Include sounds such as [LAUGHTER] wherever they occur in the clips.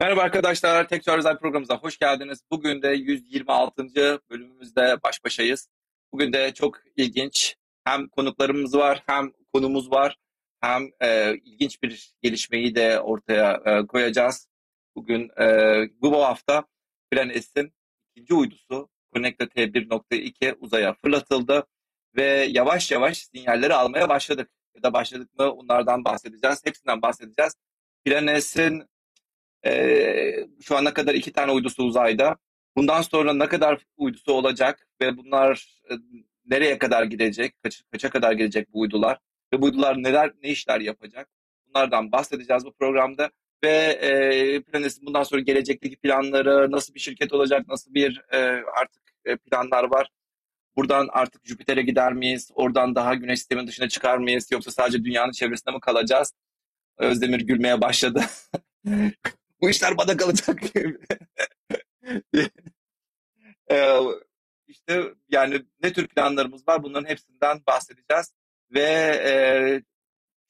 Merhaba arkadaşlar, Tekrar Özel programımıza hoş geldiniz. Bugün de 126. bölümümüzde baş başayız. Bugün de çok ilginç hem konuklarımız var, hem konumuz var, hem e, ilginç bir gelişmeyi de ortaya e, koyacağız. Bugün e, bu hafta Planes'in ikinci uydusu Connecta T1.2 uzaya fırlatıldı ve yavaş yavaş sinyalleri almaya başladık. Ya da başladık mı onlardan bahsedeceğiz, hepsinden bahsedeceğiz. Planes'in ee, şu ana kadar iki tane uydusu uzayda. Bundan sonra ne kadar uydusu olacak ve bunlar e, nereye kadar gidecek, kaç, kaça kadar gidecek bu uydular ve bu uydular neler, ne işler yapacak? Bunlardan bahsedeceğiz bu programda ve e, Planes'in bundan sonra gelecekteki planları, nasıl bir şirket olacak, nasıl bir e, artık e, planlar var. Buradan artık Jüpiter'e gider miyiz? Oradan daha Güneş sistemin dışına çıkar mıyız? Yoksa sadece dünyanın çevresinde mi kalacağız? Özdemir gülmeye başladı. [LAUGHS] Bu işler bana kalacak. [LAUGHS] [LAUGHS] ee, işte yani ne tür planlarımız var bunların hepsinden bahsedeceğiz ve e,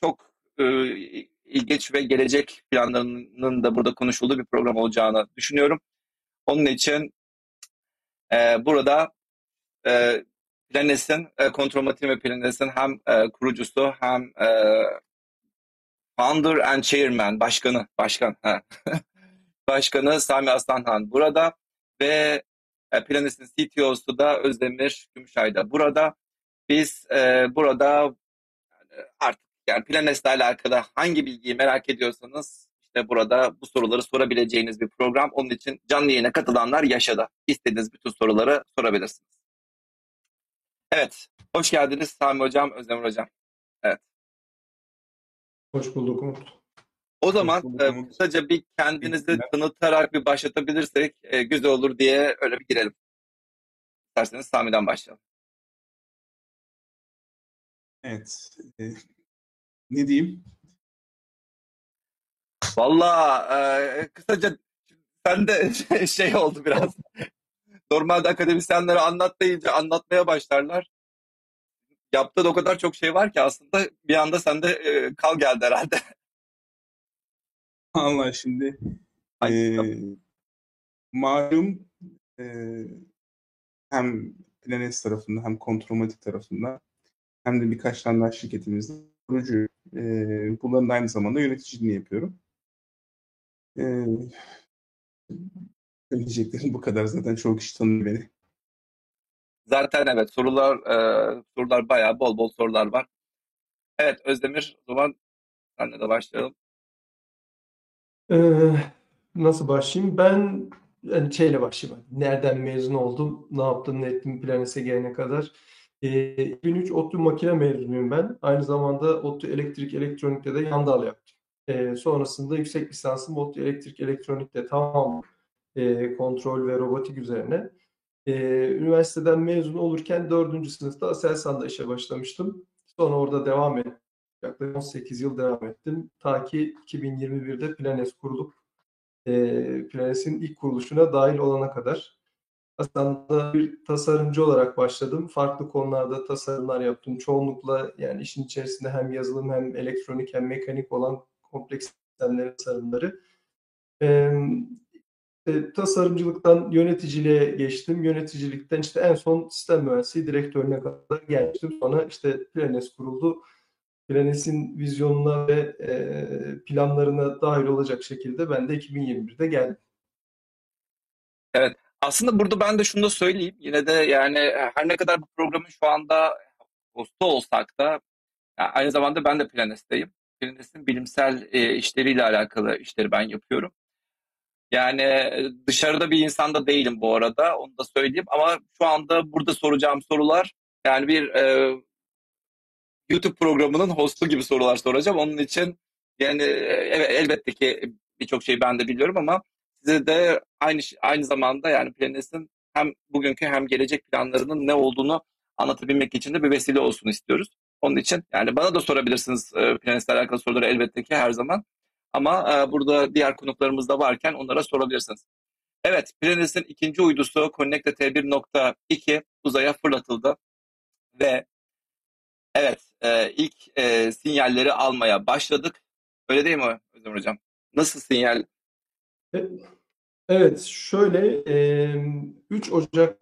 çok e, ilginç ve gelecek planlarının da burada konuşulduğu bir program olacağını düşünüyorum. Onun için e, burada e, Planes'in, e, Kontrol Matin ve Planes'in hem e, kurucusu hem e, Founder and Chairman, başkanı, başkan. [LAUGHS] başkanı Sami Aslanhan burada ve e, Planis'in CTO'su da Özdemir Gümüşay da burada. Biz e, burada artık yani Planes'le alakalı hangi bilgiyi merak ediyorsanız işte burada bu soruları sorabileceğiniz bir program. Onun için canlı yayına katılanlar yaşada. İstediğiniz bütün soruları sorabilirsiniz. Evet, hoş geldiniz Sami Hocam, Özdemir Hocam. Evet. Hoş bulduk Umut. O zaman e, kısaca bir kendinizi tanıtarak bir başlatabilirsek e, güzel olur diye öyle bir girelim. İsterseniz Sami'den başlayalım. Evet. E, ne diyeyim? Valla e, kısaca sen de [LAUGHS] şey oldu biraz. Normalde akademisyenlere anlat deyince anlatmaya başlarlar. Yaptığın o kadar çok şey var ki aslında bir anda sende e, kal geldi herhalde. [LAUGHS] Allah şimdi e, malum e, hem Planes tarafında hem Kontromatik tarafında hem de birkaç tane daha şirketimizde kurucu. E, bunların aynı zamanda yöneticiliğini yapıyorum. E, söyleyeceklerim bu kadar zaten çok kişi tanıyor beni. Zaten evet sorular e, sorular bayağı bol bol sorular var. Evet Özdemir o zaman senle de başlayalım. Ee, nasıl başlayayım? Ben yani şeyle başlayayım. Nereden mezun oldum? Ne yaptım, ne ettim Planes'e gelene kadar. Ee, 2003 ODTÜ makine mezunuyum ben. Aynı zamanda ODTÜ elektrik elektronikte de yan dal yaptım. Ee, sonrasında yüksek lisansım ODTÜ elektrik elektronikte tamam e, kontrol ve robotik üzerine. Ee, üniversiteden mezun olurken dördüncü sınıfta Aselsan'da işe başlamıştım. Sonra orada devam ettim. Yaklaşık 18 yıl devam ettim. Ta ki 2021'de Planes kurulup e, Planes'in ilk kuruluşuna dahil olana kadar. Aslında bir tasarımcı olarak başladım. Farklı konularda tasarımlar yaptım. Çoğunlukla yani işin içerisinde hem yazılım hem elektronik hem mekanik olan kompleks sistemlerin tasarımları. E, e, tasarımcılıktan yöneticiliğe geçtim. Yöneticilikten işte en son sistem mühendisliği direktörüne kadar gelmiştim. Sonra işte Planes kuruldu. Planes'in vizyonuna ve e, planlarına dahil olacak şekilde ben de 2021'de geldim. Evet. Aslında burada ben de şunu da söyleyeyim. Yine de yani her ne kadar bu programın şu anda hostu olsak da yani aynı zamanda ben de Planes'teyim. Planes'in bilimsel e, işleriyle alakalı işleri ben yapıyorum. Yani dışarıda bir insanda değilim bu arada. Onu da söyleyeyim. Ama şu anda burada soracağım sorular yani bir e, YouTube programının hostu gibi sorular soracağım. Onun için yani evet elbette ki birçok şeyi ben de biliyorum ama size de aynı aynı zamanda yani Planes'in hem bugünkü hem gelecek planlarının ne olduğunu anlatabilmek için de bir vesile olsun istiyoruz. Onun için yani bana da sorabilirsiniz e, Planes'le alakalı soruları elbette ki her zaman. Ama e, burada diğer konuklarımız da varken onlara sorabilirsiniz. Evet, Planes'in ikinci uydusu Connecta T1.2 uzaya fırlatıldı ve Evet, e, ilk e, sinyalleri almaya başladık. Öyle değil mi Özlem Hocam? Nasıl sinyal Evet, şöyle 3 Ocak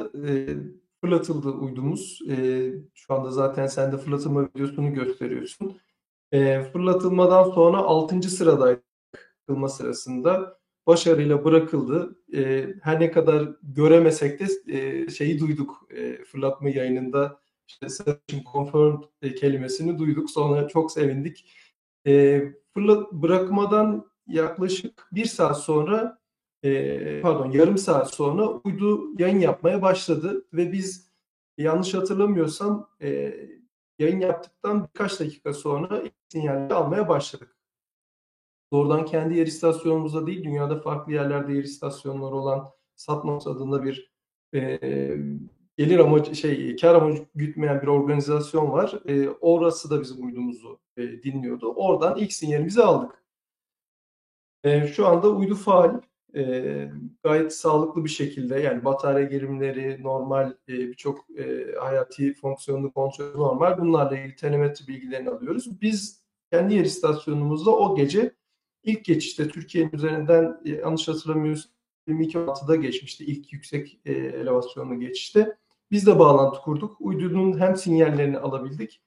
fırlatıldı uydumuz. Şu anda zaten sen de fırlatılma videosunu gösteriyorsun. Fırlatılmadan sonra 6. sıradaydı fırlatılma sırasında. Başarıyla bırakıldı. Her ne kadar göremesek de şeyi duyduk fırlatma yayınında. İşte Session Confirmed kelimesini duyduk. Sonra çok sevindik. Fırlat, bırakmadan yaklaşık bir saat sonra e, pardon yarım saat sonra uydu yayın yapmaya başladı ve biz yanlış hatırlamıyorsam e, yayın yaptıktan birkaç dakika sonra sinyalleri almaya başladık. Doğrudan kendi yer istasyonumuzda değil, dünyada farklı yerlerde yer istasyonları olan Satmos adında bir e, gelir amacı şey kar amacı gütmeyen bir organizasyon var. E, orası da bizim uydumuzu e, dinliyordu. Oradan ilk sinyalimizi aldık. E, şu anda uydu faal e, gayet sağlıklı bir şekilde yani batarya gerimleri normal e, birçok e, hayati fonksiyonlu kontrol normal bunlarla ilgili telemetri bilgilerini alıyoruz. Biz kendi yer istasyonumuzda o gece ilk geçişte Türkiye'nin üzerinden e, yanlış hatırlamıyorsam 22.6'da geçmişti ilk yüksek e, elevasyonlu geçişte. Biz de bağlantı kurduk. Uydunun hem sinyallerini alabildik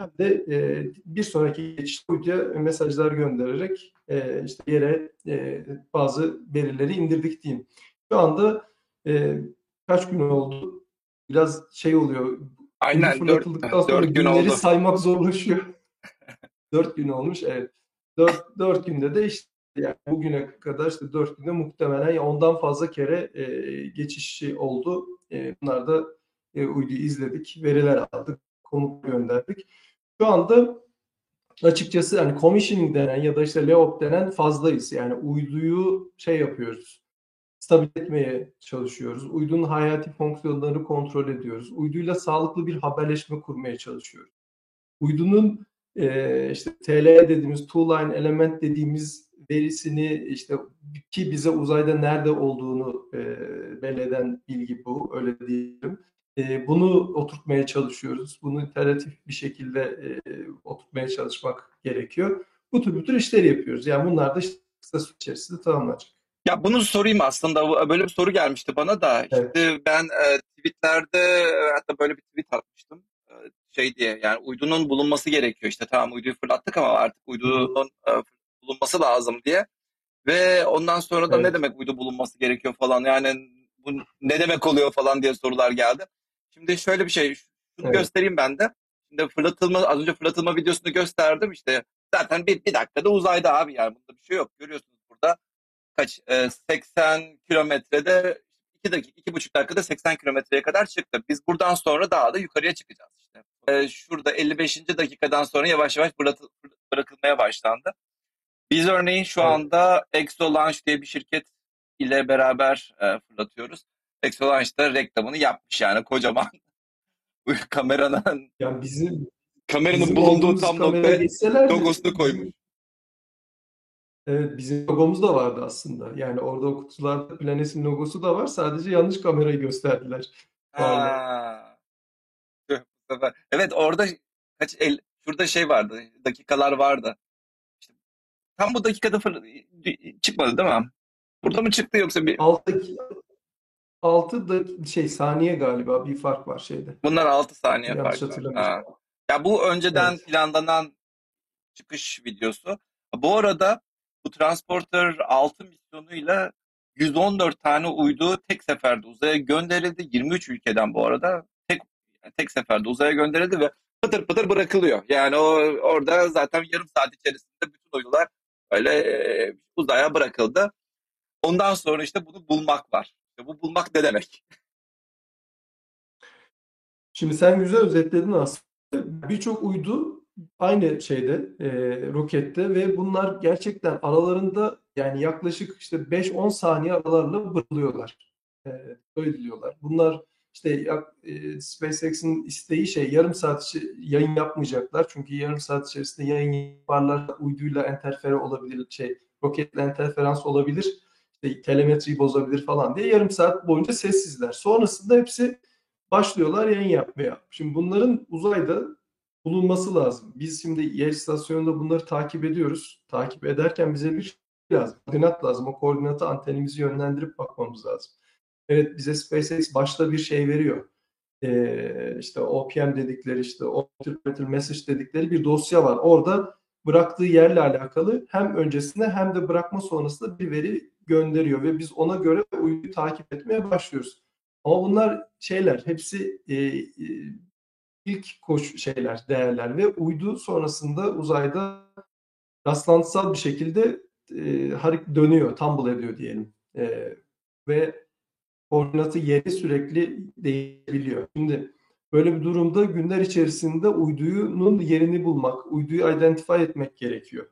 hem de e, bir sonraki geçişte uyduya mesajlar göndererek e, işte yere e, bazı verileri indirdik diyeyim. Şu anda e, kaç gün oldu? Biraz şey oluyor. Aynen 4, 4 gün oldu. saymak zorlaşıyor. [LAUGHS] 4 gün olmuş evet. 4, 4 günde de işte yani bugüne kadar işte 4 günde muhtemelen ondan fazla kere e, geçişi oldu. E, bunlar da e, uydu izledik, veriler aldık, konuk gönderdik. Şu anda açıkçası hani commissioning denen ya da işte LEOP denen fazlayız. Yani uyduyu şey yapıyoruz. Stabil etmeye çalışıyoruz. Uydunun hayati fonksiyonlarını kontrol ediyoruz. Uyduyla sağlıklı bir haberleşme kurmaya çalışıyoruz. Uydunun e, işte TL dediğimiz two line element dediğimiz verisini işte ki bize uzayda nerede olduğunu e, belirlen bilgi bu öyle diyelim. E, bunu oturtmaya çalışıyoruz. Bunu iteratif bir şekilde e, oturtmaya çalışmak gerekiyor. Bu tür bu tür işleri yapıyoruz. Yani bunlar da işte kısa süre içerisinde tamamlanacak. Ya bunu sorayım aslında. Böyle bir soru gelmişti bana da. Evet. İşte ben e, tweetlerde hatta böyle bir tweet atmıştım. E, şey diye yani uydunun bulunması gerekiyor. İşte tamam uyduyu fırlattık ama artık uydunun e, bulunması lazım diye. Ve ondan sonra da evet. ne demek uydu bulunması gerekiyor falan. Yani bu ne demek oluyor falan diye sorular geldi. Şimdi şöyle bir şey, şunu evet. göstereyim ben de. Şimdi fırlatılma, az önce fırlatılma videosunu gösterdim işte. Zaten bir, bir dakikada uzayda abi yani bunda bir şey yok. Görüyorsunuz burada kaç e, 80 kilometrede 2 dakika, iki buçuk dakikada 80 kilometreye kadar çıktı. Biz buradan sonra daha da yukarıya çıkacağız işte. E, şurada 55. dakikadan sonra yavaş yavaş bırakılmaya başlandı. Biz örneğin şu anda Exolaunch diye bir şirket ile beraber e, fırlatıyoruz. Exolange da reklamını yapmış yani kocaman. [LAUGHS] Kameranın yani bizim kameranın bizim bulunduğu tam noktaya logosunu koymuş. Evet bizim logomuz da vardı aslında. Yani orada o kutularda Planes'in logosu da var. Sadece yanlış kamerayı gösterdiler. Ha. Evet orada kaç el şurada şey vardı. Dakikalar vardı. İşte, tam bu dakikada fır, çıkmadı değil mi? Burada mı çıktı yoksa bir alttaki 6 da şey saniye galiba bir fark var şeyde. Bunlar 6 saniye Yanlış fark var. Ya bu önceden evet. planlanan çıkış videosu. Bu arada bu Transporter 6 misyonuyla 114 tane uydu tek seferde uzaya gönderildi. 23 ülkeden bu arada tek tek seferde uzaya gönderildi ve pıtır pıtır bırakılıyor. Yani o orada zaten yarım saat içerisinde bütün uydular öyle e, uzaya bırakıldı. Ondan sonra işte bunu bulmak var. Bu bulmak ne demek? Şimdi sen güzel özetledin aslında. Birçok uydu aynı şeyde, e, rokette ve bunlar gerçekten aralarında yani yaklaşık işte 5-10 saniye aralarla bırılıyorlar. E, öyle diliyorlar. Bunlar işte e, SpaceX'in isteği şey yarım saat yayın yapmayacaklar. Çünkü yarım saat içerisinde yayın yaparlar uyduyla enterfere olabilir, şey roketle enterferans olabilir işte telemetriyi bozabilir falan diye yarım saat boyunca sessizler. Sonrasında hepsi başlıyorlar yayın yapmaya. Şimdi bunların uzayda bulunması lazım. Biz şimdi yer istasyonunda bunları takip ediyoruz. Takip ederken bize bir lazım. Koordinat lazım. O koordinatı antenimizi yönlendirip bakmamız lazım. Evet bize SpaceX başta bir şey veriyor. Ee, işte OPM dedikleri işte Optical Message dedikleri bir dosya var. Orada bıraktığı yerle alakalı hem öncesinde hem de bırakma sonrasında bir veri gönderiyor ve biz ona göre uyduyu takip etmeye başlıyoruz. Ama bunlar şeyler hepsi e, e, ilk koş şeyler, değerler ve uydu sonrasında uzayda rastlantısal bir şekilde e, harik dönüyor, tumble ediyor diyelim. E, ve koordinatı yeri sürekli değişebiliyor. Şimdi böyle bir durumda günler içerisinde uydunun yerini bulmak, uyduyu identify etmek gerekiyor.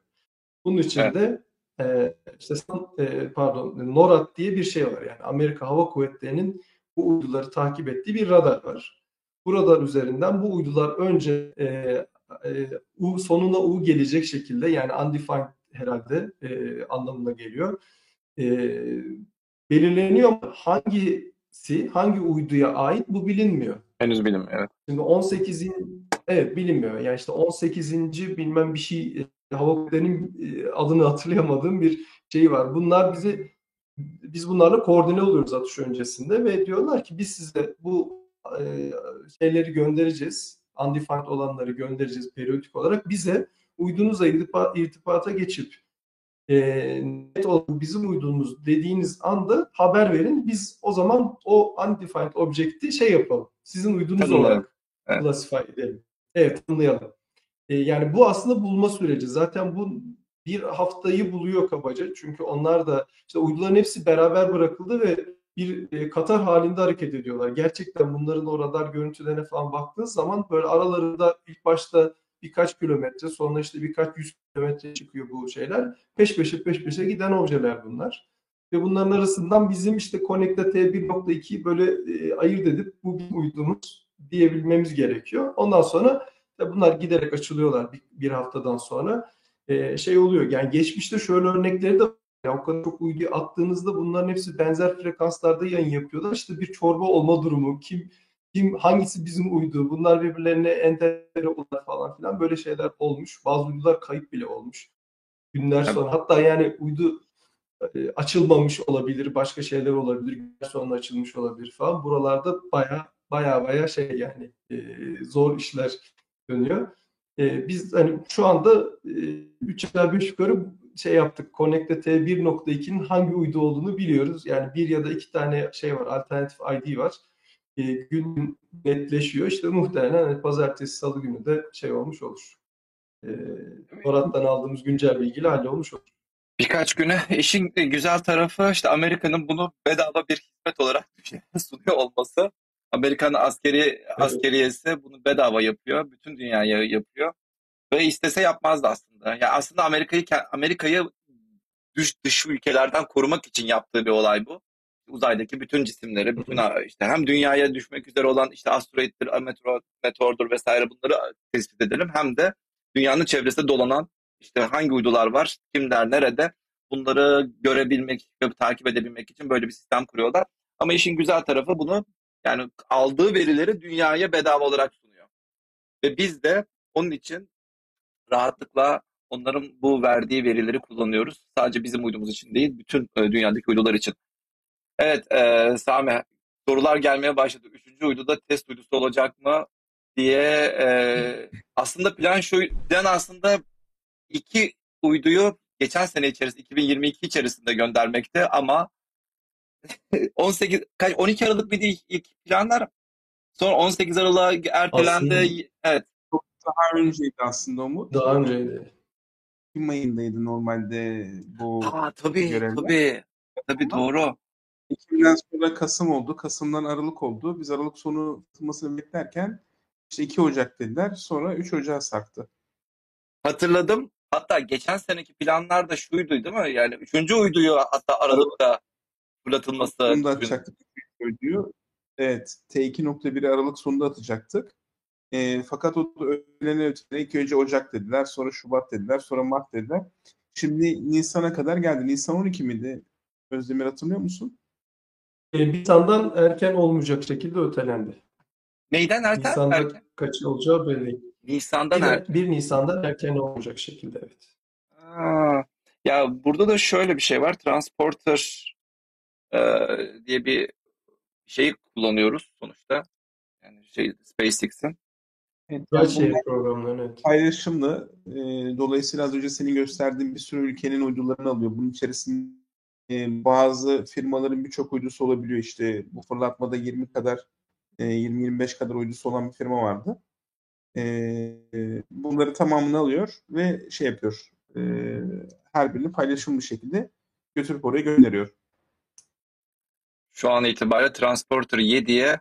Bunun için evet. de e, işte e, pardon NORAD diye bir şey var yani Amerika Hava Kuvvetleri'nin bu uyduları takip ettiği bir radar var. Bu radar üzerinden bu uydular önce e, e, U sonuna U gelecek şekilde yani undefined herhalde e, anlamına geliyor. E, belirleniyor ama hangisi hangi uyduya ait bu bilinmiyor. Henüz bilinmiyor. Evet. Şimdi 18'in evet bilinmiyor. Yani işte 18. bilmem bir şey hava kuvvetlerinin adını hatırlayamadığım bir şey var. Bunlar bizi biz bunlarla koordine oluyoruz atış öncesinde ve diyorlar ki biz size bu e, şeyleri göndereceğiz. Undefined olanları göndereceğiz periyodik olarak. Bize uydunuzla irtibata geçip e, net olarak bizim uydumuz dediğiniz anda haber verin. Biz o zaman o undefined object'i şey yapalım. Sizin uydunuz Tanımlayalım. olarak evet. classify edelim. Evet tanıyalım. Yani bu aslında bulma süreci. Zaten bu bir haftayı buluyor kabaca. Çünkü onlar da işte uyduların hepsi beraber bırakıldı ve bir Katar halinde hareket ediyorlar. Gerçekten bunların o radar görüntülerine falan baktığınız zaman böyle aralarında ilk başta birkaç kilometre sonra işte birkaç yüz kilometre çıkıyor bu şeyler. Peş peşe peş peşe giden objeler bunlar. Ve bunların arasından bizim işte Connect'te T1.2'yi böyle e, ayırt edip bu uydumuz diyebilmemiz gerekiyor. Ondan sonra bunlar giderek açılıyorlar bir, bir haftadan sonra. E, şey oluyor yani geçmişte şöyle örnekleri de ya o kadar çok uyduyu attığınızda bunların hepsi benzer frekanslarda yayın yapıyorlar. İşte bir çorba olma durumu, kim kim hangisi bizim uydu, bunlar birbirlerine entegre olurlar falan filan böyle şeyler olmuş. Bazı uydular kayıp bile olmuş. Günler sonra hatta yani uydu e, açılmamış olabilir, başka şeyler olabilir, günler sonra açılmış olabilir falan. Buralarda baya baya baya şey yani e, zor işler dönüyor. E, biz hani şu anda e, 3 aşağı 5 yukarı şey yaptık. Connect'te T1.2'nin hangi uydu olduğunu biliyoruz. Yani bir ya da iki tane şey var, alternatif ID var e, gün netleşiyor. İşte muhtemelen hani pazartesi, salı günü de şey olmuş olur. E, aldığımız güncel bilgiyle hallolmuş olur. Birkaç güne işin güzel tarafı işte Amerika'nın bunu bedava bir hizmet olarak [LAUGHS] sunuyor olması. Amerikan askeri askeriyesi bunu bedava yapıyor. Bütün dünyaya yapıyor. Ve istese yapmazdı aslında. Yani aslında Amerika'yı Amerika'yı dış, dış ülkelerden korumak için yaptığı bir olay bu uzaydaki bütün cisimleri, bütün işte hem dünyaya düşmek üzere olan işte asteroiddir, meteor, meteordur vesaire bunları tespit edelim. Hem de dünyanın çevresinde dolanan işte hangi uydular var, kimler nerede bunları görebilmek ve takip edebilmek için böyle bir sistem kuruyorlar. Ama işin güzel tarafı bunu yani aldığı verileri dünyaya bedava olarak sunuyor. Ve biz de onun için rahatlıkla onların bu verdiği verileri kullanıyoruz. Sadece bizim uydumuz için değil, bütün dünyadaki uydular için. Evet e, Sami sorular gelmeye başladı. Üçüncü uyduda test uydusu olacak mı diye e, [LAUGHS] aslında plan şu plan aslında iki uyduyu geçen sene içerisinde 2022 içerisinde göndermekte ama 18 12 Aralık bir ilk planlar sonra 18 Aralık'a ertelendi. Aslında, evet. Çok daha önceydi aslında Umut. Daha önceydi. Kim ayındaydı normalde bu Aa, tabii, görevler? Tabii, tabii doğru. Ekim'den sonra Kasım oldu. Kasım'dan Aralık oldu. Biz Aralık sonu tutmasını beklerken işte 2 Ocak dediler. Sonra 3 Ocak'a sarktı. Hatırladım. Hatta geçen seneki planlar da şuydu değil mi? Yani 3. uyduyu hatta Aralık'ta fırlatılması. Sonunda atacaktık uyduyu. Evet. T2.1'i Aralık sonunda atacaktık. E, fakat o da öğlene ötene ilk önce Ocak dediler. Sonra Şubat dediler. Sonra Mart dediler. Şimdi Nisan'a kadar geldi. Nisan 12 miydi? Özdemir hatırlıyor musun? e, Nisan'dan erken olmayacak şekilde ötelendi. Neyden erken? Nisan'da erken. kaç olacağı belli değil. Nisan'dan bir, erken. 1 Nisan'dan erken olmayacak şekilde evet. Aa, Ya burada da şöyle bir şey var. Transporter diye bir şeyi kullanıyoruz sonuçta. Yani şey SpaceX'in. Evet, programları evet. paylaşımlı. E, dolayısıyla az önce senin gösterdiğin bir sürü ülkenin uydularını alıyor. Bunun içerisinde e, bazı firmaların birçok uydusu olabiliyor. İşte bu fırlatmada 20 kadar, e, 20-25 kadar uydusu olan bir firma vardı. E, bunları tamamını alıyor ve şey yapıyor. E, her birini paylaşımlı şekilde götürüp oraya gönderiyor. Şu an itibariyle Transporter 7'ye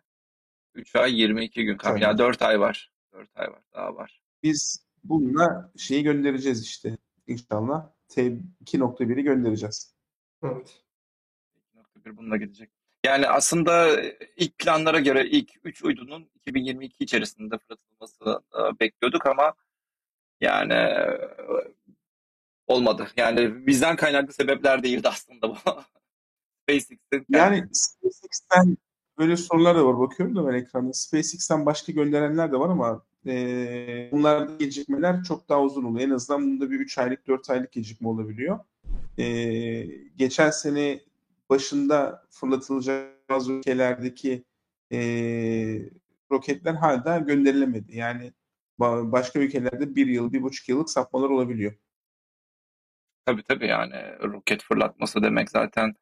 3 ay 22 gün kalmış. Tabii. Ya 4 ay var. 4 ay var. Daha var. Biz bununla şeyi göndereceğiz işte inşallah. T2.1'i göndereceğiz. Evet. 2.1 bununla gidecek. Yani aslında ilk planlara göre ilk 3 uydunun 2022 içerisinde fırlatılması e, bekliyorduk ama yani e, olmadı. Yani bizden kaynaklı sebepler değildi aslında bu. [LAUGHS] SpaceX'in Yani SpaceX'ten böyle sorular da var. Bakıyorum da ben ekranda. SpaceX'ten başka gönderenler de var ama e, bunlarda gecikmeler çok daha uzun oluyor. En azından bunda bir 3 aylık 4 aylık gecikme olabiliyor. E, geçen sene başında fırlatılacak bazı ülkelerdeki e, roketler hala gönderilemedi. Yani ba- başka ülkelerde bir yıl, bir buçuk yıllık sapmalar olabiliyor. Tabii tabii yani roket fırlatması demek zaten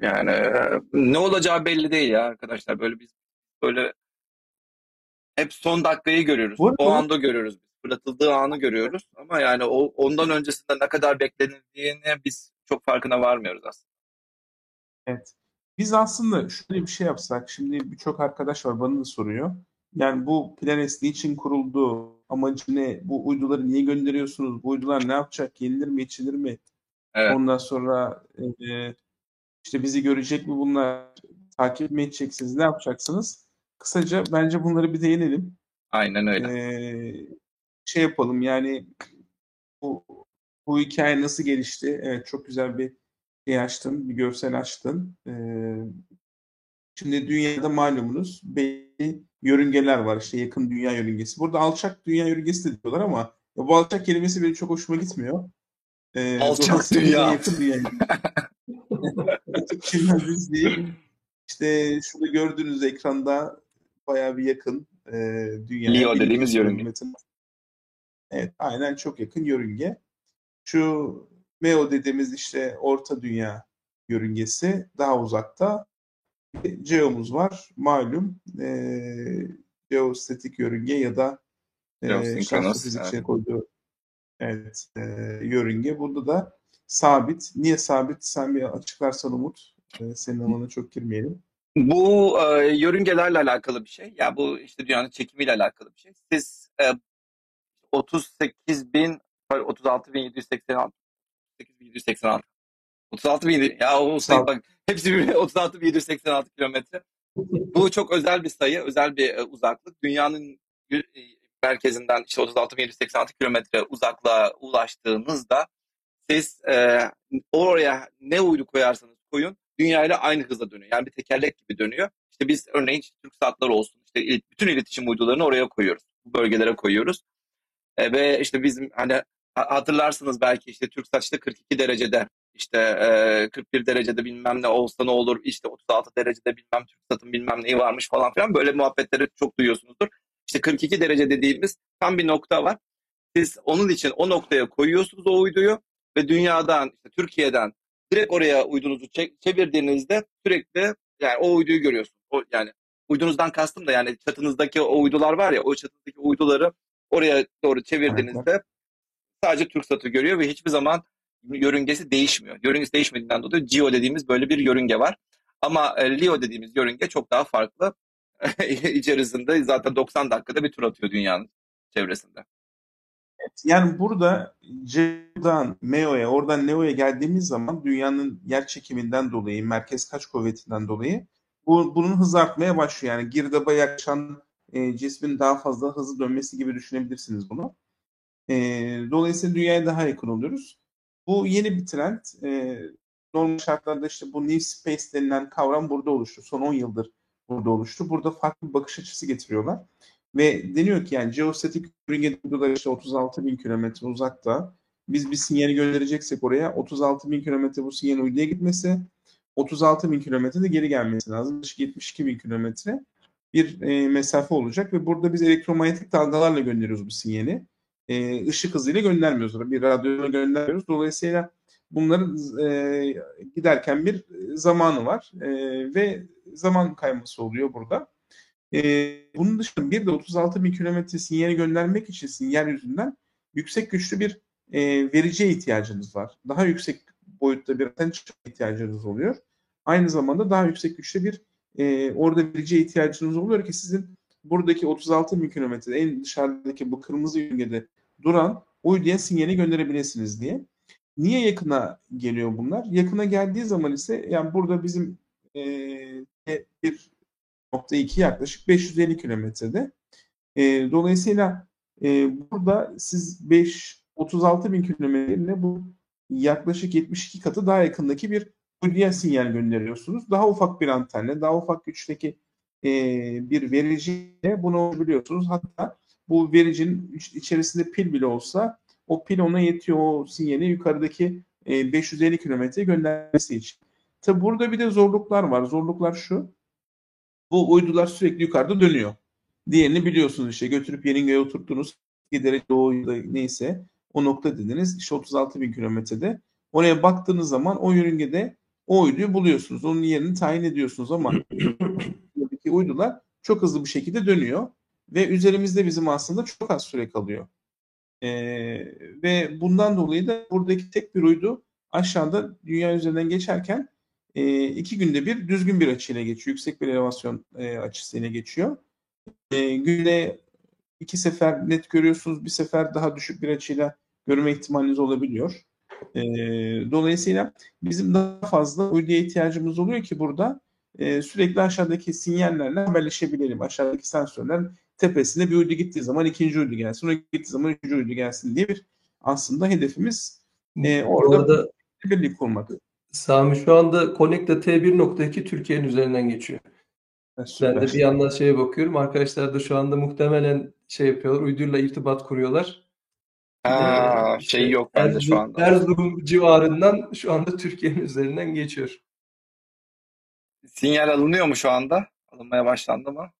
yani ne olacağı belli değil ya arkadaşlar. Böyle biz böyle hep son dakikayı görüyoruz. Bu O anda görüyoruz. biz. Fırlatıldığı anı görüyoruz. Ama yani o ondan öncesinde ne kadar beklenildiğini biz çok farkına varmıyoruz aslında. Evet. Biz aslında şöyle bir şey yapsak, şimdi birçok arkadaş var bana da soruyor. Yani bu Planes niçin kuruldu? Amacı ne? Bu uyduları niye gönderiyorsunuz? Bu uydular ne yapacak? Yenilir mi, içilir mi? Evet. Ondan sonra e, işte bizi görecek mi bunlar? Takip mi edeceksiniz? Ne yapacaksınız? Kısaca bence bunları bir değinelim. Aynen öyle. Ee, şey yapalım yani bu bu hikaye nasıl gelişti? Evet çok güzel bir şey açtın, bir görsel açtın. Ee, şimdi dünyada malumunuz belli yörüngeler var. İşte yakın dünya yörüngesi. Burada alçak dünya yörüngesi de diyorlar ama bu alçak kelimesi benim çok hoşuma gitmiyor. Ee, Alçak dünya. Yakın dünya [LAUGHS] yörüngesi değil. İşte şurada gördüğünüz ekranda bayağı bir yakın e, dünyaya. Leo dediğimiz 1200 yörünge. kilometre. Evet, aynen çok yakın yörünge. Şu MEO dediğimiz işte orta dünya yörüngesi daha uzakta. Geo'muz var. Malum e, geostatik yörünge ya da e, Geosynkronos, şans evet. fizikçiye koyduğu evet, e, yörünge. Burada da sabit. Niye sabit? Sen bir açıklarsan Umut. E, senin alanına çok girmeyelim. Bu e, yörüngelerle alakalı bir şey. Ya bu işte dünyanın çekimiyle alakalı bir şey. Siz e, 38 bin, 36 bin 786, 38 bin 786, 36 bin, ya o sayı bak hepsi birbirine 36 [LAUGHS] bin 786 kilometre. Bu çok özel bir sayı, özel bir e, uzaklık. Dünyanın e, merkezinden işte 36 bin 786 kilometre uzaklığa ulaştığınızda siz e, oraya ne uydu koyarsanız koyun dünya ile aynı hızla dönüyor. Yani bir tekerlek gibi dönüyor. İşte biz örneğin işte Türk saatler olsun işte bütün iletişim uydularını oraya koyuyoruz. Bu bölgelere koyuyoruz. E, ve işte bizim hani ha- hatırlarsınız belki işte Türksat işte 42 derecede işte e, 41 derecede bilmem ne olsa ne olur işte 36 derecede bilmem Türksat'ın bilmem neyi varmış falan filan böyle muhabbetleri çok duyuyorsunuzdur. İşte 42 derece dediğimiz tam bir nokta var. Siz onun için o noktaya koyuyorsunuz o uyduyu ve dünyadan işte Türkiye'den direkt oraya uydunuzu çek- çevirdiğinizde sürekli yani o uyduyu görüyorsunuz. O, yani uydunuzdan kastım da yani çatınızdaki o uydular var ya o çatınızdaki uyduları oraya doğru çevirdiğinizde sadece TürkSat'ı görüyor ve hiçbir zaman yörüngesi değişmiyor. Yörüngesi değişmediğinden dolayı GEO dediğimiz böyle bir yörünge var. Ama e, LEO dediğimiz yörünge çok daha farklı. [LAUGHS] İçerisinde zaten 90 dakikada bir tur atıyor dünyanın çevresinde. Yani burada Ceo'dan MEO'ya, oradan NEO'ya geldiğimiz zaman dünyanın yer çekiminden dolayı, merkez kaç kuvvetinden dolayı bu, bunun hızı artmaya başlıyor. Yani girdaba yaklaşan e, cismin daha fazla hızlı dönmesi gibi düşünebilirsiniz bunu. E, dolayısıyla dünyaya daha yakın oluyoruz. Bu yeni bir trend. E, normal şartlarda işte bu New Space denilen kavram burada oluştu. Son 10 yıldır burada oluştu. Burada farklı bir bakış açısı getiriyorlar. Ve deniyor ki yani geostatik yörünge uydular işte 36 bin kilometre uzakta biz bir sinyali göndereceksek oraya 36 bin kilometre bu sinyalin uyduya gitmesi, 36 bin kilometre de geri gelmesi lazım. Yaklaşık 72 bin kilometre bir e, mesafe olacak ve burada biz elektromanyetik dalgalarla gönderiyoruz bu sinyali. E, ışık hızıyla göndermiyoruz. Bir radyoyla göndermiyoruz. Dolayısıyla bunların e, giderken bir zamanı var e, ve zaman kayması oluyor burada. Bunun dışında bir de 36 bin kilometre sinyali göndermek için sinyal yüzünden yüksek güçlü bir e, vericiye ihtiyacınız var. Daha yüksek boyutta bir anten ihtiyacınız oluyor. Aynı zamanda daha yüksek güçlü bir e, orada vericiye ihtiyacınız oluyor ki sizin buradaki 36 bin kilometre en dışarıdaki bu kırmızı yörüngede duran uyduya sinyali gönderebilirsiniz diye. Niye yakına geliyor bunlar? Yakına geldiği zaman ise yani burada bizim e, bir nokta iki yaklaşık 550 kilometrede. E, dolayısıyla e, burada siz 5 36 bin kilometre bu yaklaşık 72 katı daha yakındaki bir uyduya sinyal gönderiyorsunuz. Daha ufak bir antenle, daha ufak güçteki e, bir vericiyle bunu biliyorsunuz. Hatta bu vericinin içerisinde pil bile olsa o pil ona yetiyor o sinyali yukarıdaki e, 550 kilometre göndermesi için. Tabi burada bir de zorluklar var. Zorluklar şu. Bu uydular sürekli yukarıda dönüyor. Diğerini biliyorsunuz işte götürüp yerin oturttunuz. Giderek doğu neyse o nokta dediniz. İşte 36 bin kilometrede. Oraya baktığınız zaman o yörüngede o uyduyu buluyorsunuz. Onun yerini tayin ediyorsunuz ama uydular çok hızlı bir şekilde dönüyor ve üzerimizde bizim aslında çok az süre kalıyor. Ee, ve bundan dolayı da buradaki tek bir uydu aşağıda dünya üzerinden geçerken e, iki günde bir düzgün bir açıyla geçiyor. Yüksek bir elevasyon e, açısıyla geçiyor. E, günde iki sefer net görüyorsunuz. Bir sefer daha düşük bir açıyla görme ihtimaliniz olabiliyor. E, dolayısıyla bizim daha fazla uyduya ihtiyacımız oluyor ki burada e, sürekli aşağıdaki sinyallerle haberleşebilelim. Aşağıdaki sensörler tepesinde bir uydu gittiği zaman ikinci uydu gelsin, o gittiği zaman üçüncü uydu gelsin diye bir aslında hedefimiz e, orada arada, birlik kurmak. Sami şu anda Connecta T1.2 Türkiye'nin üzerinden geçiyor. ben de bir yandan şeye bakıyorum. Arkadaşlar da şu anda muhtemelen şey yapıyorlar. Uyduyla irtibat kuruyorlar. Ha, ee, şey yok bende şu anda. Erzurum civarından şu anda Türkiye'nin üzerinden geçiyor. Sinyal alınıyor mu şu anda? Alınmaya başlandı mı?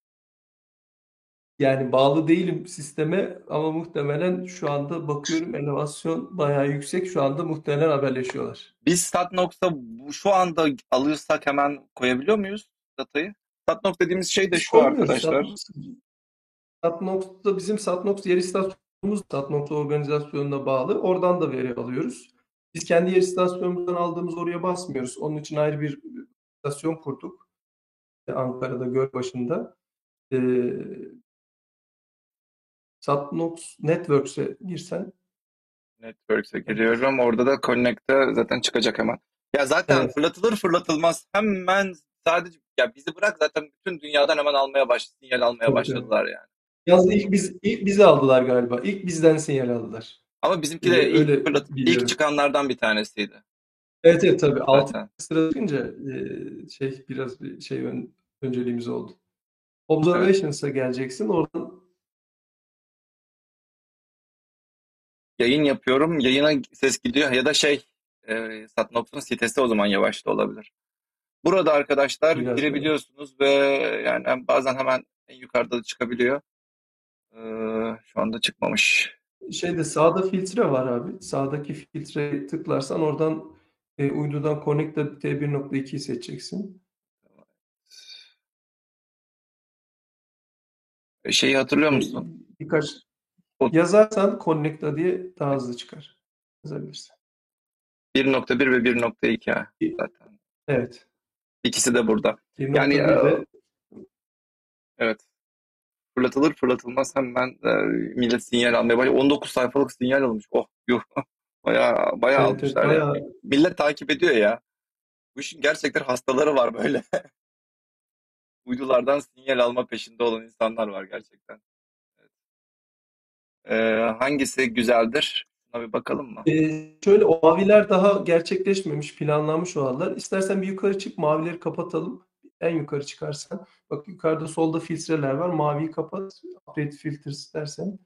Yani bağlı değilim sisteme ama muhtemelen şu anda bakıyorum elevasyon bayağı yüksek. Şu anda muhtemelen haberleşiyorlar. Biz StatNox'a şu anda alırsak hemen koyabiliyor muyuz datayı? StatNox dediğimiz şey de şu arkadaşlar. StatNox'ta bizim StatNox yer istasyonumuz StatNox organizasyonuna bağlı. Oradan da veri alıyoruz. Biz kendi yer istasyonumuzdan aldığımız oraya basmıyoruz. Onun için ayrı bir istasyon kurduk. Ankara'da Gölbaşı'nda. Ee, Satnox Networks'e girsen. Networks'e giriyorum. Orada da Connect'e zaten çıkacak hemen. Ya zaten evet. fırlatılır fırlatılmaz hemen sadece ya bizi bırak zaten bütün dünyadan hemen almaya başladı. Sinyal almaya Çok başladılar evet. yani. Yalnız ilk biz ilk bizi aldılar galiba. İlk bizden sinyal aldılar. Ama bizimki de ee, ilk, öyle fırlat, ilk çıkanlardan bir tanesiydi. Evet evet tabii. Altı sıra çıkınca şey biraz bir şey ön, önceliğimiz oldu. Observations'a evet. geleceksin. Oradan yayın yapıyorum. Yayına ses gidiyor ya da şey e, Satnops'un sitesi o zaman yavaşta olabilir. Burada arkadaşlar Biraz girebiliyorsunuz ve yani bazen hemen en yukarıda da çıkabiliyor. Ee, şu anda çıkmamış. Şeyde sağda filtre var abi. Sağdaki filtre tıklarsan oradan e, uydudan Connected T1.2'yi seçeceksin. Şeyi hatırlıyor musun? Birkaç Yazarsan Connecta diye daha hızlı çıkar. Yazabilirsin. 1.1 ve 1.2 zaten. Evet. İkisi de burada. Yani de... evet. Fırlatılır fırlatılmaz hemen e, millet sinyal almaya başlıyor. 19 sayfalık sinyal almış. Oh yuh. [LAUGHS] Bayağı bayağı evet, almışlar. Evet, bayağı... yani. Millet takip ediyor ya. Bu işin gerçekten hastaları var böyle. [LAUGHS] Uydulardan sinyal alma peşinde olan insanlar var gerçekten. Ee, hangisi güzeldir? Buna bir bakalım mı? Ee, şöyle o maviler daha gerçekleşmemiş, planlanmış olanlar. İstersen bir yukarı çık, mavileri kapatalım. En yukarı çıkarsan. Bak yukarıda solda filtreler var. Maviyi kapat. Update filters dersen.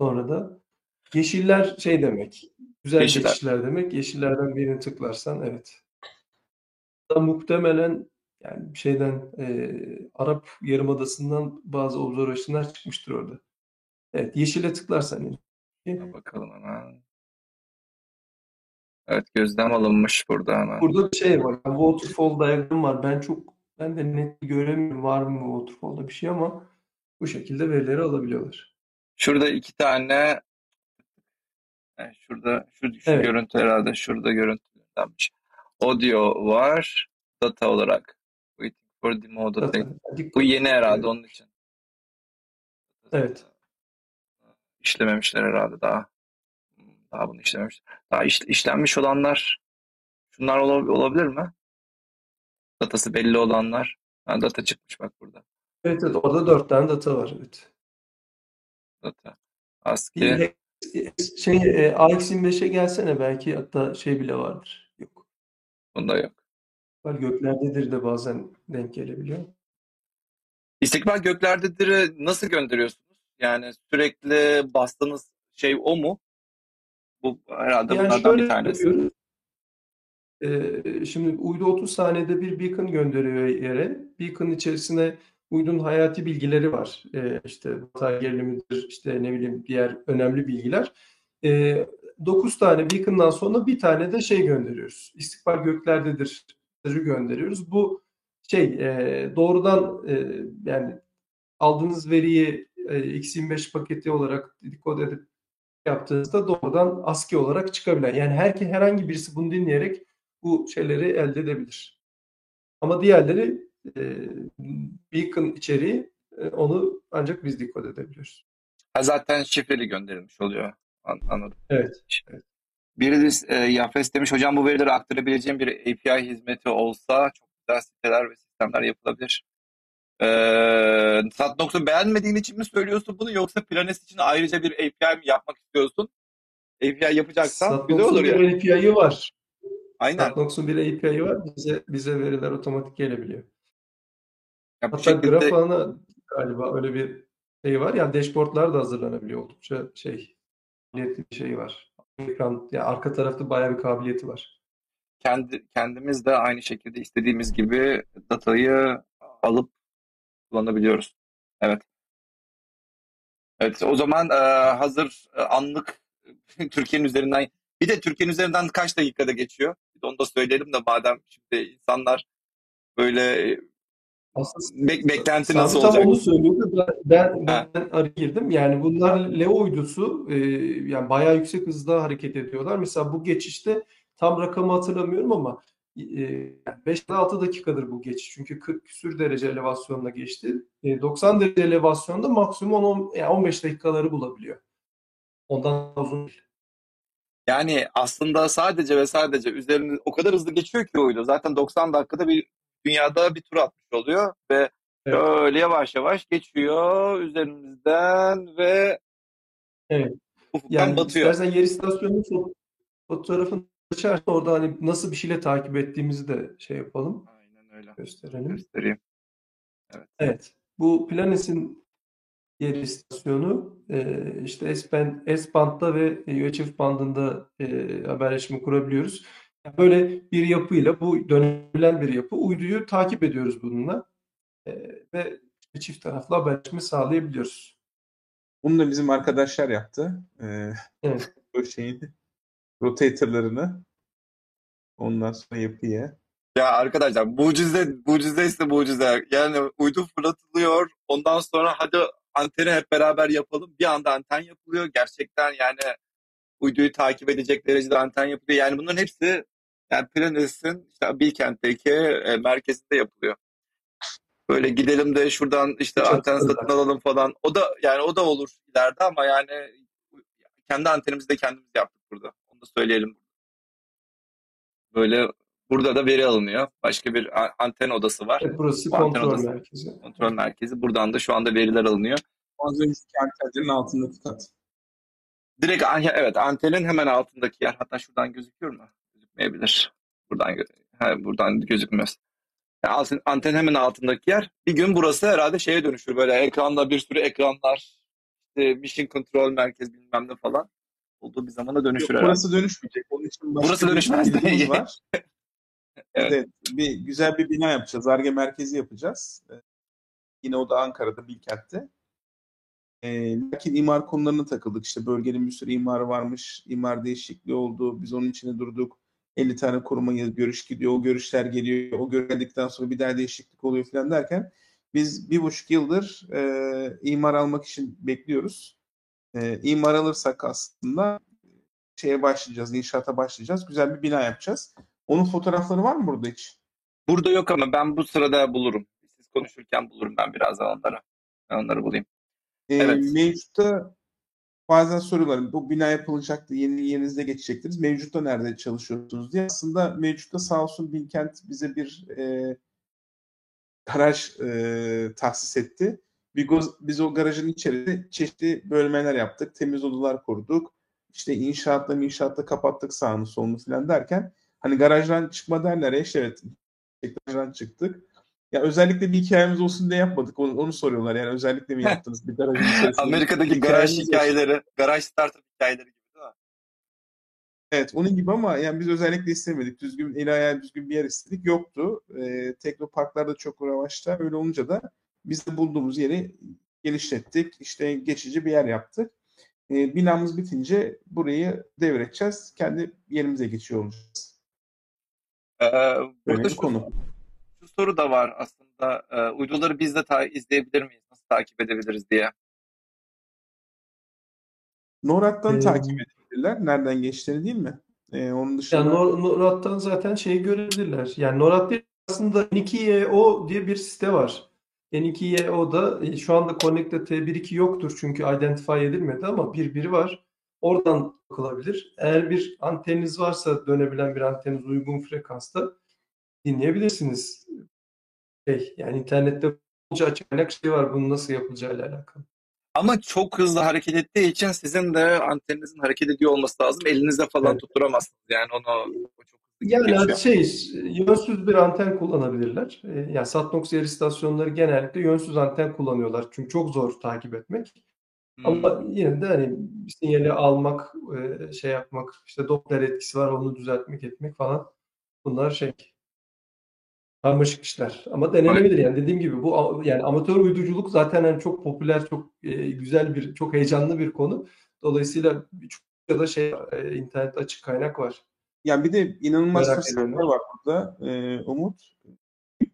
Sonra da yeşiller şey demek. Güzel Yeşiller. geçişler demek. Yeşillerden birini tıklarsan evet. Da muhtemelen yani şeyden e, Arap Yarımadası'ndan bazı observasyonlar çıkmıştır orada. Evet, yeşile tıklarsan Buna bakalım hemen. Evet gözlem alınmış burada hemen. burada bir şey var. Waterfall diagram var. Ben çok ben de net göremiyorum var mı waterfall'da bir şey ama bu şekilde verileri alabiliyorlar. Şurada iki tane yani şurada şu, şu Evet. görüntü herhalde şurada görüntülenmiş. Audio var data olarak. Waiting for demo data. Zaten Bu yeni herhalde onun için. Evet. İşlememişler herhalde daha. Daha bunu işlememiş. Daha iş- işlenmiş olanlar şunlar ola- olabilir mi? Datası belli olanlar. Ha, data çıkmış bak burada. Evet, evet orada dört tane data var. Evet. Data. ASCII. Şey e, AX25'e gelsene belki hatta şey bile vardır. Yok. Bunda yok. Var göklerdedir de bazen denk gelebiliyor. İstikbal göklerdedir'i nasıl gönderiyorsunuz? Yani sürekli bastığınız şey o mu? Bu herhalde Yani bunlardan bir tanesi. yapıyoruz. Ee, şimdi uydu 30 saniyede bir beacon gönderiyor yere. Beacon'ın içerisine uydunun hayati bilgileri var. Ee, işte batarya gerilimidir, işte ne bileyim diğer önemli bilgiler. Ee, 9 tane beacon'dan sonra bir tane de şey gönderiyoruz. İstikbal göklerdedir gönderiyoruz. Bu şey e, doğrudan e, yani aldığınız veriyi e, X25 paketi olarak dekode edip yaptığınızda doğrudan ASCII olarak çıkabilen. Yani herke, herhangi birisi bunu dinleyerek bu şeyleri elde edebilir. Ama diğerleri e, beacon içeriği e, onu ancak biz dekode edebiliyoruz. Ha, zaten şifreli gönderilmiş oluyor. An- anladım. Evet. Biri de e, Yafes demiş hocam bu verileri aktarabileceğim bir API hizmeti olsa çok güzel siteler ve sistemler yapılabilir. Ee, Satnox'u beğenmediğin için mi söylüyorsun bunu yoksa Planes için ayrıca bir API mi yapmak istiyorsun? API yapacaksan güzel olur Satnox'un ya. bir API'yi var. Aynen. Satnox'un bir API'yi var. Bize bize veriler otomatik gelebiliyor. Ya bu Hatta şekilde Grafana galiba öyle bir şey var. Yani dashboardlar da hazırlanabiliyor oldukça şey kabiliyetli bir şey var. Ekran, ya arka tarafta bayağı bir kabiliyeti var. kendi kendimiz de aynı şekilde istediğimiz gibi datayı alıp kullanabiliyoruz. Evet. Evet, o zaman e, hazır e, anlık [LAUGHS] Türkiye'nin üzerinden bir de Türkiye'nin üzerinden kaç dakikada geçiyor? Bir de onu da söyleyelim de madem şimdi insanlar böyle Aslında be- beklenti nasıl tam olacak? onu söylüyordu. Ben, ben, ben araya girdim. Yani bunlar Leo uydusu e, yani bayağı yüksek hızda hareket ediyorlar. Mesela bu geçişte tam rakamı hatırlamıyorum ama e, 5 ile 6 dakikadır bu geçiş. Çünkü 40 küsür derece elevasyonla geçti. E, 90 derece elevasyonda maksimum 10, yani 15 dakikaları bulabiliyor. Ondan uzun değil. Yani aslında sadece ve sadece üzerinde o kadar hızlı geçiyor ki uydu. Zaten 90 dakikada bir dünyada bir tur atmış oluyor ve Evet. öyle yavaş yavaş geçiyor üzerimizden ve Evet. ufuktan Yani batıyor. istersen yer istasyonunun fo- açarsan orada hani nasıl bir şeyle takip ettiğimizi de şey yapalım, Aynen öyle. gösterelim. Göstereyim. Evet. Evet. Bu Planes'in yer istasyonu e, işte S-band, S-band'da ve UHF bandında e, haberleşme kurabiliyoruz. Yani böyle bir yapıyla bu dönebilen bir yapı. Uyduyu takip ediyoruz bununla E, ve çift taraflı haberleşme sağlayabiliyoruz. Bunu da bizim arkadaşlar yaptı. Ee, Evet. o şeyin rotatorlarını ondan sonra yapıya. Ya arkadaşlar mucize, mucize ise mucize. Yani uydu fırlatılıyor. Ondan sonra hadi anteni hep beraber yapalım. Bir anda anten yapılıyor. Gerçekten yani uyduyu takip edecek derecede anten yapılıyor. Yani bunların hepsi yani Planes'in işte Bilkent'teki e, merkezinde yapılıyor. Böyle gidelim de şuradan işte Çok anten güzel. satın alalım falan. O da yani o da olur ileride ama yani kendi antenimizi de kendimiz yaptık burada. Da söyleyelim. Böyle burada da veri alınıyor. Başka bir anten odası var. Evet, burası Bu anten kontrol odası. merkezi. Kontrol merkezi. Buradan da şu anda veriler alınıyor. Az önceki antenlerin altındaki kat. Direkt evet antenin hemen altındaki yer. Hatta şuradan gözüküyor mu? Gözükmeyebilir. Buradan buradan gözükmez. Yani antenin hemen altındaki yer. Bir gün burası herhalde şeye dönüşür. Böyle ekranda bir sürü ekranlar, işte mission control merkez bilmem ne falan. Olduğu bir zamana dönüşür Yok, herhalde. burası dönüşmeyecek. Onun için başka Burası bir dönüşmez değil. var. [LAUGHS] Evet. Evet, bir güzel bir bina yapacağız. Arge merkezi yapacağız. Ee, Yine o da Ankara'da, Bilkent'te. Ee, lakin imar konularına takıldık. İşte bölgenin bir sürü imarı varmış. İmar değişikliği oldu. Biz onun içine durduk. 50 tane kuruma görüş gidiyor. O görüşler geliyor. O geldikten sonra bir daha değişiklik oluyor falan derken biz bir buçuk yıldır e, imar almak için bekliyoruz. E, imar alırsak aslında şeye başlayacağız, inşaata başlayacağız. Güzel bir bina yapacağız. Onun fotoğrafları var mı burada hiç? Burada yok ama ben bu sırada bulurum. Siz konuşurken bulurum ben birazdan onları. Ben onları bulayım. Ee, Evet. Mevcutta bazen soruyorlar bu bina yapılacaktı yeni yerinizde geçecektiniz. Mevcutta nerede çalışıyorsunuz diye. Aslında mevcutta sağ olsun Bilkent bize bir e, garaj e, tahsis etti. Biz, biz o garajın içerisinde çeşitli bölmeler yaptık. Temiz odalar kurduk. İşte inşaatla inşaatla kapattık sağını solunu falan derken hani garajdan çıkma derler ya işte evet garajdan çıktık. Ya özellikle bir hikayemiz olsun diye yapmadık. Onu, onu soruyorlar. Yani özellikle mi yaptınız bir garajın içerisinde? Amerika'daki Bir garaj hikayeleri, garaj startup hikayeleri gibi değil mi? Evet onun gibi ama yani biz özellikle istemedik. Düzgün el ayağı düzgün bir yer istedik. Yoktu. Ee, teknoparklar da çok revaçta. Öyle olunca da biz de bulduğumuz yeri genişlettik. İşte geçici bir yer yaptık. Ee, binamız bitince burayı devredeceğiz. Kendi yerimize geçiyor olacağız. Ee, burada şu, konu. şu soru da var aslında. Ee, uyduları biz de ta- izleyebilir miyiz? Nasıl takip edebiliriz diye. NORAD'dan Ee, takip edebilirler. Nereden geçtiğini değil mi? Ee, onun dışında Yani Nor NORAD'dan zaten şeyi görebilirler. Yani NORAD değil aslında N2YO diye bir site var. N2YO'da e, şu anda Connect'te T1.2 yoktur çünkü identify edilmedi ama bir biri var. Oradan bakılabilir. Eğer bir anteniniz varsa dönebilen bir anteniniz uygun frekansta dinleyebilirsiniz. Şey, yani internette bolca açık kaynak şey var bunun nasıl yapılacağıyla alakalı. Ama çok hızlı hareket ettiği için sizin de anteninizin hareket ediyor olması lazım. Elinizde falan Evet. tutturamazsınız. Yani onu o çok Yani geçiyor. şey yönsüz bir anten kullanabilirler. Ee, Yani Satnox yer istasyonları genellikle yönsüz anten kullanıyorlar. Çünkü çok zor takip etmek. Hmm. Ama yine de hani sinyali almak, e, şey yapmak, işte Doppler etkisi var onu düzeltmek etmek falan. Bunlar şey karmaşık işler. Ama denenebilir yani dediğim gibi bu yani amatör uyduculuk zaten hani çok popüler, çok e, güzel bir, çok heyecanlı bir konu. Dolayısıyla birçok da şey e, internet açık kaynak var. Yani bir de inanılmaz Merak fırsatlar var burada e, Umut.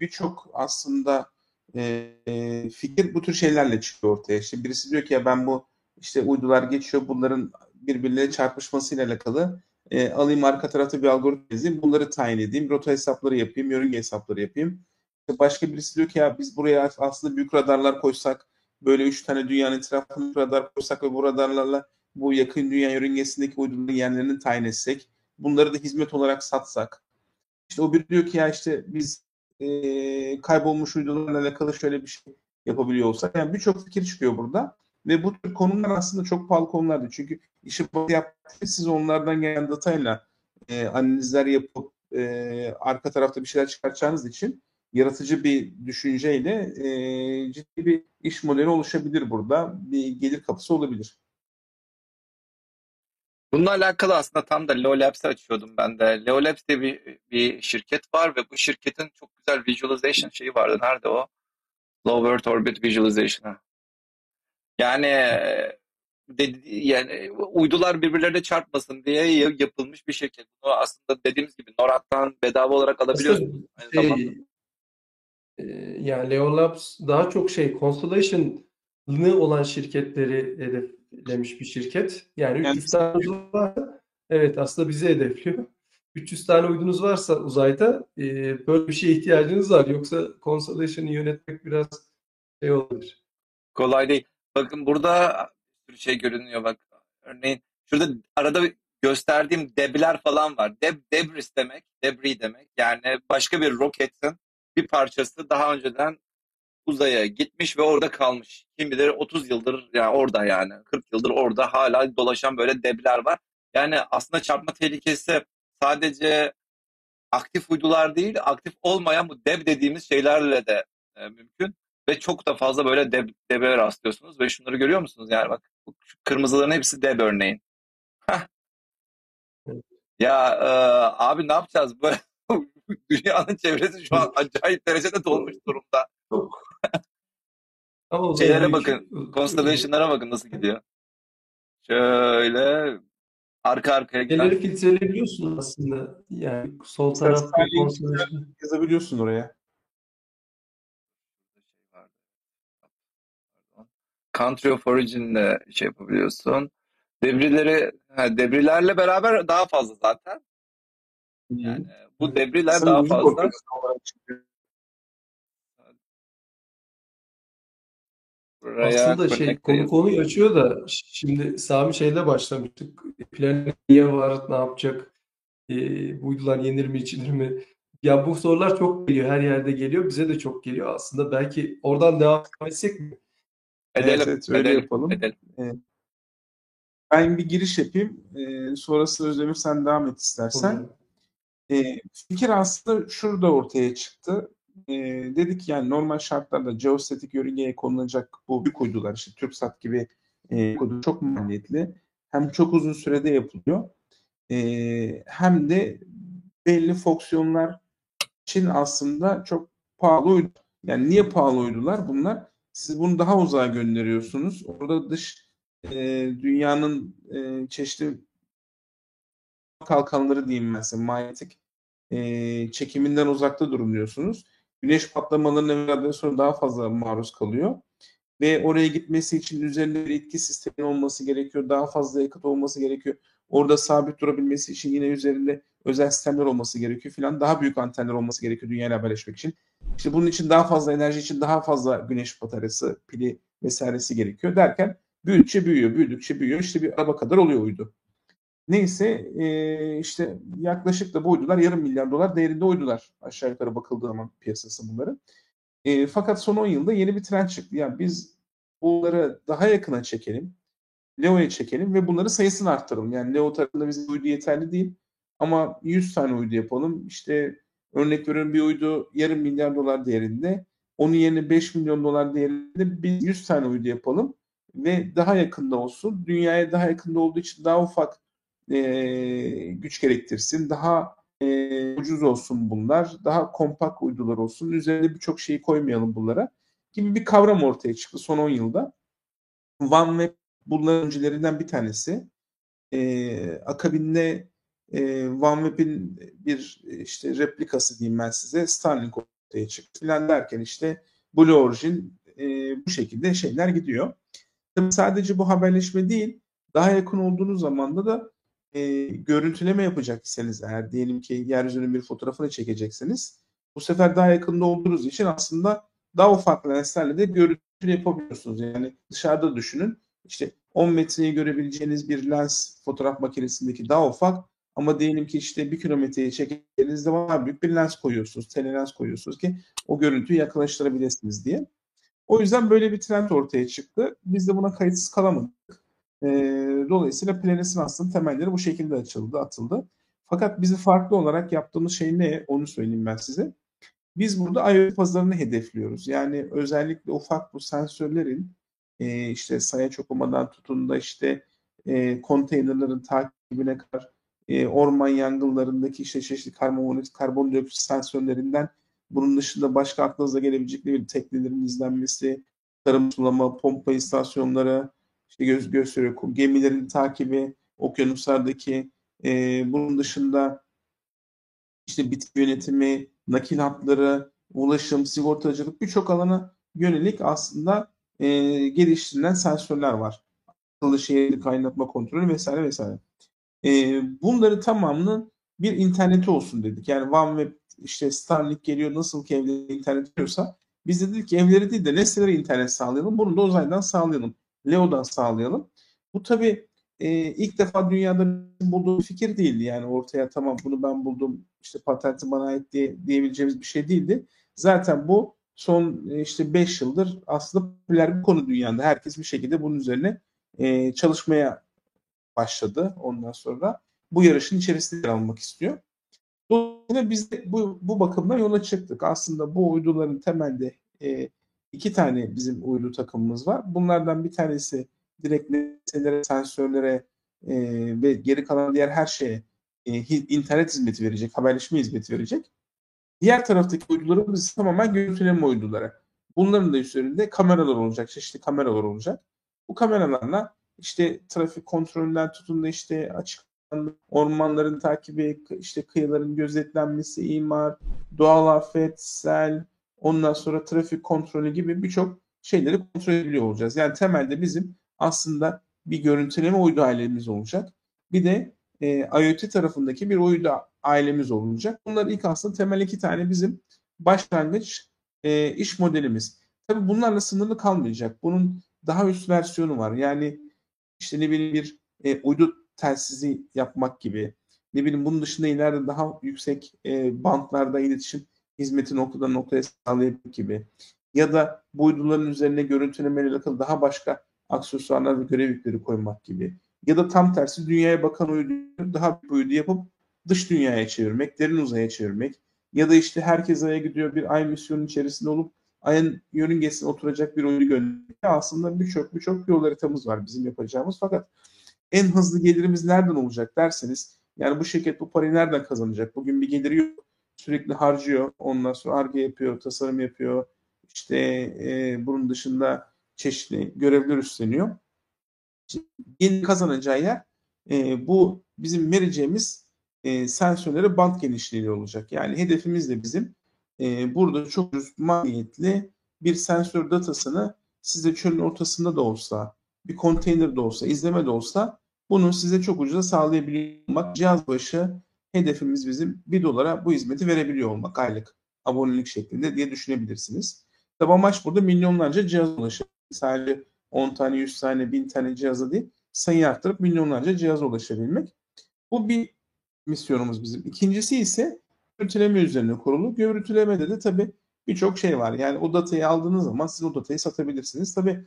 Birçok aslında e, fikir bu tür şeylerle çıkıyor ortaya. İşte birisi diyor ki ya ben bu işte uydular geçiyor bunların birbirleriyle çarpışmasıyla alakalı e, alayım arka tarafta bir algoritma yazayım bunları tayin edeyim rota hesapları yapayım yörünge hesapları yapayım. İşte başka birisi diyor ki ya biz buraya aslında büyük radarlar koysak böyle üç tane dünyanın etrafına radar koysak ve bu radarlarla bu yakın dünya yörüngesindeki uyduların yerlerini tayin etsek bunları da hizmet olarak satsak. İşte o bir diyor ki ya işte biz e, kaybolmuş uydularla alakalı şöyle bir şey yapabiliyor olsak. Yani birçok fikir çıkıyor burada. Ve bu tür konular aslında çok pahalı konulardı. Çünkü işi yaptığınız siz onlardan gelen datayla e, analizler yapıp e, arka tarafta bir şeyler çıkartacağınız için yaratıcı bir düşünceyle e, ciddi bir iş modeli oluşabilir burada. Bir gelir kapısı olabilir. Bununla alakalı aslında tam da Leo Labs'i açıyordum ben de. Leo Labs diye bir, bir şirket var ve bu şirketin çok güzel visualization şeyi vardı. Nerede o? Low Earth Orbit Visualization. Yani dedi, yani uydular birbirlerine çarpmasın diye yapılmış bir şirket. Bunu aslında dediğimiz gibi NORAD'dan bedava olarak alabiliyorsunuz. Aynı Şey, e, yani Leo Labs daha çok şey Constellation'lı olan şirketleri hedeflemiş bir şirket. Yani Yani 300 tane varsa evet aslında bizi hedefliyor. [LAUGHS] 300 tane uydunuz varsa uzayda e, böyle bir şeye ihtiyacınız var. Yoksa Constellation'ı yönetmek biraz şey olabilir. Kolay değil. Bakın burada bir şey görünüyor bak. Örneğin şurada arada gösterdiğim debler falan var. Deb, debris demek, debris demek. Yani başka bir roketin bir parçası daha önceden uzaya gitmiş ve orada kalmış. Kim bilir 30 yıldır yani orada yani 40 yıldır orada hala dolaşan böyle debler var. Yani aslında çarpma tehlikesi sadece aktif uydular değil, aktif olmayan bu deb dediğimiz şeylerle de e, mümkün. Ve çok da fazla böyle deb, debe rastlıyorsunuz ve şunları görüyor musunuz? Yani bak şu kırmızıların hepsi deb örneğin. Ya e, abi ne yapacağız? Böyle [LAUGHS] dünyanın çevresi şu an acayip derecede dolmuş durumda. Ama o Şeylere büyük- bakın, constellation'lara bakın nasıl gidiyor. Şöyle arka arkaya giden. Şeyleri filtreleyebiliyorsun aslında. Yani sol tarafta constellation. Yazabiliyorsun oraya. Country of Origin'le şey yapabiliyorsun. Debrileri, ha, debrilerle beraber daha fazla zaten. Yani bu debriler Sen daha fazla. Buraya Aslında şey konu edeyim. konuyu açıyor da şimdi Sami şeyle başlamıştık. Plan niye var, ne yapacak? E, bu uydular yenir mi, içilir mi? Ya bu sorular çok geliyor. Her yerde geliyor. Bize de çok geliyor. Aslında belki oradan devam etsek mi? Edelim, Evet, evet, öyle edelim, yapalım. edelim. Ben bir giriş yapayım. Ee, sonrasında Özdemir sen devam et istersen. E, fikir aslında şurada ortaya çıktı. E, dedik yani normal şartlarda geostatik yörüngeye konulacak bu büyük uydular işte TürkSat gibi e, çok maliyetli. Hem çok uzun sürede yapılıyor. E, hem de belli fonksiyonlar için aslında çok pahalı uydu. Yani niye pahalı uydular? Bunlar siz bunu daha uzağa gönderiyorsunuz. Orada dış e, dünyanın e, çeşitli kalkanları diyeyim ben size manyetik e, çekiminden uzakta durun diyorsunuz. Güneş patlamalarına verdiği sonra daha fazla maruz kalıyor. Ve oraya gitmesi için üzerinde bir itki sistemi olması gerekiyor. Daha fazla yakıt olması gerekiyor. Orada sabit durabilmesi için yine üzerinde özel sistemler olması gerekiyor filan. Daha büyük antenler olması gerekiyor dünyayla haberleşmek için. İşte bunun için daha fazla enerji için daha fazla güneş bataryası, pili vesairesi gerekiyor derken büyüdükçe büyüyor, büyüdükçe büyüyor. İşte bir araba kadar oluyor uydu. Neyse e, işte yaklaşık da bu uydular yarım milyar dolar değerinde uydular. Aşağı yukarı bakıldığı zaman piyasası bunların. E, fakat son 10 yılda yeni bir trend çıktı. Yani biz bunları daha yakına çekelim. Leo'ya çekelim ve bunları sayısını arttıralım. Yani Leo tarafında bize uydu yeterli değil. Ama 100 tane uydu yapalım. İşte örnek veriyorum bir uydu yarım milyar dolar değerinde. Onun yerine 5 milyon dolar değerinde biz 100 tane uydu yapalım. Ve daha yakında olsun. Dünyaya daha yakında olduğu için daha ufak e, güç gerektirsin. Daha e, ucuz olsun bunlar. Daha kompakt uydular olsun. Üzerine birçok şeyi koymayalım bunlara. Gibi bir kavram ortaya çıktı son 10 yılda. OneWeb bunların öncülerinden bir tanesi. E, akabinde e, OneWeb'in bir işte replikası diyeyim ben size Starlink ortaya çıktı filan derken işte Blue Origin e, bu şekilde şeyler gidiyor. Tabii sadece bu haberleşme değil, daha yakın olduğunuz zamanda da e, görüntüleme yapacaksanız eğer diyelim ki yeryüzünün bir fotoğrafını çekeceksiniz bu sefer daha yakında olduğunuz için aslında daha ufak lenslerle de görüntü yapabiliyorsunuz. Yani dışarıda düşünün işte 10 metreyi görebileceğiniz bir lens fotoğraf makinesindeki daha ufak ama diyelim ki işte bir kilometreyi çektiğinizde daha büyük bir lens koyuyorsunuz, telelens koyuyorsunuz ki o görüntüyü yaklaştırabilirsiniz diye. O yüzden böyle bir trend ortaya çıktı. Biz de buna kayıtsız kalamadık. E, dolayısıyla Planes'in aslında temelleri bu şekilde açıldı, atıldı. Fakat bizi farklı olarak yaptığımız şey ne? Onu söyleyeyim ben size. Biz burada IoT pazarını hedefliyoruz. Yani özellikle ufak bu sensörlerin e, işte sayaç okumadan tutun da işte e, konteynerların takibine kadar e, orman yangınlarındaki işte çeşitli karbondioksit, karbondioksit sensörlerinden bunun dışında başka aklınıza gelebilecek ne teknelerin izlenmesi, tarım sulama, pompa istasyonları, işte göz gösteriyor gemilerin takibi, okyanuslardaki e, bunun dışında işte bitki yönetimi, nakil hatları, ulaşım, sigortacılık birçok alana yönelik aslında e, geliştirilen sensörler var. Akıllı şehir kaynatma kontrolü vesaire vesaire. E, bunları tamamının bir interneti olsun dedik. Yani OneWeb işte Starlink geliyor nasıl ki evlere internet diyorsa biz de dedik ki evleri değil de nesnelere internet sağlayalım. Bunu da uzaydan sağlayalım. Leo'dan sağlayalım. Bu tabii e, ilk defa dünyada bulduğum fikir değildi. Yani ortaya tamam bunu ben buldum işte patenti bana ait diye, diyebileceğimiz bir şey değildi. Zaten bu son işte 5 yıldır aslında popüler bir konu dünyada. Herkes bir şekilde bunun üzerine e, çalışmaya başladı ondan sonra. Bu yarışın içerisinde yer almak istiyor. Dolayısıyla biz de bu, bu bakımdan yola çıktık. Aslında bu uyduların temelde e, iki tane bizim uydu takımımız var. Bunlardan bir tanesi direkt nesnelere, sensörlere e, ve geri kalan diğer her şeye e, internet hizmeti verecek, haberleşme hizmeti verecek. Diğer taraftaki uydularımız tamamen görüntüleme uyduları. Bunların da üzerinde kameralar olacak, çeşitli kameralar olacak. Bu kameralarla işte trafik kontrolünden tutun da işte açık ormanların takibi, işte kıyıların gözetlenmesi, imar, doğal afet, sel, ondan sonra trafik kontrolü gibi birçok şeyleri kontrol edebiliyor olacağız. Yani temelde bizim aslında bir görüntüleme uydu ailemiz olacak. Bir de e, IoT tarafındaki bir uydu ailemiz olacak. Bunlar ilk aslında temel iki tane bizim başlangıç e, iş modelimiz. Tabii bunlarla sınırlı kalmayacak. Bunun daha üst versiyonu var. Yani işte ne bileyim bir e, uydu telsizi yapmak gibi. Ne bileyim bunun dışında ileride daha yüksek e, bantlarda iletişim hizmeti noktadan noktaya sağlayabilmek gibi. Ya da bu uyduların üzerine görüntülemeyle alakalı daha başka aksesuarlar ve görev yükleri koymak gibi. Ya da tam tersi dünyaya bakan uyduyu daha bir uydu yapıp dış dünyaya çevirmek, derin uzaya çevirmek. Ya da işte herkes Ay'a gidiyor bir Ay misyonun içerisinde olup Ay'ın yörüngesine oturacak bir oyunu göndermek. Aslında birçok birçok yol haritamız var bizim yapacağımız. Fakat en hızlı gelirimiz nereden olacak derseniz yani bu şirket bu parayı nereden kazanacak? Bugün bir geliri yok. Sürekli harcıyor. Ondan sonra arge yapıyor, tasarım yapıyor. İşte e, bunun dışında çeşitli görevler üstleniyor. Gelir kazanacağı yer e, bu bizim vereceğimiz e, sensörlere band genişliği olacak. Yani hedefimiz de bizim e, burada çok ucuz maliyetli bir sensör datasını size çölün ortasında da olsa, bir konteyner de olsa, izleme de olsa bunu size çok ucuza sağlayabiliyor olmak. Cihaz başı hedefimiz bizim 1 dolara bu hizmeti verebiliyor olmak aylık abonelik şeklinde diye düşünebilirsiniz. Tabi amaç burada milyonlarca cihaz ulaşmak. Sadece 10 tane, 100 tane, 1000 tane cihaza değil sayı arttırıp milyonlarca cihaza ulaşabilmek. Bu bir misyonumuz bizim. İkincisi ise görüntüleme üzerine kurulu. Görüntülemede de tabii birçok şey var. Yani o datayı aldığınız zaman siz o datayı satabilirsiniz. Tabii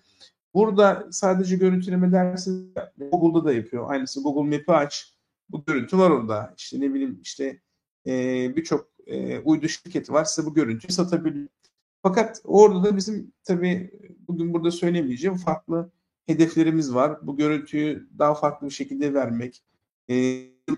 burada sadece görüntüleme dersiniz Google'da da yapıyor. Aynısı Google Map'i aç. Bu görüntü var orada. İşte ne bileyim işte e, birçok e, uydu şirketi var size bu görüntüyü satabiliyor. Fakat orada da bizim tabii bugün burada söylemeyeceğim farklı hedeflerimiz var. Bu görüntüyü daha farklı bir şekilde vermek, e,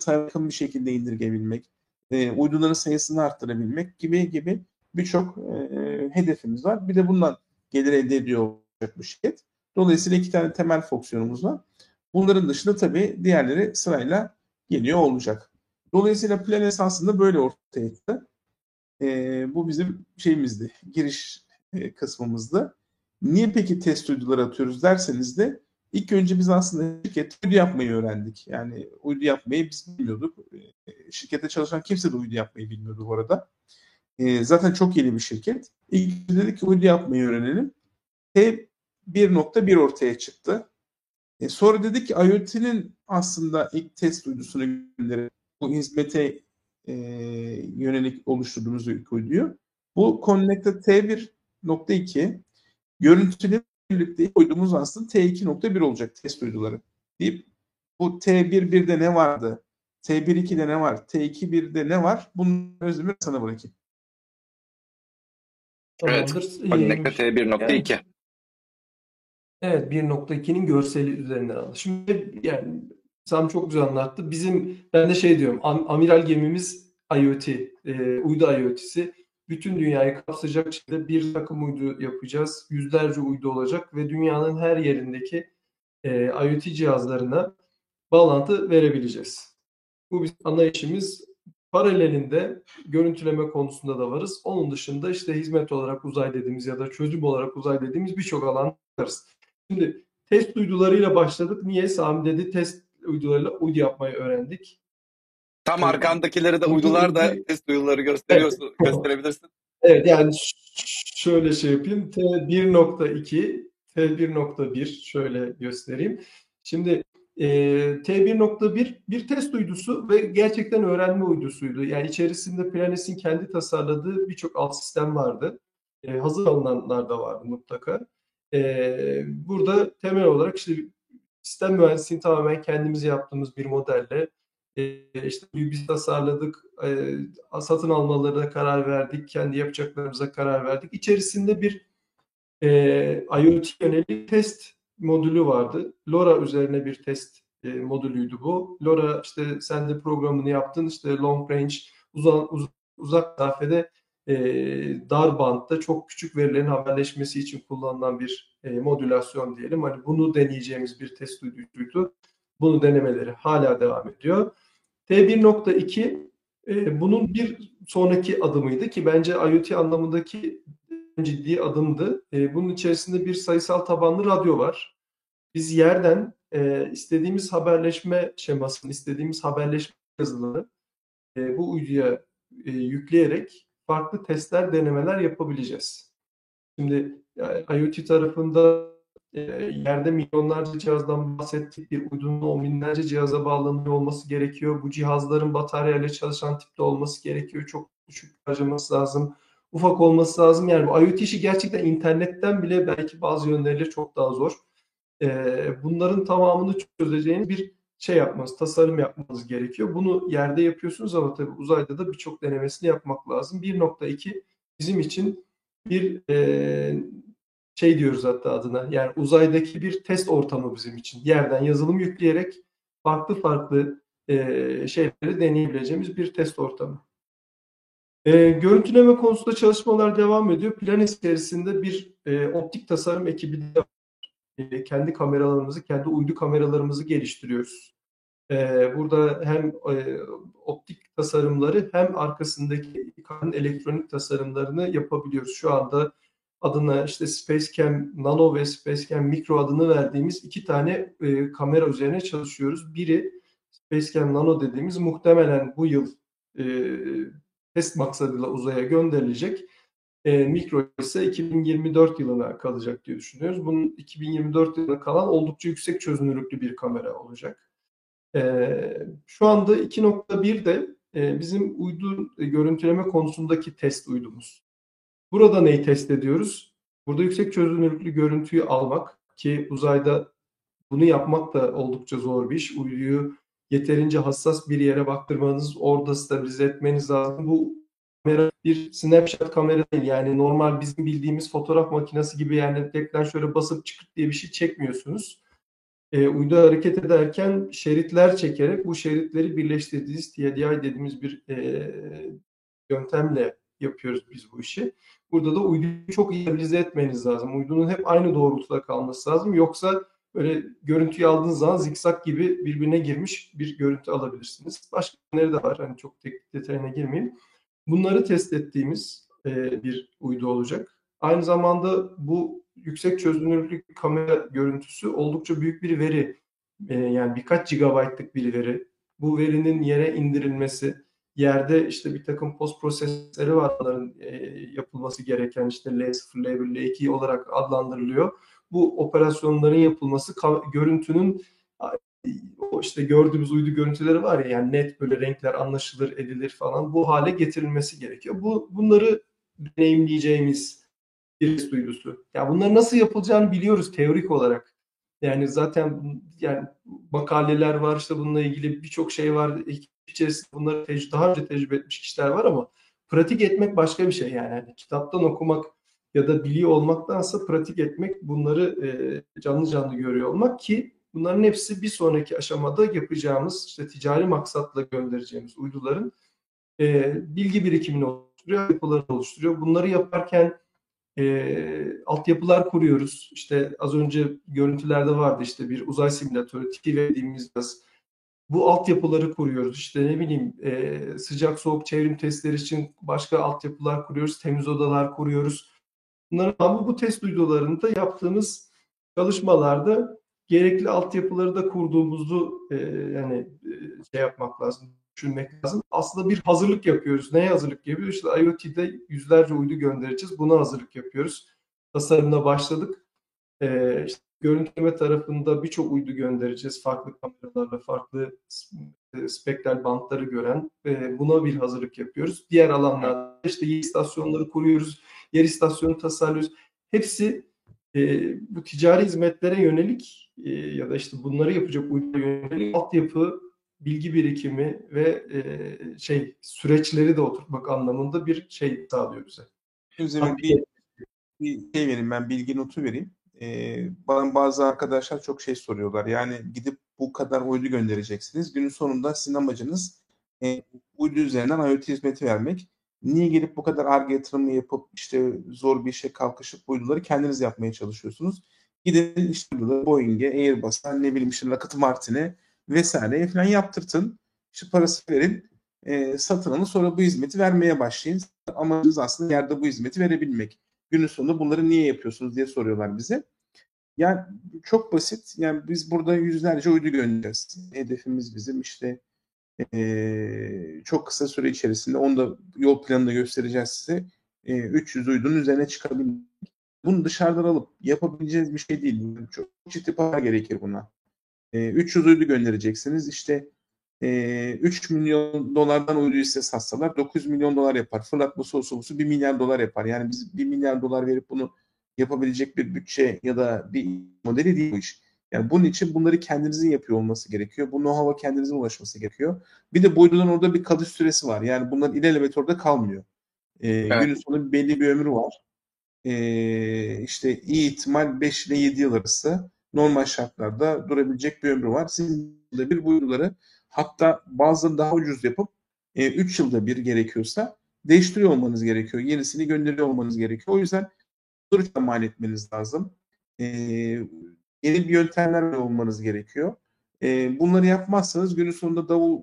yakın bir şekilde indirgebilmek, e, uyduların sayısını arttırabilmek gibi gibi birçok e, hedefimiz var. Bir de bundan gelir elde ediyor bu şirket. Dolayısıyla iki tane temel fonksiyonumuz var. Bunların dışında tabii diğerleri sırayla geliyor olacak. Dolayısıyla plan esasında böyle ortaya çıktı. E, bu bizim şeyimizdi, giriş e, kısmımızdı. Niye peki test uyduları atıyoruz derseniz de ilk önce biz aslında şirket uydu yapmayı öğrendik. Yani uydu yapmayı biz bilmiyorduk. E, şirkette çalışan kimse de uydu yapmayı bilmiyordu bu arada. E, zaten çok yeni bir şirket. İlk dedik ki uydu yapmayı öğrenelim. T1.1 ortaya çıktı. E, sonra dedik ki IoT'nin aslında ilk test uydusunu gönderip bu hizmete e, yönelik oluşturduğumuz uyduyu. Bu Connected T1.2 görüntülü birlikte uydumuz aslında T2.1 olacak test uyduları. Deyip bu T1.1'de ne vardı? T1.2'de ne var? T2.1'de ne var? Bunun özümü sana bırakayım. Evet. Connected T1.2. Yani, evet 1.2'nin görseli üzerinden aldı. Şimdi yani Sam çok güzel anlattı. Bizim ben de şey diyorum am, amiral gemimiz IoT, e, uydu IoT'si. Bütün dünyayı kapsayacak şekilde bir takım uydu yapacağız. Yüzlerce uydu olacak ve dünyanın her yerindeki e, IoT cihazlarına bağlantı verebileceğiz. Bu bizim ana işimiz. Paralelinde görüntüleme konusunda da varız. Onun dışında işte hizmet olarak uzay dediğimiz ya da çözüm olarak uzay dediğimiz birçok alan varız. Şimdi test uydularıyla başladık. Niye? Sami dedi test uydularıyla uydu yapmayı öğrendik. Tam arkandakileri de uydular da test uyduları gösteriyorsun, evet. gösterebilirsin. Evet yani şöyle şey yapayım. T1.2, T1.1 şöyle göstereyim. Şimdi e, T1.1 bir test uydusu ve gerçekten öğrenme uydusuydu. Yani içerisinde Planes'in kendi tasarladığı birçok alt sistem vardı. E, hazır alınanlar da vardı mutlaka. Burada temel olarak işte sistem mühendisliğini tamamen kendimiz yaptığımız bir modelle işte biz tasarladık, satın almalarına karar verdik, kendi yapacaklarımıza karar verdik. İçerisinde bir IoT yönelik test modülü vardı. LoRa üzerine bir test modülüydü bu. LoRa işte sen de programını yaptın işte long range uzak, uz, uzak mesafede e, dar bantta çok küçük verilerin haberleşmesi için kullanılan bir e, modülasyon diyelim. Hani bunu deneyeceğimiz bir test uyduydu. Bunu denemeleri hala devam ediyor. T1.2 e, bunun bir sonraki adımıydı ki bence IoT anlamındaki ciddi adımdı. E, bunun içerisinde bir sayısal tabanlı radyo var. Biz yerden e, istediğimiz haberleşme şemasını, istediğimiz haberleşme yazılarını e, bu uyduya e, yükleyerek farklı testler, denemeler yapabileceğiz. Şimdi IoT tarafında e, yerde milyonlarca cihazdan bahsettik. Bir uydunun on binlerce cihaza bağlanıyor olması gerekiyor. Bu cihazların bataryayla çalışan tipte olması gerekiyor. Çok düşük harcaması lazım. Ufak olması lazım. Yani bu IoT işi gerçekten internetten bile belki bazı yönleriyle çok daha zor. E, bunların tamamını çözeceğiniz bir şey yapmanız, tasarım yapmanız gerekiyor. Bunu yerde yapıyorsunuz ama tabii uzayda da birçok denemesini yapmak lazım. 1.2 bizim için bir e, şey diyoruz hatta adına yani uzaydaki bir test ortamı bizim için. Yerden yazılım yükleyerek farklı farklı e, şeyleri deneyebileceğimiz bir test ortamı. E, görüntüleme konusunda çalışmalar devam ediyor. Plan içerisinde bir e, optik tasarım ekibi de e, kendi kameralarımızı, kendi uydu kameralarımızı geliştiriyoruz. E, burada hem e, optik tasarımları hem arkasındaki elektronik tasarımlarını yapabiliyoruz. Şu anda adına işte SpaceCam Nano ve SpaceCam Micro adını verdiğimiz iki tane e, kamera üzerine çalışıyoruz. Biri SpaceCam Nano dediğimiz muhtemelen bu yıl e, test maksadıyla uzaya gönderilecek. E, Micro ise 2024 yılına kalacak diye düşünüyoruz. Bunun 2024 yılına kalan oldukça yüksek çözünürlüklü bir kamera olacak. E, şu anda 2.1 de e, bizim uydu görüntüleme konusundaki test uydumuz. Burada neyi test ediyoruz? Burada yüksek çözünürlüklü görüntüyü almak ki uzayda bunu yapmak da oldukça zor bir iş. Uyduyu yeterince hassas bir yere baktırmanız, orada stabilize etmeniz lazım. Bu kamera bir snapshot kamera değil. Yani normal bizim bildiğimiz fotoğraf makinesi gibi yani tekrar şöyle basıp çıkıp diye bir şey çekmiyorsunuz. E, uydu hareket ederken şeritler çekerek bu şeritleri birleştirdiğiniz TDI dediğimiz bir e, yöntemle yapıyoruz biz bu işi. Burada da uyduyu çok iyi stabilize etmeniz lazım. Uydunun hep aynı doğrultuda kalması lazım. Yoksa böyle görüntüyü aldığınız zaman zikzak gibi birbirine girmiş bir görüntü alabilirsiniz. Başka neleri de var. Hani çok teknik detayına girmeyeyim. Bunları test ettiğimiz e, bir uydu olacak. Aynı zamanda bu yüksek çözünürlük kamera görüntüsü oldukça büyük bir veri. E, yani birkaç gigabaytlık bir veri. Bu verinin yere indirilmesi, yerde işte bir takım post prosesleri var bunların e, yapılması gereken işte L0, L1, L2 olarak adlandırılıyor. Bu operasyonların yapılması görüntünün o işte gördüğümüz uydu görüntüleri var ya yani net böyle renkler anlaşılır edilir falan bu hale getirilmesi gerekiyor. Bu bunları deneyimleyeceğimiz bir duygusu. Ya yani bunları nasıl yapılacağını biliyoruz teorik olarak. Yani zaten yani makaleler var işte bununla ilgili birçok şey var. İçerisinde bunları tecrübe, daha önce tecrübe etmiş kişiler var ama pratik etmek başka bir şey yani. yani kitaptan okumak ya da biliyor olmaktansa pratik etmek bunları e, canlı canlı görüyor olmak ki Bunların hepsi bir sonraki aşamada yapacağımız işte ticari maksatla göndereceğimiz uyduların e, bilgi birikimini oluşturuyor, yapılarını oluşturuyor. Bunları yaparken e, altyapılar kuruyoruz. İşte az önce görüntülerde vardı işte bir uzay simülatörü, Tİ dediğimiz yaz. Bu altyapıları kuruyoruz. İşte ne bileyim e, sıcak soğuk çevrim testleri için başka altyapılar kuruyoruz. Temiz odalar kuruyoruz. Bunların ama bu test uydularında yaptığımız çalışmalarda gerekli altyapıları da kurduğumuzu e, yani e, şey yapmak lazım, düşünmek lazım. Aslında bir hazırlık yapıyoruz. Neye hazırlık yapıyoruz? İşte IoT'de yüzlerce uydu göndereceğiz. Buna hazırlık yapıyoruz. Tasarımına başladık. E, işte görüntüleme tarafında birçok uydu göndereceğiz. Farklı kameralarla, farklı e, spektral bantları gören. E, buna bir hazırlık yapıyoruz. Diğer alanlarda işte yer istasyonları kuruyoruz. Yer istasyonu tasarlıyoruz. Hepsi e, bu ticari hizmetlere yönelik e, ya da işte bunları yapacak uygulamaya yönelik altyapı, bilgi birikimi ve e, şey süreçleri de oturtmak anlamında bir şey sağlıyor bize. Şimdi bir, bir şey vereyim ben bilgi notu vereyim. Ee, bana bazı arkadaşlar çok şey soruyorlar. Yani gidip bu kadar uydu göndereceksiniz. Günün sonunda sizin amacınız e, uydu üzerinden IoT hizmeti vermek. Niye gelip bu kadar ARGE yatırımı yapıp işte zor bir işe kalkışıp uyduları kendiniz yapmaya çalışıyorsunuz? Gidin işte Boeing'e, Airbus'a, ne bileyim işte Lockheed Martin'e vesaire falan yaptırtın. İşte parası verin, e, satın alın sonra bu hizmeti vermeye başlayın. Amacınız aslında yerde bu hizmeti verebilmek. Günün sonunda bunları niye yapıyorsunuz diye soruyorlar bize. Yani çok basit. Yani biz burada yüzlerce uydu göndereceğiz. Hedefimiz bizim işte e, çok kısa süre içerisinde onu da yol planında göstereceğiz size. E, 300 uydunun üzerine çıkabilmek. Bunu dışarıdan alıp yapabileceğiniz bir şey değil. Çok ciddi para gerekir buna. E, 300 uydu göndereceksiniz. İşte e, 3 milyon dolardan uyduyu size satsalar 900 milyon dolar yapar. Fırlatması olsa olsa 1 milyar dolar yapar. Yani biz 1 milyar dolar verip bunu yapabilecek bir bütçe ya da bir modeli değil bu iş. Yani bunun için bunları kendinizin yapıyor olması gerekiyor. Bu know-how'a kendinizin ulaşması gerekiyor. Bir de bu uyduların orada bir kalış süresi var. Yani bunların ilerlemet orada kalmıyor. Ee, evet. Günün sonunda belli bir ömrü var. Ee, işte iyi ihtimal 5 ile 7 yıl arası normal şartlarda durabilecek bir ömrü var. Sizin de bir bu hatta bazıları daha ucuz yapıp 3 e, yılda bir gerekiyorsa değiştiriyor olmanız gerekiyor. Yenisini gönderiyor olmanız gerekiyor. O yüzden bunları mal etmeniz lazım. E, yeni bir yöntemler olmanız gerekiyor. E, bunları yapmazsanız günün sonunda davul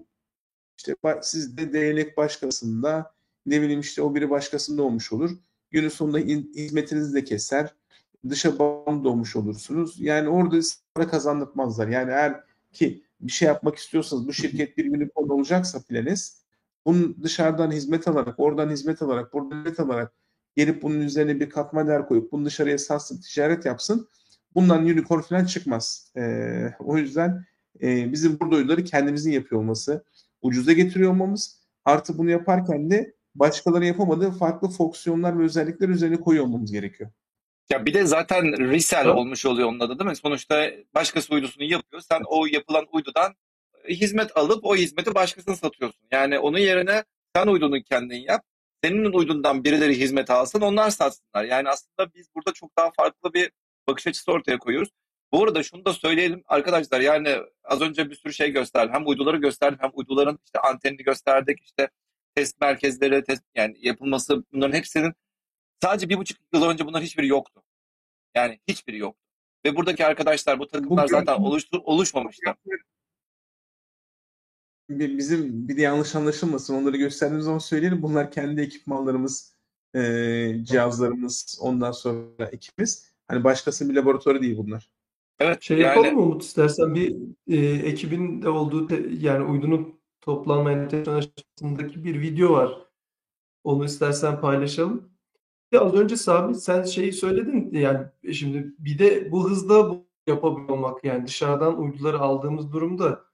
işte siz de değnek başkasında ne bileyim işte o biri başkasında olmuş olur. Günün sonunda hizmetinizi de keser. Dışa bağımlı olmuş olursunuz. Yani orada para kazandırmazlar. Yani eğer ki bir şey yapmak istiyorsanız bu şirket bir unicorn olacaksa Planes bunun dışarıdan hizmet alarak, oradan hizmet alarak, buradan hizmet alarak gelip bunun üzerine bir katma değer koyup bunu dışarıya satsın, ticaret yapsın. Bundan unicorn falan çıkmaz. E, o yüzden e, bizim burada oyunları kendimizin yapıyor olması, ucuza getiriyor olmamız, artı bunu yaparken de başkaları yapamadığı farklı fonksiyonlar ve özellikler üzerine koyuyor olmamız gerekiyor. Ya bir de zaten resell evet. olmuş oluyor onun adı değil mi? Sonuçta başkası uydusunu yapıyor. Sen o yapılan uydudan hizmet alıp o hizmeti başkasına satıyorsun. Yani onun yerine sen uydunu kendin yap senin uydundan birileri hizmet alsın onlar satsınlar. Yani aslında biz burada çok daha farklı bir bakış açısı ortaya koyuyoruz. Bu arada şunu da söyleyelim arkadaşlar yani az önce bir sürü şey gösterdim. Hem uyduları gösterdim hem uyduların işte antenini gösterdik işte test merkezleri test yani yapılması bunların hepsinin sadece bir buçuk yıl önce bunlar hiçbiri yoktu. Yani hiçbiri yoktu. Ve buradaki arkadaşlar bu takımlar bu zaten oluştu, oluşmamıştı bizim bir de yanlış anlaşılmasın onları gösterdiğimiz zaman söyleyelim. Bunlar kendi ekipmanlarımız, e, cihazlarımız, ondan sonra ekibimiz. Hani başkasının bir laboratuvarı değil bunlar. Evet. Şey yani... yapalım mı Umut istersen bir e, ekibin de olduğu te, yani uydunun toplanma entegrasyon aşamasındaki bir video var. Onu istersen paylaşalım. Az önce Sabit sen şeyi söyledin yani şimdi bir de bu hızda bu yapabiliyor olmak yani dışarıdan uyduları aldığımız durumda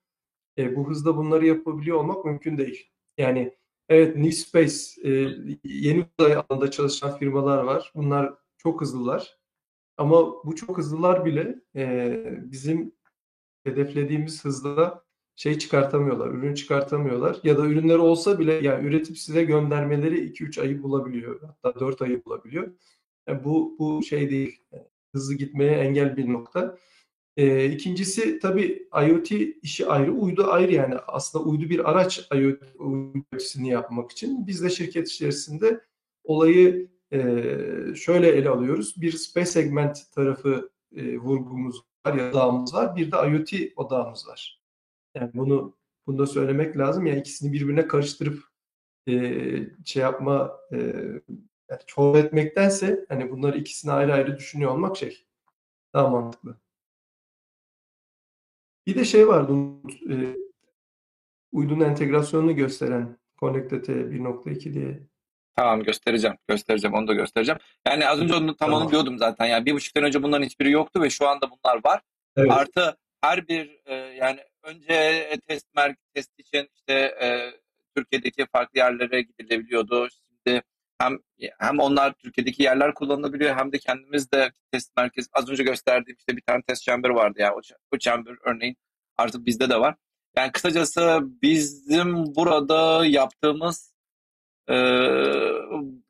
e, bu hızda bunları yapabiliyor olmak mümkün değil. Yani evet New Space e, yeni uzay alanında çalışan firmalar var. Bunlar çok hızlılar. Ama bu çok hızlılar bile e, bizim hedeflediğimiz hızda şey çıkartamıyorlar, ürün çıkartamıyorlar. Ya da ürünleri olsa bile yani üretip size göndermeleri 2-3 ayı bulabiliyor. Hatta 4 ayı bulabiliyor. Yani bu, bu şey değil. Hızlı gitmeye engel bir nokta. E, ikincisi tabii IoT işi ayrı, uydu ayrı yani aslında uydu bir araç IoT'sini yapmak için. Biz de şirket içerisinde olayı e, şöyle ele alıyoruz. Bir space segment tarafı e, vurgumuz var ya odağımız var. Bir de IoT odağımız var. Yani bunu bunu da söylemek lazım. Yani ikisini birbirine karıştırıp e, şey yapma e, yani çoğu etmektense hani bunları ikisini ayrı ayrı düşünüyor olmak şey daha mantıklı. Bir de şey vardı e, uydunun entegrasyonunu gösteren Connected 1.2 diye. Tamam göstereceğim. Göstereceğim. Onu da göstereceğim. Yani az önce onu tam tamam. onu diyordum zaten. Yani bir buçuk sene önce bunların hiçbiri yoktu ve şu anda bunlar var. Evet. Artı her bir e, yani önce test merkez test için işte e, Türkiye'deki farklı yerlere gidilebiliyordu. Şimdi hem hem onlar Türkiye'deki yerler kullanılabiliyor hem de kendimiz de test merkezi az önce gösterdiğim işte bir tane test chamber vardı ya yani o, o chamber örneğin artık bizde de var. Yani kısacası bizim burada yaptığımız e,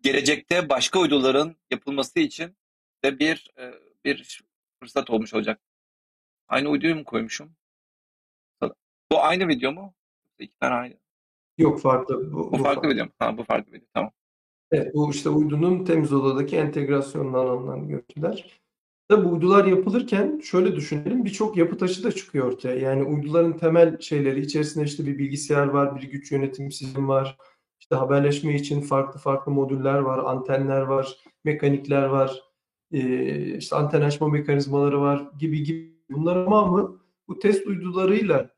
gelecekte başka uyduların yapılması için de bir e, bir fırsat olmuş olacak. Aynı uyduyu mu koymuşum? Bu aynı video mu? İki tane aynı. Yok farklı. Bu, Bu bu farklı video mu? Ha, bu farklı video. Tamam. Evet, bu işte uydunun temiz odadaki entegrasyonundan alınan görüntüler. Tabii bu uydular yapılırken şöyle düşünelim birçok yapı taşı da çıkıyor ortaya. Yani uyduların temel şeyleri içerisinde işte bir bilgisayar var, bir güç yönetim sistemi var. İşte haberleşme için farklı farklı modüller var, antenler var, mekanikler var, işte anten açma mekanizmaları var gibi gibi. Bunlar tamamı bu test uydularıyla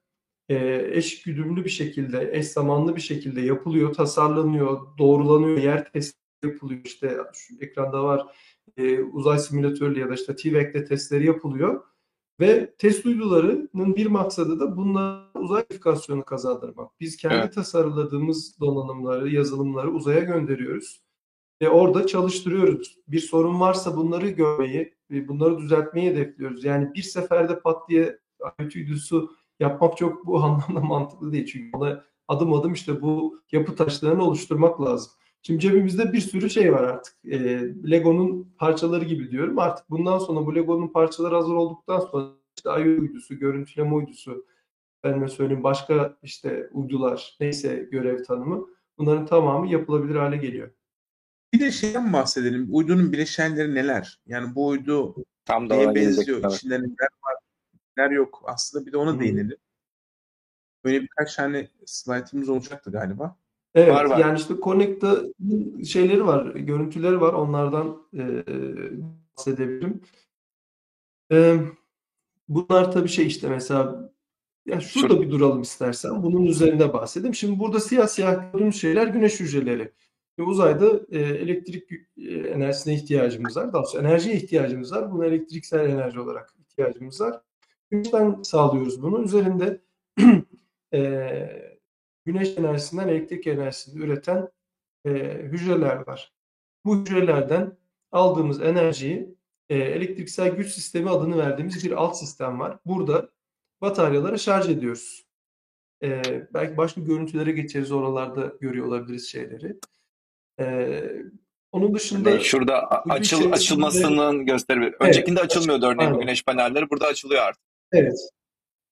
eş güdümlü bir şekilde, eş zamanlı bir şekilde yapılıyor, tasarlanıyor, doğrulanıyor, yer testi yapılıyor. İşte şu ekranda var e, uzay simülatörlü ya da işte TVEC'de testleri yapılıyor. Ve test uydularının bir maksadı da bunlara uzay sertifikasyonu kazandırmak. Biz kendi Evet. tasarladığımız donanımları, yazılımları uzaya gönderiyoruz. Ve orada çalıştırıyoruz. Bir sorun varsa bunları görmeyi, ve bunları düzeltmeyi hedefliyoruz. Yani bir seferde pat diye uydusu yapmak çok bu [LAUGHS] anlamda mantıklı değil. Çünkü ona adım adım işte bu yapı taşlarını oluşturmak lazım. Şimdi cebimizde bir sürü şey var artık. E, Lego'nun parçaları gibi diyorum. Artık bundan sonra bu Lego'nun parçaları hazır olduktan sonra işte IO uydusu, görüntüleme uydusu, ben söyleyeyim başka işte uydular, neyse görev tanımı bunların tamamı yapılabilir hale geliyor. Bir de şeyden bahsedelim. Uydunun bileşenleri neler? Yani bu uydu Tam da neye benziyor? İçinde neler var, neler yok? Aslında bir de ona Hı. değinelim. Böyle birkaç tane slaytımız olacaktı galiba. Evet, Var, var. yani işte Connect'ın şeyleri var, görüntüleri var. Onlardan e, bahsedebilirim. E, bunlar tabii şey işte mesela ya şurada Şur- bir duralım istersen. Bunun üzerinde bahsedeyim. Şimdi burada siyah siyah gördüğümüz şeyler güneş hücreleri. Ve uzayda e, elektrik e, enerjisine ihtiyacımız var. Daha doğrusu enerjiye ihtiyacımız var. Buna elektriksel enerji olarak ihtiyacımız var. Güneşten sağlıyoruz bunu. Üzerinde [CLEARS THROAT] e, güneş enerjisinden elektrik enerjisini üreten e, hücreler var. Bu hücrelerden aldığımız enerjiyi e, elektriksel güç sistemi adını verdiğimiz bir alt sistem var. Burada bataryalara şarj ediyoruz. E, belki başka görüntülere geçeriz. Oralarda görüyor olabiliriz şeyleri. E, onun dışında Hani şurada açıl, açılmasının gösteri. Öncekinde açılmıyordu örneğin aynen. güneş panelleri. Burada açılıyor artık. Evet.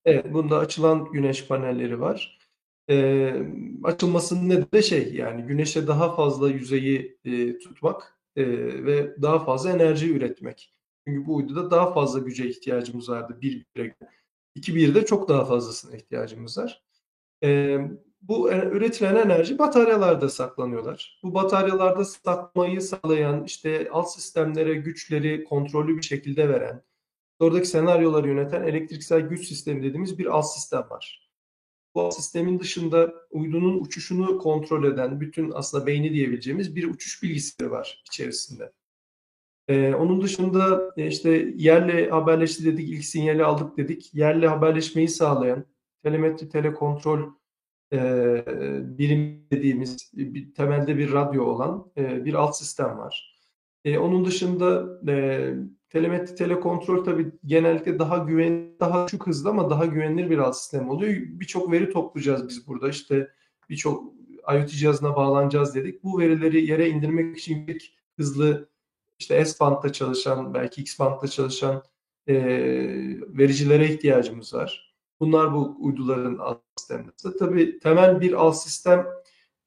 Evet, bunda açılan güneş panelleri var. Ee, açılmasının nedeni de şey yani güneşe daha fazla yüzeyi e, tutmak e, ve daha fazla enerji üretmek. Çünkü bu uyduda daha fazla güce ihtiyacımız vardı. Bir bire. İki birde çok daha fazlasına ihtiyacımız var. Ee, bu e- üretilen enerji bataryalarda saklanıyorlar. Bu bataryalarda saklamayı sağlayan işte alt sistemlere güçleri kontrollü bir şekilde veren oradaki senaryoları yöneten elektriksel güç sistemi dediğimiz bir alt sistem var. Bu alt sistemin dışında uydunun uçuşunu kontrol eden bütün aslında beyni diyebileceğimiz bir uçuş bilgisayarı var içerisinde. Ee, onun dışında e, işte yerle haberleşti dedik, ilk sinyali aldık dedik. Yerle haberleşmeyi sağlayan telemetri telekontrol e, birim dediğimiz bir, temelde bir radyo olan e, bir alt sistem var. E, onun dışında e, telemetri telekontrol tabii genellikle daha güven daha düşük hızlı ama daha güvenilir bir alt sistem oluyor. Birçok veri toplayacağız biz burada. İşte birçok IoT cihazına bağlanacağız dedik. Bu verileri yere indirmek için yüksek hızlı işte S-bandda çalışan belki X-bandda çalışan e, vericilere ihtiyacımız var. Bunlar bu uyduların alt sistemleri. Tabii temel bir alt sistem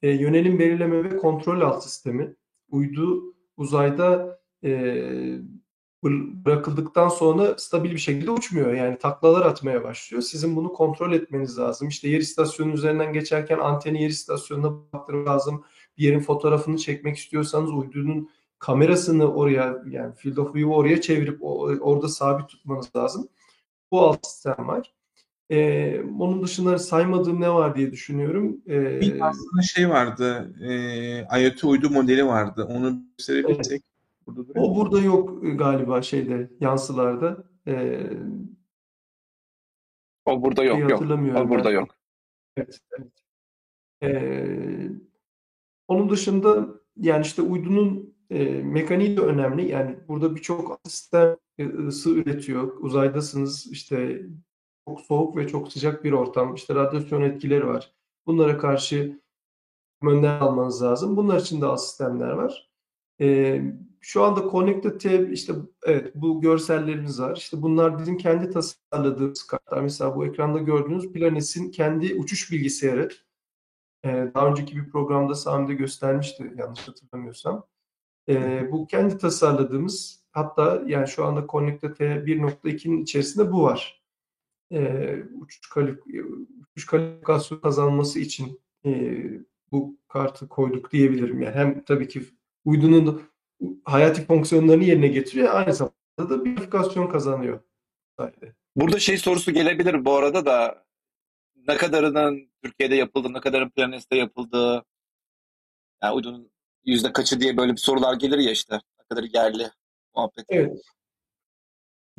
e, yönelim belirleme ve kontrol alt sistemi. Uydu uzayda e, bır- bırakıldıktan sonra stabil bir şekilde uçmuyor. Yani taklalar atmaya başlıyor. Sizin bunu kontrol etmeniz lazım. İşte yer istasyonu üzerinden geçerken anteni yer istasyonuna baktırmak lazım. Bir yerin fotoğrafını çekmek istiyorsanız uydunun kamerasını oraya yani field of view'u oraya çevirip orada sabit tutmanız lazım. Bu alt sistem var. Ee, onun dışında saymadığım ne var diye düşünüyorum. Ee, Bir aslında şey vardı. E, IoT uydu modeli vardı. Onu gösterebilirsek. Burada duruyor o burada yok galiba şeyde yansılarda. Ee, O burada yok şeyi yok. hatırlamıyorum O burada ben. yok. Evet, evet. Ee, onun dışında yani işte uydunun e, mekaniği de önemli. Yani burada birçok sistem e, ısı üretiyor. Uzaydasınız işte çok soğuk ve çok sıcak bir ortam. İşte radyasyon etkileri var. Bunlara karşı önlem almanız lazım. Bunlar için de sistemler var. Ee, şu anda Connected Tab işte evet bu görsellerimiz var. İşte bunlar bizim kendi tasarladığımız kartlar. Mesela bu ekranda gördüğünüz Planes'in kendi uçuş bilgisayarı. Ee, daha önceki bir programda Sami de göstermişti yanlış hatırlamıyorsam. Ee, bu kendi tasarladığımız hatta yani şu anda Connected T 1.2'nin içerisinde bu var. Ee, uçuş, kalif uçuş kalifikasyon kazanması için e, bu kartı koyduk diyebilirim. Yani hem tabii ki uydunun hayati fonksiyonlarını yerine getiriyor. Aynı zamanda da bir kalifikasyon kazanıyor. Burada şey sorusu gelebilir bu arada da ne kadarının Türkiye'de yapıldı, ne kadarın Planes'te yapıldı, yani uydunun yüzde kaçı diye böyle bir sorular gelir ya işte. Ne kadar yerli muhabbet. Evet.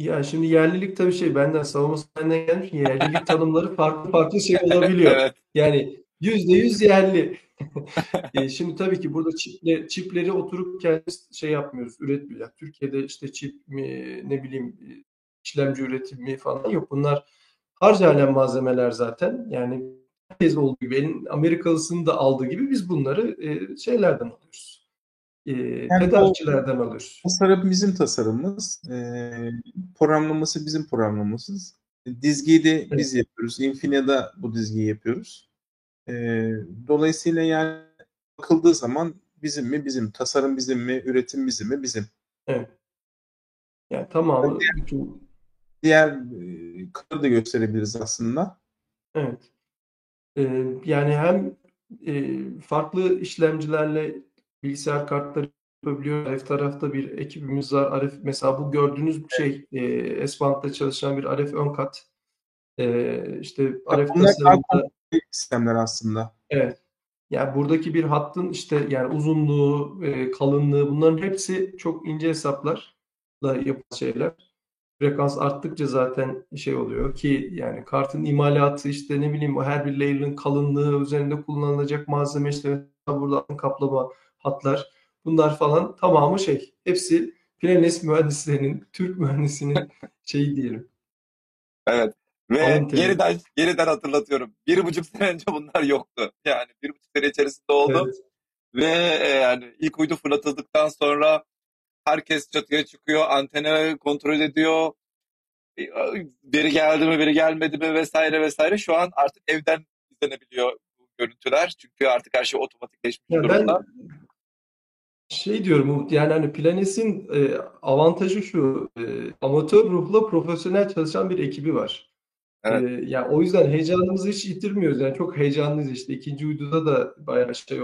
Ya şimdi yerlilik tabii şey benden savunması benden gelmiş. Yerlilik tanımları farklı farklı şey olabiliyor. evet. Yani yüzde yüz yerli. [LAUGHS] e, şimdi tabii ki burada çiple, çipleri oturup kendimiz şey yapmıyoruz, üretmiyoruz. Türkiye'de işte çip mi, ne bileyim işlemci üretimi falan yok. Bunlar harcayan malzemeler zaten. Yani herkes olduğu gibi, elin Amerikalısının da aldığı gibi biz bunları e, şeylerden alıyoruz. E, yani tedarikçilerden alıyoruz. Tasarım bizim tasarımımız. E, programlaması bizim programlamasız. Dizgiyi de evet. biz yapıyoruz. Infinia'da bu dizgiyi yapıyoruz. E, dolayısıyla yani bakıldığı zaman bizim mi bizim, tasarım bizim mi, üretim bizim mi bizim. Evet. Yani tamamı diğer, bütün... diğer e, da gösterebiliriz aslında. Evet. Ee, yani hem e, farklı işlemcilerle bilgisayar kartları yapabiliyor. Arif tarafta bir ekibimiz var. Arif mesela bu gördüğünüz şey e, Esbank'ta çalışan bir Arif ön kat. E, işte Arif tasarımında sistemler aslında. Evet. Yani buradaki bir hattın işte yani uzunluğu, e, kalınlığı bunların hepsi çok ince hesaplarla yapılan şeyler frekans arttıkça zaten şey oluyor ki yani kartın imalatı işte ne bileyim her bir layer'ın kalınlığı üzerinde kullanılacak malzeme işte burada kaplama hatlar bunlar falan tamamı şey hepsi Planes mühendislerinin Türk mühendisinin [LAUGHS] şeyi diyelim. Evet. Ve Alın yeniden, yeniden hatırlatıyorum. Bir buçuk sene önce bunlar yoktu. Yani bir buçuk sene içerisinde oldu. Evet. Ve e, yani ilk uydu fırlatıldıktan sonra herkes çatıya çıkıyor, antene kontrol ediyor. Biri geldi mi, biri gelmedi mi vesaire vesaire. Şu an artık evden izlenebiliyor bu görüntüler. Çünkü artık her şey otomatikleşmiş ya durumda. Ben şey diyorum Umut, yani hani Planes'in e, avantajı şu, e, amatör ruhla profesyonel çalışan bir ekibi var. Evet. E, yani o yüzden heyecanımızı hiç yitirmiyoruz. Yani çok heyecanlıyız işte. ikinci uyduda da bayağı şey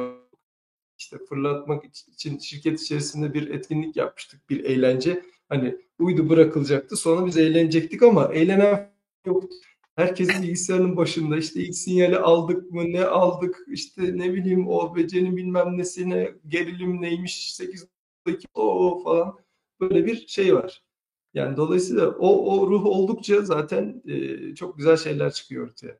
işte fırlatmak için şirket içerisinde bir etkinlik yapmıştık, bir eğlence. Hani uydu bırakılacaktı, sonra biz eğlenecektik ama eğlenen yok. Herkes bilgisayarın başında işte ilk sinyali aldık mı, ne aldık, işte ne bileyim o becenin bilmem nesine, gerilim neymiş, 8 dakika o falan böyle bir şey var. Yani dolayısıyla o, o ruh oldukça zaten e, çok güzel şeyler çıkıyor ortaya.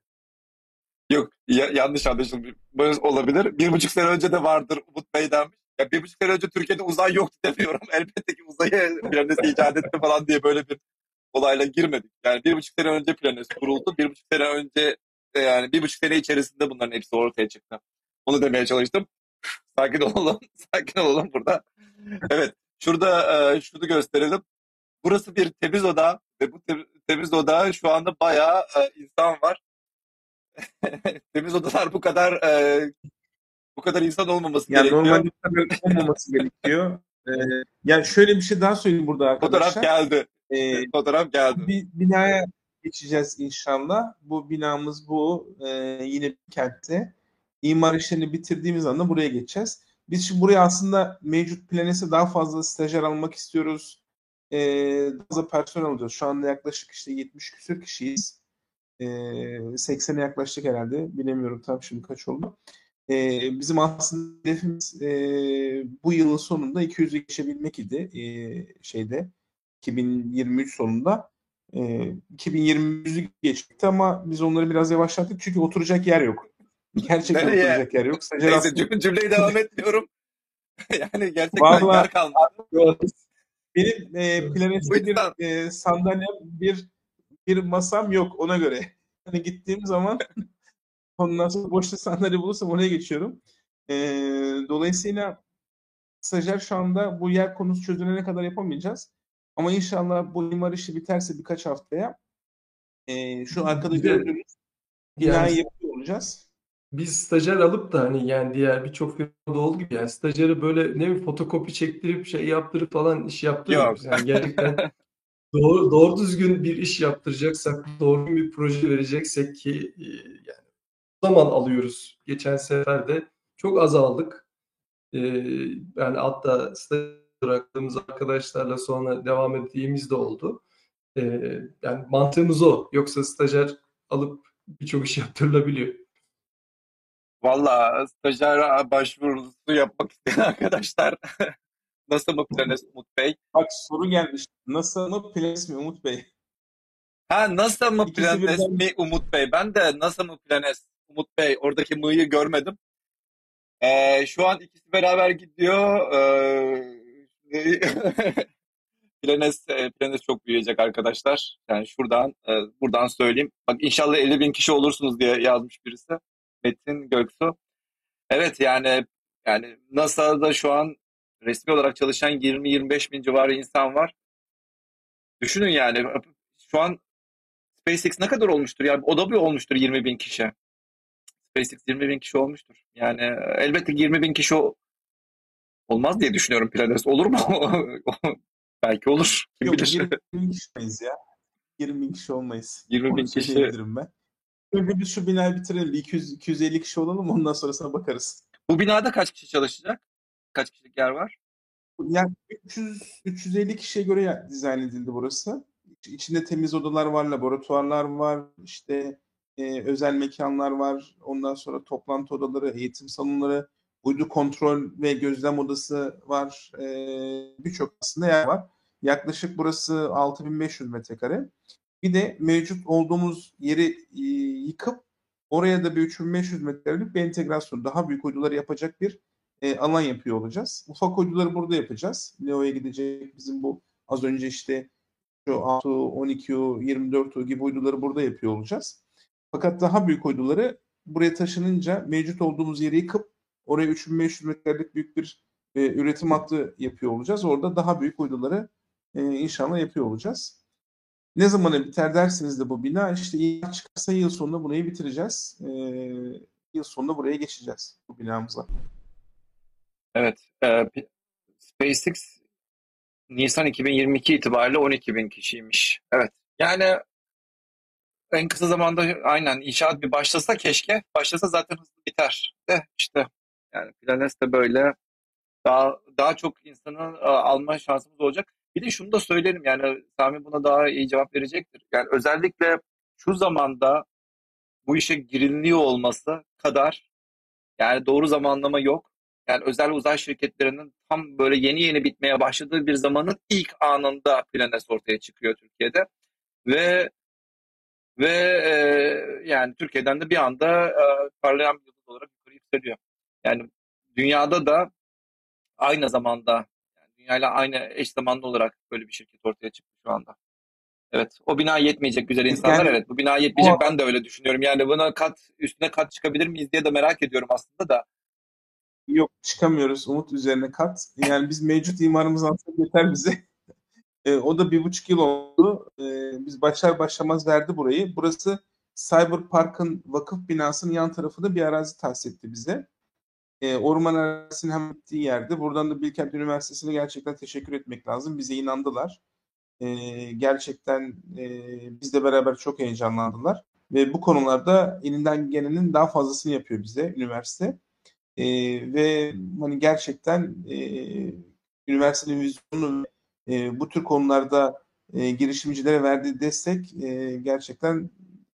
Yok ya, yanlış anlaşılmış olabilir. Bir buçuk sene önce de vardır Umut Bey denmiş. Ya bir buçuk sene önce Türkiye'de uzay yoktu demiyorum. [LAUGHS] Elbette ki uzayı [LAUGHS] Planes icat etti falan diye böyle bir olayla girmedik. Yani bir buçuk sene önce Planes kuruldu. Bir buçuk sene önce yani bir buçuk sene içerisinde bunların hepsi ortaya çıktı. Onu demeye çalıştım. [LAUGHS] sakin olalım. [LAUGHS] Sakin olalım burada. Evet. Şurada e, şunu gösterelim. Burası bir temiz oda ve bu temiz oda şu anda bayağı e, insan var. [LAUGHS] temiz odalar bu kadar e, bu kadar insan olmaması yani gerekiyor. Normalde tabii olmaması gerekiyor. Ee, yani şöyle bir şey daha söyleyeyim burada arkadaşlar. Fotoğraf geldi. Ee, Fotoğraf geldi. Bir binaya geçeceğiz inşallah. Bu binamız bu. Ee, yine bir kentte. İmar işlerini bitirdiğimiz anda buraya geçeceğiz. Biz şimdi buraya aslında mevcut planese daha fazla stajyer almak istiyoruz. Ee, daha fazla personel alacağız. Şu anda yaklaşık işte 70 küsür kişiyiz. Ee, 80'e yaklaştık herhalde. Bilemiyorum tam şimdi kaç oldu. Ee, bizim aslında hedefimiz e, bu yılın sonunda 200'ü geçebilmek idi e, şeyde 2023 sonunda. E, 2023'ü geçti ama biz onları biraz yavaşlattık çünkü oturacak yer yok. [LAUGHS] Gerçekten Nereye? oturacak yer yok. Neyse aslında... cümleyi devam etmiyorum. [LAUGHS] yani gerçekten Vallahi, yer kalmadı. [LAUGHS] Benim e, planetimde bir e, sandalyem, bir bir masam yok ona göre. Hani gittiğim zaman ondan sonra boşta sandalye bulursam oraya geçiyorum. E, dolayısıyla stajyer şu anda bu yer konusu çözülene kadar yapamayacağız. Ama inşallah bu imar işi biterse birkaç haftaya e, şu arkada Bir gördüğünüz binayı Yani yapıyor olacağız. biz stajyer alıp da hani yani diğer birçok firmada olduğu gibi yani stajyere böyle ne bileyim fotokopi çektirip şey yaptırıp falan iş yaptırmıyoruz. Yok. Yani gerçekten [LAUGHS] doğru, doğru düzgün bir iş yaptıracaksak, doğru bir proje vereceksek ki yani zaman alıyoruz. Geçen sefer de çok az aldık. E, yani hatta staj bıraktığımız arkadaşlarla sonra devam ettiğimiz de oldu. E, yani mantığımız o. Yoksa stajyer alıp birçok iş [LAUGHS] yaptırılabiliyor. Valla stajyer başvurusu yapmak isteyen arkadaşlar [LAUGHS] nasıl mı Planes Umut Bey? Bak soru gelmiş. NASA mı Planes mi Umut Bey? Ha NASA mı İkisi Planes birden- mi Umut Bey? Ben de NASA mı Planes Umut Bey oradaki mı'yı görmedim. Ee, şu an ikisi beraber gidiyor. Ee, [LAUGHS] Planes, e, Planes çok büyüyecek arkadaşlar. Yani şuradan e, buradan söyleyeyim. Bak inşallah 50 bin kişi olursunuz diye yazmış birisi. Metin Göksu. Evet yani yani NASA'da şu an resmi olarak çalışan 20-25 bin civarı insan var. Düşünün yani şu an SpaceX ne kadar olmuştur? Yani o da bir olmuştur 20 bin kişi. SpaceX 20 bin kişi olmuştur. Yani e, elbette 20 bin kişi olmaz diye düşünüyorum Planes. Olur mu? [LAUGHS] Belki olur. Kim Yok bilir? 20 [LAUGHS] bin kişi olmayız ya. 20 bin kişi olmayız. 20 bin Onu kişi. ben. Önce biz şu binayı bitirelim. Bir 200, 250 kişi olalım ondan sonrasına bakarız. Bu binada kaç kişi çalışacak? Kaç kişilik yer var? Yani 300 350 kişiye göre dizayn edildi burası. İç- İçinde temiz odalar var, laboratuvarlar var, işte e, özel mekanlar var. Ondan sonra toplantı odaları, eğitim salonları, uydu kontrol ve gözlem odası var. E, Birçok aslında yer var. Yaklaşık burası 6500 metrekare. Bir de mevcut olduğumuz yeri e, yıkıp oraya da bir 3500 metrekarelik bir entegrasyon, daha büyük uyduları yapacak bir e, alan yapıyor olacağız. Ufak uyduları burada yapacağız. Leo'ya gidecek bizim bu az önce işte şu 6U, 12U, 24U gibi uyduları burada yapıyor olacağız. Fakat daha büyük uyduları buraya taşınınca mevcut olduğumuz yeri yıkıp oraya 3500 metrekarelik büyük bir e, üretim hattı yapıyor olacağız. Orada daha büyük uyduları e, inşallah yapıyor olacağız. Ne zamana biter dersiniz de bu bina işte iyi çıkarsa yıl sonunda burayı bitireceğiz. E, yıl sonunda buraya geçeceğiz bu binamıza. Evet. e, SpaceX Nisan 2022 itibariyle 12 bin kişiymiş. Evet. Yani en kısa zamanda aynen inşaat bir başlasa keşke. Başlasa zaten hızlı biter. De işte yani Planes de böyle daha daha çok insanı e, alma şansımız olacak. Bir de şunu da söylerim yani Sami buna daha iyi cevap verecektir. Yani özellikle şu zamanda bu işe giriliniyor olması kadar yani doğru zamanlama yok. Yani özel uzay şirketlerinin tam böyle yeni yeni bitmeye başladığı bir zamanın ilk anında Planes ortaya çıkıyor Türkiye'de. Ve ve e, yani Türkiye'den de bir anda e, parlayan bir yıldız olarak yukarı yükseliyor. Yani dünyada da aynı zamanda yani dünyayla aynı eş zamanlı olarak böyle bir şirket ortaya çıktı şu anda. Evet, o bina yetmeyecek güzel insanlar. Yani- evet, bu bina yetmeyecek. O- Ben de öyle düşünüyorum. Yani buna kat üstüne kat çıkabilir miyiz diye de merak ediyorum aslında da. Yok çıkamıyoruz Umut üzerine kat. Yani biz mevcut imarımız aslında yeter bize. [LAUGHS] E, o da bir buçuk yıl oldu. E, biz başlar başlamaz verdi burayı. Burası Cyber Park'ın vakıf binasının yan tarafında bir arazi tahsis etti bize. E, orman arazisinin hem gittiği yerde. Buradan da Bilkent Üniversitesi'ne gerçekten teşekkür etmek lazım. Bize inandılar. E, gerçekten e, bizle beraber çok heyecanlandılar. Ve bu konularda elinden gelenin daha fazlasını yapıyor bize üniversite. E, ve hani gerçekten e, üniversitenin vizyonu e, bu tür konularda e, girişimcilere verdiği destek e, gerçekten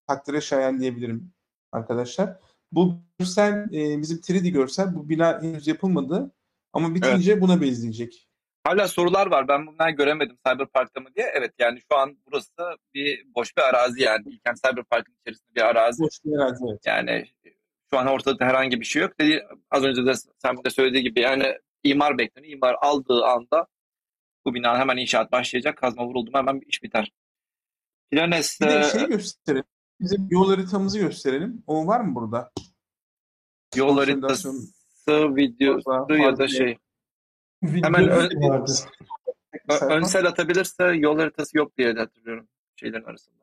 takdire şayan diyebilirim arkadaşlar. Bu görsel e, bizim 3D görsel bu bina henüz yapılmadı ama bitince buna benzeyecek. Hala sorular var. Ben bunları göremedim Cyberpark'ta mı diye. Evet yani şu an burası bir boş bir arazi yani. Bilkent Cyberpark'ın içerisinde bir arazi. Boş bir arazi evet. Yani şu an ortada herhangi bir şey yok. Dedi, az önce de sen de söylediği gibi yani imar bekleniyor. İmar aldığı anda bu bina hemen inşaat başlayacak. Kazma vuruldu mu hemen bir iş biter. Planes Bir de şey gösterelim. Bizim yol haritamızı gösterelim. O var mı burada? yol haritası videosu ya da şey. Hemen ön- Önsel atabilirse yol haritası yok diye hatırlıyorum şeylerin arasında.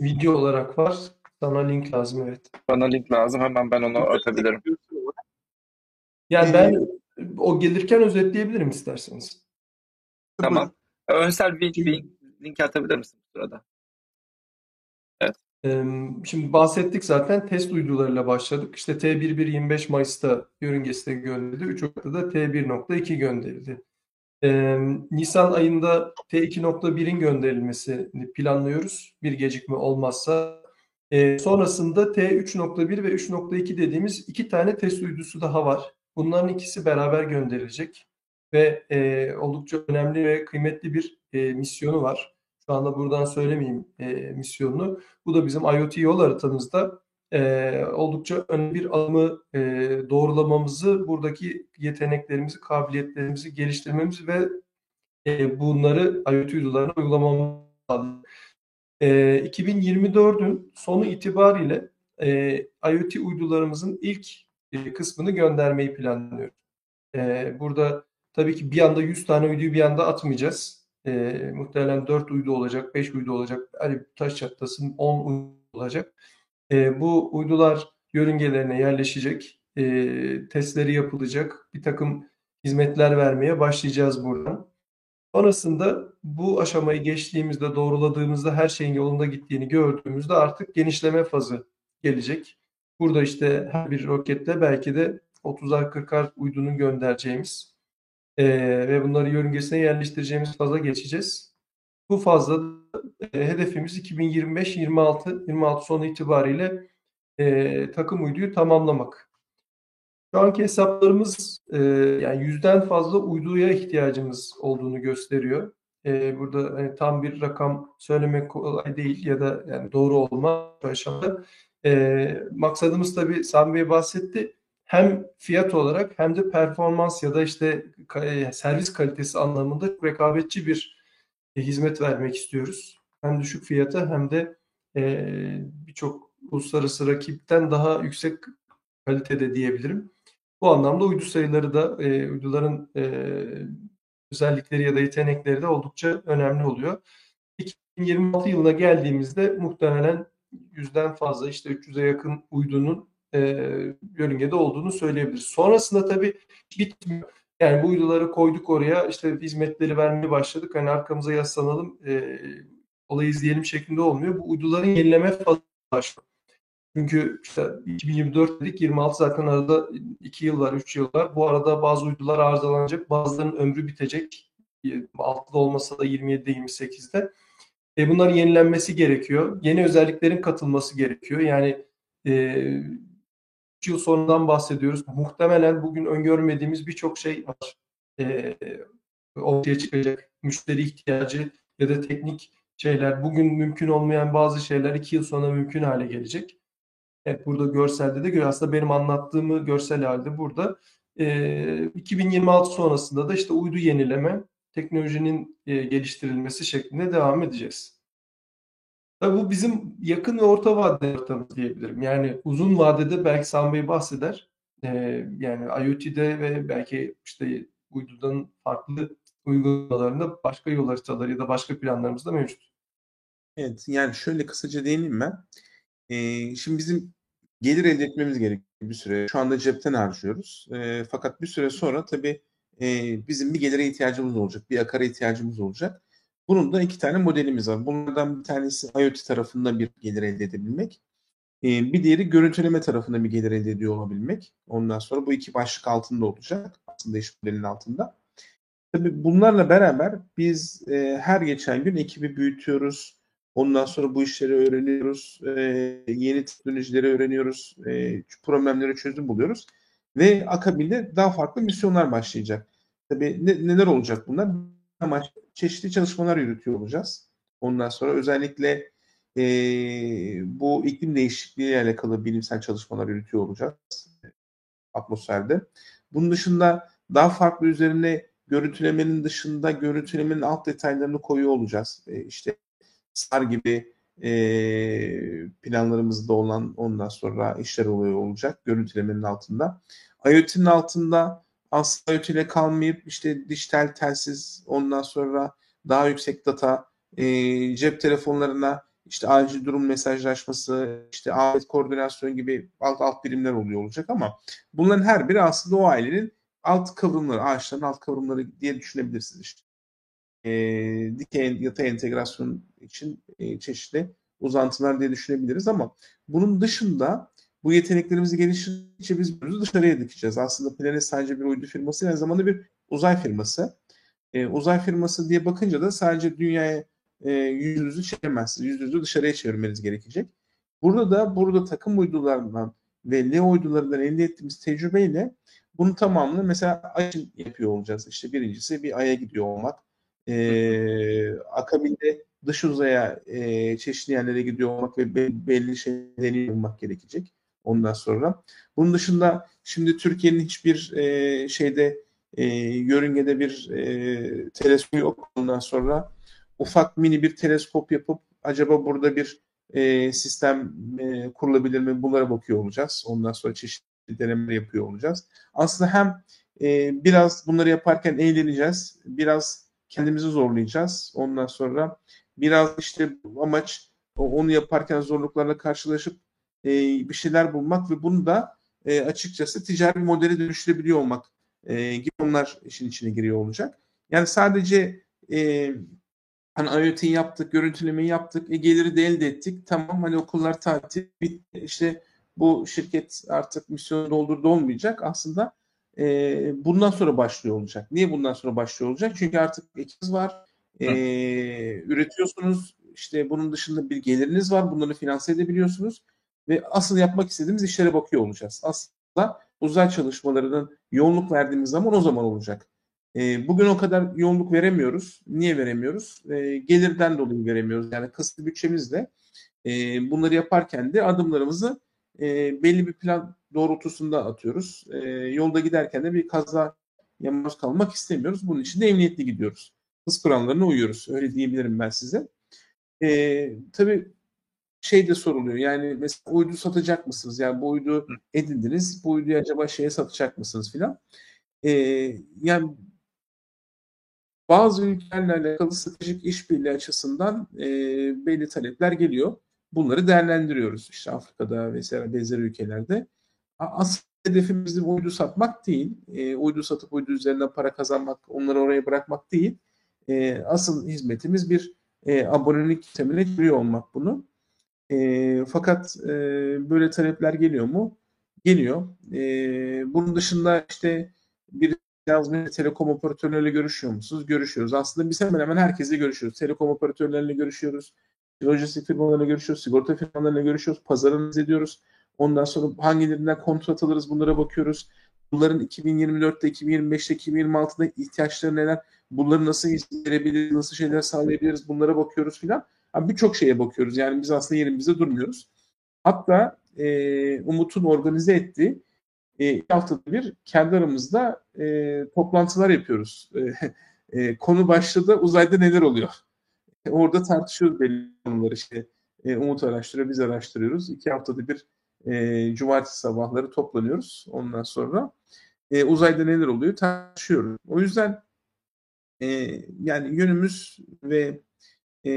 Video olarak var. Sana link lazım evet. Bana link lazım hemen ben onu atabilirim. Yani ben o gelirken özetleyebilirim isterseniz. Tamam. Önsel link, link, link atabilir misin bu sırada? Şimdi bahsettik zaten test uydularıyla başladık. İşte T11 25 Mayıs'ta yörüngesine gönderildi. 3 Ocak'ta da T1.2 gönderildi. Nisan ayında T2.1'in gönderilmesini planlıyoruz. Bir gecikme olmazsa. Sonrasında T3.1 ve 3.2 dediğimiz iki tane test uydusu daha var. Bunların ikisi beraber gönderilecek. Ve oldukça önemli ve kıymetli bir misyonu var. Şu anda buradan söylemeyeyim e, misyonunu. Bu da bizim IoT yol haritamızda e, oldukça önemli bir adımı e, doğrulamamızı, buradaki yeteneklerimizi, kabiliyetlerimizi geliştirmemiz ve e, bunları IoT uydularına uygulamamız sağladı. E, 2024'ün sonu itibariyle e, IoT uydularımızın ilk e, kısmını göndermeyi planlıyoruz. E, burada tabii ki bir anda 100 tane uyduyu bir anda atmayacağız. E, muhtemelen 4 uydu olacak, 5 uydu olacak, hani taş çatlasın 10 uydu olacak. E, bu uydular yörüngelerine yerleşecek, e, testleri yapılacak, bir takım hizmetler vermeye başlayacağız buradan. Sonrasında bu aşamayı geçtiğimizde, doğruladığımızda her şeyin yolunda gittiğini gördüğümüzde artık genişleme fazı gelecek. Burada işte her bir rokette belki de 30'ar 40'ar uydunun göndereceğimiz e, ve bunları yörüngesine yerleştireceğimiz faza geçeceğiz. Bu fazla e, hedefimiz 2025-26 26 sonu itibariyle e, takım uyduyu tamamlamak. Şu anki hesaplarımız e, yani yüzden fazla uyduya ihtiyacımız olduğunu gösteriyor. E, burada hani tam bir rakam söylemek kolay değil ya da yani doğru olma aşamada. E, maksadımız tabii Sami Bey bahsetti. Hem fiyat olarak hem de performans ya da işte ka- servis kalitesi anlamında rekabetçi bir e, hizmet vermek istiyoruz. Hem düşük fiyata hem de e, birçok uluslararası rakipten daha yüksek kalitede diyebilirim. Bu anlamda uydu sayıları da e, uyduların e, özellikleri ya da yetenekleri de oldukça önemli oluyor. 2026 yılına geldiğimizde muhtemelen yüzden fazla işte 300'e yakın uydunun e, yörüngede olduğunu söyleyebiliriz. Sonrasında tabii bitmiyor. Yani bu uyduları koyduk oraya işte hizmetleri vermeye başladık. Hani arkamıza yaslanalım e, olayı izleyelim şeklinde olmuyor. Bu uyduların yenileme fazla başlıyor. Çünkü işte 2024 dedik 26 zaten arada 2 yıl var 3 yıl var. Bu arada bazı uydular arızalanacak bazılarının ömrü bitecek. 6'da olmasa da 27'de 28'de. E bunların yenilenmesi gerekiyor. Yeni özelliklerin katılması gerekiyor. Yani e, 3 yıl sonradan bahsediyoruz. Muhtemelen bugün öngörmediğimiz birçok şey var. E, ortaya çıkacak. Müşteri ihtiyacı ya da teknik şeyler. Bugün mümkün olmayan bazı şeyler 2 yıl sonra mümkün hale gelecek. Evet burada görselde de görüyor. Aslında benim anlattığımı görsel halde burada. E, 2026 sonrasında da işte uydu yenileme, teknolojinin e, geliştirilmesi şeklinde devam edeceğiz. Tabii bu bizim yakın ve orta vadeli haritamız diyebilirim. Yani uzun vadede belki Sami Bey bahseder. E, yani IoT'de ve belki işte uydudan farklı uygulamalarında başka yol haritaları ya da başka planlarımız da mevcut. Evet, yani şöyle kısaca değineyim ben. Ee, şimdi bizim gelir elde etmemiz gerekiyor bir süre. Şu anda cepten harcıyoruz. Ee, fakat bir süre sonra tabii e, bizim bir gelire ihtiyacımız olacak, bir akara ihtiyacımız olacak. Bunun da iki tane modelimiz var. Bunlardan bir tanesi IoT tarafında bir gelir elde edebilmek. Ee, bir diğeri görüntüleme tarafında bir gelir elde ediyor olabilmek. Ondan sonra bu iki başlık altında olacak. Aslında iş modelinin altında. Tabii bunlarla beraber biz e, her geçen gün ekibi büyütüyoruz. Ondan sonra bu işleri öğreniyoruz. E, yeni teknolojileri öğreniyoruz. E, problemlere çözüm buluyoruz. Ve akabinde daha farklı misyonlar başlayacak. Tabii ne, neler olacak bunlar? Ama çeşitli çalışmalar yürütüyor olacağız. Ondan sonra özellikle e, bu iklim değişikliği ile alakalı bilimsel çalışmalar yürütüyor olacağız atmosferde. Bunun dışında daha farklı üzerine görüntülemenin dışında görüntülemenin alt detaylarını koyuyor olacağız. E, işte SAR gibi e, planlarımızda olan ondan sonra işler oluyor olacak görüntülemenin altında. IoT'nin altında IoT ile kalmayıp işte dijital telsiz ondan sonra daha yüksek data e, cep telefonlarına işte acil durum mesajlaşması, işte afet koordinasyon gibi alt alt birimler oluyor olacak ama bunların her biri aslında o ailenin alt kıvrımları, ağaçların alt kıvrımları diye düşünebilirsiniz işte. E, dikey yatay entegrasyon için e, çeşitli uzantılar diye düşünebiliriz ama bunun dışında bu yeteneklerimizi geliştirdikçe biz bunu dışarıya dikeceğiz. Aslında Planet sadece bir uydu firması, aynı zamanda bir uzay firması. E, uzay firması diye bakınca da sadece dünyaya e, yüzünüzü çevirmezsiniz. Yüzünüzü dışarıya çevirmeniz gerekecek. Burada da burada takım uydularından ve LEO uydularından elde ettiğimiz tecrübeyle bunun tamamını mesela Ay için yapıyor olacağız. İşte birincisi bir Ay'a gidiyor olmak. E, akabinde dış uzaya e, çeşitli yerlere gidiyor olmak ve belli şeyleri olmak gerekecek ondan sonra. Bunun dışında şimdi Türkiye'nin hiçbir e, şeyde e, yörüngede bir e, teleskop yok. Ondan sonra ufak mini bir teleskop yapıp acaba burada bir e, sistem e, kurulabilir mi? Bunlara bakıyor olacağız. Ondan sonra çeşitli denemeler yapıyor olacağız. Aslında hem e, biraz bunları yaparken eğleneceğiz. Biraz kendimizi zorlayacağız. Ondan sonra biraz işte amaç onu yaparken zorluklarla karşılaşıp e, bir şeyler bulmak ve bunu da e, açıkçası ticari modele dönüştürebiliyor olmak e, gibi onlar işin içine giriyor olacak. Yani sadece e, hani IoT yaptık, görüntülemeyi yaptık, e, geliri de elde ettik. Tamam hani okullar tatil bitti. İşte bu şirket artık misyonu doldurdu olmayacak. Aslında e, bundan sonra başlıyor olacak. Niye bundan sonra başlıyor olacak? Çünkü artık ekibiniz var. E, üretiyorsunuz. İşte bunun dışında bir geliriniz var. Bunları finanse edebiliyorsunuz. Ve asıl yapmak istediğimiz işlere bakıyor olacağız. Aslında uzay çalışmalarının yoğunluk verdiğimiz zaman o zaman olacak. E, bugün o kadar yoğunluk veremiyoruz. Niye veremiyoruz? E, gelirden dolayı veremiyoruz. Yani kısıtlı bütçemizle e, bunları yaparken de adımlarımızı e, belli bir plan doğrultusunda atıyoruz. E, yolda giderken de bir kaza maruz kalmak istemiyoruz. Bunun için de emniyetli gidiyoruz. Hız kurallarına uyuyoruz. Öyle diyebilirim ben size. E, tabii şey de soruluyor. Yani mesela uydu satacak mısınız? Yani bu uydu edindiniz. Bu uyduyu acaba şeye satacak mısınız filan. E, yani bazı ülkelerle alakalı stratejik işbirliği açısından e, belli talepler geliyor. Bunları değerlendiriyoruz. İşte Afrika'da vesaire benzer ülkelerde. Asıl hedefimiz uydu satmak değil. E, uydu satıp uydu üzerinden para kazanmak, onları oraya bırakmak değil. E, asıl hizmetimiz bir e, abonelik temeline giriyor olmak bunu. E, fakat e, böyle talepler geliyor mu? Geliyor. E, bunun dışında işte bir yazmaya telekom operatörleriyle görüşüyor musunuz? Görüşüyoruz. Aslında biz hemen hemen herkesle görüşüyoruz. Telekom operatörleriyle görüşüyoruz. Lojistik firmalarıyla görüşüyoruz. Sigorta firmalarıyla görüşüyoruz. Pazarınız ediyoruz. Ondan sonra hangilerinden kontrat alırız bunlara bakıyoruz. Bunların 2024'te, 2025'te, 2026'da ihtiyaçları neler? Bunları nasıl verebiliriz, nasıl şeyler sağlayabiliriz bunlara bakıyoruz filan. Birçok şeye bakıyoruz. Yani biz aslında yerimizde durmuyoruz. Hatta e, Umut'un organize ettiği e, iki haftada bir kendi aramızda e, toplantılar yapıyoruz. E, e, konu başladı uzayda neler oluyor? E, [LAUGHS] orada tartışıyoruz belli konuları işte. E, Umut araştırıyor, biz araştırıyoruz. İki haftada bir e, cumartesi sabahları toplanıyoruz. Ondan sonra e, uzayda neler oluyor tartışıyoruz. O yüzden e, yani yönümüz ve e,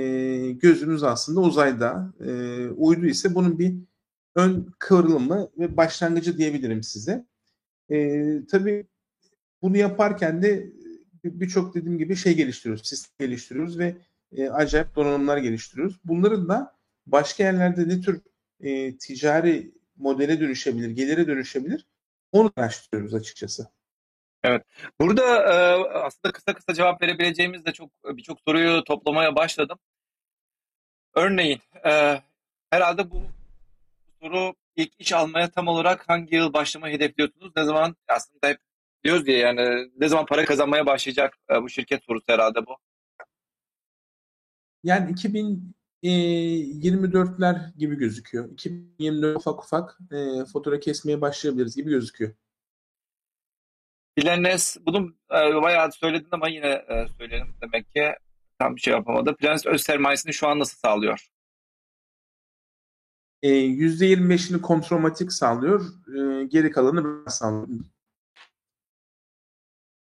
gözümüz aslında uzayda. E, uydu ise bunun bir ön kıvrılımı ve başlangıcı diyebilirim size. E, tabii bunu yaparken de birçok dediğim gibi şey geliştiriyoruz, sistem geliştiriyoruz ve e, acayip donanımlar geliştiriyoruz. Bunların da başka yerlerde ne tür e, ticari modele dönüşebilir, gelire dönüşebilir onu araştırıyoruz açıkçası. Evet. Burada e, aslında kısa kısa cevap verebileceğimiz de çok birçok soruyu toplamaya başladım. Örneğin e, herhalde bu soru ilk iş almaya tam olarak hangi yıl başlamayı hedefliyorsunuz? Ne zaman aslında hep diyoruz diye yani ne zaman para kazanmaya başlayacak e, bu şirket sorusu herhalde bu. Yani 2024'ler gibi gözüküyor. 2024 ufak ufak e, fatura kesmeye başlayabiliriz gibi gözüküyor. Planes, bunu e, bayağı söyledin ama yine e, söyleyelim demek ki tam bir şey yapamadı. Planes öz sermayesini şu an nasıl sağlıyor? E, %25'ini kontromatik sağlıyor. E, geri kalanı ben sağlıyorum.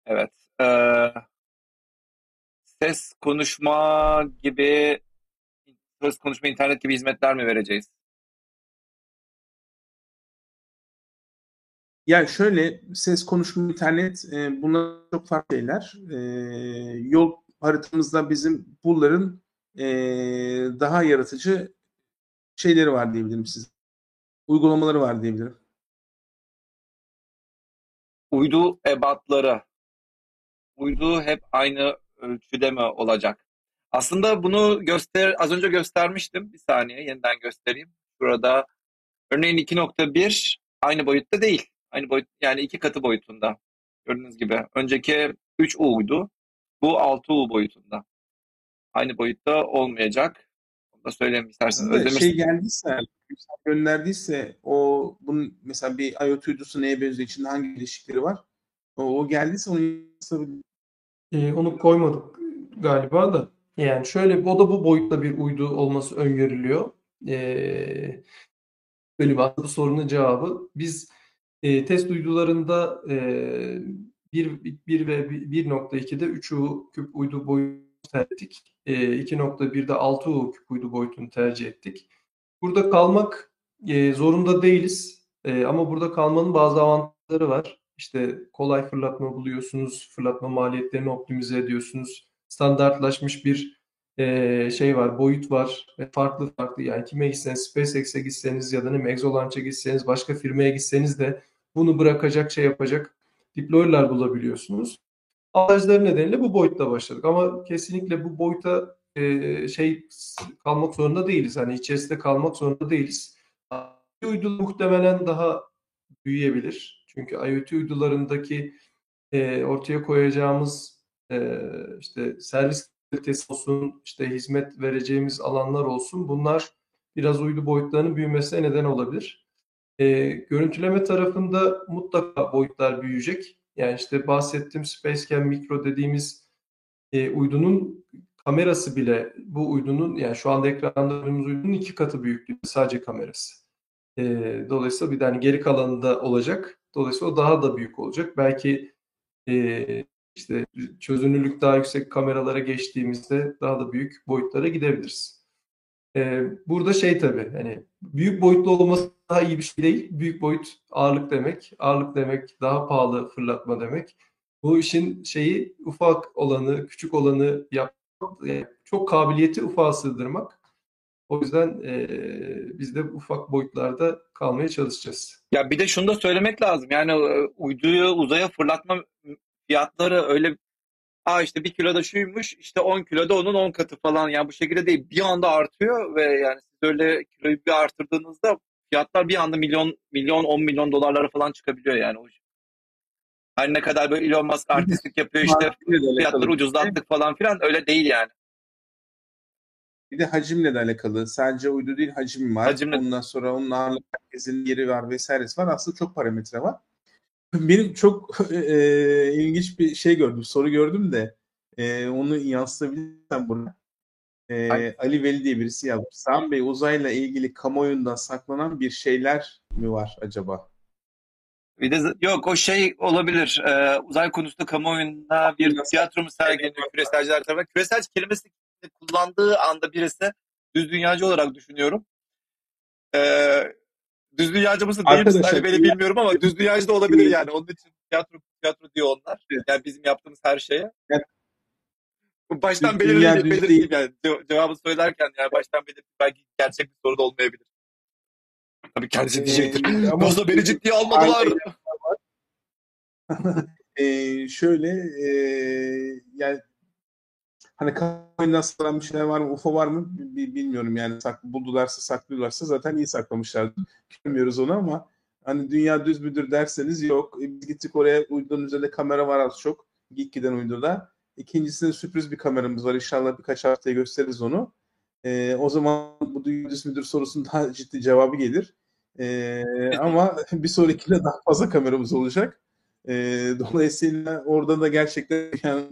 Evet. Ee, ses konuşma gibi ses konuşma internet gibi hizmetler mi vereceğiz? Yani şöyle ses konuşma internet e, bunlar çok farklı şeyler. E, yol haritamızda bizim bunların e, daha yaratıcı şeyleri var diyebilirim size. Uygulamaları var diyebilirim. Uydu ebatları. Uydu hep aynı ölçüde mi olacak? Aslında bunu göster az önce göstermiştim. Bir saniye yeniden göstereyim. Burada örneğin 2.1 aynı boyutta değil. Aynı boyut yani iki katı boyutunda. Gördüğünüz gibi. Önceki 3U'ydu. Bu 6U boyutunda. Aynı boyutta olmayacak. Onu da söyleyeyim isterseniz. Aslında şey geldiyse, gönderdiyse o bunun mesela bir IoT uydusu neye benziyor, içinde hangi ilişkileri var? O, o geldiyse onu ee, onu koymadık galiba da. Yani şöyle o da bu boyutta bir uydu olması öngörülüyor. Ee, böyle bir bu sorunun cevabı. Biz e, test uydularında e, 1, 1 ve 1.2'de 3U küp uydu boyutu tercih ettik. E, 2.1'de 6U küp uydu boyutunu tercih ettik. Burada kalmak e, zorunda değiliz. E, ama burada kalmanın bazı avantajları var. İşte kolay fırlatma buluyorsunuz, fırlatma maliyetlerini optimize ediyorsunuz. Standartlaşmış bir e, şey var, boyut var. Ve farklı farklı yani kime gitseniz, SpaceX'e gitseniz ya da ne Exolaunch'a gitseniz, başka firmaya gitseniz de bunu bırakacak, şey yapacak deployer'lar bulabiliyorsunuz. Avantajları nedeniyle bu boyutta başladık. Ama kesinlikle bu boyuta e, şey kalmak zorunda değiliz. Hani içerisinde kalmak zorunda değiliz. Uydu muhtemelen daha büyüyebilir. Çünkü IoT uydularındaki e, ortaya koyacağımız e, işte servis kalitesi olsun, işte hizmet vereceğimiz alanlar olsun. Bunlar biraz uydu boyutlarının büyümesine neden olabilir. E, görüntüleme tarafında mutlaka boyutlar büyüyecek. Yani işte bahsettiğim Spacecam Micro dediğimiz e, uydunun kamerası bile bu uydunun yani şu anda ekranda gördüğümüz uydunun iki katı büyüklüğü sadece kamerası. E, dolayısıyla bir tane geri kalanında olacak. Dolayısıyla o daha da büyük olacak. Belki e, işte çözünürlük daha yüksek kameralara geçtiğimizde daha da büyük boyutlara gidebiliriz. E, burada şey tabii hani büyük boyutlu olması daha iyi bir şey değil. Büyük boyut ağırlık demek. Ağırlık demek daha pahalı fırlatma demek. Bu işin şeyi ufak olanı, küçük olanı yapmak, çok kabiliyeti ufağa sığdırmak. O yüzden e, biz de ufak boyutlarda kalmaya çalışacağız. Ya bir de şunu da söylemek lazım. Yani uyduyu uzaya fırlatma fiyatları öyle Aa işte bir kiloda şuymuş işte 10 kiloda onun 10 katı falan yani bu şekilde değil bir anda artıyor ve yani siz öyle kiloyu bir artırdığınızda fiyatlar bir anda milyon milyon 10 milyon dolarlara falan çıkabiliyor yani. Her ne kadar böyle Elon Musk artistlik yapıyor işte fiyatları ucuzlattık falan filan öyle değil yani. Bir de hacimle de alakalı. Sadece uydu değil hacim var. Hacimle... Ondan sonra onun ağırlık merkezinin yeri var vesairesi var. Aslında çok parametre var. Benim çok [LAUGHS] e, ilginç bir şey gördüm, soru gördüm de e, onu yansıtabilirsem buna. E, Ali Veli diye birisi yazmış. Sami Bey uzayla ilgili kamuoyundan saklanan bir şeyler mi var acaba? Bir de yok o şey olabilir. Ee, uzay konusunda kamuoyunda bir tiyatro mu sergileniyor küreselciler tarafından. Küresel kelimesi kullandığı anda birisi düz dünyacı olarak düşünüyorum. Ee, düz dünyacı mısın değil misin? Hani beni bilmiyorum ama düz dünyacı da olabilir yani. Onun için tiyatro tiyatro diyor onlar. Yani bizim yaptığımız her şeye. Yani, baştan belirleyeyim, belirleyeyim yani. Cevabı söylerken yani baştan belirleyeyim. Belki gerçek bir soru da olmayabilir. Tabii kendisi ee, diyecektir. Ama [LAUGHS] Nasıl beni ciddiye almadılar? [LAUGHS] ee, şöyle e, yani hani kamuoyundan saklanan bir şeyler var mı, UFO var mı bilmiyorum yani sak, buldularsa saklıyorlarsa zaten iyi saklamışlar. Bilmiyoruz onu ama hani dünya düz müdür derseniz yok. E, biz gittik oraya uydunun üzerinde kamera var az çok. Geek giden uyduda. İkincisinde sürpriz bir kameramız var. İnşallah birkaç haftaya gösteririz onu. Ee, o zaman bu dünya düz müdür sorusunun daha ciddi cevabı gelir. Ee, ama [LAUGHS] bir sonrakinde daha fazla kameramız olacak. Ee, dolayısıyla orada da gerçekten yani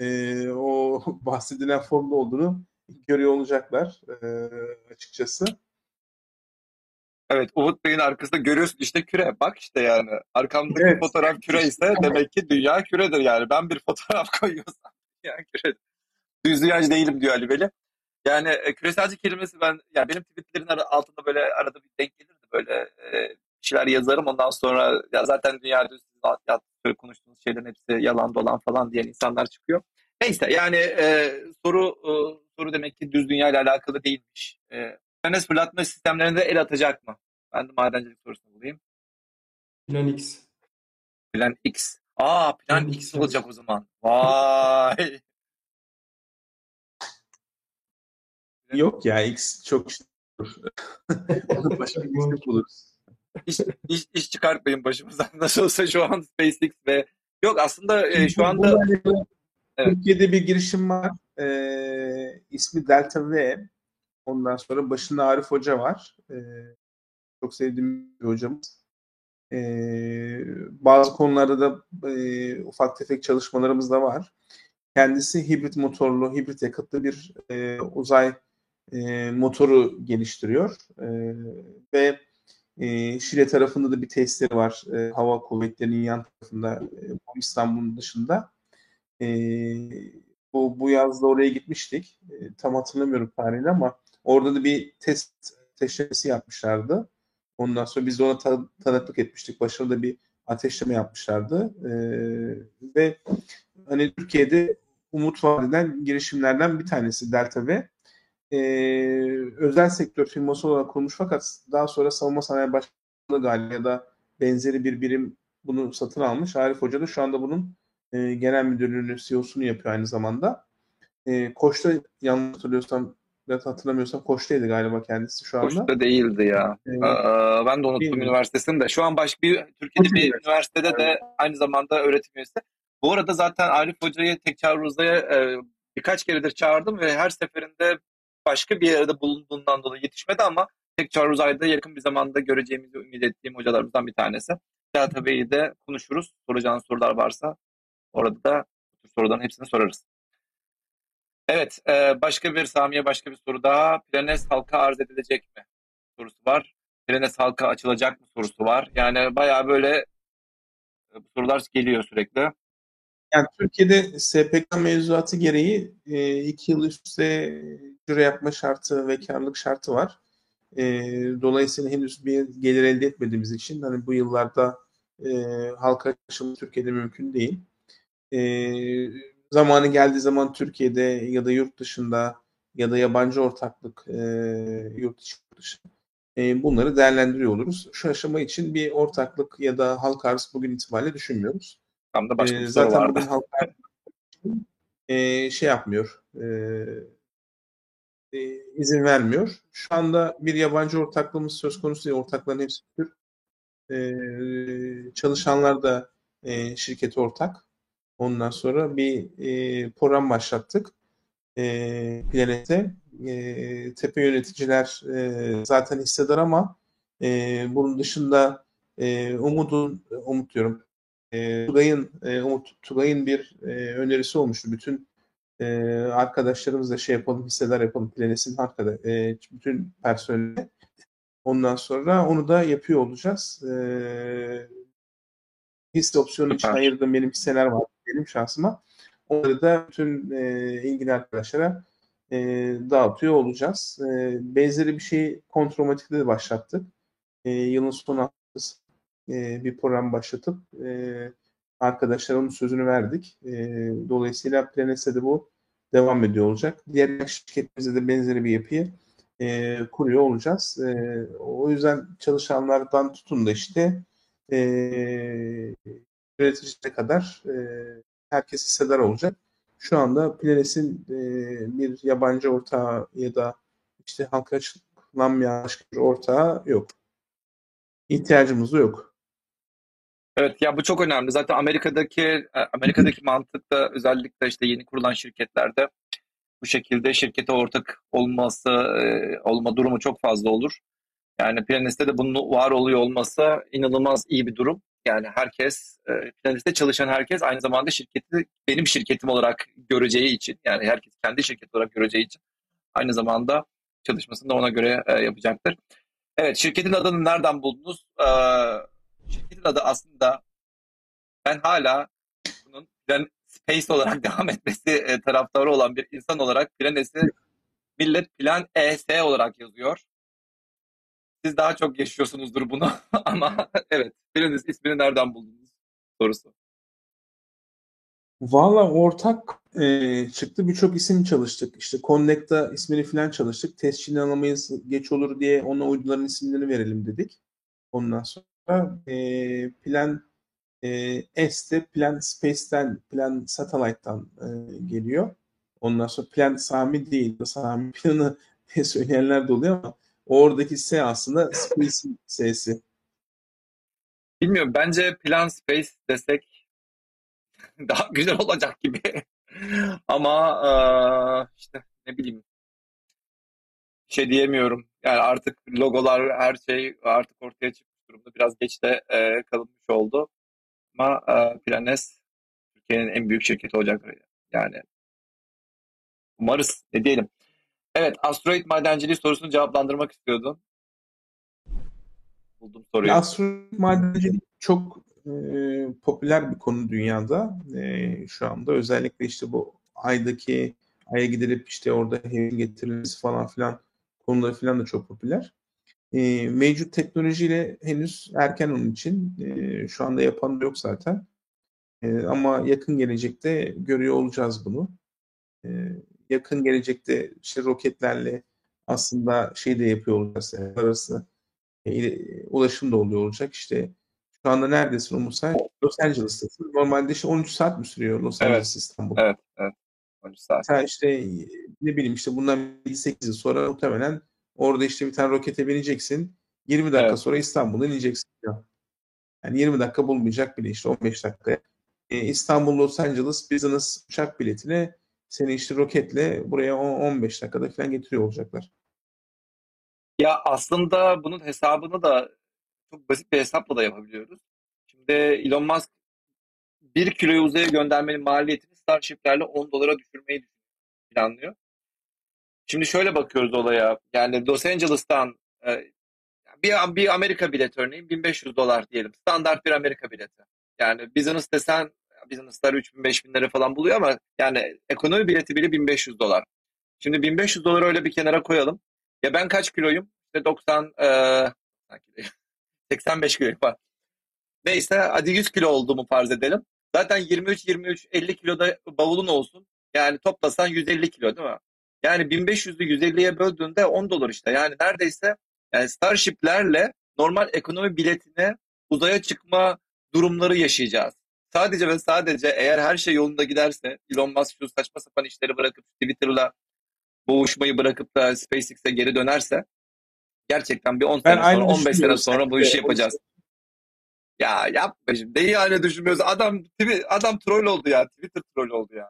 e, o [LAUGHS] bahsedilen formda olduğunu görüyor olacaklar e, açıkçası. Evet, Umut Bey'in arkasında görüyorsun işte küre. Bak işte yani arkamdaki Evet. fotoğraf küre ise demek ki dünya küredir yani. Ben bir [LAUGHS] fotoğraf koyuyorsam dünya küredir. Düz dünyacı değilim diyor Ali Veli. Yani e, küreselci kelimesi ben yani benim tweetlerin altında böyle arada bir denk gelirdi böyle e, şeyler yazarım ondan sonra ya zaten dünya düz sizin böyle konuştuğunuz şeylerin hepsi yalan dolan falan diyen insanlar çıkıyor. Neyse yani e, soru e, soru demek ki düz dünya ile alakalı değilmiş. E, Enes fırlatma sistemlerinde el atacak mı? Ben de madencilik sorusunu bulayım. Plan X. Plan X. Aa plan Plan X X, olacak o zaman. Vay. Yok ya X çok olur. Onu [LAUGHS] başka bir buluruz. İş, iş, iş çıkartmayın başımızdan. [LAUGHS] Nasıl olsa şu an SpaceX ve yok aslında e, şu anda Evet. Türkiye'de bir girişim var. Ee, ismi Delta V. Ondan sonra başında Arif Hoca var. Ee, çok sevdiğim bir hocamız. Ee, bazı konularda da e, ufak tefek çalışmalarımız da var. Kendisi hibrit motorlu, hibrit yakıtlı bir e, uzay e, motoru geliştiriyor. E, ve e, Şile tarafında da bir testleri var. E, hava kuvvetlerinin yan tarafında, e, bu İstanbul'un dışında. E, bu, bu yaz da oraya gitmiştik. E, tam hatırlamıyorum tarihini ama orada da bir test ateşlemesi yapmışlardı. Ondan sonra biz de ona ta- tanıklık etmiştik. Başarılı bir ateşleme yapmışlardı. E, ve hani Türkiye'de umut vaat eden girişimlerden bir tanesi Delta V. E, özel sektör firması olarak kurmuş fakat daha sonra savunma sanayi başkanlığı galiba ya da benzeri bir birim bunu satın almış. Arif Hoca da şu anda bunun e, genel müdürlüğünü, CEO'sunu yapıyor aynı zamanda. E, Koç'ta yanlış hatırlıyorsam da hatırlamıyorsam Koç'taydı galiba kendisi şu anda. Koç'ta değildi ya. E, Aa, ben de unuttum mi? üniversitesini de. Şu an başka bir Türkiye'de bir üniversitede de aynı zamanda öğretim üyesi. Bu arada zaten Arif Hoca'yı tek çağrımızda e, birkaç keredir çağırdım ve her seferinde başka bir yerde bulunduğundan dolayı yetişmedi ama tek uzayda yakın bir zamanda göreceğimizi ümit ettiğim hocalarımızdan bir tanesi. Delta de konuşuruz. Soracağınız sorular varsa orada da soruların hepsini sorarız. Evet, e, başka bir Sami'ye başka bir soru daha. Planes halka arz edilecek mi? Sorusu var. Planes halka açılacak mı sorusu var. Yani bayağı böyle e, bu sorular geliyor sürekli. Yani Türkiye'de SPK mevzuatı gereği e, iki yıl üst üste cüre yapma şartı ve karlılık şartı var. E, dolayısıyla henüz bir gelir elde etmediğimiz için hani bu yıllarda e, halka açılma Türkiye'de mümkün değil. E, zamanı geldiği zaman Türkiye'de ya da yurt dışında ya da yabancı ortaklık e, yurt dışı e, bunları değerlendiriyor oluruz. Şu aşama için bir ortaklık ya da halka arz bugün itibariyle düşünmüyoruz. Tam da başka Ee, soru zaten vardı. bugün halka [LAUGHS] e, şey yapmıyor, e, e, izin vermiyor. Şu anda bir yabancı ortaklığımız söz konusu değil. Ortakların hepsi Türk. E, çalışanlar da e, şirketi ortak. Ondan sonra bir e, program başlattık. E, Planet'te. E, tepe yöneticiler e, zaten hissedar ama e, bunun dışında e, Umut'un, Umut diyorum, e, Tugay'ın e, Umut Tugay'ın bir e, önerisi olmuştu. Bütün e, arkadaşlarımızla şey yapalım, hissedar yapalım. Planes'in arkada e, bütün personeli. Ondan sonra onu da yapıyor olacağız. E, hisse opsiyonu için ayırdığım benim hisseler var benim şansıma. Onları da bütün e, ilgili arkadaşlara e, dağıtıyor olacağız. E, benzeri bir şey Kontromatik'te de başlattık. E, yılın son haftası bir program başlatıp e, arkadaşlara onun sözünü verdik. Dolayısıyla Planes'te de bu devam ediyor olacak. Diğer şirketlerimizde de benzeri bir yapıyı kuruyor olacağız. O yüzden çalışanlardan tutun da işte e, üreticilere kadar herkes hissedar olacak. Şu anda Planes'in bir yabancı ortağı ya da işte halka açıklanmayan başka bir ortağı yok. İhtiyacımız da yok. Evet ya bu çok önemli. Zaten Amerika'daki e, Amerika'daki [CLEARS THROAT] mantık da özellikle işte yeni kurulan şirketlerde bu şekilde şirkete ortak olması e, olma durumu çok fazla olur. Yani Planis'te de bunun var oluyor olması inanılmaz iyi bir durum. Yani herkes e, Planis'te çalışan herkes aynı zamanda şirketi benim şirketim olarak göreceği için yani herkes kendi şirketi olarak göreceği için aynı zamanda çalışmasını da ona göre yapacaktır. Evet, şirketin adını nereden buldunuz? Ee, şirketin adı aslında ben hala bunun Plan Space olarak [LAUGHS] devam etmesi e, taraftarı olan bir insan olarak Planes'i millet Plan ES olarak yazıyor. Siz daha çok yaşıyorsunuzdur bunu [LAUGHS] ama [LAUGHS] evet, Planes ismini nereden buldunuz sorusu. Valla ortak e, çıktı. Birçok isim çalıştık. İşte Connect'ta ismini falan çalıştık. Tescilini alamayız geç olur diye ona uyduların isimlerini verelim dedik. Ondan sonra e, plan e, S de Plan Space'ten, Plan Satellite'tan e, geliyor. Ondan sonra Plan Sami değil. Sami [LAUGHS] planı söyleyenler de oluyor ama oradaki S aslında Space'in S'si. Bilmiyorum. Bence Plan Space desek [LAUGHS] daha güzel olacak gibi. [LAUGHS] Ama eee, işte ne bileyim şey diyemiyorum. Yani artık logolar her şey artık ortaya çıkmış durumda. Biraz geç de eee, kalınmış oldu. Ama eee, Planes Türkiye'nin en büyük şirketi olacak. Yani umarız ne diyelim. Evet, asteroid madenciliği sorusunu cevaplandırmak istiyordun. Buldum soruyu. Asteroid madenciliği çok e, popüler bir konu dünyada e, şu anda. Özellikle işte bu aydaki aya gidilip işte orada heavy getirilmesi falan filan konuları filan da çok popüler. E, mevcut teknolojiyle henüz erken onun için. E, şu anda yapan da yok zaten. E, ama yakın gelecekte görüyor olacağız bunu. E, yakın gelecekte işte roketlerle aslında şey de yapıyor olacağız. Arası e, ulaşım da oluyor olacak. İşte şu anda neredesin Umutay? Los Angeles'tasın. Normalde işte 13 saat mi sürüyor Los Evet. Angeles İstanbul? Evet, evet. 13 saat. Sen işte ne bileyim işte bundan 8 yıl sonra muhtemelen orada işte bir tane rokete bineceksin. 20 dakika Evet. sonra İstanbul'a ineceksin. Ya. Yani 20 dakika bulmayacak bile işte 15 dakika. E, İstanbul Los Angeles business uçak biletine seni işte roketle buraya 10 15 dakikada falan getiriyor olacaklar. Ya aslında bunun hesabını da çok basit bir hesapla da yapabiliyoruz. Şimdi Elon Musk 1 kiloyu uzaya göndermenin maliyetini Starship'lerle 10 dolara düşürmeyi planlıyor. Şimdi şöyle bakıyoruz olaya. Yani Los Angeles'tan e, bir, bir Amerika bileti örneğin 1500 dolar diyelim. Standart bir Amerika bileti. Yani business desen business'lar 3000 5000 lira falan buluyor ama yani ekonomi bileti bile 1500 dolar. Şimdi 1500 doları öyle bir kenara koyalım. Ya ben kaç kiloyum? İşte 90 e, [LAUGHS] 85 kiloyum var. Neyse hadi 100 kilo olduğumu farz edelim. Zaten 23 23 50 kiloda bavulun olsun. Yani toplasan 150 kilo değil mi? Yani 1500'ü 150'ye böldüğünde 10 dolar işte. Yani neredeyse yani Starship'lerle normal ekonomi biletine uzaya çıkma durumları yaşayacağız. Sadece ve sadece eğer her şey yolunda giderse Elon Musk şu saçma sapan işleri bırakıp Twitter'la boğuşmayı bırakıp da SpaceX'e geri dönerse gerçekten bir 10 Ben sene aynı sonra 15 sene sonra bu işi yapacağız. Ya yapma şimdi. Neyi yani düşünmüyorsun? Adam adam troll oldu ya. Twitter troll oldu ya.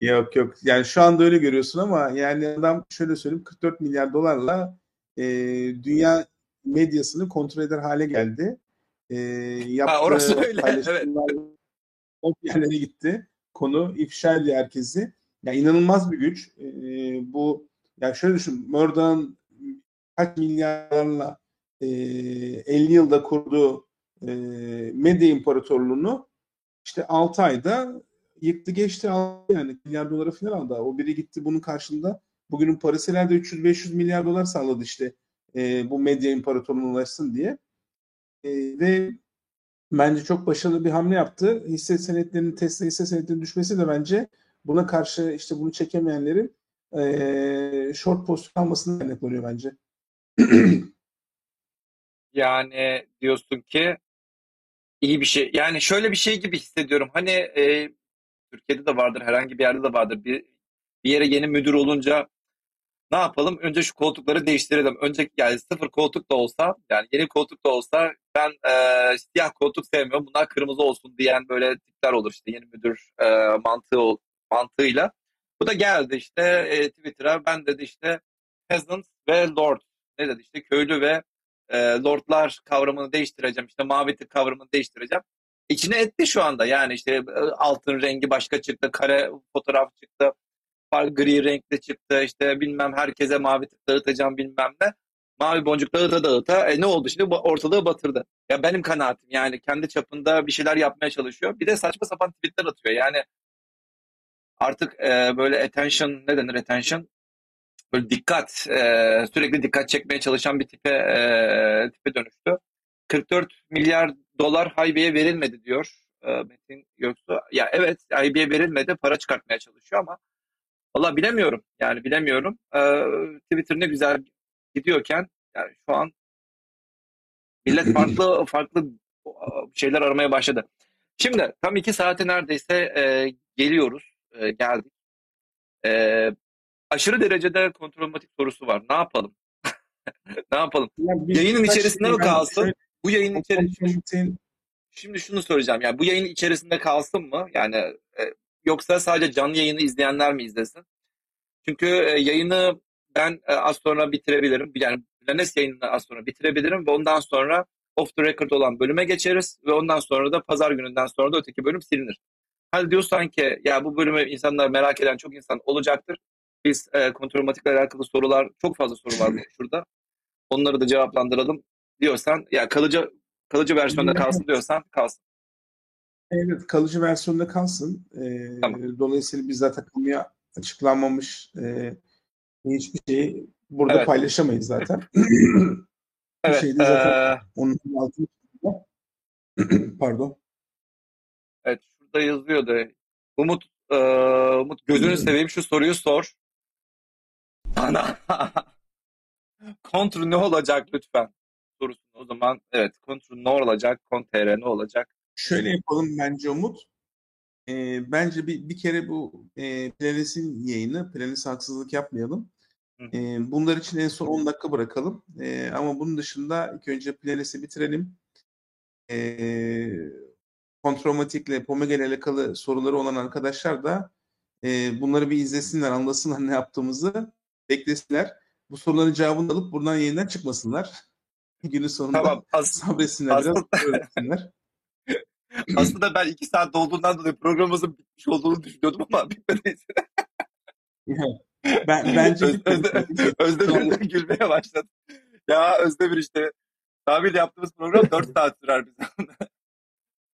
Yok yok. Yani şu anda öyle görüyorsun ama yani adam şöyle söyleyeyim 44 milyar dolarla e, dünya medyasını kontrol eder hale geldi. E, yaptığı orası öyle, [LAUGHS] paylaşımlar o yerlere gitti. Konu ifşa ediyor herkesi. Ya inanılmaz bir güç. E, bu ya şöyle düşün. Murdoch'ın kaç milyarlarla e, 50 yılda kurduğu e, medya imparatorluğunu işte 6 ayda yıktı geçti aldı yani milyar dolara falan aldı. O biri gitti bunun karşılığında bugünün parasıyla herhalde 300-500 milyar dolar sağladı işte e, bu medya imparatorluğuna ulaşsın diye. E, ve bence çok başarılı bir hamle yaptı. Hisse senetlerinin Tesla hisse senetlerinin düşmesi de bence buna karşı işte bunu çekemeyenlerin e, short pozisyon almasına kaynaklanıyor bence. [CLEARS THROAT] Yani diyorsun ki iyi bir şey. Yani şöyle bir şey gibi hissediyorum. Hani e, Türkiye'de de vardır, herhangi bir yerde de vardır. Bir, bir yere yeni müdür olunca ne yapalım? Önce şu koltukları değiştirelim. Önce yani sıfır koltuk da olsa, yani yeni koltuk da olsa ben e, siyah koltuk sevmiyorum. Bunlar kırmızı olsun diyen böyle tipler olur işte yeni müdür e, mantığı mantığıyla. Bu da geldi işte e, Twitter'a ben dedi işte peasant ve lord. Ne dedi işte köylü ve e, lordlar kavramını değiştireceğim. işte mavi tık kavramını değiştireceğim. İçine etti şu anda yani işte e, altın rengi başka çıktı, kare fotoğraf çıktı, gri renkli çıktı, işte bilmem herkese mavi dağıtacağım bilmem ne. mavi boncuk dağıta dağıta e, ne oldu şimdi ortalığı batırdı. Ya benim kanaatim yani kendi çapında bir şeyler yapmaya çalışıyor. Bir de saçma sapan tweetler atıyor. Yani artık e, böyle attention ne denir attention? Böyle dikkat e, sürekli dikkat çekmeye çalışan bir tipe e, tipe dönüştü. 44 milyar dolar Haybe'ye verilmedi diyor e, Metin Göksu. Ya evet Haybe'ye verilmedi para çıkartmaya çalışıyor ama Valla bilemiyorum. Yani bilemiyorum. Ee, Twitter ne güzel gidiyorken yani şu an millet farklı farklı şeyler aramaya başladı. Şimdi tam iki saate neredeyse e, geliyoruz. E, geldik. E, aşırı derecede kontrolmatik sorusu var. Ne yapalım? [LAUGHS] ne yapalım? Yani Yayının içerisinde mi kalsın? Bu yayının içerisinde Şimdi şunu soracağım. Yani bu yayın içerisinde kalsın mı? Yani e, yoksa sadece canlı yayını izleyenler mi izlesin? Çünkü e, yayını ben e, az sonra bitirebilirim. Yani Planes yayınını az sonra bitirebilirim ve ondan sonra off the record olan bölüme geçeriz ve ondan sonra da pazar gününden sonra da öteki bölüm silinir. Hadi diyorsan ki ya bu bölümü insanlar merak eden çok insan olacaktır. Biz e, kontrolmatikle alakalı sorular çok fazla soru var şurada. Onları da cevaplandıralım diyorsan ya kalıcı kalıcı versiyonda kalsın diyorsan kalsın. Evet kalıcı versiyonda kalsın. Ee, tamam. Dolayısıyla biz zaten kamuya açıklanmamış e, hiçbir şeyi burada evet. paylaşamayız zaten. [CLEARS THROAT] evet. Şeyde zaten ee... onun altında [CLEARS THROAT] pardon. Evet şurada yazıyordu. Umut e, Umut gözünü seveyim şu soruyu sor. Ana. [LAUGHS] Kontru ne olacak lütfen? Sorusunu o zaman evet kontru ne olacak? Kontr ne olacak? Şöyle yapalım bence Umut. E, bence bir, bir kere bu e, Planis'in yayını, Planis haksızlık yapmayalım. E, bunlar için en son 10 dakika bırakalım. E, ama bunun dışında ilk önce Planis'i bitirelim. E, kontromatikle, Pomega ile alakalı soruları olan arkadaşlar da e, bunları bir izlesinler, anlasınlar ne yaptığımızı, beklesinler. Bu soruların cevabını alıp buradan yayından çıkmasınlar. [LAUGHS] Günün sonunda tamam, [LAUGHS] as- sabretsinler, aslında, biraz [LAUGHS] Aslında ben iki saat dolduğundan dolayı programımızın bitmiş olduğunu düşünüyordum ama [LAUGHS] bitmediyse. ben, bence Öz, Özde, Özdemir de gülmeye başladı. Ya Özdemir işte tahmin yaptığımız program 4 saat sürer bize.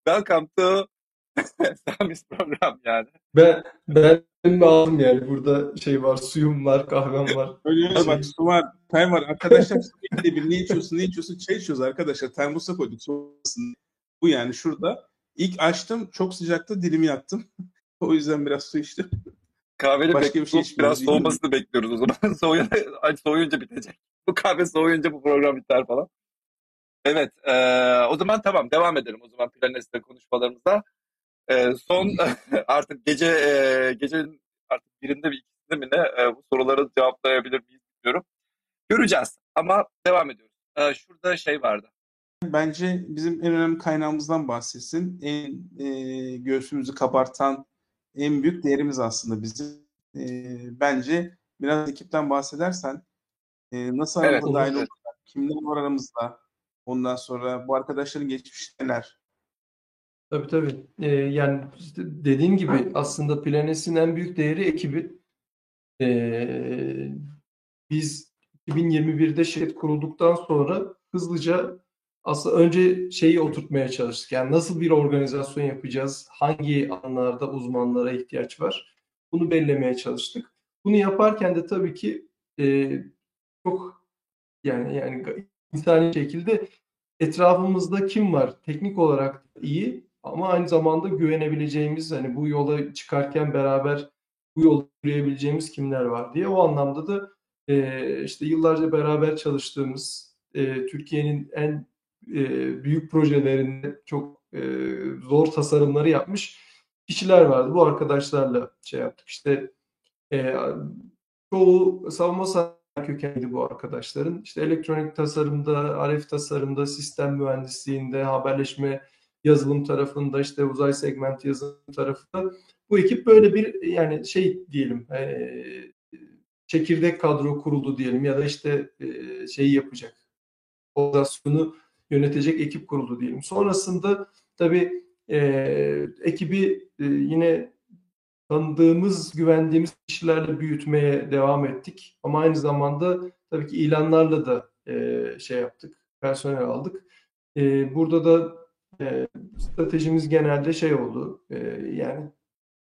Welcome to [LAUGHS] Sami's program yani. Ben, ben mi aldım yani. Burada şey var, suyum var, kahvem var. [LAUGHS] Öyle bak su var, çay var. Arkadaşlar [LAUGHS] bir ne içiyorsun, ne içiyorsun? Çay içiyoruz arkadaşlar. Termosa koyduk soğumasın. Bu yani şurada. İlk açtım çok sıcakta dilimi yaktım. o yüzden biraz su içtim. Kahvenin Başka bir şey biraz soğumasını bekliyoruz o zaman. Soğuyunca, soğuyunca bitecek. Bu kahve soğuyunca bu program biter falan. Evet. E, o zaman tamam devam edelim o zaman Planes'te konuşmalarımıza. E, son [LAUGHS] artık gece e, gecenin artık birinde bir ikisinde mi ne e, bu soruları cevaplayabilir miyiz bilmiyorum. Göreceğiz ama devam ediyoruz. E, şurada şey vardı. Bence bizim en önemli kaynağımızdan bahsetsin. En e, göğsümüzü kabartan en büyük değerimiz aslında bizim. E, bence biraz ekipten bahsedersen e, nasıl evet, aramıza dahil evet. kimler var aramızda, ondan sonra bu arkadaşların geçmiş neler? Tabii tabii. Ee, yani işte dediğim gibi aslında Planes'in en büyük değeri ekibi. Ee, biz 2021'de şirket kurulduktan sonra hızlıca aslında önce şeyi oturtmaya çalıştık. Yani nasıl bir organizasyon yapacağız? Hangi alanlarda uzmanlara ihtiyaç var? Bunu belirlemeye çalıştık. Bunu yaparken de tabii ki e, çok yani yani insani şekilde etrafımızda kim var? Teknik olarak iyi ama aynı zamanda güvenebileceğimiz hani bu yola çıkarken beraber bu yolu yürüyebileceğimiz kimler var diye o anlamda da e, işte yıllarca beraber çalıştığımız e, Türkiye'nin en e, büyük projelerinde çok e, zor tasarımları yapmış kişiler vardı. Bu arkadaşlarla şey yaptık. İşte e, çoğu savunma sanayi kökenli bu arkadaşların. İşte elektronik tasarımda, RF tasarımda, sistem mühendisliğinde, haberleşme yazılım tarafında, işte uzay segment yazılım tarafında. Bu ekip böyle bir yani şey diyelim e, çekirdek kadro kuruldu diyelim ya da işte e, şeyi yapacak. Organizasyonu yönetecek ekip kuruldu diyelim. Sonrasında tabii e, ekibi e, yine tanıdığımız, güvendiğimiz kişilerle büyütmeye devam ettik. Ama aynı zamanda tabii ki ilanlarla da e, şey yaptık, personel aldık. E, burada da e, stratejimiz genelde şey oldu, e, yani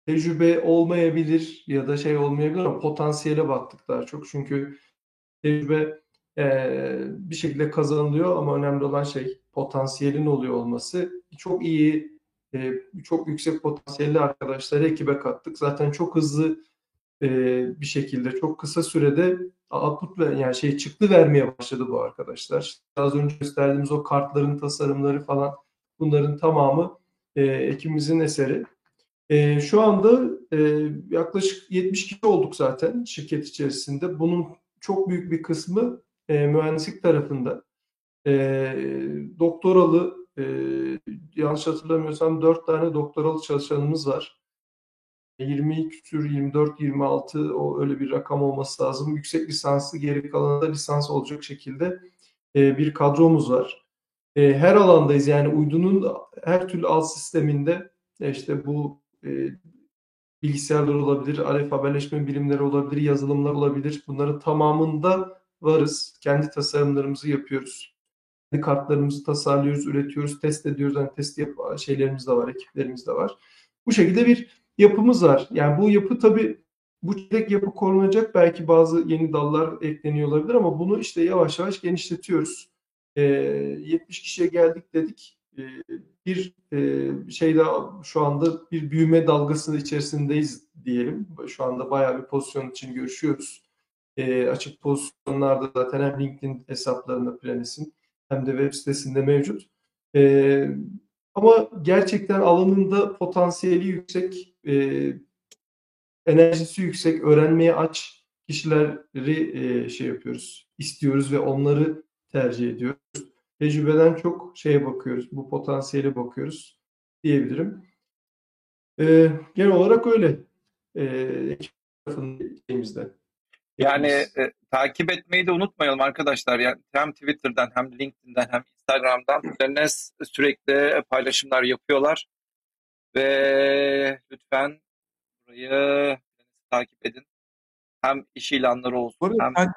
tecrübe olmayabilir ya da şey olmayabilir ama potansiyele baktık daha çok. Çünkü tecrübe e, bir şekilde kazanılıyor ama önemli olan şey potansiyelin oluyor olması. Çok iyi, e, çok yüksek potansiyelli arkadaşları ekibe kattık. Zaten çok hızlı e, bir şekilde, çok kısa sürede output ve yani şey çıktı vermeye başladı bu arkadaşlar. Az önce gösterdiğimiz o kartların tasarımları falan bunların tamamı e, ekibimizin eseri. E, şu anda e, yaklaşık 70 kişi olduk zaten şirket içerisinde. Bunun çok büyük bir kısmı e, mühendislik tarafında. E, doktoralı, e, yanlış hatırlamıyorsam 4 tane doktoralı çalışanımız var. 20 küsür, 24, 26 o öyle bir rakam olması lazım. Yüksek lisanslı geri kalanında lisans olacak şekilde e, bir kadromuz var. E, her alandayız yani uydunun her türlü alt sisteminde e, işte bu e, bilgisayarlar olabilir, RF haberleşme birimleri olabilir, yazılımlar olabilir. Bunların tamamında varız. Kendi tasarımlarımızı yapıyoruz. Kendi kartlarımızı tasarlıyoruz, üretiyoruz, test ediyoruz. Yani test yap şeylerimiz de var, ekiplerimiz de var. Bu şekilde bir yapımız var. Yani bu yapı tabii bu çeyrek yapı korunacak. Belki bazı yeni dallar ekleniyor olabilir ama bunu işte yavaş yavaş genişletiyoruz. E, 70 kişiye geldik dedik. E, bir e, şey daha şu anda bir büyüme dalgasının içerisindeyiz diyelim. Şu anda bayağı bir pozisyon için görüşüyoruz. E, açık pozisyonlarda zaten hem LinkedIn hesaplarında Planis'in hem de web sitesinde mevcut. E, ama gerçekten alanında potansiyeli yüksek, e, enerjisi yüksek, öğrenmeye aç kişileri e, şey yapıyoruz, istiyoruz ve onları tercih ediyoruz. Tecrübeden çok şeye bakıyoruz, bu potansiyele bakıyoruz diyebilirim. E, genel olarak öyle. E, ekip tarafındayımızda. Yani e, takip etmeyi de unutmayalım arkadaşlar. Yani hem Twitter'dan hem LinkedIn'den hem Instagram'dan üzerine sürekli paylaşımlar yapıyorlar. Ve lütfen burayı takip edin. Hem iş ilanları olsun Bu hem...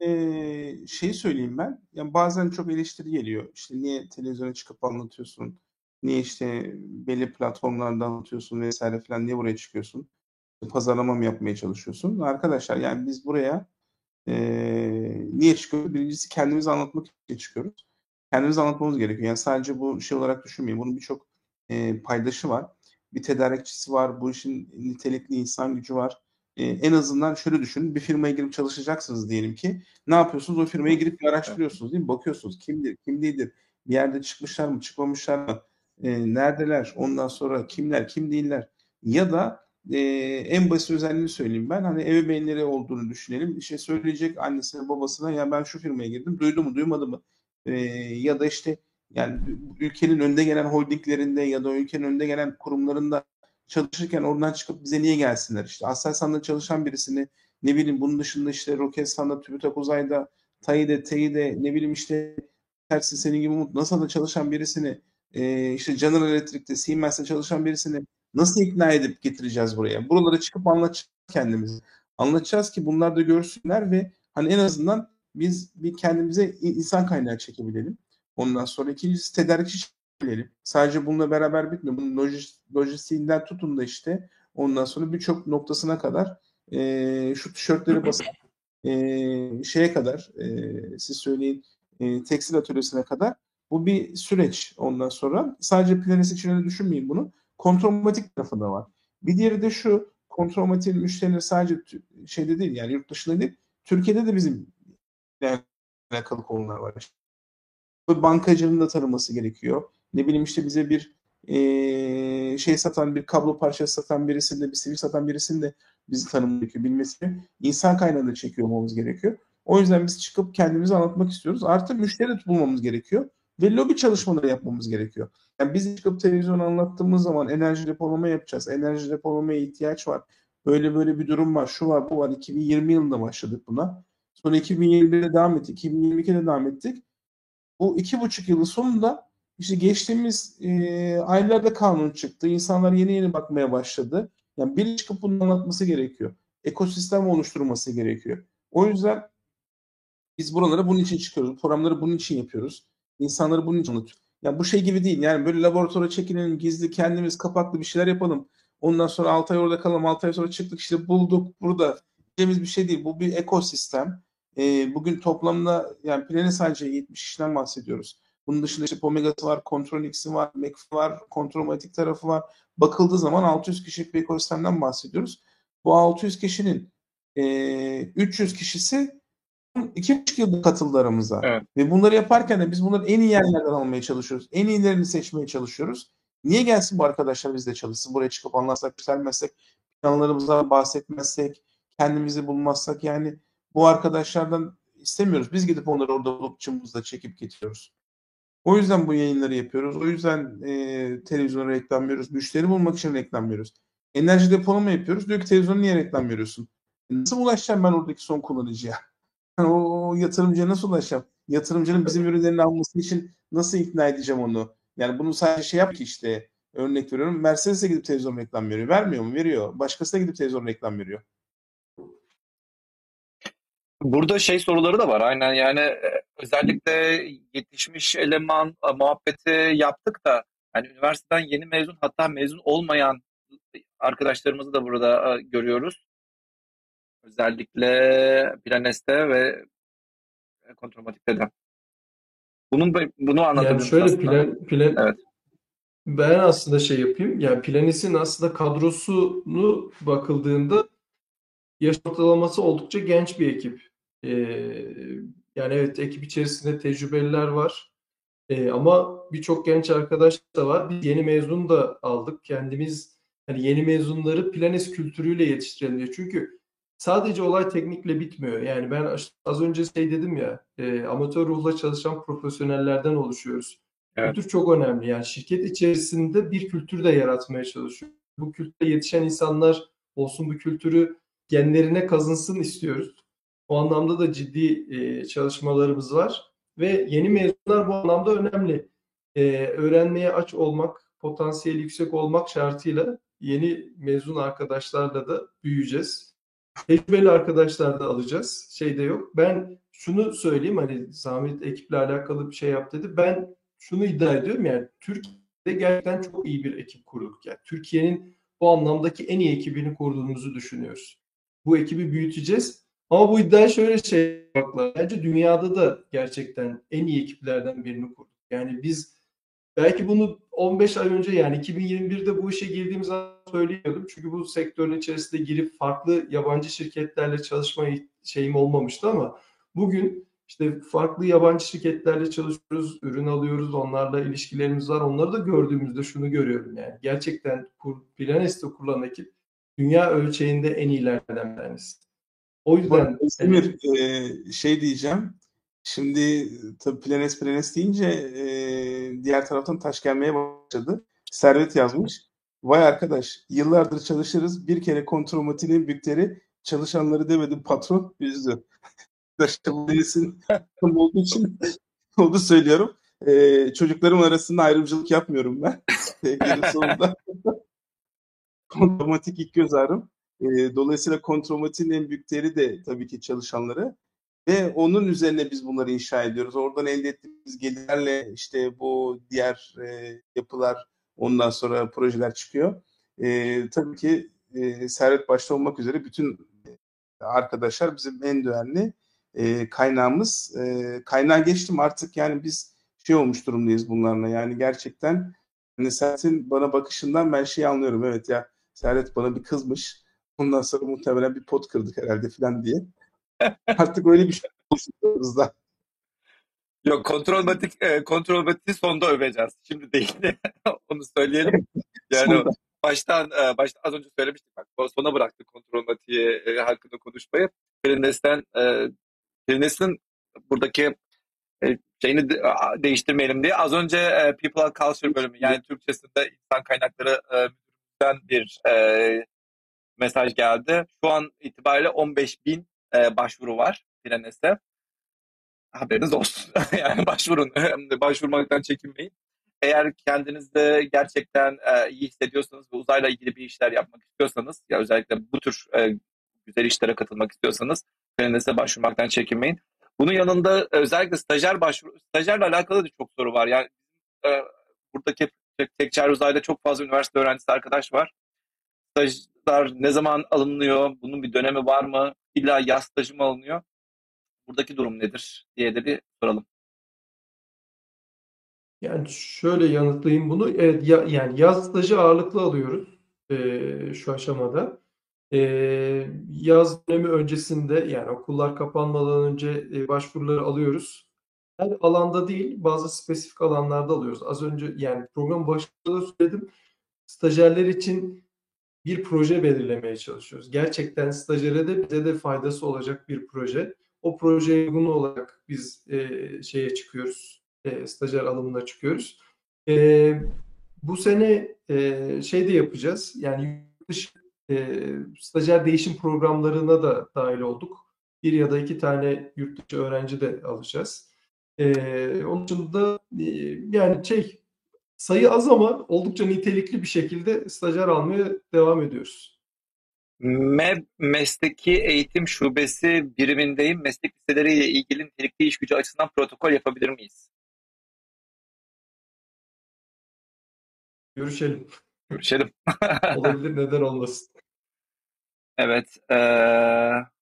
takipten e, şey söyleyeyim ben. Yani bazen çok eleştiri geliyor. İşte niye televizyona çıkıp anlatıyorsun? Niye işte belli platformlarda anlatıyorsun vesaire falan niye buraya çıkıyorsun? Pazarlama mı yapmaya çalışıyorsun? Arkadaşlar yani biz buraya e, niye çıkıyoruz? Birincisi kendimizi anlatmak için çıkıyoruz. Kendimizi anlatmamız gerekiyor. Yani sadece bu şey olarak düşünmeyin. Bunun birçok e, paydaşı var. Bir tedarikçisi var. Bu işin nitelikli insan gücü var. E, en azından şöyle düşünün. Bir firmaya girip çalışacaksınız diyelim ki. Ne yapıyorsunuz? O firmaya girip bir araştırıyorsunuz değil mi? Bakıyorsunuz. Kimdir, kim değildir? Bir yerde çıkmışlar mı, çıkmamışlar mı? E, neredeler? Ondan sonra kimler, kim değiller? Ya da e, en basit özelliğini söyleyeyim ben. Hani ebeveynleri olduğunu düşünelim. İşte söyleyecek annesine babasına ya ben şu firmaya girdim. Duydu mu duymadı mı? E, ya da işte yani ülkenin önde gelen holdinglerinde ya da ülkenin önde gelen kurumlarında çalışırken oradan çıkıp bize niye gelsinler işte. Aselsan'da çalışan birisini ne bileyim bunun dışında işte Roketsan'da, TÜBİTAK Uzay'da, TAİ'de, TEİ'de ne bileyim işte tersi senin gibi Umut NASA'da çalışan birisini e, işte General Electric'te, Siemens'te çalışan birisini nasıl ikna edip getireceğiz buraya? Buralara çıkıp anlatacağız kendimizi. Anlatacağız ki bunlar da görsünler ve hani en azından biz bir kendimize insan kaynağı çekebilelim. Ondan sonra ikincisi tedarikçi çekebilelim. Sadece bununla beraber bitmiyor. Bunun lojis, lojistiğinden tutun da işte ondan sonra birçok noktasına kadar e, şu tişörtleri basan e, şeye kadar e, siz söyleyin e, tekstil atölyesine kadar bu bir süreç ondan sonra. Sadece planis için öyle düşünmeyin bunu. Kontrolmatik tarafı da var. Bir diğeri de şu kontrolmatik müşteriler sadece şeyde değil yani yurt dışında değil. Türkiye'de de bizim alakalı konular var. Bankacının da tanıması gerekiyor. Ne bileyim işte bize bir e, şey satan, bir kablo parçası satan birisini de, bir sivil satan birisini de bizi tanımak gerekiyor, bilmesi. insan kaynağını çekiyor olmamız gerekiyor. O yüzden biz çıkıp kendimizi anlatmak istiyoruz. Artı müşteri de bulmamız gerekiyor. Ve lobi çalışmaları yapmamız gerekiyor. Yani biz çıkıp televizyon anlattığımız zaman enerji depolama yapacağız. Enerji depolamaya ihtiyaç var. Böyle böyle bir durum var. Şu var bu var. 2020 yılında başladık buna. Sonra 2021'de devam ettik. 2022'de devam ettik. Bu iki buçuk yılın sonunda işte geçtiğimiz e, aylarda kanun çıktı. İnsanlar yeni yeni bakmaya başladı. Yani biri çıkıp bunu anlatması gerekiyor. Ekosistem oluşturması gerekiyor. O yüzden Biz buralara bunun için çıkıyoruz. Programları bunun için yapıyoruz. İnsanları bunun için anlatıyoruz. Yani bu şey gibi değil. Yani böyle laboratuvara çekilelim, gizli kendimiz kapaklı bir şeyler yapalım. Ondan sonra 6 ay orada kalalım. 6 ay sonra çıktık işte bulduk burada. Diyeceğimiz bir şey değil. Bu bir ekosistem. E, bugün toplamda yani Plan'e sadece 70 kişiden bahsediyoruz. Bunun dışında işte Pomega'sı var, Controlix'i var, McAfee var, Kontrolmatik tarafı var. Bakıldığı zaman 600 kişilik bir ekosistemden bahsediyoruz. Bu 600 kişinin e, 300 kişisi iki buçuk yılda katıldı aramıza. Evet. Ve bunları yaparken de biz bunları en iyi yerlerden almaya çalışıyoruz. En iyilerini seçmeye çalışıyoruz. Niye gelsin bu arkadaşlar bizle çalışsın? Buraya çıkıp anlatsak, yükselmezsek, planlarımızdan bahsetmezsek, kendimizi bulmazsak yani bu arkadaşlardan istemiyoruz. Biz gidip onları orada bulup çımızla çekip getiriyoruz. O yüzden bu yayınları yapıyoruz. O yüzden e, televizyona reklam veriyoruz. Müşteri bulmak için reklam veriyoruz. Enerji depolama yapıyoruz. Diyor ki televizyona niye reklam veriyorsun? E, nasıl ulaşacağım ben oradaki son kullanıcıya? [LAUGHS] o, o yatırımcıya nasıl ulaşacağım? Yatırımcının bizim ürünlerini alması için nasıl ikna edeceğim onu? Yani bunu sadece şey yap ki işte örnek veriyorum. Mercedes'e gidip televizyon reklam veriyor. Vermiyor mu? Veriyor. Başkasına gidip televizyon reklam veriyor. Burada şey soruları da var aynen yani e, özellikle yetişmiş eleman e, muhabbeti yaptık da yani üniversiteden yeni mezun hatta mezun olmayan arkadaşlarımızı da burada e, görüyoruz. Özellikle Planes'te ve Kontromatik'te de. Bunun bunu anlatabiliriz yani şöyle plan, plan, evet. ben aslında şey yapayım. Yani Planis'in aslında kadrosunu bakıldığında yaş ortalaması oldukça genç bir ekip. Yani evet ekip içerisinde tecrübeliler var. Ama birçok genç arkadaş da var. Biz yeni mezun da aldık. Kendimiz hani yeni mezunları Planes kültürüyle yetiştirelim diye. Çünkü sadece olay teknikle bitmiyor. Yani ben az önce şey dedim ya, e, amatör ruhla çalışan profesyonellerden oluşuyoruz. Evet. Kültür çok önemli. Yani şirket içerisinde bir kültür de yaratmaya çalışıyor. Bu kültüre yetişen insanlar olsun bu kültürü genlerine kazınsın istiyoruz. O anlamda da ciddi e, çalışmalarımız var ve yeni mezunlar bu anlamda önemli. E, öğrenmeye aç olmak, potansiyeli yüksek olmak şartıyla yeni mezun arkadaşlarla da büyüyeceğiz. Tecrübeli arkadaşlar da alacağız. Şey de yok. Ben şunu söyleyeyim hani Zahmet ekiple alakalı bir şey yap dedi. Ben şunu iddia ediyorum yani Türkiye'de gerçekten çok iyi bir ekip kurduk. Yani Türkiye'nin bu anlamdaki en iyi ekibini kurduğumuzu düşünüyoruz. Bu ekibi büyüteceğiz. Ama bu iddia şöyle şey bakla. Bence dünyada da gerçekten en iyi ekiplerden birini kurduk. Yani biz belki bunu 15 ay önce yani 2021'de bu işe girdiğim zaman söyleyiyordum. Çünkü bu sektörün içerisinde girip farklı yabancı şirketlerle çalışma şeyim olmamıştı ama bugün işte farklı yabancı şirketlerle çalışıyoruz, ürün alıyoruz, onlarla ilişkilerimiz var. Onları da gördüğümüzde şunu görüyorum yani. Gerçekten Planes'te kurulan ekip dünya ölçeğinde en iyilerden birisi. O yüzden Emir e, şey diyeceğim. Şimdi tabii Planes Planes deyince e, diğer taraftan taş gelmeye başladı. Servet yazmış. Vay arkadaş yıllardır çalışırız. Bir kere kontromatinin bükteri çalışanları demedim patron üzdü. [LAUGHS] Planes'in olduğu için [LAUGHS] onu söylüyorum. E, çocuklarım arasında ayrımcılık yapmıyorum ben. [LAUGHS] Günün sonunda. Kontromatik ilk göz ağrım. E, dolayısıyla kontromatin en büyük değeri de tabii ki çalışanları. Ve onun üzerine biz bunları inşa ediyoruz. Oradan elde ettiğimiz gelirlerle işte bu diğer e, yapılar ondan sonra projeler çıkıyor. E, tabii ki e, Servet başta olmak üzere bütün arkadaşlar bizim en değerli e, kaynağımız. E, kaynağı geçtim artık yani biz şey olmuş durumdayız bunlarla. Yani gerçekten hani Servet'in bana bakışından ben şey anlıyorum. Evet ya Servet bana bir kızmış Ondan sonra muhtemelen bir pot kırdık herhalde falan diye. [LAUGHS] Artık öyle bir şey konuşuyoruz da. Yok kontrol matik e, kontrol matik sonda öveceğiz. Şimdi değil. [LAUGHS] Onu söyleyelim. [LAUGHS] Yani baştan e, başta az önce söylemiştik bak. Sona bıraktık kontrol matiği e, hakkında konuşmayı. Perinnes'ten e, Perinnes'in buradaki e, şeyini de, değiştirmeyelim diye. Az önce e, People Culture bölümü yani Türkçesinde insan kaynakları e, bir e, mesaj geldi. Şu an itibariyle 15 bin e, başvuru var Planes'e. Haberiniz olsun. [LAUGHS] yani başvurun. Başvurmaktan çekinmeyin. Eğer kendinizde gerçekten e, iyi hissediyorsanız ve uzayla ilgili bir işler yapmak istiyorsanız ya özellikle bu tür e, güzel işlere katılmak istiyorsanız Planes'e başvurmaktan çekinmeyin. Bunun yanında özellikle stajyer başvuru, stajyerle alakalı da çok soru var. Yani e, buradaki Tekçer Uzay'da çok fazla üniversite öğrencisi arkadaş var. Stajlar ne zaman alınıyor? Bunun bir dönemi var mı? İlla yaz stajı mı alınıyor? Buradaki durum nedir diye de bir soralım. Yani şöyle yanıtlayayım bunu. Evet, ya, yani yaz stajı ağırlıklı alıyoruz e, şu aşamada. E, yaz dönemi öncesinde yani okullar kapanmadan önce e, başvuruları alıyoruz. Her alanda değil, bazı spesifik alanlarda alıyoruz. Az önce yani program başında da söyledim. Stajyerler için bir proje belirlemeye çalışıyoruz. Gerçekten stajyere de bize de faydası olacak bir proje. O projeye uygun olarak biz e, şeye çıkıyoruz, e, stajyer alımına çıkıyoruz. E, bu sene e, şey de yapacağız. Yani yurt dışı e, stajyer değişim programlarına da dahil olduk. Bir ya da iki tane yurt dışı öğrenci de alacağız. E, onun dışında e, yani şey sayı az ama oldukça nitelikli bir şekilde stajyer almaya devam ediyoruz. MEB Mesleki Eğitim Şubesi birimindeyim. Meslek liseleriyle ilgili nitelikli iş gücü açısından protokol yapabilir miyiz? Görüşelim. Görüşelim. Olabilir, neden olmasın. [LAUGHS] Evet. Ee,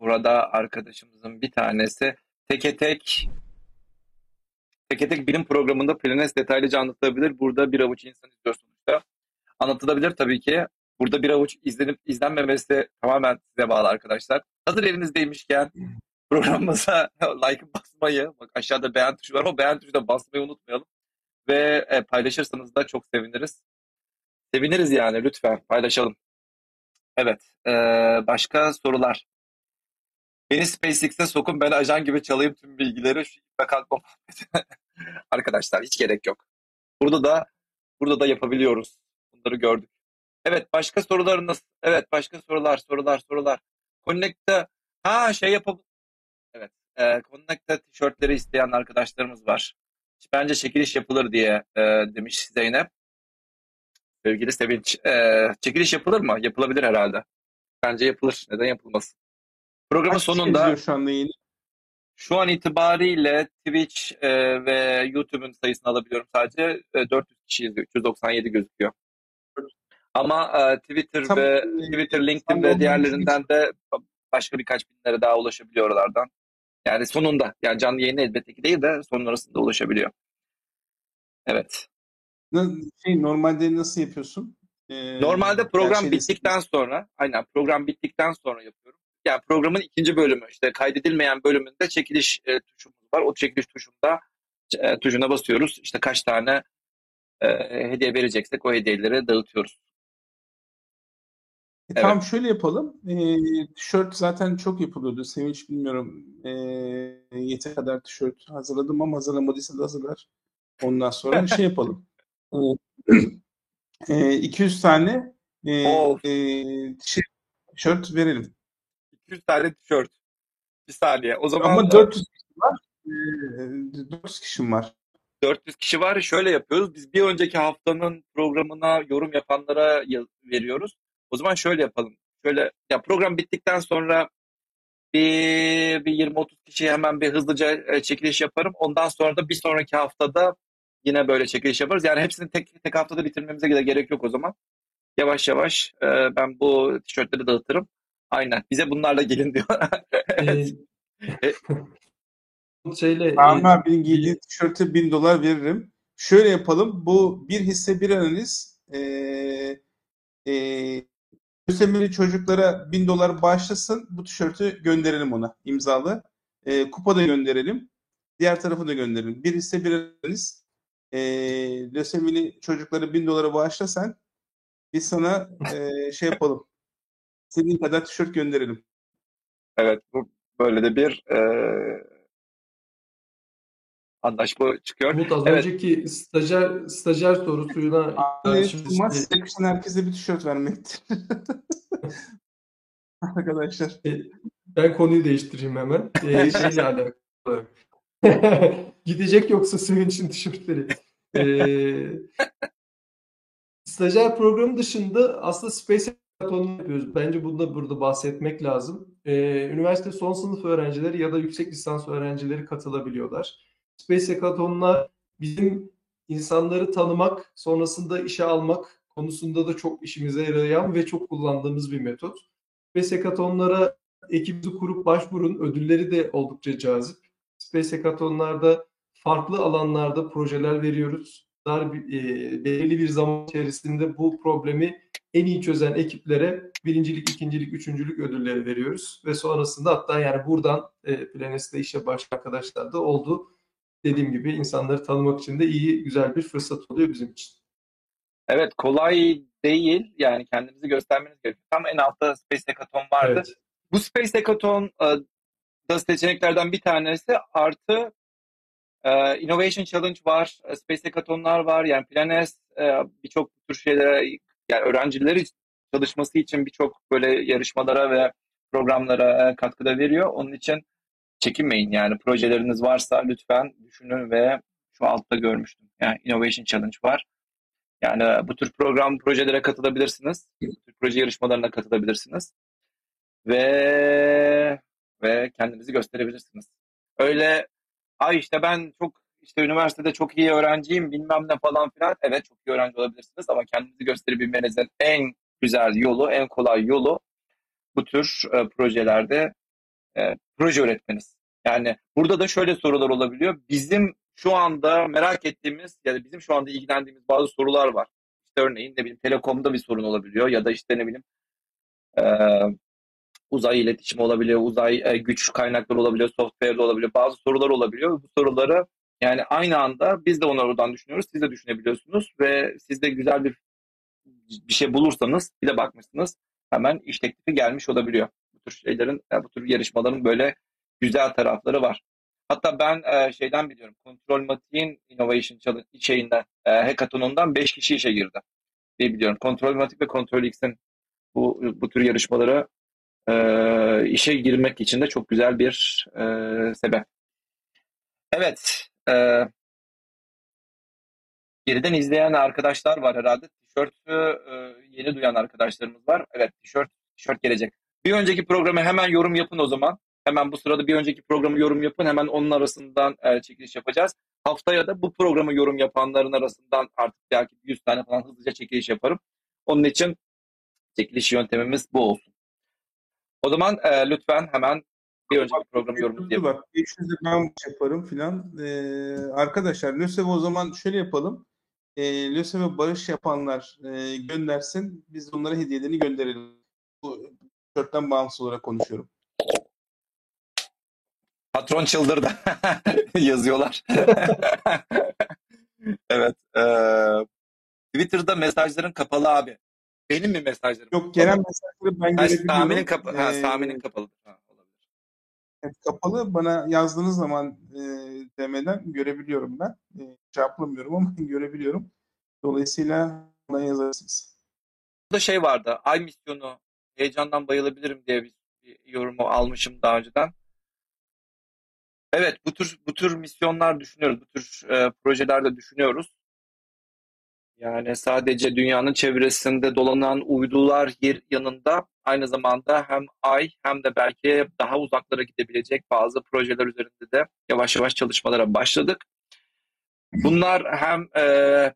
burada arkadaşımızın bir tanesi teke tek teke tek bilim programında Planes detaylıca anlatılabilir. Burada bir avuç insan izliyor sonuçta. Anlatılabilir tabii ki. Burada bir avuç izlenip izlenmemesi tamamen size bağlı arkadaşlar. Hazır elinizdeymişken programımıza [LAUGHS] like basmayı, bak aşağıda beğen tuşu var, o beğen tuşuna basmayı unutmayalım. Ve e, paylaşırsanız da çok seviniriz. Seviniriz yani lütfen paylaşalım. Evet, e, başka sorular. Beni SpaceX'e sokun, ben ajan gibi çalayım tüm bilgileri. Şu kalkma [LAUGHS] Arkadaşlar hiç gerek yok. Burada da burada da yapabiliyoruz. Bunları gördük. Evet, başka sorularınız. Evet, başka sorular, sorular, sorular. Connect'te ha şey yapab Evet, e, Connect'te tişörtleri isteyen arkadaşlarımız var. Bence çekiliş yapılır diye e, demiş Zeynep. Sevgili Sevinç. E, çekiliş yapılır mı? Yapılabilir herhalde. Bence yapılır. Neden yapılmasın? Programın Kaç sonunda şu anda yayını? şu an itibariyle Twitch e, ve YouTube'un sayısını alabiliyorum sadece. E, 400 kişi izliyor. 397 gözüküyor. Ama e, Twitter Tam, ve Twitter, LinkedIn ve diğerlerinden de başka birkaç binlere daha ulaşabiliyor oralardan. Yani sonunda, yani canlı yayın elbette ki değil de sonun arasında ulaşabiliyor. Evet. Şey, normalde nasıl yapıyorsun? Ee, Normalde program bittikten sonra, aynen program bittikten sonra yapıyorum. Yani programın ikinci bölümü, işte kaydedilmeyen bölümünde çekiliş e, tuşumuz var. O çekiliş tuşunda e, tuşuna basıyoruz. İşte kaç tane e, hediye vereceksek o hediyeleri dağıtıyoruz. E, Tamam şöyle yapalım. Ee, tişört zaten çok yapılıyordu. Sevinç bilmiyorum. Ee, yete kadar tişört hazırladım ama hazırlamadıysa da hazırlar. Ondan sonra [LAUGHS] şey yapalım. E, 200 tane e, Of. e, tişört verelim. 200 tane tişört. Bir saniye. O zaman Ama da 400 kişi var. Ee, 400 kişim var. 400 kişi var. Şöyle yapıyoruz. Biz bir önceki haftanın programına yorum yapanlara ya- veriyoruz. O zaman şöyle yapalım. Şöyle ya program bittikten sonra bir, bir 20-30 kişiye hemen bir hızlıca e, çekiliş yaparım. Ondan sonra da bir sonraki haftada yine böyle çekiliş yaparız. Yani hepsini tek tek haftada bitirmemize de gerek yok o zaman. Yavaş yavaş e, ben bu tişörtleri dağıtırım. Aynen. Bize bunlarla gelin [LAUGHS] diyor. Evet. Ee, [LAUGHS] şeyle Tamam e, abinin giydiği tişörte 1000 dolar veririm. Şöyle yapalım. Bu bir hisse bir analiz e, e, lösemili çocuklara 1000 dolar bağışlasın. Bu tişörtü gönderelim ona imzalı. E, kupa da gönderelim. Diğer tarafı da gönderelim. Bir hisse bir analiz. E, lösemili çocuklara 1000 dolara bağışla sen. Biz sana e, şey yapalım. Senin kadar tişört gönderelim. Evet, bu böyle de bir e, anlaşma çıkıyor. Umut az Evet. önceki stajyer stajyer sorusuna Abi, şimdi yakışan herkese bir tişört vermektir. [LAUGHS] Arkadaşlar. ben konuyu değiştireyim hemen. Ee, şeyle alakalı. [LAUGHS] Gidecek yoksa Sevinç'in tişörtleri. Ee, stajyer programı dışında aslında SpaceX hackathon'u yapıyoruz. Bence bunu da burada bahsetmek lazım. Ee, üniversite son sınıf öğrencileri ya da yüksek lisans öğrencileri katılabiliyorlar. Space hackathon'lar bizim insanları tanımak, sonrasında işe almak konusunda da çok işimize yarayan ve çok kullandığımız bir metot. Space hackathon'lara ekibinizi kurup başvurun. Ödülleri de oldukça cazip. Space hackathon'larda farklı alanlarda projeler veriyoruz. Dar e, belirli bir zaman içerisinde bu problemi en iyi çözen ekiplere birincilik, ikincilik, üçüncülük ödülleri veriyoruz. Ve sonrasında hatta yani buradan e, Planes'te işe başlayan arkadaşlar da oldu. Dediğim gibi insanları tanımak için de iyi, güzel bir fırsat oluyor bizim için. Evet kolay değil. Yani kendinizi göstermeniz gerekiyor. Tam en altta Space Hackathon vardı. Evet. Bu Space Hackathon e, da seçeneklerden bir tanesi artı e, Innovation Challenge var, e, Space Hackathon'lar var. Yani Planes e, birçok tür şeylere yani öğrencileri çalışması için birçok böyle yarışmalara ve programlara e, katkıda veriyor. Onun için çekinmeyin yani projeleriniz varsa lütfen düşünün ve şu altta görmüştüm. Yani Innovation Challenge var. Yani bu tür program projelere katılabilirsiniz. Bu tür proje yarışmalarına katılabilirsiniz. Ve ve kendinizi gösterebilirsiniz. Öyle ay işte ben çok işte üniversitede çok iyi öğrenciyim bilmem ne falan filan. Evet çok iyi öğrenci olabilirsiniz ama kendinizi gösterebilmenizin en güzel yolu, en kolay yolu bu tür e, projelerde e, proje üretmeniz. Yani burada da şöyle sorular olabiliyor. Bizim şu anda merak ettiğimiz ya da bizim şu anda ilgilendiğimiz bazı sorular var. İşte örneğin ne bileyim telekomda bir sorun olabiliyor ya da işte ne bileyim e, uzay iletişimi olabiliyor, uzay e, güç kaynakları olabiliyor, software olabiliyor, bazı sorular olabiliyor. Bu soruları yani aynı anda biz de onları oradan düşünüyoruz, siz de düşünebiliyorsunuz ve siz de güzel bir bir şey bulursanız bir de bakmışsınız hemen iş teklifi gelmiş olabiliyor. Bu tür şeylerin, bu tür yarışmaların böyle güzel tarafları var. Hatta ben e, şeyden biliyorum, Kontrol Matik'in Innovation şeyinden, e, hackathonundan 5 kişi işe girdi diye biliyorum. Kontrol Matik ve Kontrol X'in bu, bu tür yarışmalara e, işe girmek için de çok güzel bir e, sebep. Evet, e, geriden izleyen arkadaşlar var herhalde. Tişörtü e, yeni duyan arkadaşlarımız var. Evet, tişört, tişört gelecek. Bir önceki programı hemen yorum yapın o zaman. Hemen bu sırada bir önceki programı yorum yapın. Hemen onun arasından e, çekiliş yapacağız. Haftaya da bu programı yorum yapanların arasından artık belki 100 tane falan hızlıca çekiliş yaparım. Onun için çekiliş yöntemimiz bu olsun. O zaman e, lütfen hemen bir önceki programı yorumunuzu yapın. Bak 500'de ben yaparım filan. Ee, arkadaşlar LÖSEV o zaman şöyle yapalım. Ee, LÖSEV'e bağış yapanlar e, göndersin. Biz onlara hediyelerini gönderelim. Bu tişörtten bağımsız olarak konuşuyorum. Patron çıldırdı [LAUGHS] yazıyorlar. [LAUGHS] evet. E, Twitter'da mesajların kapalı abi. Benim mi mesajlarım? Yok gelen mesajları ben görebiliyorum. Sami'nin kapa ha, Ee, Sami'nin kapalı. Ha. Evet, kapalı. Bana yazdığınız zaman e, demeden görebiliyorum ben. E, cevaplamıyorum ama [LAUGHS] görebiliyorum. Dolayısıyla bana yazarsınız. Burada şey vardı. Ay misyonu heyecandan bayılabilirim diye bir, yorumu almışım daha önceden. Evet, bu tür bu tür misyonlar düşünüyoruz. Bu tür e, projelerde düşünüyoruz. Yani sadece dünyanın çevresinde dolanan uydular yer yanında aynı zamanda hem ay hem de belki daha uzaklara gidebilecek bazı projeler üzerinde de yavaş yavaş çalışmalara başladık. Bunlar hem e,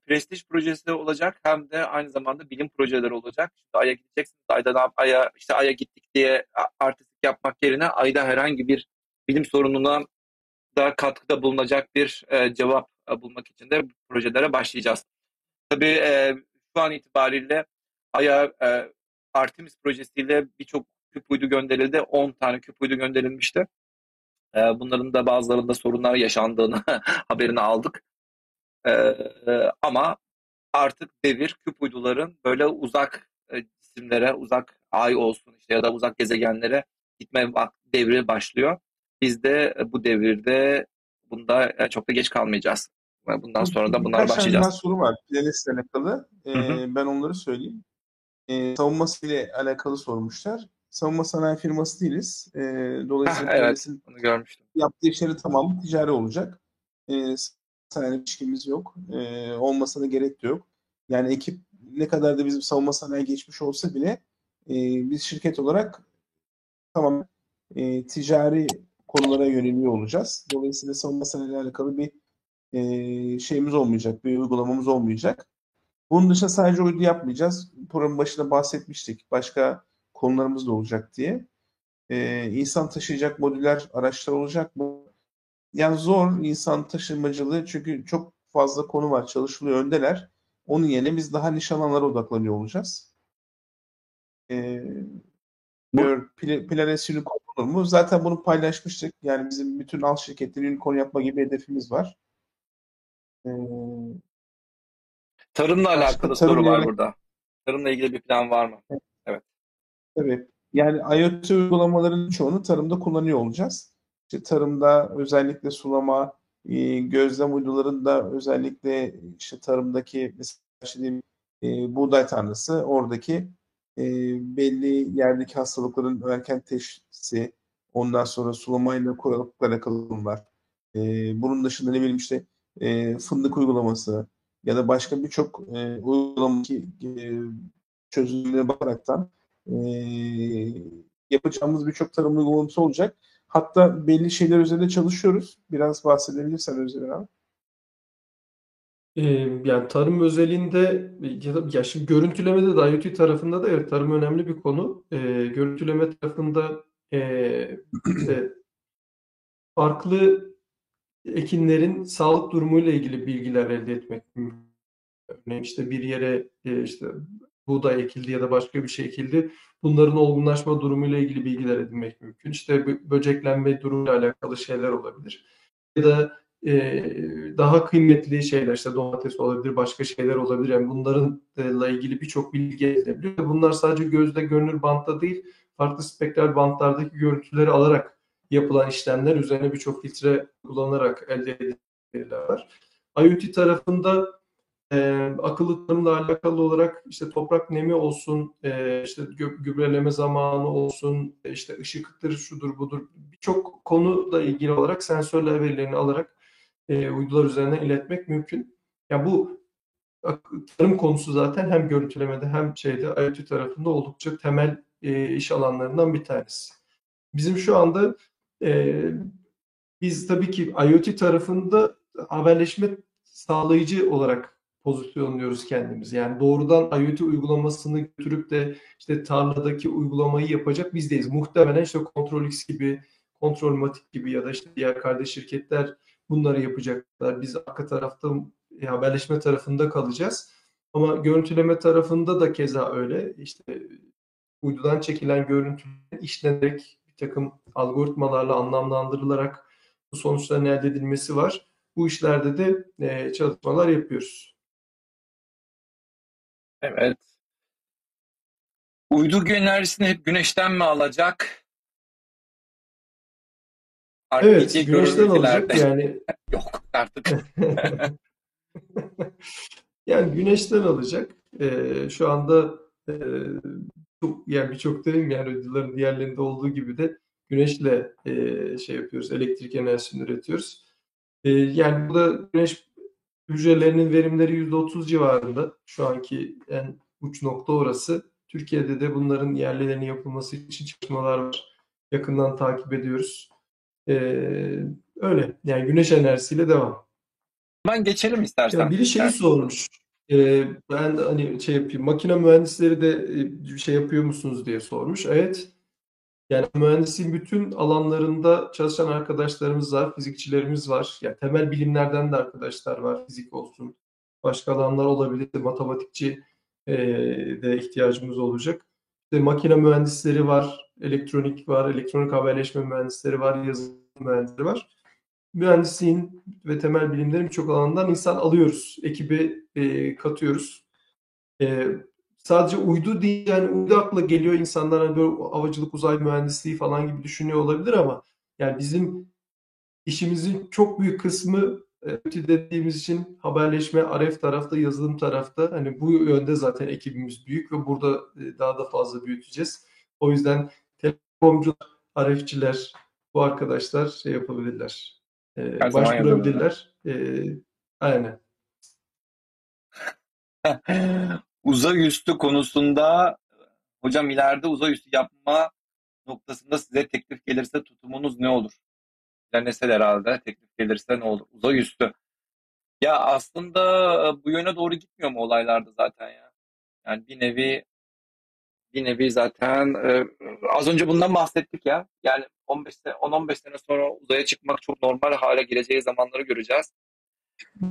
prestij projesi olacak hem de aynı zamanda bilim projeleri olacak. Şimdi Ay'a gideceksiniz. Ayda ne Ay'a işte Ay'a gittik diye artistik yapmak yerine Ay'da herhangi bir bilim sorununa da katkıda bulunacak bir e, cevap e, bulmak için de projelere başlayacağız. Tabii e, şu an itibariyle Ay'a e, Artemis projesiyle birçok küp uydu gönderildi. 10 tane küp uydu gönderilmişti. E, bunların da bazılarında sorunlar yaşandığını [LAUGHS] haberini aldık. E, e, ama artık devir küp uyduların böyle uzak e, cisimlere, uzak ay olsun işte ya da uzak gezegenlere gitme devri başlıyor. Biz de e, bu devirde bunda e, çok da geç kalmayacağız. Bundan sonra da Birkaç daha başlayacağız. soru var. Planes'le alakalı. Ee, ben onları söyleyeyim. Ee, savunması ile alakalı sormuşlar. Savunma sanayi firması değiliz. Ee, dolayısıyla Heh, [LAUGHS] evet. Bunu görmüştüm. yaptığı işleri tamamı ticari olacak. Ee, sanayi ilişkimiz yok. Ee, olmasına gerek de yok. Yani ekip ne kadar da bizim savunma sanayi geçmiş olsa bile e, biz şirket olarak tamam e, ticari konulara yöneliyor olacağız. Dolayısıyla savunma sanayiyle alakalı bir e, şeyimiz olmayacak, bir uygulamamız olmayacak. Bunun dışında sadece uydu yapmayacağız. Programın başında bahsetmiştik. Başka konularımız da olacak diye. E, insan taşıyacak modüler araçlar olacak mı? Yani zor insan taşımacılığı çünkü çok fazla konu var, çalışılıyor, öndeler. Onun yerine biz daha niş alanlara odaklanıyor olacağız. E, Planes Unicorn olur mu? Zaten bunu paylaşmıştık. Yani bizim bütün alt şirketlerin unicorn yapma gibi hedefimiz var. Ee, Tarımla alakalı tarım soru var yani... burada. Tarımla ilgili bir plan var mı? Evet. evet. Evet. Yani IoT uygulamalarının çoğunu tarımda kullanıyor olacağız. İşte tarımda özellikle sulama, e, gözlem uydularında özellikle işte tarımdaki mesela işte diyeyim, e, buğday tanrısı oradaki e, belli yerdeki hastalıkların erken teşhisi, ondan sonra sulamayla kurallıkla alakalı var. E, bunun dışında ne bileyim işte e, fındık uygulaması ya da başka birçok e, uygulama ki e, çözümlerine bakaraktan e, yapacağımız birçok tarım uygulaması olacak. Hatta belli şeyler üzerinde çalışıyoruz. Biraz bahsedebilirsen Özgür abi. yani tarım özelinde ya da ya şimdi görüntülemede de IoT tarafında da evet tarım önemli bir konu. Ee, görüntüleme tarafında e, işte farklı ekinlerin sağlık durumuyla ilgili bilgiler elde etmek mümkün. Örneğin işte bir yere e, işte buğday ekildi ya da başka bir şey ekildi. Bunların olgunlaşma durumuyla ilgili bilgiler edinmek mümkün. İşte böceklenme durumuyla alakalı şeyler olabilir. Ya da e, daha kıymetli şeyler işte domates olabilir, başka şeyler olabilir. Yani bunlarla ilgili birçok bilgi elde edebiliyor. Bunlar sadece gözde görünür bantta değil, farklı spektral bantlardaki görüntüleri alarak yapılan işlemler üzerine birçok filtre kullanarak elde edilirler. IoT tarafında e, akıllı tarımla alakalı olarak işte toprak nemi olsun, e, işte gübreleme zamanı olsun, e, işte ışıktır, şudur budur birçok konuyla ilgili olarak sensörler verilerini alarak e, uydular üzerinden iletmek mümkün. Ya yani bu tarım konusu zaten hem görüntülemede hem şeyde IoT tarafında oldukça temel e, iş alanlarından bir tanesi. Bizim şu anda e, biz tabii ki IoT tarafında haberleşme sağlayıcı olarak pozisyonluyoruz kendimizi. Yani doğrudan IoT uygulamasını götürüp de işte tarladaki uygulamayı yapacak biz değiliz. Muhtemelen işte Control-X gibi, Control-Matic gibi ya da işte diğer kardeş şirketler bunları yapacaklar. Biz arka tarafta e, haberleşme tarafında kalacağız. Ama görüntüleme tarafında da keza öyle. İşte uydudan çekilen görüntülerin işlenerek bir takım algoritmalarla anlamlandırılarak bu sonuçların elde edilmesi var. Bu işlerde de e, çalışmalar yapıyoruz. Evet. Uydu enerjisini hep güneşten mi alacak? Artık evet, güneşten alacak yani. [LAUGHS] Yok artık. [LAUGHS] yani güneşten alacak. Ee, şu anda e, çok yani birçok değil yani uyduların diğerlerinde olduğu gibi de güneşle e, şey yapıyoruz, elektrik enerjisini üretiyoruz. E, yani burada güneş hücrelerinin verimleri %30 civarında. Şu anki en uç nokta orası. Türkiye'de de bunların yerlerinin yapılması için çalışmalar var. Yakından takip ediyoruz. E, öyle. Yani güneş enerjisiyle devam. Ben geçelim istersen. Ya biri şeyi sormuş. E, ben hani şey yapayım. Makine mühendisleri de e, şey yapıyor musunuz diye sormuş. Evet. Yani mühendisliğin bütün alanlarında çalışan arkadaşlarımız var, fizikçilerimiz var. Yani temel bilimlerden de arkadaşlar var, fizik olsun. Başka alanlar olabilir, matematikçi e, de ihtiyacımız olacak. İşte makine mühendisleri var, elektronik var, elektronik haberleşme mühendisleri var, yazılım mühendisleri var. Mühendisliğin ve temel bilimlerin birçok alanından insan alıyoruz, ekibe e, katıyoruz. E, sadece uydu değil yani uydu akla geliyor insanlar hani böyle havacılık uzay mühendisliği falan gibi düşünüyor olabilir ama yani bizim işimizin çok büyük kısmı öte dediğimiz için haberleşme RF tarafta yazılım tarafta hani bu yönde zaten ekibimiz büyük ve burada e, daha da fazla büyüteceğiz. O yüzden telekomcular, RF'çiler bu arkadaşlar şey yapabilirler. E, başvurabilirler. E, aynen. [LAUGHS] uzay üstü konusunda Hocam ileride uzay üstü yapma noktasında size teklif gelirse tutumunuz ne olur? Denesel herhalde teklif gelirse ne olur? Uzay üstü. Ya aslında bu yöne doğru gitmiyor mu olaylarda zaten ya? Yani bir nevi bir nevi zaten e, az önce bundan bahsettik ya. Yani 15 sene, 10-15 sene sonra uzaya çıkmak çok normal hale geleceği zamanları göreceğiz.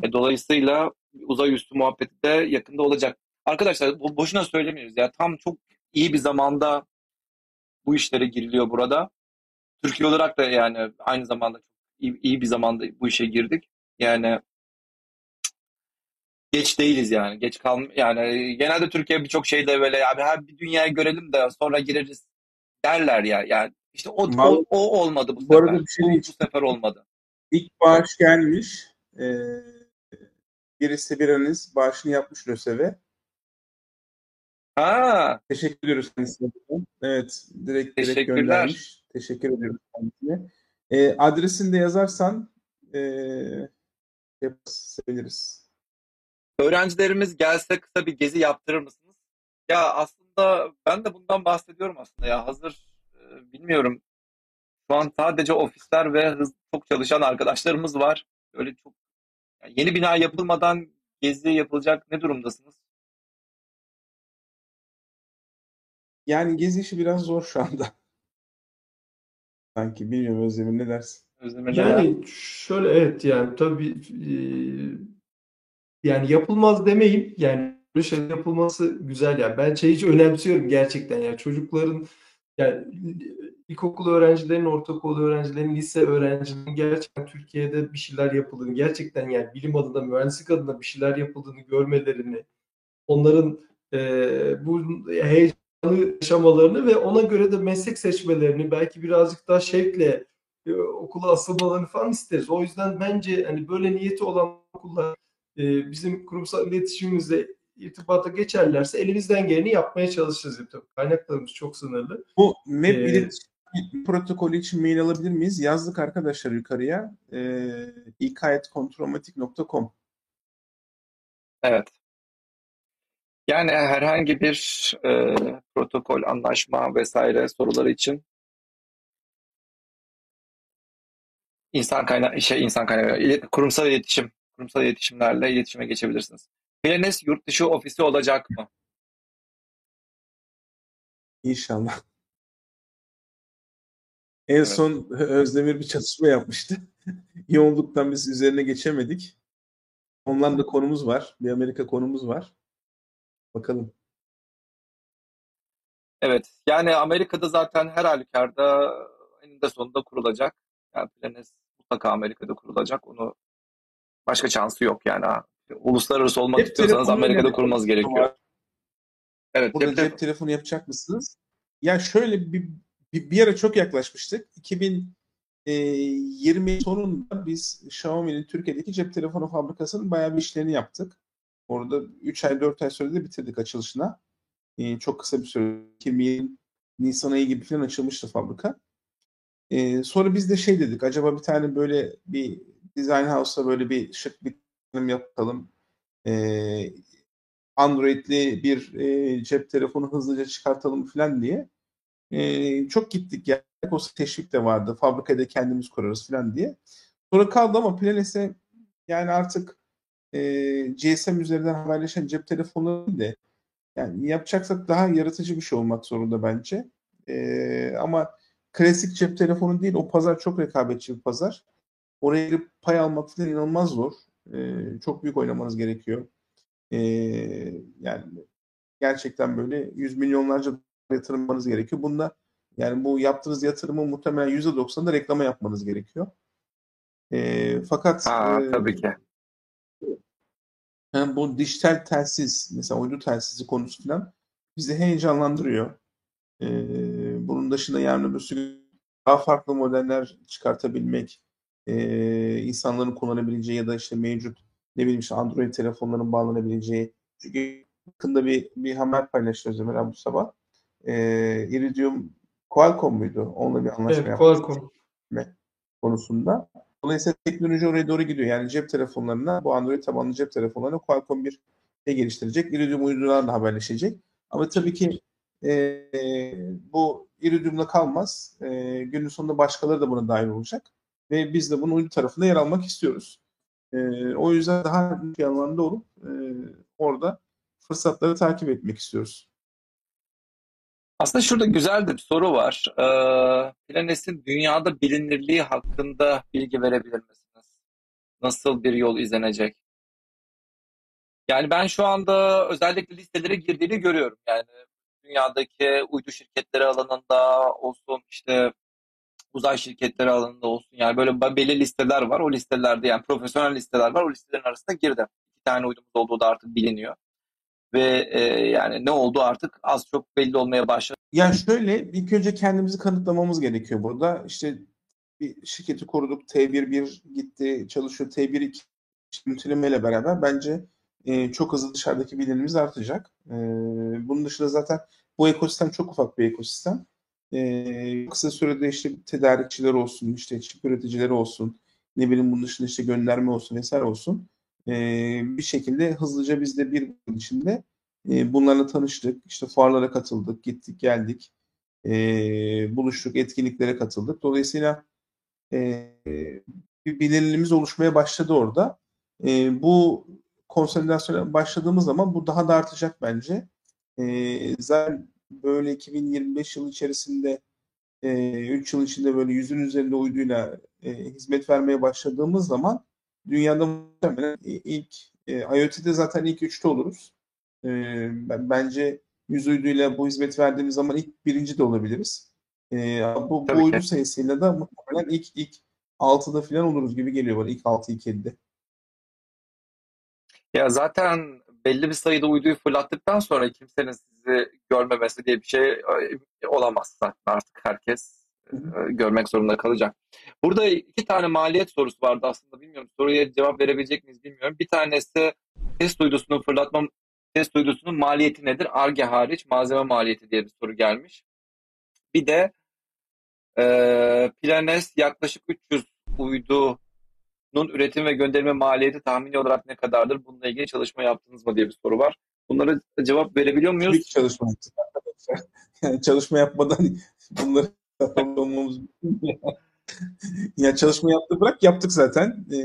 E, dolayısıyla uzay üstü muhabbeti de yakında olacak. Arkadaşlar bu boşuna söylemiyoruz ya. Tam çok iyi bir zamanda bu işlere giriliyor burada. Türkiye olarak da yani aynı zamanda iyi, iyi bir zamanda bu işe girdik. Yani geç değiliz yani. Geç kalm yani genelde Türkiye birçok şeyde böyle abi her bir dünyayı görelim de sonra gireriz derler ya. Yani işte o o, o olmadı bu, bu sefer. Arada bir şey bu, bu sefer olmadı. İlk bağış gelmiş. Ee, birisi biriniz bağışını yapmış LÖSEV'e. Ha. Teşekkür ediyoruz kendisine. Evet, direkt direkt göndermiş. Teşekkür ediyoruz kendisine. E, adresini de yazarsan e, seviniriz. Öğrencilerimiz gelse kısa bir gezi yaptırır mısınız? Ya aslında ben de bundan bahsediyorum aslında ya hazır e, bilmiyorum. Şu an sadece ofisler ve hızlı çok çalışan arkadaşlarımız var. Öyle çok yani yeni bina yapılmadan gezi yapılacak ne durumdasınız? Yani gezi işi biraz zor şu anda. [LAUGHS] Sanki bilmiyorum Özdemir ne dersin? Özdemir Yani şöyle evet yani tabii e, yani yapılmaz demeyeyim. Yani böyle şey yapılması güzel yani ben şey hiç önemsiyorum gerçekten yani çocukların yani ilkokul öğrencilerinin, ortaokul öğrencilerinin, lise öğrencilerinin gerçekten Türkiye'de bir şeyler yapıldığını, gerçekten yani bilim adına, mühendislik adına bir şeyler yapıldığını görmelerini, onların e, bu heyecan yaşamalarını ve ona göre de meslek seçmelerini belki birazcık daha şevkle e, okula asılmalarını falan isteriz. O yüzden bence hani böyle niyeti olan okullar e, bizim kurumsal iletişimimizle irtibata geçerlerse elimizden geleni yapmaya çalışacağız. Tabii kaynaklarımız çok sınırlı. Bu MEP ee, iletişim protokolü için mail alabilir miyiz? Yazdık arkadaşlar yukarıya. Ee, ikayetkontromatik.com Evet. Yani herhangi bir e, protokol, anlaşma vesaire soruları için insan kaynağı şey insan kaynağı kurumsal iletişim kurumsal iletişimlerle iletişime geçebilirsiniz. Planes yurt dışı ofisi olacak mı? İnşallah. En evet. son Özdemir bir çalışma yapmıştı. [LAUGHS] Yoğunluktan biz üzerine geçemedik. Ondan da konumuz var. Bir Amerika konumuz var. Bakalım. Evet. Yani Amerika'da zaten her halükarda eninde sonunda kurulacak. Yani Planes mutlaka Amerika'da kurulacak. Onu başka şansı yok yani. Uluslararası olmak cep istiyorsanız Amerika'da kurulmanız gerekiyor. Evet. Burada cep, cep telefonu yapacak mısınız? Ya şöyle bir, bir, bir ara çok yaklaşmıştık. 2020 sonunda biz Xiaomi'nin Türkiye'deki cep telefonu fabrikasının bayağı bir işlerini yaptık. Orada 3 ay 4 ay sürede bitirdik açılışına. Ee, çok kısa bir süre 2020 Nisan ayı gibi falan açılmıştı fabrika. Ee, sonra biz de şey dedik acaba bir tane böyle bir design house'a böyle bir şık bir tanım yapalım. Ee, Android'li bir e, cep telefonu hızlıca çıkartalım falan diye. E, çok gittik yani. O teşvik de vardı. Fabrikada kendimiz kurarız falan diye. Sonra kaldı ama Planes'e yani artık e, GSM üzerinden haberleşen cep telefonları de yani yapacaksak daha yaratıcı bir şey olmak zorunda bence. E, ama klasik cep telefonu değil. O pazar çok rekabetçi bir pazar. Oraya girip pay almak falan inanılmaz zor. E, çok büyük oynamanız gerekiyor. E, yani gerçekten böyle yüz milyonlarca yatırmanız gerekiyor. Bunda yani bu yaptığınız yatırımın muhtemelen %90'da reklama yapmanız gerekiyor. E, fakat ha, e, tabii ki. Yani bu dijital telsiz, mesela uydu telsizi konusu falan bizi heyecanlandırıyor. Ee, bunun dışında yarın öbürsü daha farklı modeller çıkartabilmek, e, insanların kullanabileceği ya da işte mevcut ne bileyim işte Android telefonların bağlanabileceği. Çünkü yakında bir, bir haber paylaşıyoruz Ömer bu sabah. E, Iridium Qualcomm muydu? Onunla bir anlaşma evet, Qualcomm. konusunda. Dolayısıyla teknoloji oraya doğru gidiyor. Yani cep telefonlarına, bu Android tabanlı cep telefonlarına Qualcomm bir şey geliştirecek. Iridium uydularla haberleşecek. Ama tabii ki e, bu iridiumla kalmaz. E, günün sonunda başkaları da buna dahil olacak. Ve biz de bunun uydu tarafında yer almak istiyoruz. E, o yüzden daha bir alanda olup e, orada fırsatları takip etmek istiyoruz. Aslında şurada güzel bir soru var. Ee, Planes'in dünyada bilinirliği hakkında bilgi verebilir misiniz? Nasıl bir yol izlenecek? Yani ben şu anda özellikle listelere girdiğini görüyorum. Yani dünyadaki uydu şirketleri alanında olsun, işte uzay şirketleri alanında olsun. Yani böyle belli listeler var. O listelerde yani profesyonel listeler var. O listelerin arasında girdim. İki tane uydumuz olduğu da artık biliniyor. Ve e, yani ne oldu artık az çok belli olmaya başladı. Yani şöyle ilk önce kendimizi kanıtlamamız gerekiyor burada. İşte bir şirketi koruduk. T1-1 gitti çalışıyor. T1-2 yönetimiyle beraber bence e, çok hızlı dışarıdaki bilinimiz artacak. E, bunun dışında zaten bu ekosistem çok ufak bir ekosistem. E, kısa sürede işte tedarikçiler olsun, işte çip üreticileri olsun, ne bileyim bunun dışında işte gönderme olsun vesaire olsun. E, bir şekilde hızlıca biz de bir yıl içinde e, bunlarla tanıştık. İşte fuarlara katıldık, gittik geldik. E, buluştuk, etkinliklere katıldık. Dolayısıyla e, bir bilinirliğimiz oluşmaya başladı orada. E, bu konsolidasyona başladığımız zaman bu daha da artacak bence. E, zaten böyle 2025 yıl içerisinde e, 3 yıl içinde böyle yüzün üzerinde uyduyla e, hizmet vermeye başladığımız zaman dünyada muhtemelen ilk e, IoT'de zaten ilk üçte oluruz. E, bence yüz uyduyla bu hizmet verdiğimiz zaman ilk birinci de olabiliriz. E, bu, bu uydu sayısıyla da muhtemelen ilk ilk 6'da falan oluruz gibi geliyor bana. ilk 6 ilk 7'de. Ya zaten belli bir sayıda uyduyu fırlattıktan sonra kimsenin sizi görmemesi diye bir şey e, olamaz zaten artık herkes e, görmek zorunda kalacak. Burada iki tane maliyet sorusu vardı aslında bilmiyorum soruya cevap verebilecek miyiz bilmiyorum. Bir tanesi test uydusunu fırlatma test uydusunun maliyeti nedir? ARGE hariç malzeme maliyeti diye bir soru gelmiş. Bir de e, Planes yaklaşık 300 uydu bunun üretim ve gönderme maliyeti tahmini olarak ne kadardır? Bununla ilgili çalışma yaptınız mı diye bir soru var. Bunlara cevap verebiliyor muyuz? Hiç çalışma yaptık. Yani çalışma yapmadan bunları yapmamamız ya çalışma yaptık bırak yaptık zaten. E,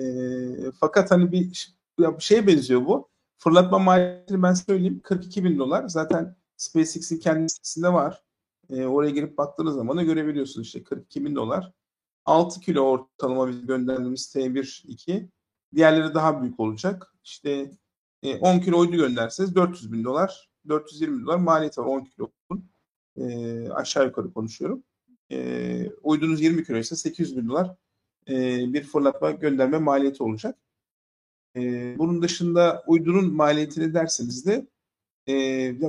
fakat hani bir, bir şeye benziyor bu. Fırlatma maliyetini ben söyleyeyim. 42 bin dolar. Zaten SpaceX'in kendi sitesinde var. E, oraya girip baktığınız zaman da görebiliyorsunuz işte 42 bin dolar. 6 kilo ortalama biz gönderdiğimiz T1 2. Diğerleri daha büyük olacak. İşte 10 e, kilo uydu gönderseniz 400 bin dolar, 420 bin dolar maliyeti var 10 kilo. E, aşağı yukarı konuşuyorum. E, uydunuz 20 kilo ise 800 bin dolar e, bir fırlatma gönderme maliyeti olacak. E, bunun dışında uydunun maliyetini derseniz de e,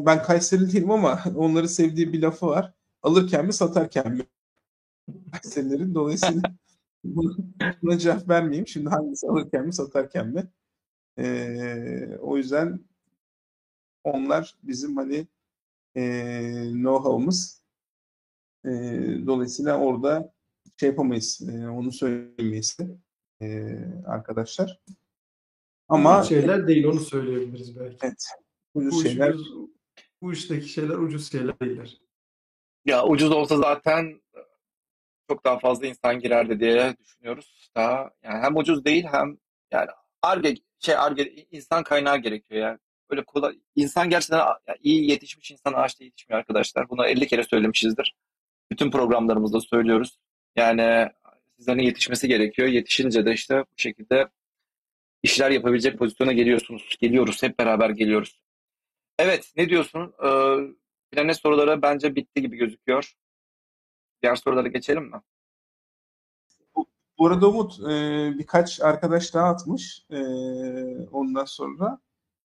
ben Kayseri değilim ama [LAUGHS] onların sevdiği bir lafı var. Alırken mi satarken mi? Kayserilerin dolayısıyla [LAUGHS] buna cevap vermeyeyim. Şimdi hangisi alırken mi satarken mi? E, o yüzden onlar bizim hani e, know-how'ımız. E, dolayısıyla orada şey yapamayız. E, onu söylemeyiz e, arkadaşlar. Ama şeyler değil onu söyleyebiliriz belki. Evet. Ucuz bu şeyler. Ucuz, bu işteki şeyler ucuz şeyler değiller. Ya ucuz olsa zaten çok daha fazla insan girerdi diye düşünüyoruz. Daha yani hem ucuz değil hem yani arge şey arge insan kaynağı gerekiyor yani. Böyle kolay insan gerçekten yani iyi yetişmiş insan ağaçta yetişmiyor arkadaşlar. Bunu 50 kere söylemişizdir. Bütün programlarımızda söylüyoruz. Yani sizlerin yetişmesi gerekiyor. Yetişince de işte bu şekilde işler yapabilecek pozisyona geliyorsunuz. Geliyoruz. Hep beraber geliyoruz. Evet. Ne diyorsun? Ee, planet soruları bence bitti gibi gözüküyor. Diğer sorulara geçelim mi? Bu arada Umut e, birkaç arkadaş daha atmış. E, ondan sonra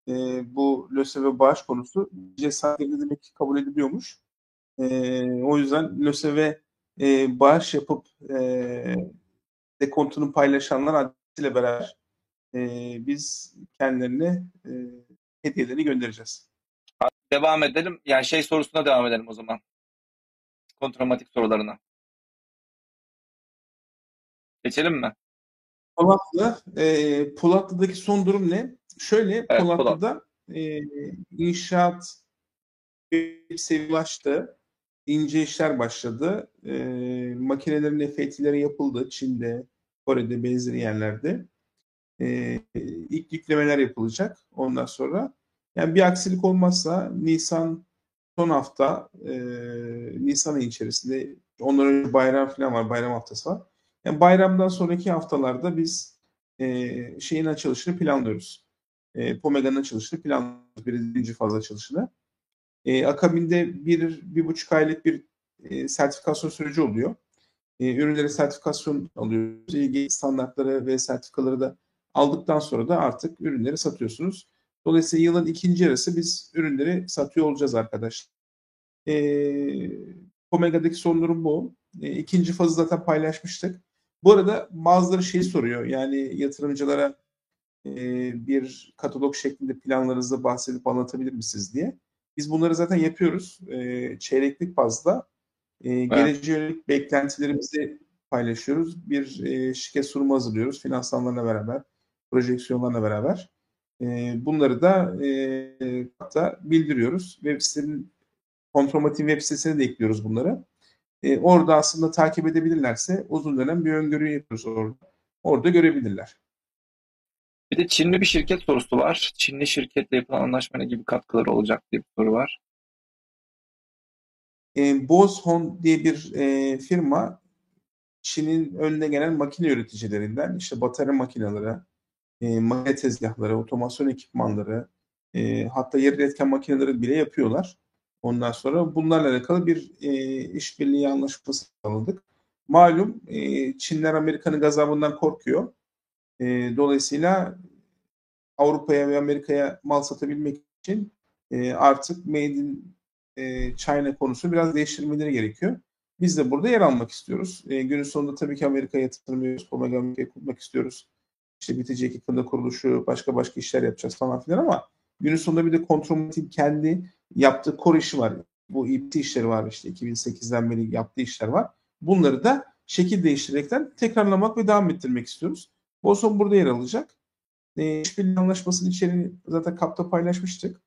e, bu LÖSEV'e bağış konusu cesaretle demek ki kabul ediliyormuş. E, o yüzden LÖSEV'e e, bağış yapıp e, dekontunu paylaşanlar adresiyle beraber e, biz kendilerine e, hediyelerini göndereceğiz. Devam edelim. Yani şey sorusuna devam edelim o zaman. Kontramatik sorularına. Geçelim mi? Polatlı, e, Polatlı'daki son durum ne? Şöyle evet, Polatlı'da Polat. e, inşaat sevilaştı. İnce işler başladı. E, makinelerin FAT'leri yapıldı. Çin'de, Kore'de, benzeri yerlerde. E, ilk yüklemeler yapılacak ondan sonra. Yani bir aksilik olmazsa Nisan son hafta e, Nisan ayı içerisinde ondan önce bayram falan var. Bayram haftası var. Yani bayramdan sonraki haftalarda biz e, şeyin açılışını planlıyoruz. E, Pomega'nın açılışını planlıyoruz. Birinci fazla açılışını. E, akabinde bir, bir buçuk aylık bir e, sertifikasyon süreci oluyor. E, ürünlere sertifikasyon alıyoruz. İlgili standartları ve sertifikaları da aldıktan sonra da artık ürünleri satıyorsunuz. Dolayısıyla yılın ikinci yarısı biz ürünleri satıyor olacağız arkadaşlar. E, Omega'daki son durum bu. E, ikinci fazı zaten paylaşmıştık. Bu arada bazıları şey soruyor. Yani yatırımcılara e, bir katalog şeklinde planlarınızı bahsedip anlatabilir misiniz diye. Biz bunları zaten yapıyoruz. E, çeyreklik bazda. E, evet. Geleceğe yönelik beklentilerimizi paylaşıyoruz. Bir e, şirket sunumu hazırlıyoruz finansmanlarla beraber, projeksiyonlarla beraber. E, bunları da e, hatta bildiriyoruz. Web sitenin Kontromatik web sitesine de ekliyoruz bunları. E, orada aslında takip edebilirlerse uzun dönem bir öngörü yapıyoruz orada. Orada görebilirler. Bir de Çinli bir şirket sorusu var. Çinli şirketle yapılan anlaşma gibi katkıları olacak diye bir soru var. E, Bozhon diye bir e, firma Çin'in önüne gelen makine üreticilerinden işte batarya makineleri, e, makine tezgahları, otomasyon ekipmanları, e, hatta yer etken makineleri bile yapıyorlar. Ondan sonra bunlarla alakalı bir e, işbirliği anlaşması sağladık. Malum e, Çinler Amerika'nın gazabından korkuyor. E, dolayısıyla Avrupa'ya ve Amerika'ya mal satabilmek için e, artık Made in e, China konusu biraz değiştirmeleri gerekiyor. Biz de burada yer almak istiyoruz. E, günün sonunda tabii ki Amerika'ya yatırım yapıyoruz. Kurmak istiyoruz. İşte bitecek yakında kuruluşu, başka başka işler yapacağız falan filan ama günün sonunda bir de Kontrolmatik kendi yaptığı core işi var. Bu İPT işleri var işte 2008'den beri yaptığı işler var. Bunları da şekil değiştirerekten tekrarlamak ve devam ettirmek istiyoruz. Boson burada yer alacak. E, işbirliği anlaşmasının içeriğini zaten kapta paylaşmıştık.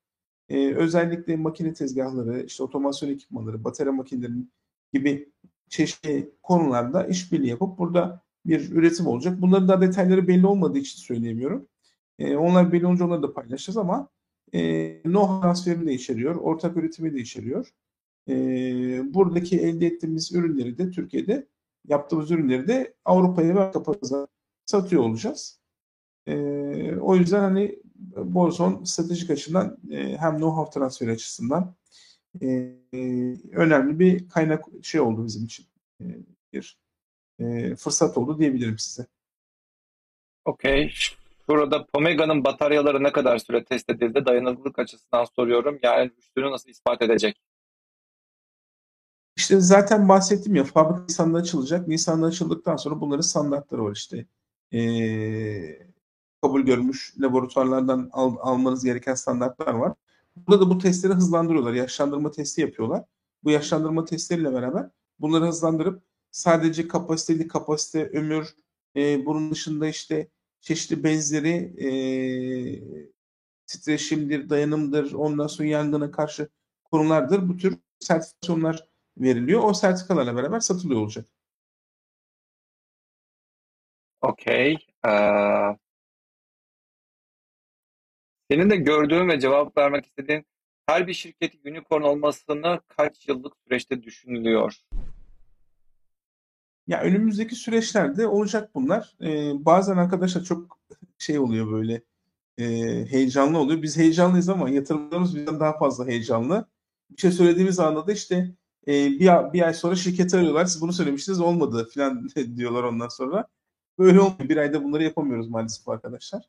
E, özellikle makine tezgahları, işte otomasyon ekipmanları, batarya makinelerinin gibi çeşitli konularda işbirliği yapıp burada bir üretim olacak. Bunların da detayları belli olmadığı için söyleyemiyorum. E, onlar belli olunca onları da paylaşacağız ama e, know-how transferini de içeriyor, ortak üretimi de içeriyor. E, buradaki elde ettiğimiz ürünleri de Türkiye'de yaptığımız ürünleri de Avrupa'ya ve Avrupa'ya satıyor olacağız. E, o yüzden hani Borzon stratejik açıdan e, hem know-how transferi açısından e, önemli bir kaynak şey oldu bizim için. E, bir e, fırsat oldu diyebilirim size. Okey. Burada Pomega'nın bataryaları ne kadar süre test edildi? Dayanıklılık açısından soruyorum. Yani üstünü nasıl ispat edecek? İşte zaten bahsettim ya fabrika Nisan'da açılacak. Nisan'da açıldıktan sonra bunların standartları var işte. Ee, kabul görmüş laboratuvarlardan al, almanız gereken standartlar var. Burada da bu testleri hızlandırıyorlar. Yaşlandırma testi yapıyorlar. Bu yaşlandırma testleriyle beraber bunları hızlandırıp sadece kapasiteli kapasite, ömür, e, bunun dışında işte çeşitli benzeri e, titreşimdir, dayanımdır, ondan sonra yangına karşı konulardır. Bu tür sertifikasyonlar veriliyor. O sertifikalarla beraber satılıyor olacak. Okey. Ee, senin de gördüğün ve cevap vermek istediğin her bir şirketin unicorn olmasını kaç yıllık süreçte düşünülüyor? Ya önümüzdeki süreçlerde olacak bunlar. Ee, bazen arkadaşlar çok şey oluyor böyle e, heyecanlı oluyor. Biz heyecanlıyız ama yatırımlarımız bizden daha fazla heyecanlı. Bir şey söylediğimiz anda da işte e, bir, bir ay sonra şirketi arıyorlar. Siz bunu söylemiştiniz olmadı falan [LAUGHS] diyorlar ondan sonra. Böyle olmuyor. Bir ayda bunları yapamıyoruz maalesef arkadaşlar.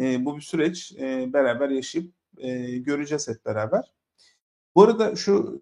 E, bu bir süreç. E, beraber yaşayıp e, göreceğiz hep beraber. Bu arada şu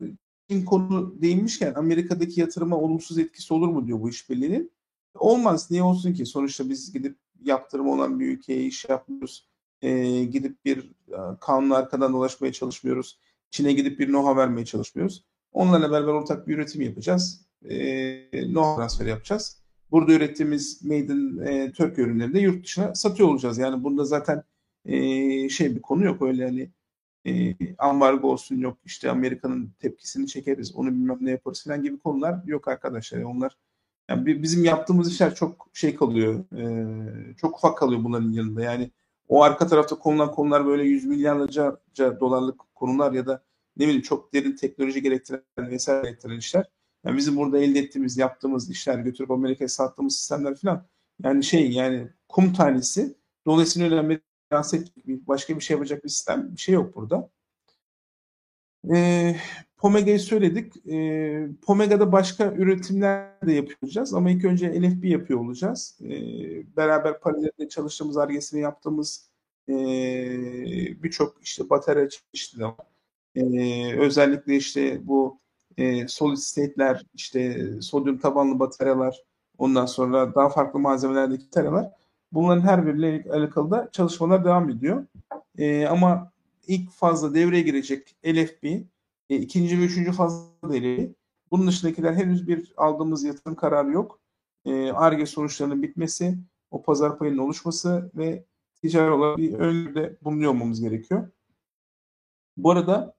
konu değinmişken Amerika'daki yatırıma olumsuz etkisi olur mu diyor bu işbirliğinin. Olmaz. Niye olsun ki? Sonuçta biz gidip yaptırım olan bir ülkeye iş yapmıyoruz. E, gidip bir e, kanun arkadan dolaşmaya çalışmıyoruz. Çin'e gidip bir know vermeye çalışmıyoruz. Onlarla beraber ortak bir üretim yapacağız. E, know transferi yapacağız. Burada ürettiğimiz Made in e, Türk ürünlerini de yurt dışına satıyor olacağız. Yani bunda zaten e, şey bir konu yok öyle hani e, ambargo olsun yok işte Amerika'nın tepkisini çekeriz onu bilmem ne yaparız falan gibi konular yok arkadaşlar. Onlar yani bizim yaptığımız işler çok şey kalıyor. E, çok ufak kalıyor bunların yanında. Yani o arka tarafta konulan konular böyle yüz milyarlarca dolarlık konular ya da ne bileyim çok derin teknoloji gerektiren vesaire gerektiren işler. Yani bizim burada elde ettiğimiz, yaptığımız işler, götürüp Amerika'ya sattığımız sistemler falan yani şey yani kum tanesi. Dolayısıyla öyle Amerika'ya başka bir şey yapacak bir sistem bir şey yok burada. E, Pomega'yı söyledik. E, Pomega'da başka üretimler de yapacağız ama ilk önce LFB yapıyor olacağız. E, beraber paralelde çalıştığımız, argesini yaptığımız e, birçok işte batarya çeşitleri var. E, özellikle işte bu e, solid state'ler, işte sodyum tabanlı bataryalar, ondan sonra daha farklı malzemelerdeki bataryalar. Bunların her biriyle alakalı da çalışmalar devam ediyor. E, ama ilk fazla devreye girecek LFB, e, ikinci ve üçüncü fazla LFB. Bunun dışındakiler henüz bir aldığımız yatırım kararı yok. ARGE e, sonuçlarının bitmesi, o pazar payının oluşması ve ticari olarak bir öngörüde bulunuyor olmamız gerekiyor. Bu arada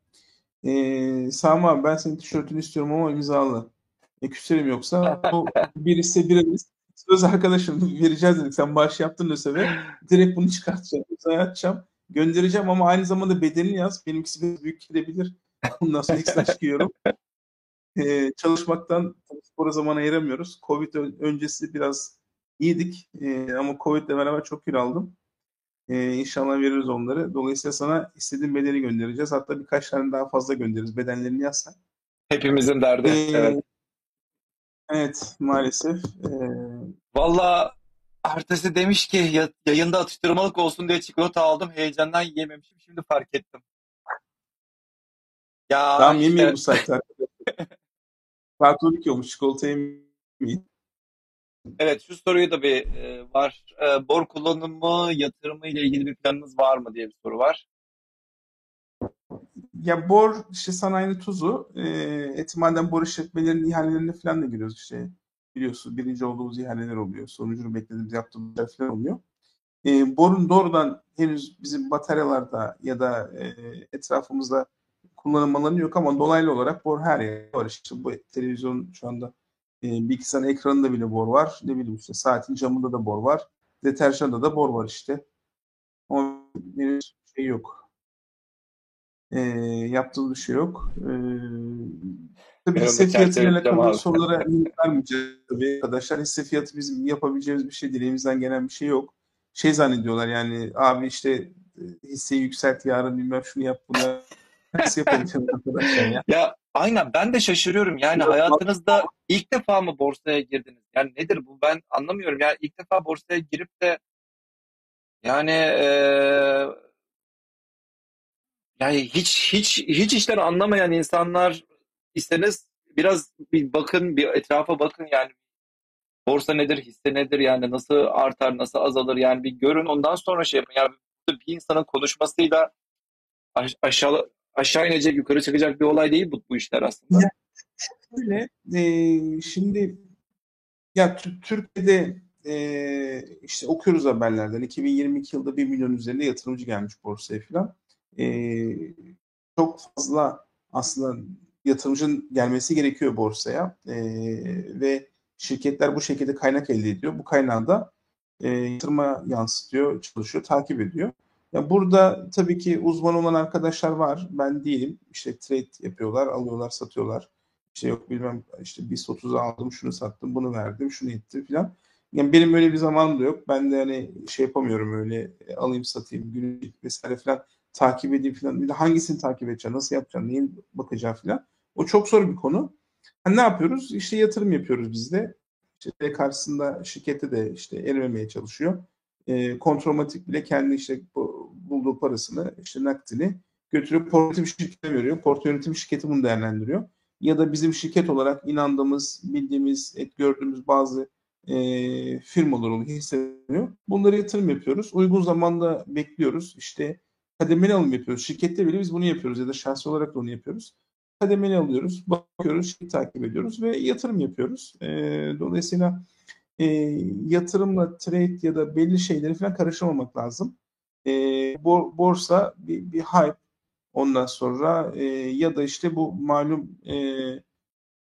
e, Sami abi ben senin tişörtünü istiyorum ama imzalı. E, küserim yoksa [LAUGHS] o birisi birimiz söz arkadaşım vereceğiz dedik. Sen bağış yaptın ÖSEV'e. Direkt bunu çıkartacağım. İmzaya atacağım. Göndereceğim ama aynı zamanda bedelini yaz. Benimkisi biraz büyük gelebilir. Ondan sonra ekstra çıkıyorum. Ee, çalışmaktan spora zaman ayıramıyoruz. Covid öncesi biraz iyiydik. Ee, ama Covid ile beraber çok kilo aldım. Ee, inşallah veririz onları. Dolayısıyla sana istediğin bedeni göndereceğiz. Hatta birkaç tane daha fazla göndeririz. Bedenlerini yazsan. Hepimizin derdi. Ee, evet. Evet maalesef. Ee... Valla ertesi demiş ki yayında atıştırmalık olsun diye çikolata aldım. Heyecandan yiyememişim. Şimdi fark ettim. Ya tamam işte... yemeyin bu saatte. [LAUGHS] Saat 12 olmuş. Çikolata yemeyin. Evet şu soruyu da bir e, var. E, bor kullanımı, yatırımı ile ilgili bir planınız var mı diye bir soru var. Ya bor işte sanayinin tuzu. E, Etimaden bor işletmelerinin ihalelerine falan da giriyoruz işte. Biliyorsun birinci olduğumuz ihaleler oluyor. Sonucunu beklediğimiz yaptığımız falan oluyor. E, borun doğrudan henüz bizim bataryalarda ya da e, etrafımızda kullanım yok ama dolaylı olarak bor her yerde var. İşte bu televizyon şu anda e, bilgisayarın ekranında bile bor var. Ne bileyim işte saatin camında da bor var. Deterjanda da bor var işte. Ama bir şey yok. E, yaptığımız bir şey yok. E, tabii hisse fiyatıyla alakalı sorulara vermeyeceğiz tabii arkadaşlar. Hisse fiyatı bizim yapabileceğimiz bir şey değil. Elimizden gelen bir şey yok. Şey zannediyorlar yani abi işte e, hisseyi yükselt yarın bilmem şunu yap bunu. [LAUGHS] Nasıl yapabileceğim arkadaşlar ya? Ya aynen ben de şaşırıyorum. Yani hayatınızda ilk defa mı borsaya girdiniz? Yani nedir bu? Ben anlamıyorum. Yani ilk defa borsaya girip de yani ee, yani hiç hiç hiç işten anlamayan insanlar iseniz biraz bir bakın, bir etrafa bakın yani borsa nedir, hisse nedir yani nasıl artar, nasıl azalır yani bir görün ondan sonra şey yapın. Yani bir insanın konuşmasıyla aşağı aşağı inecek, yukarı çıkacak bir olay değil bu, bu işler aslında. Ya, şöyle, e, şimdi ya Türkiye'de e, işte okuyoruz haberlerden 2022 yılda 1 milyon üzerinde yatırımcı gelmiş borsaya falan. E, çok fazla aslında yatırımcının gelmesi gerekiyor borsaya e, ve şirketler bu şekilde kaynak elde ediyor. Bu kaynağı da e, yatırıma yansıtıyor, çalışıyor, takip ediyor. Ya burada tabii ki uzman olan arkadaşlar var. Ben değilim. İşte trade yapıyorlar, alıyorlar, satıyorlar. İşte yok bilmem işte biz 30'a aldım, şunu sattım, bunu verdim, şunu ettim filan. Yani benim öyle bir zamanım da yok. Ben de hani şey yapamıyorum öyle e, alayım satayım günlük vesaire falan takip edeyim falan. Bir de hangisini takip edeceğim, nasıl yapacağım, neyin bakacağım falan. O çok zor bir konu. Yani ne yapıyoruz? İşte yatırım yapıyoruz biz de. İşte karşısında şirkette de işte erimemeye çalışıyor. E, kontrolmatik bile kendi işte bulduğu parasını işte nakdini götürüp port yönetim şirketine veriyor. Port yönetim şirketi bunu değerlendiriyor. Ya da bizim şirket olarak inandığımız, bildiğimiz, et gördüğümüz bazı e, firmalar oluyor, hissediyor. Bunları yatırım yapıyoruz. Uygun zamanda bekliyoruz. İşte kademeli alım yapıyoruz. Şirkette bile biz bunu yapıyoruz ya da şahsi olarak da onu yapıyoruz. Kademeli alıyoruz, bakıyoruz, takip ediyoruz ve yatırım yapıyoruz. E, dolayısıyla e, yatırımla trade ya da belli şeyleri falan karıştırmamak lazım. E, borsa bir, bir hype. Ondan sonra e, ya da işte bu malum e,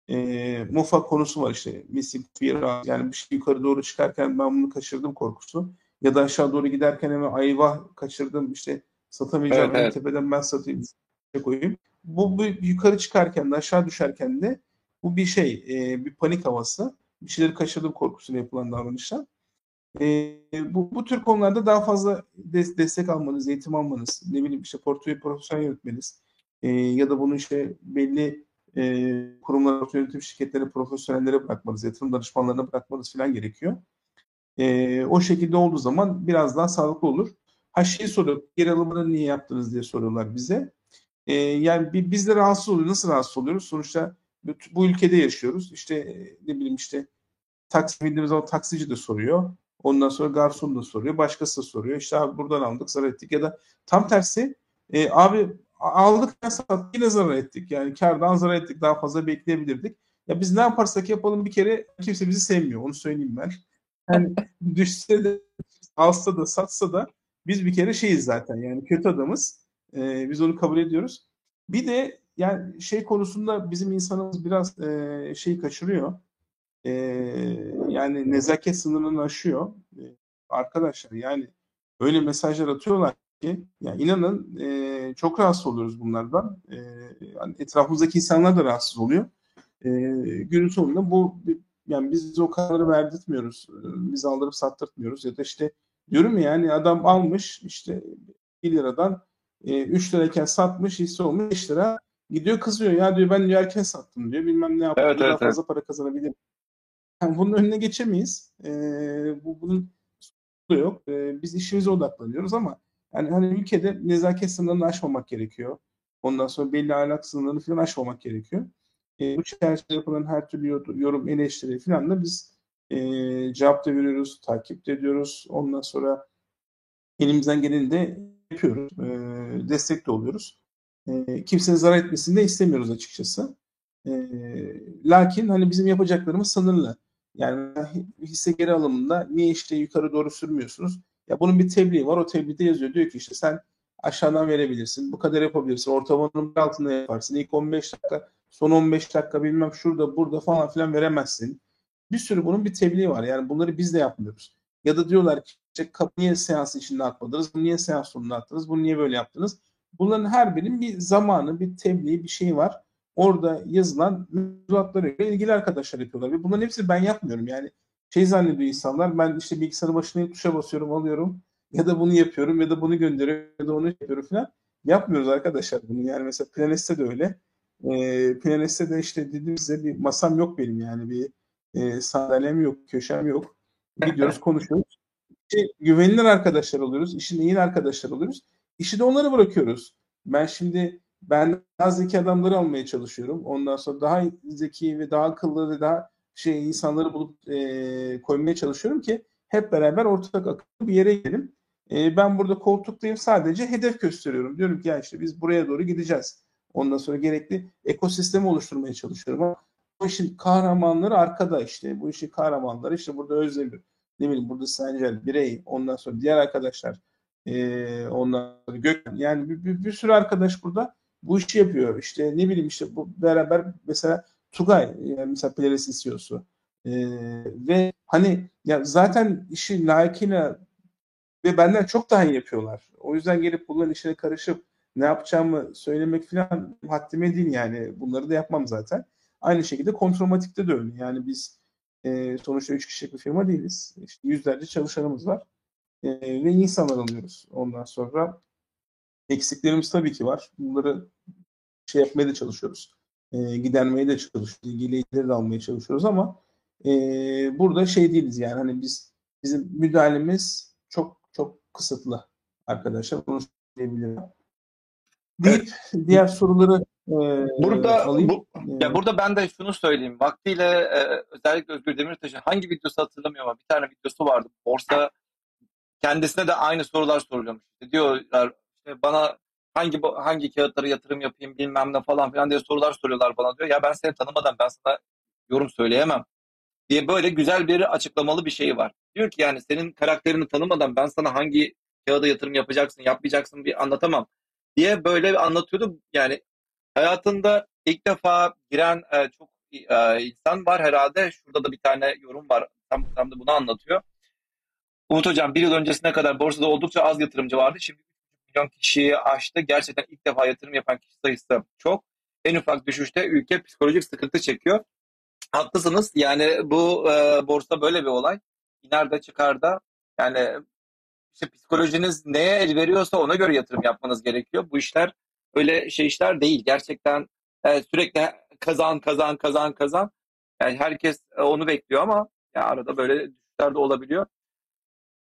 e, Mufa konusu var işte. Missing fear yani bir şey yukarı doğru çıkarken ben bunu kaçırdım korkusu. Ya da aşağı doğru giderken hemen ayva kaçırdım işte satamayacağım Evet, evet. tepeden ben satayım koyayım. Bu, bu yukarı çıkarken de aşağı düşerken de bu bir şey e, bir panik havası. Bir şeyleri kaçırdım korkusuyla yapılan davranışlar. E, bu, bu tür konularda daha fazla des- destek almanız, eğitim almanız, ne bileyim işte portföy profesyonel yönetmeniz e, ya da bunu işte belli e, kurumlara, yönetim şirketlere, profesyonellere bırakmanız, yatırım danışmanlarına bırakmanız falan gerekiyor. E, o şekilde olduğu zaman biraz daha sağlıklı olur. Ha şeyi soruyor, geri alımını niye yaptınız diye soruyorlar bize. E, yani biz de rahatsız oluyoruz. Nasıl rahatsız oluyoruz? Sonuçta bu ülkede yaşıyoruz. İşte e, ne bileyim işte taksi bindiğimiz zaman taksici de soruyor. Ondan sonra garson da soruyor. Başkası da soruyor. İşte abi buradan aldık zarar ettik. Ya da tam tersi e, abi aldık sattık yine zarar ettik. Yani kardan zarar ettik. Daha fazla bekleyebilirdik. Ya biz ne yaparsak yapalım bir kere kimse bizi sevmiyor. Onu söyleyeyim ben. Yani [LAUGHS] düşse de alsa da satsa da biz bir kere şeyiz zaten. Yani kötü adamız. E, biz onu kabul ediyoruz. Bir de yani şey konusunda bizim insanımız biraz e, şey kaçırıyor. E, yani nezaket sınırını aşıyor. E, arkadaşlar yani öyle mesajlar atıyorlar ki ya inanın e, çok rahatsız oluyoruz bunlardan. E, yani etrafımızdaki insanlar da rahatsız oluyor. E, günün sonunda bu yani biz o kararı verdirtmiyoruz. Biz aldırıp sattırtmıyoruz ya da işte diyorum ya yani adam almış işte 1 liradan e, 3 lirayken satmış hisse olmuş 5 lira gidiyor kızıyor ya diyor ben diyor erken sattım diyor bilmem ne yaptım evet, daha evet, fazla evet. para kazanabilirim. Yani bunun önüne geçemeyiz. E, bu, bunun da yok. E, biz işimize odaklanıyoruz ama yani hani ülkede nezaket sınırlarını aşmamak gerekiyor. Ondan sonra belli ahlak sınırlarını falan aşmamak gerekiyor. E, bu çerçevede yapılan her türlü yorum, eleştiri falan da biz e, cevap da veriyoruz, takip de ediyoruz. Ondan sonra elimizden geleni de yapıyoruz. E, destek de oluyoruz. E, kimsenin zarar etmesini de istemiyoruz açıkçası. E, lakin hani bizim yapacaklarımız sınırlı. Yani hisse geri alımında niye işte yukarı doğru sürmüyorsunuz? Ya bunun bir tebliği var. O tebliğde yazıyor. Diyor ki işte sen aşağıdan verebilirsin. Bu kadar yapabilirsin. Ortalamanın altında yaparsın. İlk 15 dakika, son 15 dakika bilmem şurada, burada falan filan veremezsin. Bir sürü bunun bir tebliği var. Yani bunları biz de yapmıyoruz. Ya da diyorlar ki işte niye seans içinde atmadınız? Niye seans sonunda attınız? Bunu niye böyle yaptınız? Bunların her birinin bir zamanı, bir tebliği, bir şey var. Orada yazılan mevzuatlarıyla ilgili arkadaşlar yapıyorlar. Ve bunların hepsini ben yapmıyorum. Yani şey zannediyor insanlar ben işte bilgisayarı başına tuşa basıyorum alıyorum [LAUGHS] ya da bunu yapıyorum ya da bunu gönderiyorum ya da onu yapıyorum falan. Yapmıyoruz arkadaşlar bunu. Yani mesela Planest'te de öyle. E, Planest'te de işte dedim size bir masam yok benim yani bir e, sandalyem yok, köşem yok. Gidiyoruz [LAUGHS] konuşuyoruz. İşte, güvenilir arkadaşlar oluyoruz. İşin iyi arkadaşlar oluyoruz. İşi de onlara bırakıyoruz. Ben şimdi ben daha zeki adamları almaya çalışıyorum. Ondan sonra daha zeki ve daha akıllı ve daha şey insanları bulup e, koymaya çalışıyorum ki hep beraber ortak akıllı bir yere gidelim. E, ben burada koltuktayım sadece hedef gösteriyorum. Diyorum ki ya işte biz buraya doğru gideceğiz. Ondan sonra gerekli ekosistemi oluşturmaya çalışıyorum. Ama işin kahramanları arkada işte. Bu işin kahramanları işte burada Özdemir. Ne bileyim burada Sencer, Birey, ondan sonra diğer arkadaşlar. E, ondan sonra Gök. Yani bir, bir, bir sürü arkadaş burada bu işi yapıyor. İşte ne bileyim işte bu beraber mesela Tugay yani mesela Peleris CEO'su. Ee, ve hani ya zaten işi layıkıyla ve benden çok daha iyi yapıyorlar. O yüzden gelip bunların işine karışıp ne yapacağımı söylemek falan haddime değil yani. Bunları da yapmam zaten. Aynı şekilde kontrolmatikte de öyle. Yani biz e, sonuçta üç kişilik bir firma değiliz. İşte yüzlerce çalışanımız var. E, ve insanlar alıyoruz. Ondan sonra eksiklerimiz tabii ki var. Bunları şey yapmaya da çalışıyoruz. E, gidermeye de çalışıyoruz. İlgili de almaya çalışıyoruz ama e, burada şey değiliz yani hani biz bizim müdahalemiz çok çok kısıtlı arkadaşlar. Bunu söyleyebilirim. Deyip evet. diğer soruları burada, alayım. Bu, ya burada ben de şunu söyleyeyim. Vaktiyle e, özellikle Özgür Demirtaş'ın hangi videosu hatırlamıyorum ama bir tane videosu vardı. Borsa kendisine de aynı sorular soruluyormuş. Diyorlar işte bana hangi hangi kağıtlara yatırım yapayım bilmem ne falan filan diye sorular soruyorlar bana diyor. Ya ben seni tanımadan ben sana yorum söyleyemem diye böyle güzel bir açıklamalı bir şey var. Diyor ki yani senin karakterini tanımadan ben sana hangi kağıda yatırım yapacaksın yapmayacaksın bir anlatamam. diye böyle anlatıyordu. Yani hayatında ilk defa giren e, çok e, insan var herhalde. Şurada da bir tane yorum var. Tam, tam da bunu anlatıyor. Umut Hocam bir yıl öncesine kadar borsada oldukça az yatırımcı vardı. Şimdi milyon kişiyi aştı. Gerçekten ilk defa yatırım yapan kişi sayısı çok. En ufak düşüşte ülke psikolojik sıkıntı çekiyor. Haklısınız. Yani bu e, borsa böyle bir olay. İner de çıkar da. Yani işte psikolojiniz neye el veriyorsa ona göre yatırım yapmanız gerekiyor. Bu işler öyle şey işler değil. Gerçekten e, sürekli kazan kazan kazan kazan. Yani herkes e, onu bekliyor ama ya arada böyle düşüşler de olabiliyor.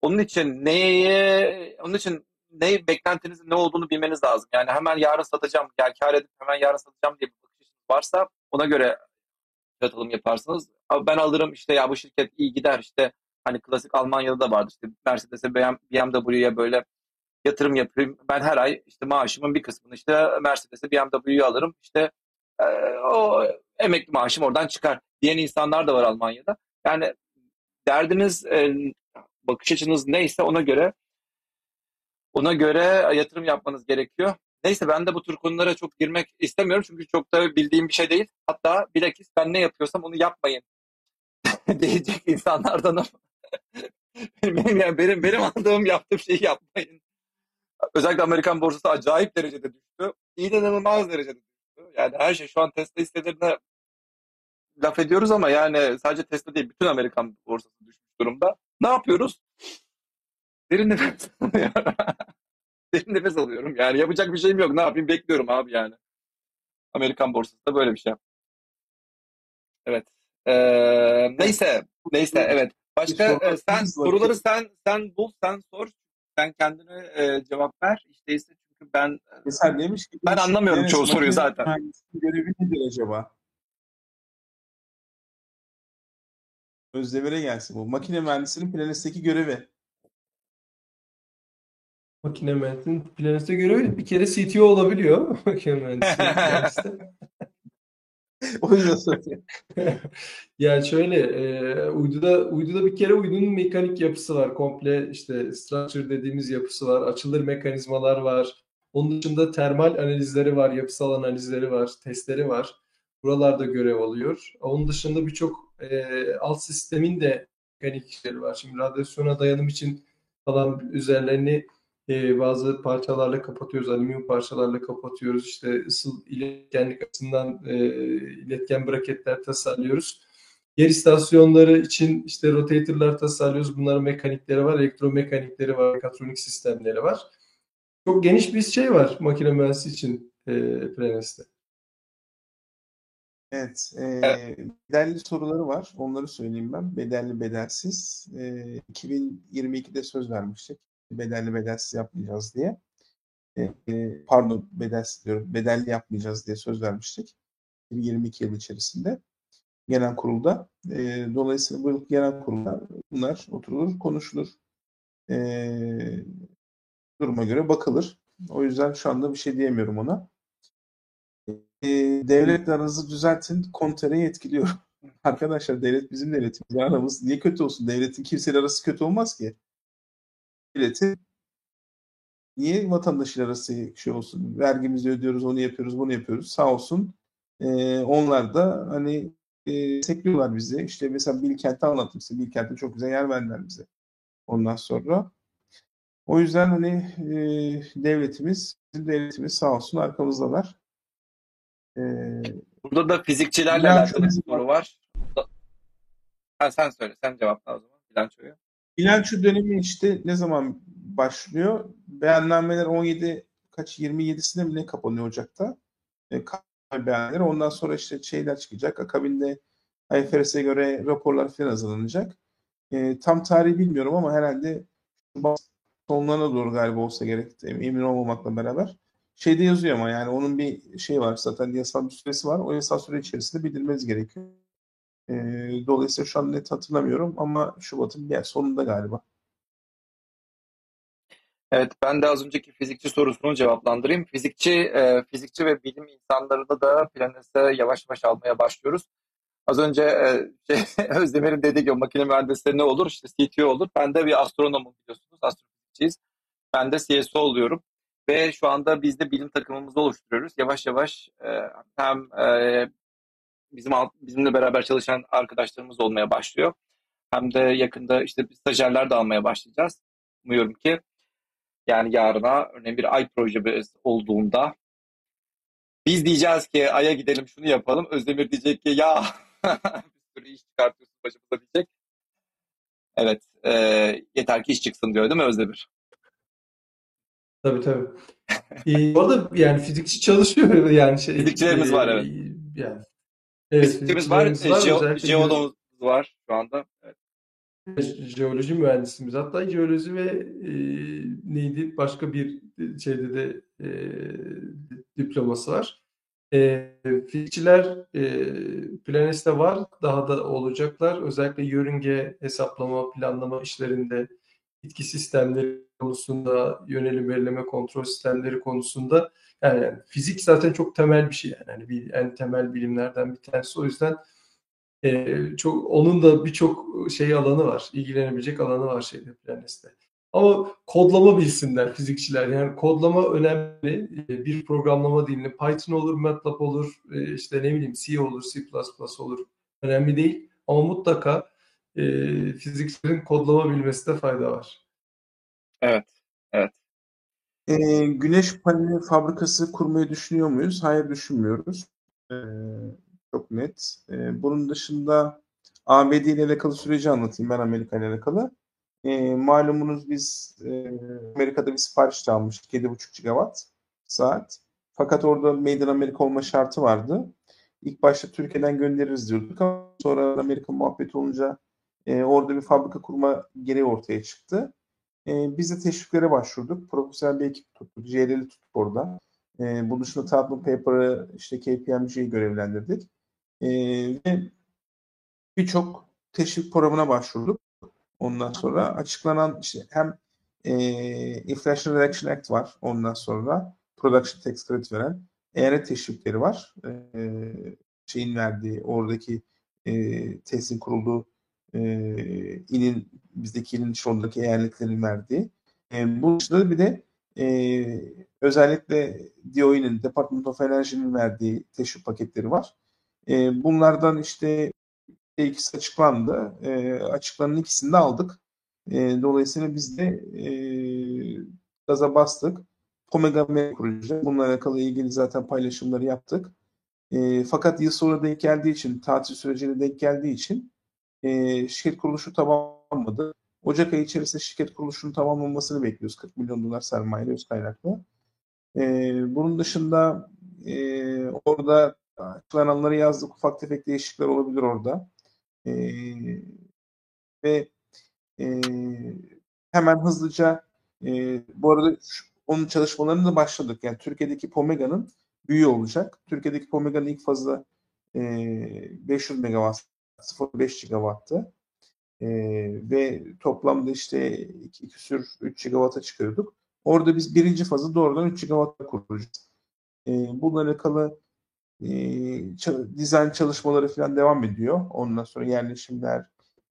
Onun için neye onun için ne beklentinizin ne olduğunu bilmeniz lazım. Yani hemen yarın satacağım, gel kar edip hemen yarın satacağım diye bir bakış varsa ona göre katılım yaparsınız. Ben alırım işte ya bu şirket iyi gider işte hani klasik Almanya'da da vardı işte Mercedes'e BMW'ye böyle yatırım yapayım. Ben her ay işte maaşımın bir kısmını işte Mercedes'e BMW'yu alırım. İşte e, o emekli maaşım oradan çıkar diyen insanlar da var Almanya'da. Yani derdiniz e, bakış açınız neyse ona göre ona göre yatırım yapmanız gerekiyor. Neyse ben de bu tür konulara çok girmek istemiyorum çünkü çok da bildiğim bir şey değil. Hatta bilakis ben ne yapıyorsam onu yapmayın [LAUGHS] diyecek insanlardanım. [LAUGHS] benim, yani benim, benim aldığım yaptığım şeyi yapmayın. Özellikle Amerikan borsası acayip derecede düştü. İnanılmaz derecede düştü. Yani her şey şu an Tesla hisselerine laf ediyoruz ama yani sadece Tesla değil bütün Amerikan borsası düşmüş durumda. Ne yapıyoruz? Derin nefes [LAUGHS] alıyorum. Derin nefes alıyorum. Yani yapacak bir şeyim yok. Ne yapayım? Bekliyorum abi yani. Amerikan borsası da böyle bir şey. Evet. Ee, neyse. Neyse evet. Başka e, sen soruları sen sen bul sen sor. Sen kendine e, cevap ver. İşte ise çünkü ben Mesela demiş ki ben anlamıyorum çoğu soruyu zaten. Görevi nedir acaba? Özdemir'e gelsin bu. Makine mühendisinin Planes'teki görevi. Makine mühendisinin Planes'te görevi bir kere CTO olabiliyor. [LAUGHS] Makine mühendisinin [LAUGHS] o yüzden soruyorum. [LAUGHS] yani şöyle e, uyduda uyduda bir kere uydunun mekanik yapısı var. Komple işte structure dediğimiz yapısı var. Açılır mekanizmalar var. Onun dışında termal analizleri var, yapısal analizleri var, testleri var. Buralarda görev alıyor. Onun dışında birçok e, alt sistemin de mekanik işleri var. Şimdi radyasyona dayanım için falan üzerlerini e, bazı parçalarla kapatıyoruz, alüminyum parçalarla kapatıyoruz. İşte ısıl iletkenlik açısından e, iletken braketler tasarlıyoruz. Yer istasyonları için işte rotatorlar tasarlıyoruz. Bunların mekanikleri var, elektromekanikleri var, mekatronik sistemleri var. Çok geniş bir şey var makine mühendisi için e, Prenes'te. Evet, e, evet, bedelli soruları var. Onları söyleyeyim ben. Bedelli, bedelsiz. E, 2022'de söz vermiştik. Bedelli, bedelsiz yapmayacağız diye. E, e, pardon, bedelsiz diyorum. Bedelli yapmayacağız diye söz vermiştik. 2022 yıl içerisinde. Genel kurulda. E, dolayısıyla bu yıl genel kurulda bunlar oturulur, konuşulur. E, duruma göre bakılır. O yüzden şu anda bir şey diyemiyorum ona e, devletle aranızı düzeltin, kontereyi etkiliyor. [LAUGHS] Arkadaşlar devlet bizim devletimiz. Aramız niye kötü olsun? Devletin kimseyle arası kötü olmaz ki. Devletin niye vatandaşıyla arası şey olsun? Vergimizi ödüyoruz, onu yapıyoruz, bunu yapıyoruz. Sağ olsun. E, onlar da hani e, sekliyorlar bizi. İşte mesela Bilkent'te anlattım size. Bilkent'te çok güzel yer verdiler bize. Ondan sonra. O yüzden hani e, devletimiz, bizim devletimiz sağ olsun arkamızdalar. Ee, Burada da fizikçilerle alakalı bir soru var. Ha, sen söyle, sen cevapla o zaman bilançoyu. Bilanço dönemi işte ne zaman başlıyor? Beyannameler 17 kaç 27'sinde mi ne kapanıyor Ocak'ta? E, beyanlar. Ondan sonra işte şeyler çıkacak. Akabinde IFRS'e göre raporlar falan hazırlanacak. E, tam tarihi bilmiyorum ama herhalde sonlarına doğru galiba olsa gerek. Emin olmamakla beraber şeyde yazıyor ama yani onun bir şey var zaten yasal bir süresi var. O yasal süre içerisinde bildirmeniz gerekiyor. E, dolayısıyla şu an net hatırlamıyorum ama Şubat'ın yani sonunda galiba. Evet ben de az önceki fizikçi sorusunu cevaplandırayım. Fizikçi e, fizikçi ve bilim insanlarını da Planes'e yavaş yavaş almaya başlıyoruz. Az önce e, [LAUGHS] Özdemir'in dediği gibi makine mühendisleri ne olur? İşte CTO olur. Ben de bir astronomum biliyorsunuz. Astrofizikçiyiz. Ben de CSO oluyorum. ve şu anda biz de bilim takımımızı oluşturuyoruz. Yavaş yavaş e, hem e, bizim bizimle beraber çalışan arkadaşlarımız olmaya başlıyor. Hem de yakında işte stajyerler de almaya başlayacağız. Umuyorum ki yani yarına örneğin bir ay projemiz olduğunda biz diyeceğiz ki Ay'a gidelim şunu yapalım. Özdemir diyecek ki ya [LAUGHS] bir sürü iş çıkartıyorsun başımıza diyecek. Evet e, yeter ki iş çıksın diyor değil mi Özdemir? Tabii tabii. ee, orada yani fizikçi çalışıyor yani şey. Fizikçilerimiz e, var evet. Yani, evet fizikçimiz var, var jeologumuz var şu anda. Evet. Jeoloji mühendisimiz. Hatta jeoloji ve e, neydi? Başka bir şeyde de e, diploması var. E, fizikçiler e, Planes'te var daha da olacaklar. Özellikle yörünge hesaplama planlama işlerinde bitki sistemleri konusunda yönelim belirleme kontrol sistemleri konusunda yani, fizik zaten çok temel bir şey yani, yani bir en temel bilimlerden bir tanesi o yüzden e, çok onun da birçok şey alanı var. ilgilenebilecek alanı var şeyde Planes'te. Ama kodlama bilsinler fizikçiler. Yani kodlama önemli. Bir programlama dilini Python olur, MATLAB olur, işte ne bileyim C olur, C++ olur. Önemli değil. Ama mutlaka e, fizikçilerin kodlama bilmesinde fayda var. Evet, evet. E, güneş paneli fabrikası kurmayı düşünüyor muyuz? Hayır düşünmüyoruz. E, çok net. E, bunun dışında ABD ile alakalı süreci anlatayım ben Amerika ile alakalı. E, malumunuz biz e, Amerika'da bir sipariş almıştık 7,5 gigawatt saat. Fakat orada Made in America olma şartı vardı. İlk başta Türkiye'den göndeririz diyorduk ama sonra Amerika muhabbeti olunca e, orada bir fabrika kurma gereği ortaya çıktı. E, biz de teşviklere başvurduk. Profesyonel bir ekip tuttuk. JLL'i tuttuk orada. E, bunun dışında Tatlım Paper'ı işte KPMG'yi görevlendirdik. E, ve birçok teşvik programına başvurduk. Ondan sonra açıklanan işte hem e, Inflation Reduction Act var. Ondan sonra Production Tax Credit veren eyalet teşvikleri var. E, şeyin verdiği oradaki e, testin kurulduğu e, ilin bizdeki ilin oradaki eyaletlerin verdiği. E, bunun dışında bir de e, özellikle DOE'nin Department of Energy'nin verdiği teşvik paketleri var. E, bunlardan işte ikisi açıklandı. E, açıklanan ikisini de aldık. E, dolayısıyla biz de e, gaza bastık. Omega M kuracağız. Bununla alakalı ilgili zaten paylaşımları yaptık. E, fakat yıl sonra denk geldiği için, tatil sürecine denk geldiği için e, şirket kuruluşu tamamladı. Ocak ayı içerisinde şirket kuruluşunun tamamlanmasını bekliyoruz. 40 milyon dolar sermaye öz kaynaklı. E, bunun dışında e, orada açıklananları yazdık. Ufak tefek değişiklikler olabilir orada. E, ve e, hemen hızlıca e, bu arada onun çalışmalarını da başladık. Yani Türkiye'deki Pomega'nın büyüğü olacak. Türkiye'deki Pomega'nın ilk fazla e, 500 megawatt 0.5 gigawattı. E, ve toplamda işte 2 küsür 3 gigawatt'a çıkıyorduk. Orada biz birinci fazı doğrudan 3 gigawatt'a kuracağız. E, bununla alakalı e, dizayn çalışmaları falan devam ediyor. Ondan sonra yerleşimler,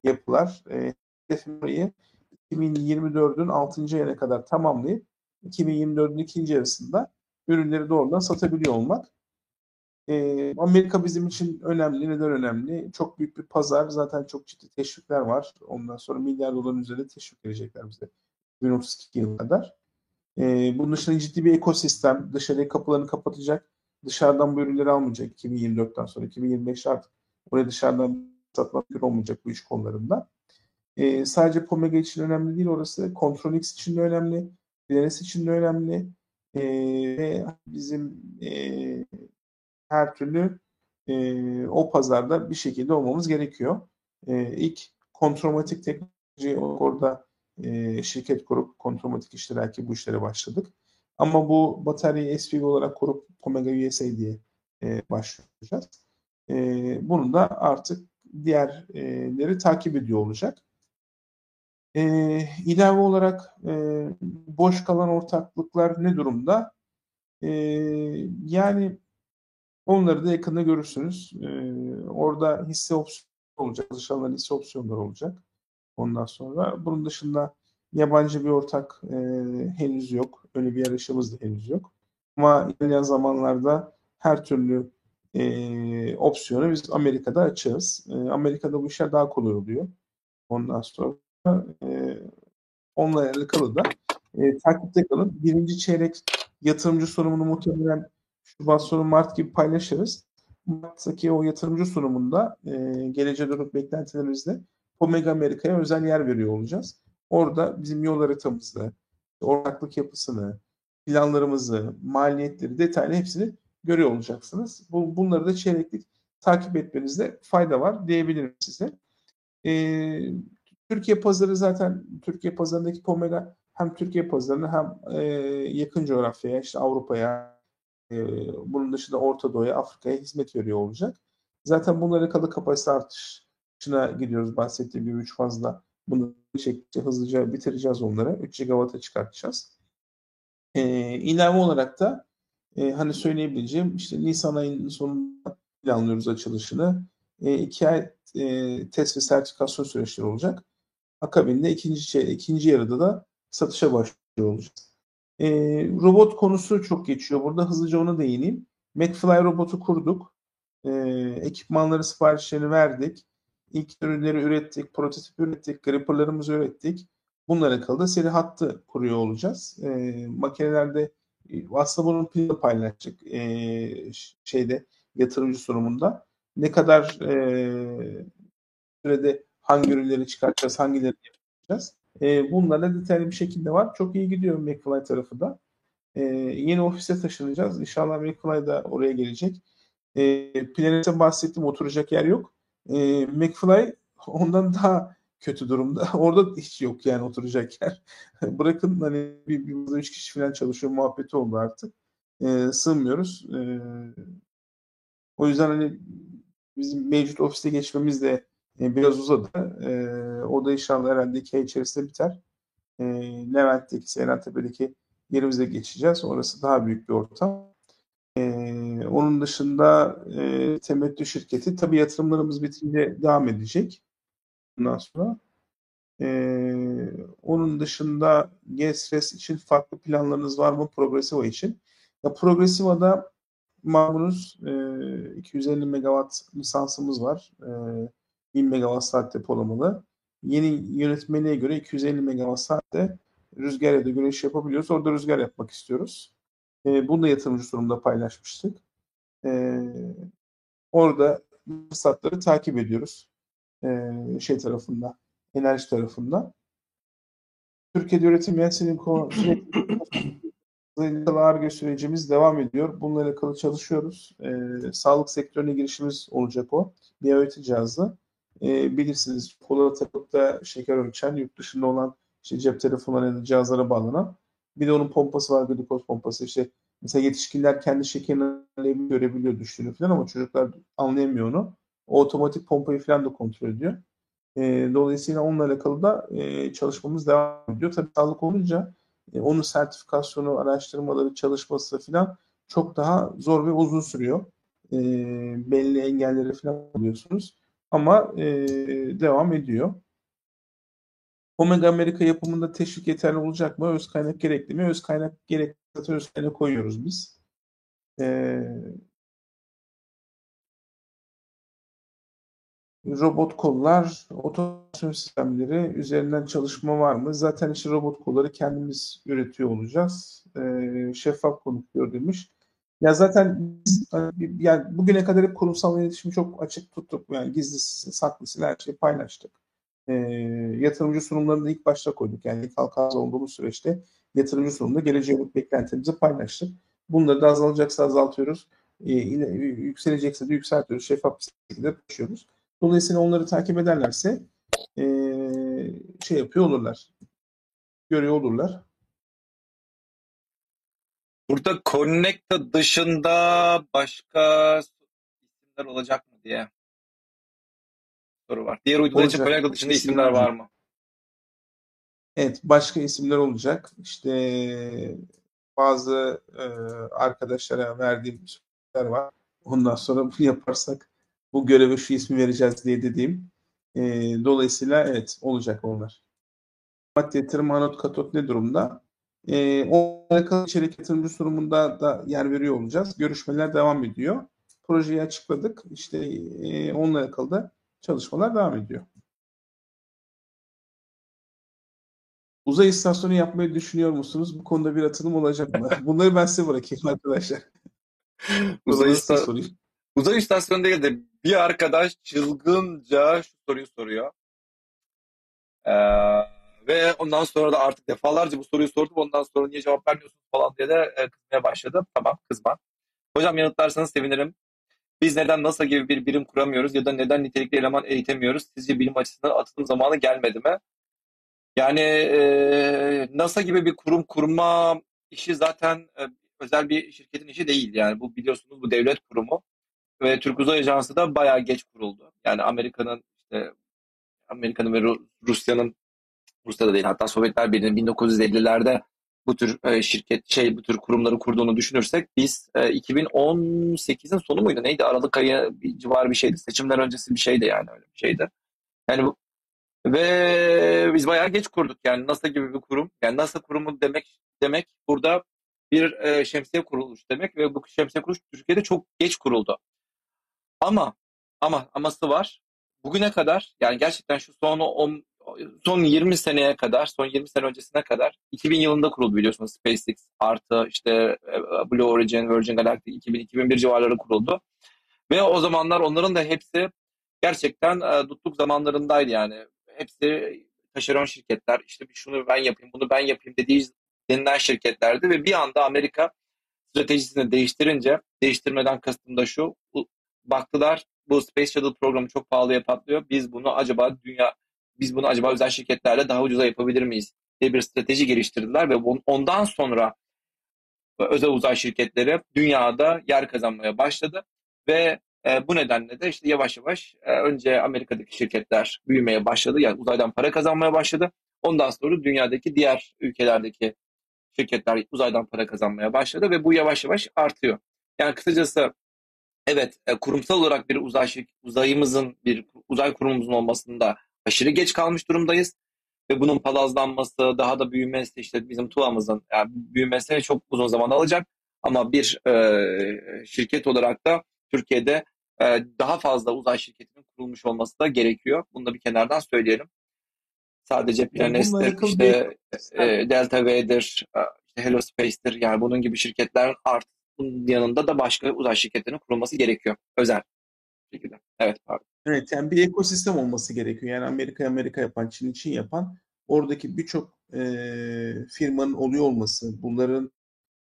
yapılar. E, hedefim 2024'ün 6. ayına kadar tamamlayıp 2024'ün ikinci yarısında ürünleri doğrudan satabiliyor olmak. E, Amerika bizim için önemli. Neden önemli? Çok büyük bir pazar. Zaten çok ciddi teşvikler var. Ondan sonra milyar doların üzerinde teşvik verecekler bize. 2032 yılına kadar. E, bunun dışında ciddi bir ekosistem. Dışarıya kapılarını kapatacak dışarıdan bu ürünleri almayacak 2024'ten sonra 2025 artık oraya dışarıdan satmak olmayacak bu iş konularında. E, sadece Pomega için önemli değil orası. Controlix için de önemli. DNS için de önemli. E, ve bizim e, her türlü e, o pazarda bir şekilde olmamız gerekiyor. E, ilk kontromatik teknoloji orada e, şirket kurup kontromatik iştiraki bu işlere başladık. Ama bu bataryayı SPV olarak kurup Omega USA diye e, başlayacağız. E, bunu da artık diğerleri takip ediyor olacak. E, ilave olarak e, boş kalan ortaklıklar ne durumda? E, yani onları da yakında görürsünüz. E, orada hisse opsiyonu olacak, çalışanların hisse opsiyonları olacak. Ondan sonra bunun dışında yabancı bir ortak e, henüz yok. Öyle bir yarışımız da henüz yok. Ama ilerleyen zamanlarda her türlü e, opsiyonu biz Amerika'da açığız. E, Amerika'da bu işler daha kolay oluyor. Ondan sonra e, onunla alakalı da e, takipte kalın. Birinci çeyrek yatırımcı sunumunu muhtemelen Şubat sonu Mart gibi paylaşırız. Mart'taki o yatırımcı sunumunda e, geleceğe dönük beklentilerimizde Omega Amerika'ya özel yer veriyor olacağız. Orada bizim yol haritamızda ortaklık yapısını, planlarımızı, maliyetleri, detaylı hepsini görüyor olacaksınız. Bu, bunları da çeyreklik takip etmenizde fayda var diyebilirim size. Ee, Türkiye pazarı zaten Türkiye pazarındaki Pomega hem Türkiye pazarına hem e, yakın coğrafyaya işte Avrupa'ya e, bunun dışında Orta Doğu'ya Afrika'ya hizmet veriyor olacak. Zaten bunlara kalı kapasite artışına gidiyoruz bahsettiğim gibi 3 fazla bunu şekilde hızlıca bitireceğiz onları. 3 GW'a çıkartacağız. E, ilave olarak da e, hani söyleyebileceğim işte Nisan ayının sonunda planlıyoruz açılışını. E, iki ay e, test ve sertifikasyon süreçleri olacak. Akabinde ikinci şey, ikinci yarıda da satışa başlıyor olacağız. E, robot konusu çok geçiyor. Burada hızlıca ona değineyim. McFly robotu kurduk. E, ekipmanları siparişlerini verdik. İlk ürünleri ürettik, prototip ürettik, gripperlarımızı ürettik. Bunlara kaldı seri hattı kuruyor olacağız. E, makinelerde aslında bunun planı paylaşacak e, şeyde yatırımcı sunumunda. Ne kadar e, sürede hangi ürünleri çıkartacağız, hangilerini yapacağız. E, bunlarla detaylı bir şekilde var. Çok iyi gidiyor McFly tarafı da. E, yeni ofise taşınacağız. İnşallah McFly da oraya gelecek. E, Planet'e bahsettim oturacak yer yok. E, McFly ondan daha kötü durumda. [LAUGHS] Orada hiç yok yani oturacak yer. [LAUGHS] Bırakın hani bir, bir üç kişi falan çalışıyor muhabbeti oldu artık. E, sığmıyoruz. E, o yüzden hani bizim mevcut ofiste geçmemiz de e, biraz uzadı. E, o da inşallah herhalde iki ay içerisinde biter. E, Levent'teki, Seyrantepe'deki yerimize geçeceğiz. Orası daha büyük bir ortam. E, onun dışında e, temettü şirketi tabii yatırımlarımız bitince devam edecek. Bundan sonra. Ee, onun dışında GSRS için farklı planlarınız var mı Progressiva için? Ya Progressiva'da malumunuz e, 250 megawatt lisansımız var. E, 1000 megawatt saat depolamalı. Yeni yönetmeliğe göre 250 megawatt saatte rüzgar ya da güneş yapabiliyoruz. Orada rüzgar yapmak istiyoruz. E, bunu da yatırımcı durumda paylaşmıştık. E, orada fırsatları takip ediyoruz e, şey tarafında, enerji tarafında. Türkiye'de üretim yönetmenin sürekli ARGE sürecimiz devam ediyor. Bununla alakalı çalışıyoruz. E, sağlık sektörüne girişimiz olacak o. Biyolojik cihazı. E, bilirsiniz kola şeker ölçen, yurt dışında olan işte cep telefonlarına cihazlara bağlanan. Bir de onun pompası var, glikoz pompası. İşte mesela yetişkinler kendi şekerini görebiliyor düştüğünü falan ama çocuklar anlayamıyor onu. O otomatik pompayı falan da kontrol ediyor. E, dolayısıyla onunla alakalı da e, çalışmamız devam ediyor. Tabii sağlık olunca e, onun sertifikasyonu, araştırmaları, çalışması falan çok daha zor ve uzun sürüyor. E, belli engelleri falan alıyorsunuz. Ama e, devam ediyor. Omega Amerika yapımında teşvik yeterli olacak mı? Öz kaynak gerekli mi? Öz kaynak gerekli. Öz kaynak koyuyoruz biz. E, robot kollar, otomasyon sistemleri üzerinden çalışma var mı? Zaten işte robot kolları kendimiz üretiyor olacağız. E, şeffaf konukluyor demiş. Ya zaten biz, yani bugüne kadar hep kurumsal iletişimi çok açık tuttuk. Yani gizlisi, saklısı her şeyi paylaştık. E, yatırımcı sunumlarını ilk başta koyduk. Yani ilk halka olduğumuz süreçte yatırımcı sunumunda geleceğe beklentimizi paylaştık. Bunları da azalacaksa azaltıyoruz. E, yükselecekse de yükseltiyoruz. Şeffaf bir şekilde taşıyoruz. Dolayısıyla onları takip ederlerse e, şey yapıyor olurlar. Görüyor olurlar. Burada Connecta dışında başka isimler olacak mı diye soru var. Diğer uydular için Connecta dışında isimler var mı? Evet, başka isimler olacak. İşte bazı e, arkadaşlara verdiğim sözler var. Ondan sonra bunu yaparsak bu göreve şu ismi vereceğiz diye dediğim. E, dolayısıyla evet olacak onlar. madde yatırım anot katot ne durumda? E, onunla alakalı içerik yatırımcı sunumunda da yer veriyor olacağız. Görüşmeler devam ediyor. Projeyi açıkladık. İşte e, onunla alakalı da çalışmalar devam ediyor. Uzay istasyonu yapmayı düşünüyor musunuz? Bu konuda bir atılım olacak mı? [LAUGHS] Bunları ben size bırakayım arkadaşlar. [LAUGHS] Uzay, ista Uzay istasyonu değil de bir arkadaş çılgınca şu soruyu soruyor. Ee, ve ondan sonra da artık defalarca bu soruyu sordum. Ondan sonra niye cevap vermiyorsun falan diye de e, kızmaya başladı. Tamam kızma. Hocam yanıtlarsanız sevinirim. Biz neden NASA gibi bir birim kuramıyoruz ya da neden nitelikli eleman eğitemiyoruz? Sizce bilim açısından atılım zamanı gelmedi mi? Yani e, NASA gibi bir kurum kurma işi zaten e, özel bir şirketin işi değil. Yani bu biliyorsunuz bu devlet kurumu ve Türk Uzay Ajansı da bayağı geç kuruldu. Yani Amerika'nın işte Amerika'nın ve Rusya'nın Rusya'da değil hatta Sovyetler Birliği'nin 1950'lerde bu tür e, şirket şey bu tür kurumları kurduğunu düşünürsek biz e, 2018'in sonu muydu neydi Aralık ayı civarı bir şeydi seçimler öncesi bir şeydi yani öyle bir şeydi. Yani bu, ve biz bayağı geç kurduk yani NASA gibi bir kurum yani NASA kurumu demek demek burada bir e, şemsiye kuruluş demek ve bu şemsiye kuruluş Türkiye'de çok geç kuruldu. Ama ama aması var. Bugüne kadar yani gerçekten şu son 10 son 20 seneye kadar, son 20 sene öncesine kadar 2000 yılında kuruldu biliyorsunuz SpaceX artı işte e, Blue Origin, Virgin Galactic 2000-2001 civarları kuruldu. Ve o zamanlar onların da hepsi gerçekten e, tutluk zamanlarındaydı yani. Hepsi taşeron şirketler işte şunu ben yapayım bunu ben yapayım dediği denilen şirketlerdi ve bir anda Amerika stratejisini değiştirince değiştirmeden kastım da şu baktılar bu Space Shuttle programı çok pahalıya patlıyor. Biz bunu acaba dünya biz bunu acaba özel şirketlerle daha ucuza yapabilir miyiz diye bir strateji geliştirdiler ve ondan sonra özel uzay şirketleri dünyada yer kazanmaya başladı ve e, bu nedenle de işte yavaş yavaş e, önce Amerika'daki şirketler büyümeye başladı yani uzaydan para kazanmaya başladı. Ondan sonra dünyadaki diğer ülkelerdeki şirketler uzaydan para kazanmaya başladı ve bu yavaş yavaş artıyor. Yani kısacası evet e, kurumsal olarak bir uzay uzayımızın bir uzay kurumumuzun olmasında aşırı geç kalmış durumdayız ve bunun palazlanması, daha da büyümesi işte bizim TUA'mızın yani büyümesi çok uzun zaman alacak. Ama bir e, şirket olarak da Türkiye'de e, daha fazla uzay şirketinin kurulmuş olması da gerekiyor. Bunu da bir kenardan söyleyelim. Sadece Planes'tir, işte e, Delta V'dir, e, işte Hello Space'tir yani bunun gibi şirketler artık bunun yanında da başka uzay şirketlerinin kurulması gerekiyor. Özel şekilde. Evet pardon. Evet yani bir ekosistem olması gerekiyor. Yani Amerika Amerika yapan, Çin Çin yapan oradaki birçok e, firmanın oluyor olması, bunların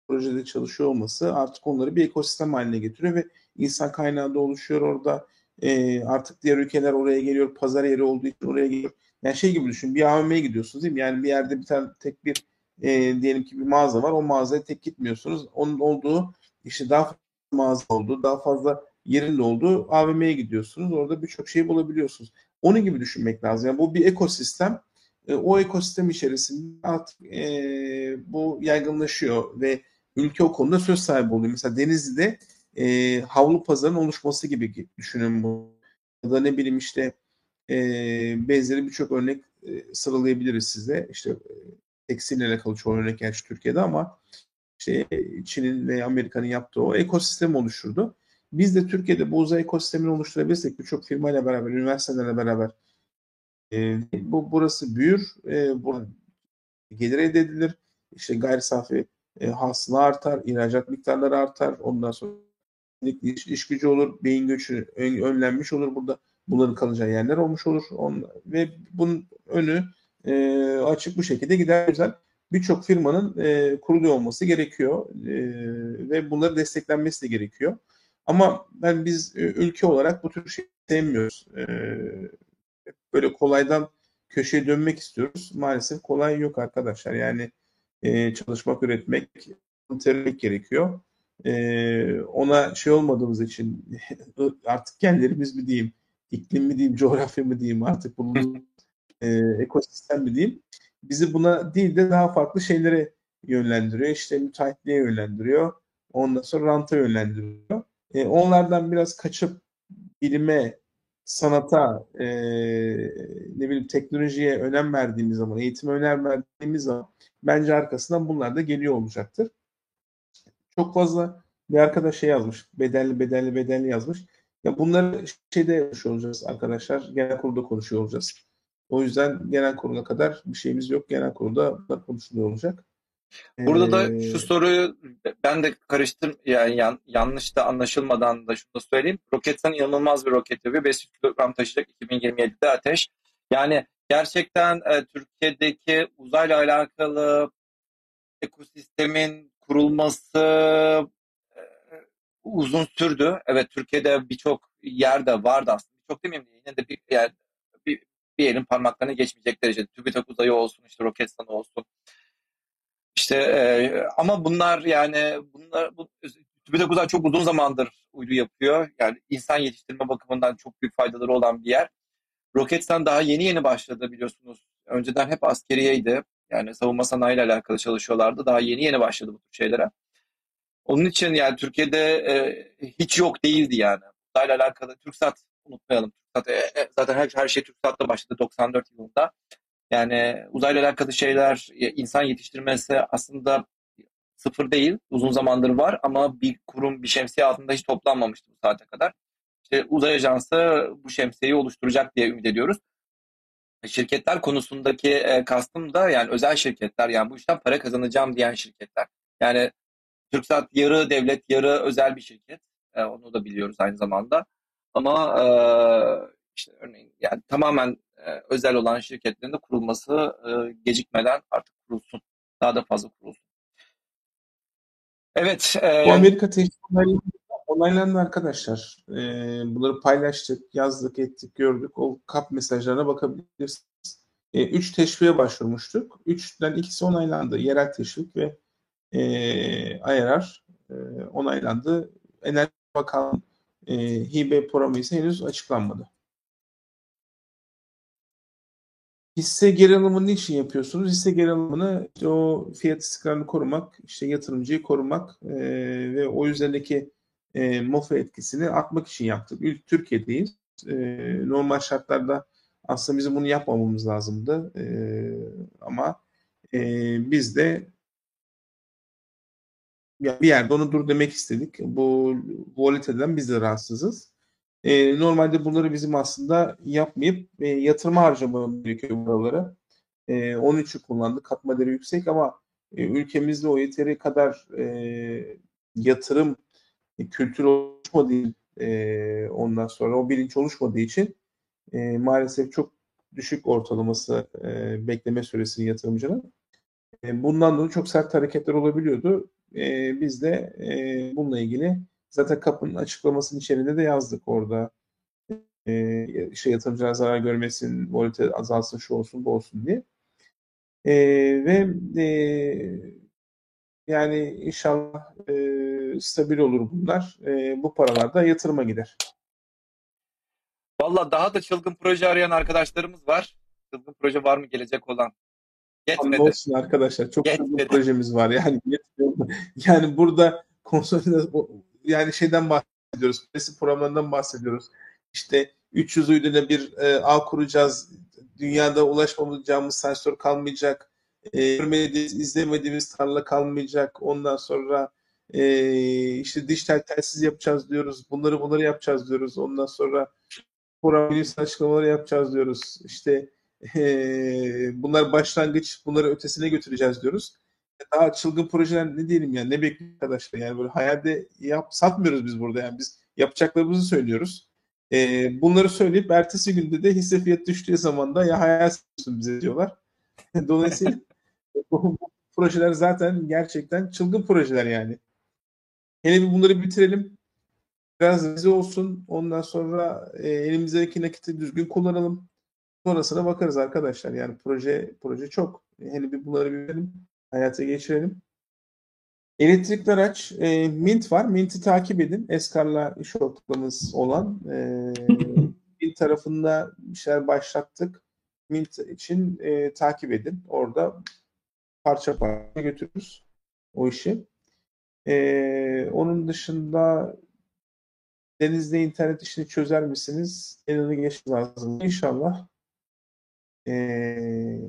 projede çalışıyor olması artık onları bir ekosistem haline getiriyor ve insan kaynağı da oluşuyor orada. E, artık diğer ülkeler oraya geliyor, pazar yeri olduğu için oraya geliyor. Yani şey gibi düşün, bir AVM'ye gidiyorsunuz değil mi? Yani bir yerde bir tane tek bir e, diyelim ki bir mağaza var, o mağazaya tek gitmiyorsunuz. Onun olduğu işte daha fazla mağaza olduğu, daha fazla yerinde olduğu AVM'ye gidiyorsunuz. Orada birçok şey bulabiliyorsunuz. Onun gibi düşünmek lazım. Yani bu bir ekosistem. E, o ekosistem içerisinde artık e, bu yaygınlaşıyor ve ülke o konuda söz sahibi oluyor. Mesela Denizli'de e, havlu pazarının oluşması gibi düşünün bu. Ya da ne bileyim işte e, benzeri birçok örnek e, sıralayabiliriz size. İşte e, tekstille alakalı çoğu örnek gerçi Türkiye'de ama işte Çin'in ve Amerika'nın yaptığı o ekosistem oluşturdu. Biz de Türkiye'de bu uzay ekosistemini oluşturabilirsek birçok firmayla beraber, üniversitelerle beraber e, bu burası büyür, e, bu gelir elde edilir. İşte gayri safi e, hasıla artar, ihracat miktarları artar. Ondan sonra iş, iş gücü olur, beyin göçü ön, önlenmiş olur burada. Bunların kalacağı yerler olmuş olur. On, ve bunun önü e, açık bu şekilde gider. Güzel birçok firmanın e, kuruluyor olması gerekiyor e, ve bunları desteklenmesi de gerekiyor. Ama ben biz e, ülke olarak bu tür şey sevmiyoruz. E, böyle kolaydan köşeye dönmek istiyoruz. Maalesef kolay yok arkadaşlar. Yani e, çalışmak, üretmek, nitelik gerekiyor. E, ona şey olmadığımız için [LAUGHS] artık kendilerimiz mi diyeyim, iklim mi diyeyim, coğrafya mı diyeyim artık bunun e, ekosistem mi diyeyim. Bizi buna değil de daha farklı şeylere yönlendiriyor. İşte müteahhitliğe yönlendiriyor. Ondan sonra ranta yönlendiriyor. E, onlardan biraz kaçıp bilime, sanata, e, ne bileyim teknolojiye önem verdiğimiz zaman, eğitime önem verdiğimiz zaman bence arkasından bunlar da geliyor olacaktır. Çok fazla bir arkadaş şey yazmış, bedelli bedelli bedelli yazmış. Ya bunları şeyde konuşuyor olacağız arkadaşlar, genel kurulda konuşuyor olacağız. O yüzden genel kurula kadar bir şeyimiz yok. Genel kurulda da konuşuluyor olacak. Burada da Ee, şu soruyu ben de karıştır yani yan- yanlış da anlaşılmadan da şunu da söyleyeyim. Roketsan inanılmaz bir roket yapıyor. 500 kilogram taşıyacak 2027'de ateş. Yani gerçekten e, Türkiye'deki uzayla alakalı ekosistemin kurulması e, uzun sürdü. Evet Türkiye'de birçok yerde vardı aslında. Birçok demeyeyim de yine de bir, yani bir, bir elin parmaklarına geçmeyecek derecede. TÜBİTAK uzayı olsun, işte Roketsan olsun. İşte e, ama bunlar yani bunlar bu TÜBİTAK Uzay çok uzun zamandır uydu yapıyor. Yani insan yetiştirme bakımından çok büyük faydaları olan bir yer. Roketsan daha yeni yeni başladı biliyorsunuz. Önceden hep askeriyeydi. Yani savunma sanayiyle alakalı çalışıyorlardı. Daha yeni yeni başladı bu tür şeylere. Onun için yani Türkiye'de e, hiç yok değildi yani. Uzayla alakalı TürkSat unutmayalım. TürkSat, e, e, zaten her, her şey TürkSat'la başladı 94 yılında. Yani uzayla alakalı şeyler, insan yetiştirmesi aslında sıfır değil. Uzun zamandır var ama bir kurum, bir şemsiye altında hiç toplanmamıştı bu saate kadar. İşte uzay ajansı bu şemsiyeyi oluşturacak diye ümit ediyoruz. Şirketler konusundaki e, kastım da yani özel şirketler yani bu işten para kazanacağım diyen şirketler. Yani TürkSat yarı devlet yarı özel bir şirket. E, onu da biliyoruz aynı zamanda. Ama e, işte örneğin yani tamamen özel olan şirketlerin de kurulması e, gecikmeden artık kurulsun. Daha da fazla kurulsun. Evet. E, Bu Amerika teşvik onaylandı, arkadaşlar. Ee, bunları paylaştık, yazdık, ettik, gördük. O kap mesajlarına bakabilirsiniz. Üç teşviğe başvurmuştuk. Üçten ikisi onaylandı. Yerel teşvik ve e, IRR e, onaylandı. Enerji Bakanlığı e, hibe programı ise henüz açıklanmadı. Hisse geri alımını niçin yapıyorsunuz? Hisse geri alımını işte o fiyat istikrarını korumak, işte yatırımcıyı korumak e, ve o üzerindeki e, MOFA etkisini atmak için yaptık. İlk Türkiye'deyiz. E, normal şartlarda aslında bizim bunu yapmamamız lazımdı. E, ama e, biz de ya bir yerde onu dur demek istedik. Bu volatilden biz de rahatsızız. E, normalde bunları bizim aslında yapmayıp e, yatırıma harcamamız gerekiyor buraları. E, onun için kullandık. Katma değeri yüksek ama e, ülkemizde o yeteri kadar e, yatırım e, kültürü oluşmadığı e, ondan sonra o bilinç oluşmadığı için e, maalesef çok düşük ortalaması e, bekleme süresinin yatırımcının. E, bundan dolayı çok sert hareketler olabiliyordu. E, biz de e, bununla ilgili zaten kapının açıklamasının içerisinde de yazdık orada. E, işte yatırımcılar zarar görmesin, volatil azalsın, şu olsun, bu olsun diye. E, ve e, yani inşallah e, stabil olur bunlar. E, bu paralar da yatırıma gider. Valla daha da çılgın proje arayan arkadaşlarımız var. Çılgın proje var mı gelecek olan? Yetmedi. Olsun arkadaşlar. Çok Yetmedi. çılgın projemiz var. Yani yani burada konsolide yani şeyden bahsediyoruz. Presi programlarından bahsediyoruz. İşte 300 uyduyla bir e, ağ kuracağız. Dünyada ulaşmayacağımız sensör kalmayacak. E, görmediğimiz, izlemediğimiz tarla kalmayacak. Ondan sonra e, işte dijital telsiz yapacağız diyoruz. Bunları bunları yapacağız diyoruz. Ondan sonra program bilimsel açıklamaları yapacağız diyoruz. İşte e, bunlar başlangıç, bunları ötesine götüreceğiz diyoruz. Daha çılgın projeler ne diyelim yani ne bekliyor arkadaşlar yani böyle hayalde yap, satmıyoruz biz burada yani biz yapacaklarımızı söylüyoruz. E, bunları söyleyip ertesi günde de hisse fiyatı düştüğü zaman da ya hayal satıyorsun bize diyorlar. [LAUGHS] Dolayısıyla bu, projeler zaten gerçekten çılgın projeler yani. Hele bir bunları bitirelim. Biraz vize olsun. Ondan sonra e, elimizdeki nakiti düzgün kullanalım. Sonrasına bakarız arkadaşlar. Yani proje proje çok. Hele bir bunları bilelim. Hayata geçirelim. Elektrikli araç e, Mint var. Mint'i takip edin. Eskar'la iş ortaklığımız olan e, [LAUGHS] Mint tarafında bir şeyler başlattık. Mint için e, takip edin. Orada parça parça götürürüz o işi. E, onun dışında denizde internet işini çözer misiniz? Elini geçmez lazım. İnşallah. Ee,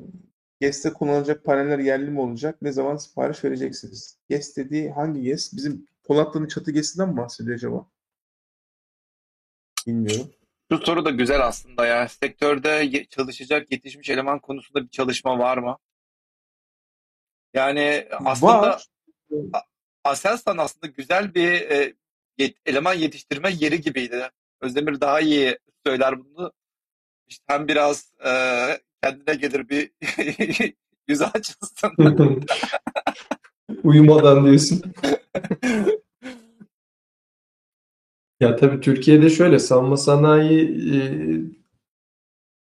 GES'te kullanılacak paneller yerli mi olacak? Ne zaman sipariş vereceksiniz? GES dediği hangi GES? Bizim Polatlı'nın çatı GES'inden mi bahsediyor acaba? Bilmiyorum. Şu soru da güzel aslında ya. Sektörde çalışacak yetişmiş eleman konusunda bir çalışma var mı? Yani aslında Var. Aselsan aslında güzel bir e, eleman yetiştirme yeri gibiydi. Özdemir daha iyi söyler bunu. İşte hem biraz e, kendine gelir bir [LAUGHS] yüzü açılsın. [LAUGHS] Uyumadan diyorsun. [LAUGHS] Ya tabii Türkiye'de şöyle savunma sanayi e,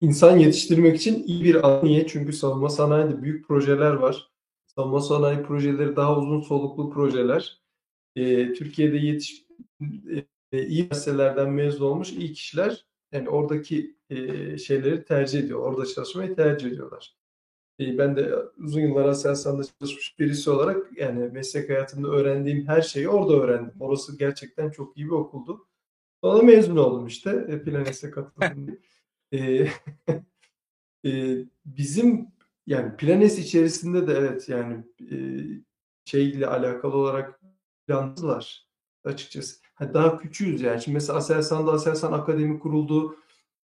insan yetiştirmek için iyi bir alan. Niye? Çünkü savunma sanayide büyük projeler var. Savunma sanayi projeleri daha uzun soluklu projeler. E, Türkiye'de yetiş e, iyi üniversitelerden mezun olmuş iyi kişiler yani oradaki e, şeyleri tercih ediyor. Orada çalışmayı tercih ediyorlar. E, ben de uzun yıllar Aselsan'da çalışmış birisi olarak yani meslek hayatımda öğrendiğim her şeyi orada öğrendim. Orası gerçekten çok iyi bir okuldu. Sonra mezun oldum işte. E, Planes'e katıldım. [LAUGHS] e, [LAUGHS] e, bizim yani Planes içerisinde de evet yani e, şeyle alakalı olarak planlar açıkçası. Hani daha küçüğüz yani. Şimdi mesela Aselsan'da Aselsan Akademi kuruldu.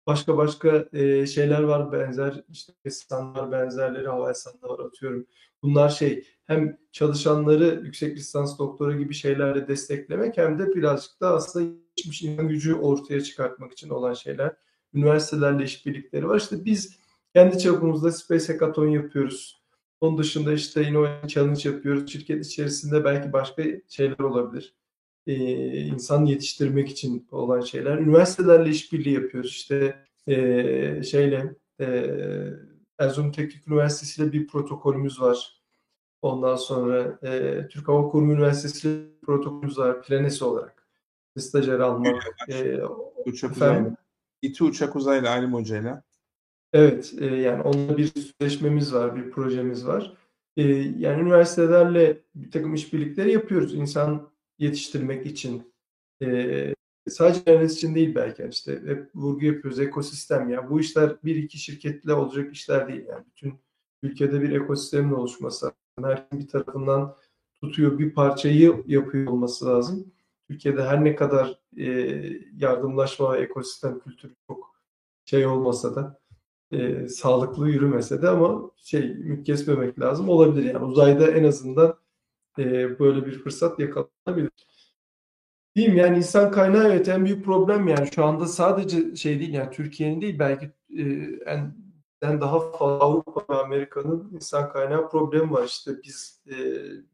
Başka başka e, şeyler var benzer. işte lisanslar benzerleri Havelsan'da var atıyorum. Bunlar şey hem çalışanları yüksek lisans doktora gibi şeylerle desteklemek hem de birazcık da aslında geçmiş insan gücü ortaya çıkartmak için olan şeyler. Üniversitelerle işbirlikleri var. İşte biz kendi çapımızda Space Hackathon yapıyoruz. Onun dışında işte Innovation Challenge yapıyoruz. Şirket içerisinde belki başka şeyler olabilir e, insan yetiştirmek için olan şeyler. Üniversitelerle işbirliği yapıyoruz. İşte e, şeyle e, Erzurum Teknik Üniversitesi ile bir protokolümüz var. Ondan sonra e, Türk Hava Kurumu Üniversitesi ile protokolümüz var. Planesi olarak. Stajyer almak. E, uçak uzayla. İTÜ Uçak Uzaylı Alim Hoca'yla. Evet. E, yani onunla bir sözleşmemiz var. Bir projemiz var. E, yani üniversitelerle bir takım işbirlikleri yapıyoruz. İnsan yetiştirmek için e, sadece mühendis için değil belki yani işte hep vurgu yapıyoruz ekosistem ya. Bu işler bir iki şirketle olacak işler değil yani. Bütün ülkede bir ekosistemin oluşması her bir tarafından tutuyor bir parçayı yapıyor olması lazım. Türkiye'de her ne kadar e, yardımlaşma ekosistem kültürü çok şey olmasa da e, sağlıklı yürümese de ama şey kesmemek lazım olabilir yani. Uzayda en azından e, böyle bir fırsat yakalanabilir. Diyeyim yani insan kaynağı evet en büyük problem yani şu anda sadece şey değil yani Türkiye'nin değil belki e, en daha fazla Avrupa ve Amerika'nın insan kaynağı problemi var. İşte biz e,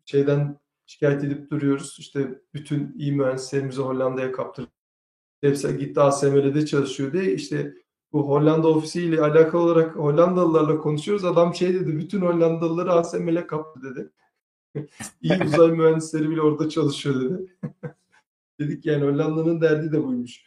şeyden şikayet edip duruyoruz. İşte bütün iyi mühendislerimizi Hollanda'ya kaptırdık. Hepsi gitti ASML'de çalışıyor diye işte bu Hollanda ofisiyle alakalı olarak Hollandalılarla konuşuyoruz. Adam şey dedi bütün Hollandalıları ASML'e kaptı dedi. İyi uzay mühendisleri bile orada çalışıyor dedi. [LAUGHS] Dedik yani Hollanda'nın derdi de buymuş.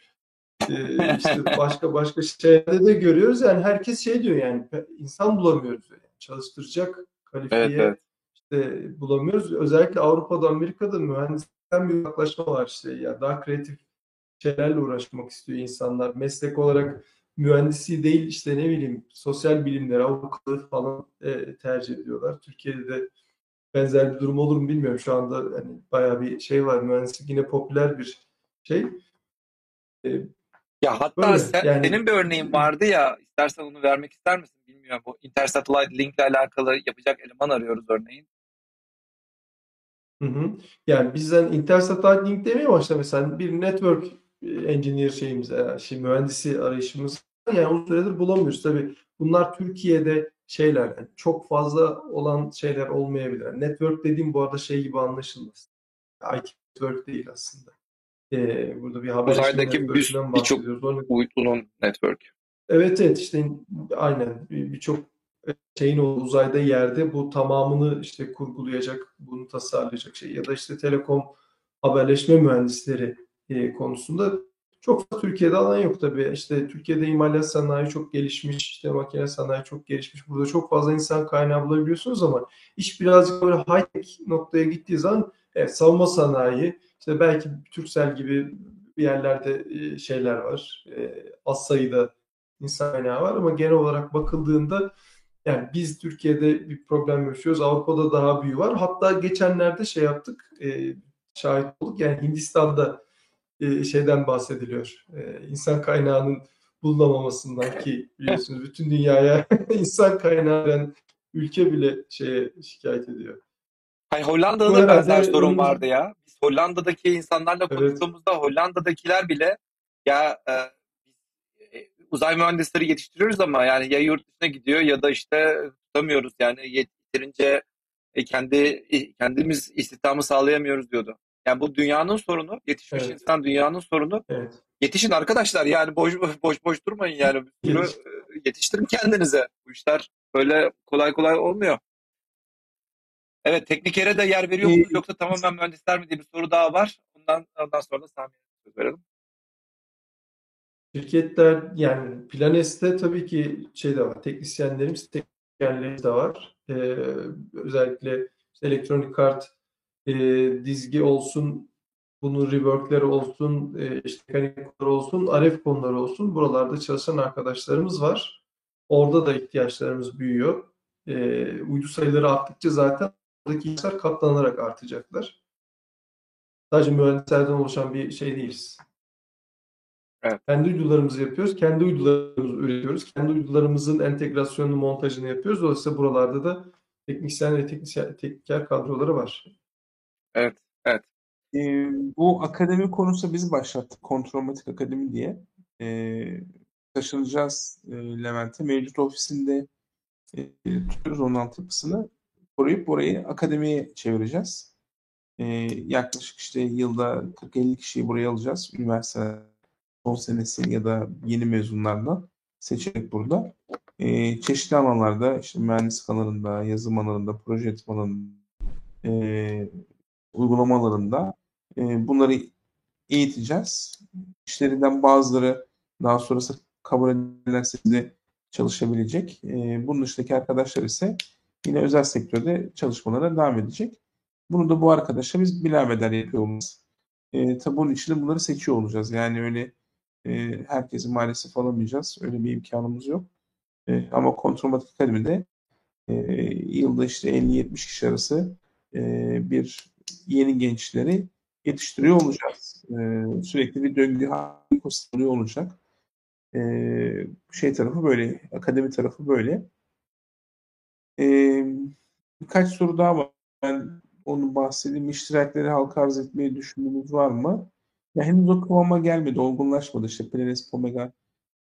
Ee, işte başka başka şeylerde de görüyoruz yani herkes şey diyor yani insan bulamıyoruz yani çalıştıracak kalifiye evet, evet. işte bulamıyoruz. Özellikle Avrupa'da Amerika'da mühendisten bir yaklaşma var işte ya daha kreatif şeylerle uğraşmak istiyor insanlar. Meslek olarak mühendisi değil işte ne bileyim sosyal bilimler, avukatlığı falan e, tercih ediyorlar. Türkiye'de de benzer bir durum olur mu bilmiyorum. Şu anda hani bayağı bir şey var. Mühendislik yine popüler bir şey. Ee, ya hatta sen, yani, senin bir örneğin vardı ya istersen onu vermek ister misin bilmiyorum. Bu intersatellite link ile alakalı yapacak eleman arıyoruz örneğin. Hı hı. Yani bizden intersatellite link demeye başla mesela bir network engineer şeyimiz, yani şey, mühendisi arayışımız yani uzun süredir bulamıyoruz. Tabii bunlar Türkiye'de şeyler yani çok fazla olan şeyler olmayabilir. Yani network dediğim bu arada şey gibi anlaşılmaz. IT network değil aslında. Ee, burada bir haber Uzaydaki birçok boyutlunun network. Evet evet işte aynen birçok şeyin o uzayda yerde bu tamamını işte kurgulayacak, bunu tasarlayacak şey ya da işte telekom haberleşme mühendisleri e, konusunda çok Türkiye'de alan yok tabii. İşte Türkiye'de imalat sanayi çok gelişmiş, işte makine sanayi çok gelişmiş. Burada çok fazla insan kaynağı bulabiliyorsunuz ama iş birazcık böyle high tech noktaya gittiği zaman evet, savunma sanayi, işte belki Türksel gibi bir yerlerde şeyler var. Az sayıda insan kaynağı var ama genel olarak bakıldığında yani biz Türkiye'de bir problem yaşıyoruz. Avrupa'da daha büyüğü var. Hatta geçenlerde şey yaptık. Şahit olduk. Yani Hindistan'da şeyden bahsediliyor. İnsan kaynağının bulunamamasından ki biliyorsunuz bütün dünyaya [LAUGHS] insan kaynağı veren ülke bile şeye şikayet ediyor. Hayır Hollanda'da da benzer sorun vardı ya. Biz Hollanda'daki insanlarla konuştuğumuzda evet. Hollanda'dakiler bile ya e, e, uzay mühendisleri yetiştiriyoruz ama yani ya yurt dışına gidiyor ya da işte tutamıyoruz yani yeterince e, kendi e, kendimiz istihdamı sağlayamıyoruz diyordu. Yani bu dünyanın sorunu, yetişmiş evet. insan dünyanın sorunu. Evet. Yetişin arkadaşlar yani boş boş boş durmayın yani. Bunu yetiştirin kendinize. Bu işler böyle kolay kolay olmuyor. Evet teknikere de yer veriyor musunuz yoksa tamamen mühendisler mi diye bir soru daha var. Ondan, ondan sonra da Sami'ye söz verelim. Şirketler yani Planes'te tabii ki şey de var. Teknisyenlerimiz, teknisyenlerimiz de var. Ee, özellikle elektronik kart e, dizgi olsun, bunun reworkleri olsun, e, işte mekanikler olsun, RF konuları olsun. Buralarda çalışan arkadaşlarımız var. Orada da ihtiyaçlarımız büyüyor. E, uydu sayıları arttıkça zaten oradaki ihtiyaçlar katlanarak artacaklar. Sadece mühendislerden oluşan bir şey değiliz. Evet. Kendi uydularımızı yapıyoruz. Kendi uydularımızı üretiyoruz. Kendi uydularımızın entegrasyonunu, montajını yapıyoruz. Dolayısıyla buralarda da teknisyen ve teknisyen, tekniker kadroları var. Evet, evet. Ee, bu akademi konusu biz başlattık. Kontrolmatik Akademi diye. Ee, taşınacağız e, Levent'e. Mevcut ofisinde e, tutuyoruz onun altyapısını. Koruyup orayı akademiye çevireceğiz. Ee, yaklaşık işte yılda 40-50 kişiyi buraya alacağız. Üniversite son senesi ya da yeni mezunlardan seçerek burada. Ee, çeşitli alanlarda işte mühendislik alanında, yazım alanında, proje yönetim alanında, e, uygulamalarında e, bunları eğiteceğiz. İşlerinden bazıları daha sonrası kabul edilerse de çalışabilecek. E, bunun dışındaki arkadaşlar ise yine özel sektörde çalışmalara devam edecek. Bunu da bu arkadaşa biz bilemeden yapıyor olacağız. E, tabi bunun için de bunları seçiyor olacağız. Yani öyle e, herkesi maalesef alamayacağız. Öyle bir imkanımız yok. E, ama Kontrolmatik Akademi'de e, yılda işte 50-70 kişi arası e, bir yeni gençleri yetiştiriyor olacağız. E, sürekli bir döngü halinde olacak. E, şey tarafı böyle, akademi tarafı böyle. E, birkaç soru daha var. Ben onu bahsedeyim. İştirakleri halka arz etmeyi düşündüğünüz var mı? Ya henüz o kıvama gelmedi, olgunlaşmadı işte Planes Pomega.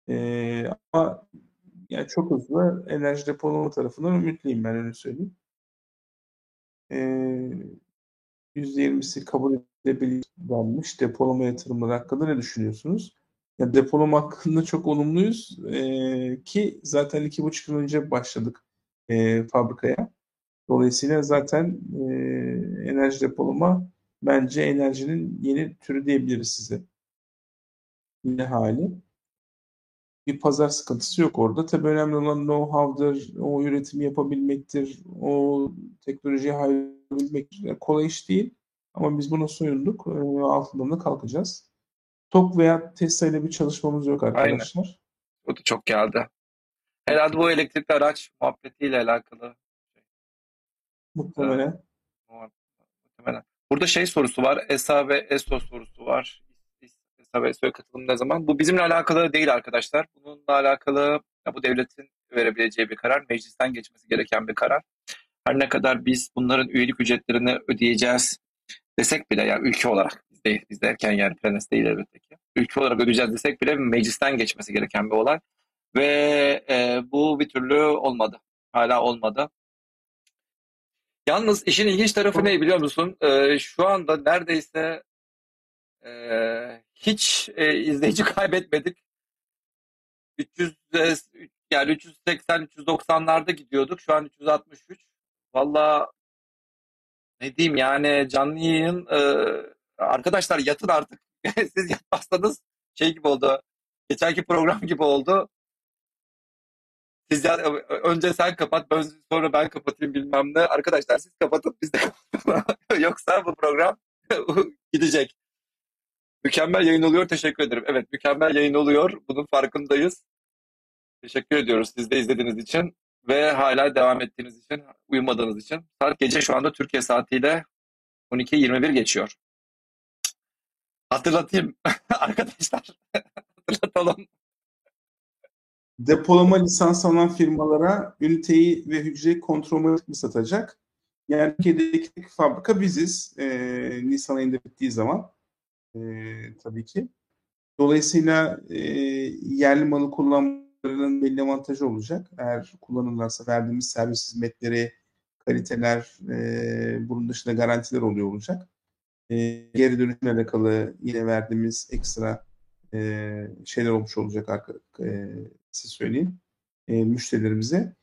E, ama yani çok hızlı enerji depolama tarafından ümitliyim ben öyle söyleyeyim. Ee, %20'si kabul edilebilmiş depolama yatırımları hakkında ne düşünüyorsunuz? Ya depolama hakkında çok olumluyuz ee, ki zaten iki buçuk yıl önce başladık e, fabrikaya. Dolayısıyla zaten e, enerji depolama bence enerjinin yeni türü diyebiliriz size. Yine hali. Bir pazar sıkıntısı yok orada. Tabii önemli olan know-how'dır, o üretimi yapabilmektir, o teknolojiye hayrabilmektir. Yani kolay iş değil. Ama biz buna soyunduk. E, altından da kalkacağız. TOK veya Tesla ile bir çalışmamız yok arkadaşlar. Aynen. O da çok geldi. Herhalde bu elektrikli araç muhabbetiyle alakalı. Muhtemelen. Muhtemelen. Burada şey sorusu var. ESA ve ESO sorusu var. Ve ESO'ya katılım ne zaman? Bu bizimle alakalı değil arkadaşlar. Bununla alakalı bu devletin verebileceği bir karar. Meclisten geçmesi gereken bir karar. Her ne kadar biz bunların üyelik ücretlerini ödeyeceğiz desek bile yani ülke olarak biz, değil, biz derken yani Planes değil elbette ki. Ülke olarak ödeyeceğiz desek bile meclisten geçmesi gereken bir olay. Ve e, bu bir türlü olmadı. Hala olmadı. Yalnız işin ilginç tarafı ne biliyor musun? E, şu anda neredeyse e, hiç e, izleyici [LAUGHS] kaybetmedik. 300 e, yani 380 390'larda gidiyorduk. Şu an 363. Valla ne diyeyim yani canlı yayın e, arkadaşlar yatın artık. [LAUGHS] Siz yatmazsanız şey gibi oldu. Geçenki program gibi oldu. Siz ya, önce sen kapat, ben, sonra ben kapatayım bilmem ne. Arkadaşlar siz kapatın biz de [LAUGHS] Yoksa bu program gidecek. Mükemmel yayın oluyor. Teşekkür ederim. Evet mükemmel yayın oluyor. Bunun farkındayız. Teşekkür ediyoruz siz de izlediğiniz için ve hala devam ettiğiniz için, uyumadığınız için. Saat gece şu anda Türkiye saatiyle 12.21 geçiyor. Hatırlatayım [LAUGHS] arkadaşlar. [LAUGHS] Hatırlatalım. Depolama lisans alan firmalara üniteyi ve hücreyi kontrolmatik mi satacak? Yani Türkiye'deki fabrika biziz. E, Nisan ayında bittiği zaman. E, tabii ki. Dolayısıyla e, yerli malı kullanmalarının belli avantajı olacak. Eğer kullanırlarsa verdiğimiz servis hizmetleri, kaliteler, e, bunun dışında garantiler oluyor olacak. E, geri dönüşümle alakalı yine verdiğimiz ekstra e, şeyler olmuş olacak arka, e, size söyleyeyim e, müşterilerimize.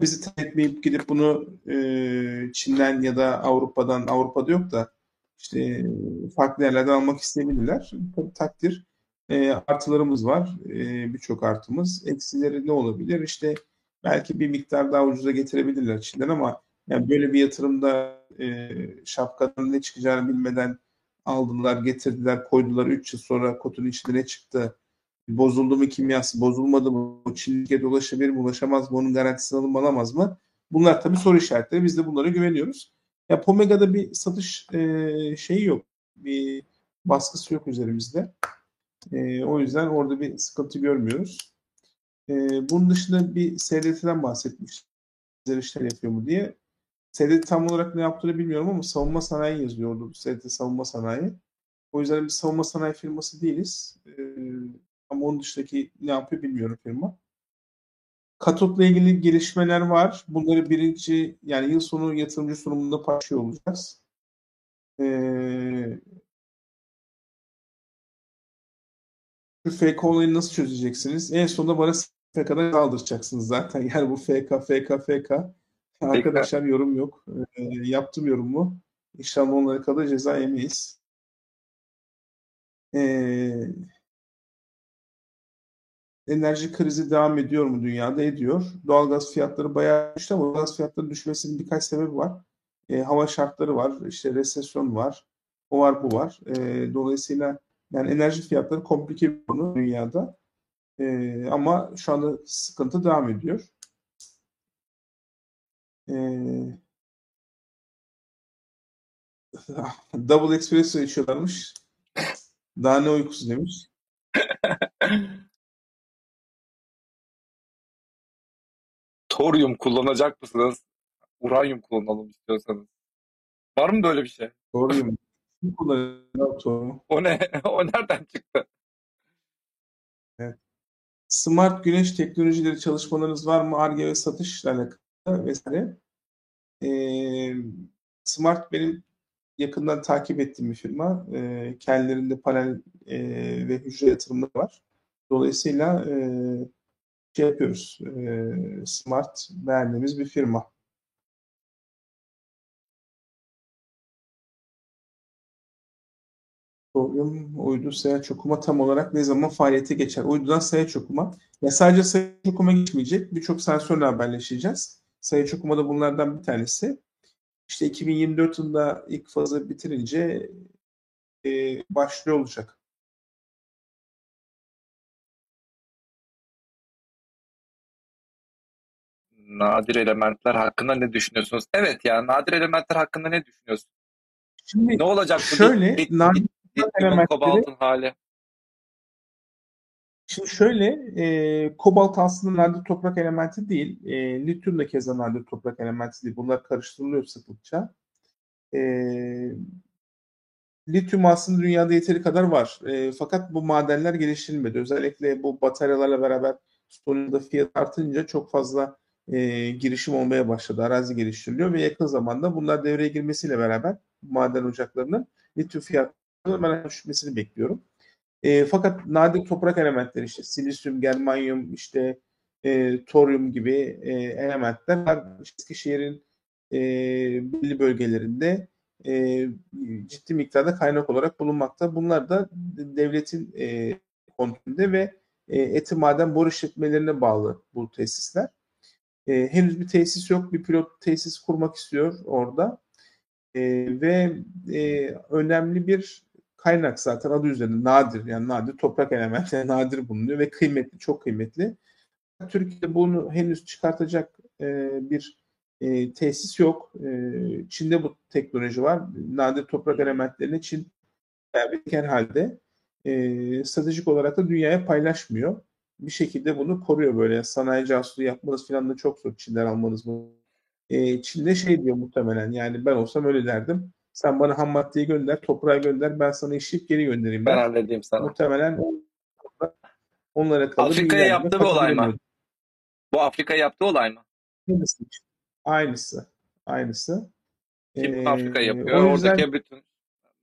Bizi tercih etmeyip gidip bunu e, Çin'den ya da Avrupa'dan, Avrupa'da yok da işte farklı yerlerden almak isteyebilirler. Tabii takdir. E, artılarımız var. E, Birçok artımız. Eksileri ne olabilir? İşte belki bir miktar daha ucuza getirebilirler Çin'den ama yani böyle bir yatırımda e, şapkadan ne çıkacağını bilmeden aldılar, getirdiler, koydular. 3 yıl sonra kutunun içinde ne çıktı? Bozuldu mu kimyası, bozulmadı mı? Çin'e dolaşabilir mi, ulaşamaz mı? Onun garantisini alınma alamaz mı? Bunlar tabii soru işaretleri. Biz de bunlara güveniyoruz. Ya Pomega'da bir satış e, şeyi yok. Bir baskısı yok üzerimizde. E, o yüzden orada bir sıkıntı görmüyoruz. E, bunun dışında bir SDT'den bahsetmiş. Güzel işler yapıyor mu diye. SDT tam olarak ne yaptığını bilmiyorum ama savunma sanayi yazıyordu. SDT savunma sanayi. O yüzden bir savunma sanayi firması değiliz. E, ama onun dışındaki ne yapıyor bilmiyorum firma. Katotla ilgili gelişmeler var. Bunları birinci yani yıl sonu yatırımcı sunumunda paylaşıyor olacağız. Ee, şu FK olayını nasıl çözeceksiniz? En sonunda bana FK'dan aldıracaksınız zaten. [LAUGHS] Yani bu FK, FK, FK. Arkadaşlar yorum yok. Ee, yaptım yorumu. İnşallah onlara kadar ceza yemeyiz. Ee, enerji krizi devam ediyor mu dünyada? Ediyor. Doğalgaz fiyatları bayağı düştü ama doğalgaz fiyatları düşmesinin birkaç sebebi var. E, hava şartları var, işte resesyon var, o var bu var. E, dolayısıyla yani enerji fiyatları komplike bir konu dünyada. E, ama şu anda sıkıntı devam ediyor. E, [LAUGHS] double espresso içiyorlarmış. Daha ne uykusu demiş. Toryum kullanacak mısınız? Uranyum kullanalım istiyorsanız. Var mı böyle bir şey? Toryum. Kim kullanıyor? O ne? [LAUGHS] o nereden çıktı? Evet. Smart güneş teknolojileri çalışmalarınız var mı? ARGE ve satışla alakalı vesaire. Ee, Smart benim yakından takip ettiğim bir firma. Ee, kendilerinde panel e, ve hücre yatırımları var. Dolayısıyla e, şey yapıyoruz. E, Smart beğendiğimiz bir firma. Program uydu sayaç okuma tam olarak ne zaman faaliyete geçer? Uydudan sayaç okuma. Ya sadece sayaç okuma geçmeyecek. Birçok sensörle haberleşeceğiz. Sayaç okuma da bunlardan bir tanesi. İşte 2024 yılında ilk fazı bitirince e, başlıyor olacak. Nadir elementler hakkında ne düşünüyorsunuz? Evet ya nadir elementler hakkında ne düşünüyorsun? Şimdi Ne olacak bu şöyle lit- nadir lit- elementleri- kobaltın hali? Şimdi şöyle, e, kobalt aslında nadir toprak elementi değil. E, lityum da keza nadir toprak elementi değil. Bunlar karıştırılıyor sıklıkça. E, lityum aslında dünyada yeteri kadar var. E, fakat bu madenler geliştirilmedi. Özellikle bu bataryalarla beraber sonunda fiyat artınca çok fazla e, girişim olmaya başladı. Arazi geliştiriliyor ve yakın zamanda bunlar devreye girmesiyle beraber maden ocaklarının lityum fiyatlarının ben düşmesini bekliyorum. E, fakat nadir toprak elementleri işte silisyum, germanyum, işte e, toryum gibi e, elementler Eskişehir'in e, belli bölgelerinde e, ciddi miktarda kaynak olarak bulunmakta. Bunlar da devletin e, kontrolünde ve e, eti maden boru işletmelerine bağlı bu tesisler. E, henüz bir tesis yok. Bir pilot tesis kurmak istiyor orada. E, ve e, önemli bir kaynak zaten adı üzerinde nadir yani nadir toprak elementi [LAUGHS] nadir bulunuyor ve kıymetli çok kıymetli. Türkiye'de bunu henüz çıkartacak e, bir e, tesis yok. E, Çin'de bu teknoloji var. Nadir toprak elementlerini Çin verken halde e, stratejik olarak da dünyaya paylaşmıyor. Bir şekilde bunu koruyor böyle. Sanayi casusluğu yapmanız falan da çok zor Çin'den almanız bu. E, Çin'de şey diyor muhtemelen yani ben olsam öyle derdim. Sen bana ham maddeyi gönder, toprağı gönder, ben sana işleyip geri göndereyim. Ben halledeyim sana. Muhtemelen onlara kalır. Afrika'ya yaptığı bir olay mı? Bu Afrika'ya yaptığı olay mı? Aynısı. Aynısı. Aynısı. Kim ee, Afrika yapıyor. O yüzden, Oradaki bütün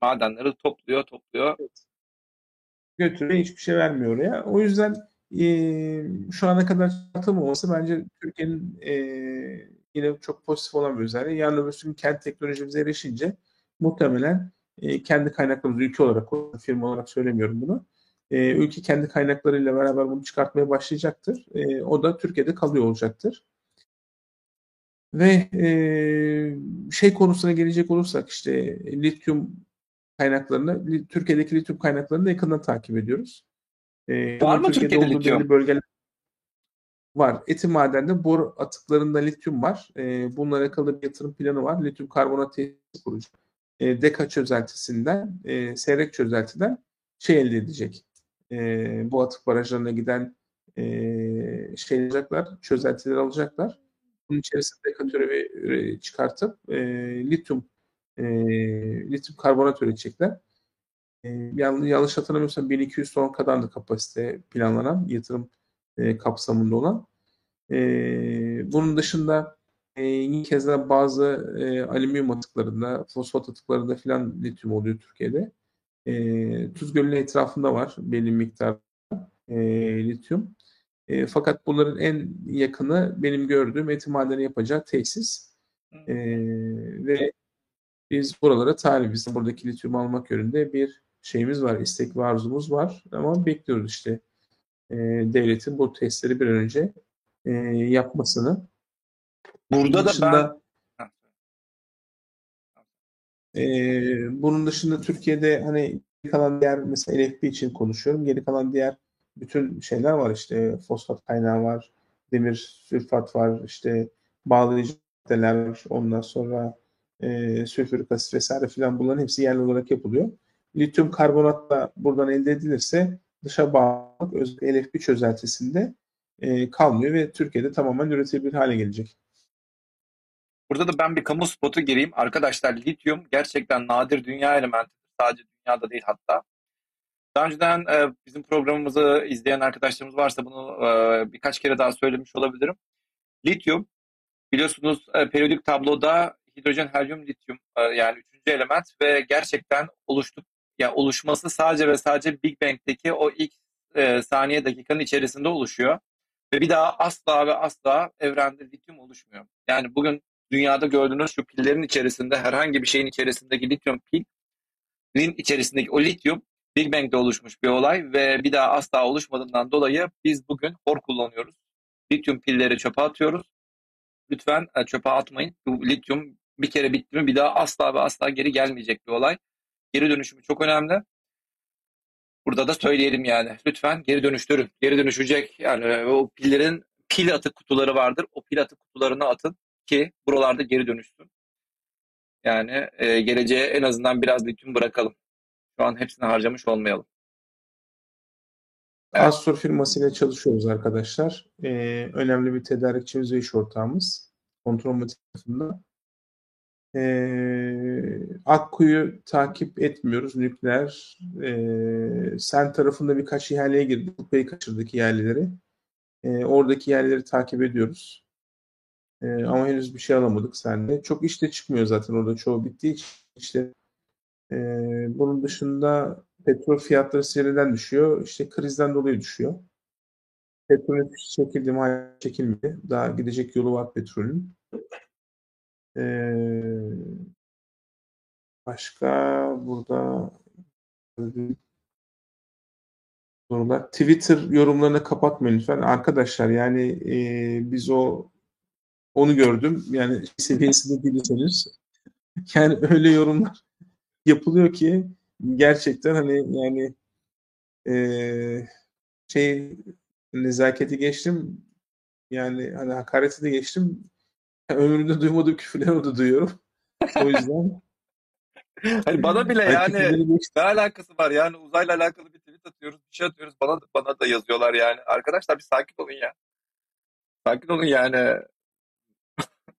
madenleri topluyor, topluyor. Evet. Götürüyor, hiçbir şey vermiyor oraya. O yüzden e, şu ana kadar atılmaması bence Türkiye'nin e, yine çok pozitif olan bir özelliği. Yarın öbür gün kent teknolojimize erişince muhtemelen e, kendi kaynaklarımız ülke olarak, firma olarak söylemiyorum bunu. E, ülke kendi kaynaklarıyla beraber bunu çıkartmaya başlayacaktır. E, o da Türkiye'de kalıyor olacaktır. Ve e, şey konusuna gelecek olursak işte lityum kaynaklarını, Türkiye'deki lityum kaynaklarını da yakından takip ediyoruz. E, Var mı Türkiye'de, Türkiye'de lityum? Bölgeler var. Eti madende bor atıklarında lityum var. E, bununla alakalı bir yatırım planı var. Lityum karbonat tesisi kuracak. E, deka çözeltisinden, e, seyrek çözeltiden şey elde edecek. E, bu atık barajlarına giden e, şey alacaklar, çözeltileri alacaklar bunun içerisinde katörü çıkartıp e, lityum e, lityum karbonat üretecekler. E, yanlış, hatırlamıyorsam 1200 ton kadar da kapasite planlanan yatırım e, kapsamında olan. E, bunun dışında e, yine kez bazı e, alüminyum atıklarında, fosfat atıklarında filan lityum oluyor Türkiye'de. E, Tuz Gölü'nün etrafında var belli miktar e, lityum. E, fakat bunların en yakını benim gördüğüm eti madeni yapacağı tesis. E, ve biz buralara talibiz. Buradaki lityum almak yönünde bir şeyimiz var, istek ve arzumuz var. Ama bekliyoruz işte e, devletin bu testleri bir an önce e, yapmasını. Burada bunun da dışında, ben... e, bunun dışında Türkiye'de hani kalan diğer mesela LFP için konuşuyorum. Geri kalan diğer bütün şeyler var işte fosfat kaynağı var, demir sülfat var, işte bağlayıcı maddeler var, ondan sonra e, sülfürik asit vesaire filan bunların hepsi yerli olarak yapılıyor. Lityum karbonat da buradan elde edilirse dışa bağlılık LFP çözeltisinde e, kalmıyor ve Türkiye'de tamamen üretilebilir hale gelecek. Burada da ben bir kamu spotu gireyim. Arkadaşlar lityum gerçekten nadir dünya elementi. Sadece dünyada değil hatta. Daha önceden e, bizim programımızı izleyen arkadaşlarımız varsa bunu e, birkaç kere daha söylemiş olabilirim. Lityum biliyorsunuz e, periyodik tabloda hidrojen, helyum, lityum e, yani üçüncü element ve gerçekten oluştu yani oluşması sadece ve sadece Big Bang'deki o ilk e, saniye dakikanın içerisinde oluşuyor. Ve bir daha asla ve asla evrende lityum oluşmuyor. Yani bugün dünyada gördüğünüz şu pillerin içerisinde herhangi bir şeyin içerisindeki lityum pilin içerisindeki o lityum Big Bang'de oluşmuş bir olay ve bir daha asla oluşmadığından dolayı biz bugün hor kullanıyoruz. Lityum pilleri çöpe atıyoruz. Lütfen e, çöpe atmayın. Bu lityum bir kere bitti mi bir daha asla ve asla geri gelmeyecek bir olay. Geri dönüşümü çok önemli. Burada da söyleyelim yani. Lütfen geri dönüştürün. Geri dönüşecek yani e, o pillerin pil atık kutuları vardır. O pil atık kutularına atın ki buralarda geri dönüşsün. Yani e, geleceğe en azından biraz lityum bırakalım. Şu an hepsini harcamış olmayalım. Evet. Astor firmasıyla çalışıyoruz arkadaşlar. Ee, önemli bir tedarikçimiz ve iş ortağımız. Kontrol tarafında. Ee, Akku'yu takip etmiyoruz. Nükleer. Ee, sen tarafında birkaç ihaleye girdik. Kupayı kaçırdık ihaleleri. Ee, oradaki ihaleleri takip ediyoruz. Ee, ama henüz bir şey alamadık sende. Çok işte çıkmıyor zaten orada çoğu bittiği için. İşte ee, bunun dışında petrol fiyatları seriden düşüyor. İşte krizden dolayı düşüyor. Petrol çekildi mi? Hayır çekilmedi. Daha gidecek yolu var petrolün. Ee, başka burada sorular. Twitter yorumlarını kapatmayın lütfen. Arkadaşlar yani e, biz o onu gördüm. Yani seviyesinde değilseniz [LAUGHS] yani öyle yorumlar yapılıyor ki gerçekten hani yani e, şey nezaketi geçtim yani hani hakareti de geçtim [LAUGHS] ömrümde duymadığım küfürleri de duyuyorum. O yüzden [LAUGHS] Hani bana bile yani ne alakası var yani uzayla alakalı bir tweet atıyoruz bir şey atıyoruz bana bana da yazıyorlar yani arkadaşlar bir sakin olun ya sakin olun yani [LAUGHS]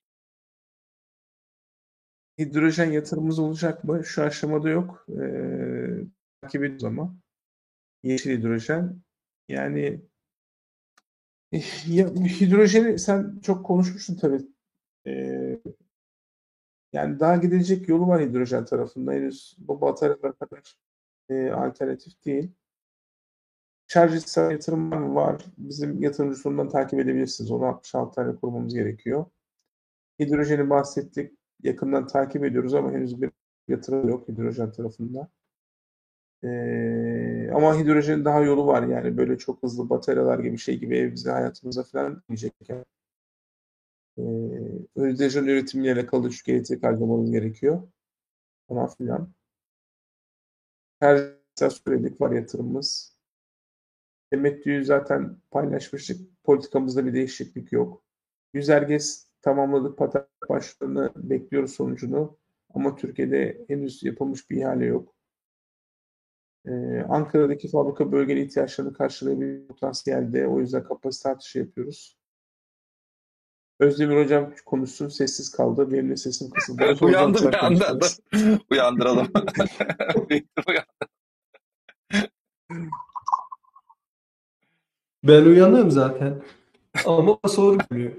hidrojen yatırımımız olacak mı? Şu aşamada yok. Ee, takip ediyoruz ama. Yeşil hidrojen. Yani eh, ya, hidrojeni sen çok konuşmuştun tabii. Ee, yani daha gidecek yolu var hidrojen tarafında. Henüz bu bataryalar kadar e, alternatif değil. Şarj istasyonu yatırım var mı? Var. Bizim yatırımcı sonundan takip edebilirsiniz. Onu 66 tane kurmamız gerekiyor. Hidrojeni bahsettik yakından takip ediyoruz ama henüz bir yatırım yok hidrojen tarafında. Ee, ama hidrojenin daha yolu var yani böyle çok hızlı bataryalar gibi şey gibi evimize hayatımıza falan diyecek yani. Ee, hidrojen üretimiyle alakalı düşük elektrik harcamanız gerekiyor. Falan filan. Her söyledik var yatırımımız. Temettüyü zaten paylaşmıştık. Politikamızda bir değişiklik yok. Yüzerges tamamladık patent başlarını bekliyoruz sonucunu. Ama Türkiye'de henüz yapılmış bir ihale yok. Ee, Ankara'daki fabrika bölgeli ihtiyaçlarını karşılayabilir potansiyelde. O yüzden kapasite artışı yapıyoruz. Özdemir Hocam konuşsun. Sessiz kaldı. Benim de sesim kısıldı. [LAUGHS] Uyandı bir anda. [LAUGHS] Uyandıralım. [LAUGHS] ben uyanığım zaten. Ama soru geliyor.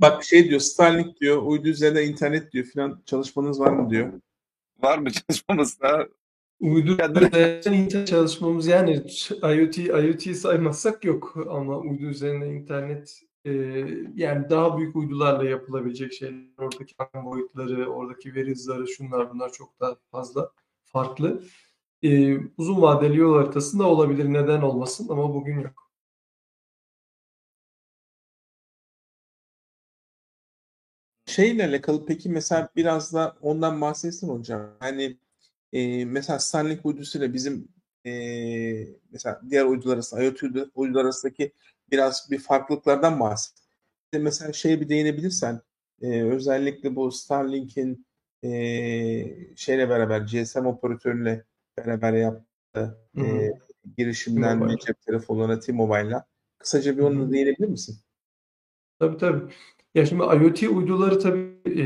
Bak şey diyor Starlink diyor uydu üzerinde internet diyor filan çalışmanız var mı diyor. Var mı çalışmamız? Ha? Uydu üzerinden internet çalışmamız yani IoT IoT saymazsak yok ama uydu üzerinde internet e, yani daha büyük uydularla yapılabilecek şeyler oradaki boyutları oradaki veri hızları şunlar bunlar çok daha fazla farklı. E, uzun vadeli yol haritasında olabilir neden olmasın ama bugün yok. şeyle alakalı peki mesela biraz da ondan bahsetsin hocam. Hani e, mesela Starlink uydusuyla bizim e, mesela diğer uydular arasında, IoT uydular arasındaki biraz bir farklılıklardan bahset. Mesela şeye bir değinebilirsen e, özellikle bu Starlink'in e, şeyle beraber GSM operatörüyle beraber yaptığı e, girişimden ve cep telefonlarına T-Mobile'la kısaca bir onu değinebilir misin? Tabii tabii. Ya şimdi IoT uyduları tabii e,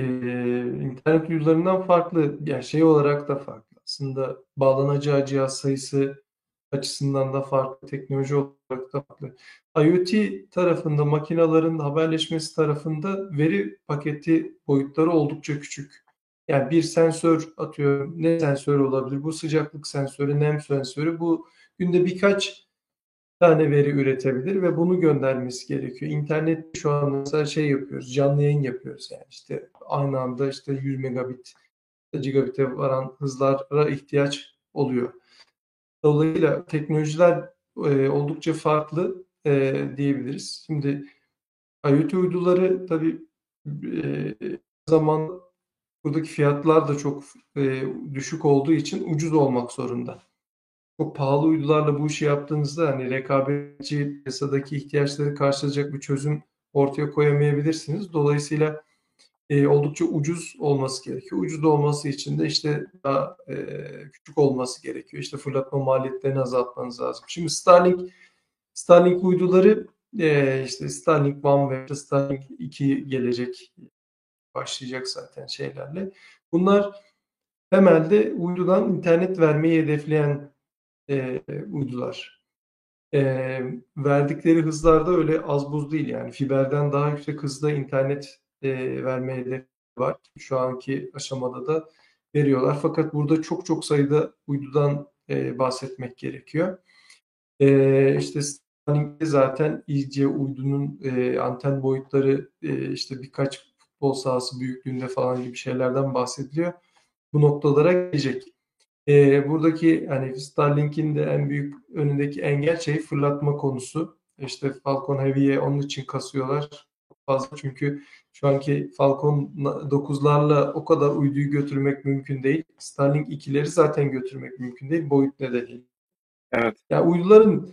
internet uydularından farklı. Yani şey olarak da farklı. Aslında bağlanacağı cihaz sayısı açısından da farklı. Teknoloji olarak da farklı. IoT tarafında makinelerin haberleşmesi tarafında veri paketi boyutları oldukça küçük. Yani bir sensör atıyor. Ne sensör olabilir? Bu sıcaklık sensörü, nem sensörü. Bu günde birkaç tane veri üretebilir ve bunu göndermesi gerekiyor. İnternet şu an mesela şey yapıyoruz, canlı yayın yapıyoruz yani işte aynı anda işte 100 megabit, gigabit'e varan hızlara ihtiyaç oluyor. Dolayısıyla teknolojiler e, oldukça farklı e, diyebiliriz. Şimdi IoT uyduları tabii e, zaman buradaki fiyatlar da çok e, düşük olduğu için ucuz olmak zorunda çok pahalı uydularla bu işi yaptığınızda hani rekabetçi piyasadaki ihtiyaçları karşılayacak bir çözüm ortaya koyamayabilirsiniz. Dolayısıyla e, oldukça ucuz olması gerekiyor. Ucuz olması için de işte daha e, küçük olması gerekiyor. İşte fırlatma maliyetlerini azaltmanız lazım. Şimdi Starlink Starlink uyduları e, işte Starlink One ve Starlink 2 gelecek başlayacak zaten şeylerle. Bunlar temelde uydudan internet vermeyi hedefleyen e, uydular. E, verdikleri hızlar da öyle az buz değil yani fiberden daha yüksek hızda internet e, verme hedefi var. Şu anki aşamada da veriyorlar. Fakat burada çok çok sayıda uydudan e, bahsetmek gerekiyor. E, işte Starlink'te zaten iyice uydunun e, anten boyutları e, işte birkaç futbol sahası büyüklüğünde falan gibi şeylerden bahsediliyor. Bu noktalara gelecek. E, buradaki hani Starlink'in de en büyük önündeki engel şey fırlatma konusu. İşte Falcon Heavy'ye onun için kasıyorlar. fazla. Çünkü şu anki Falcon 9'larla o kadar uyduyu götürmek mümkün değil. Starlink 2'leri zaten götürmek mümkün değil boyut nedeniyle. Evet. Yani uyduların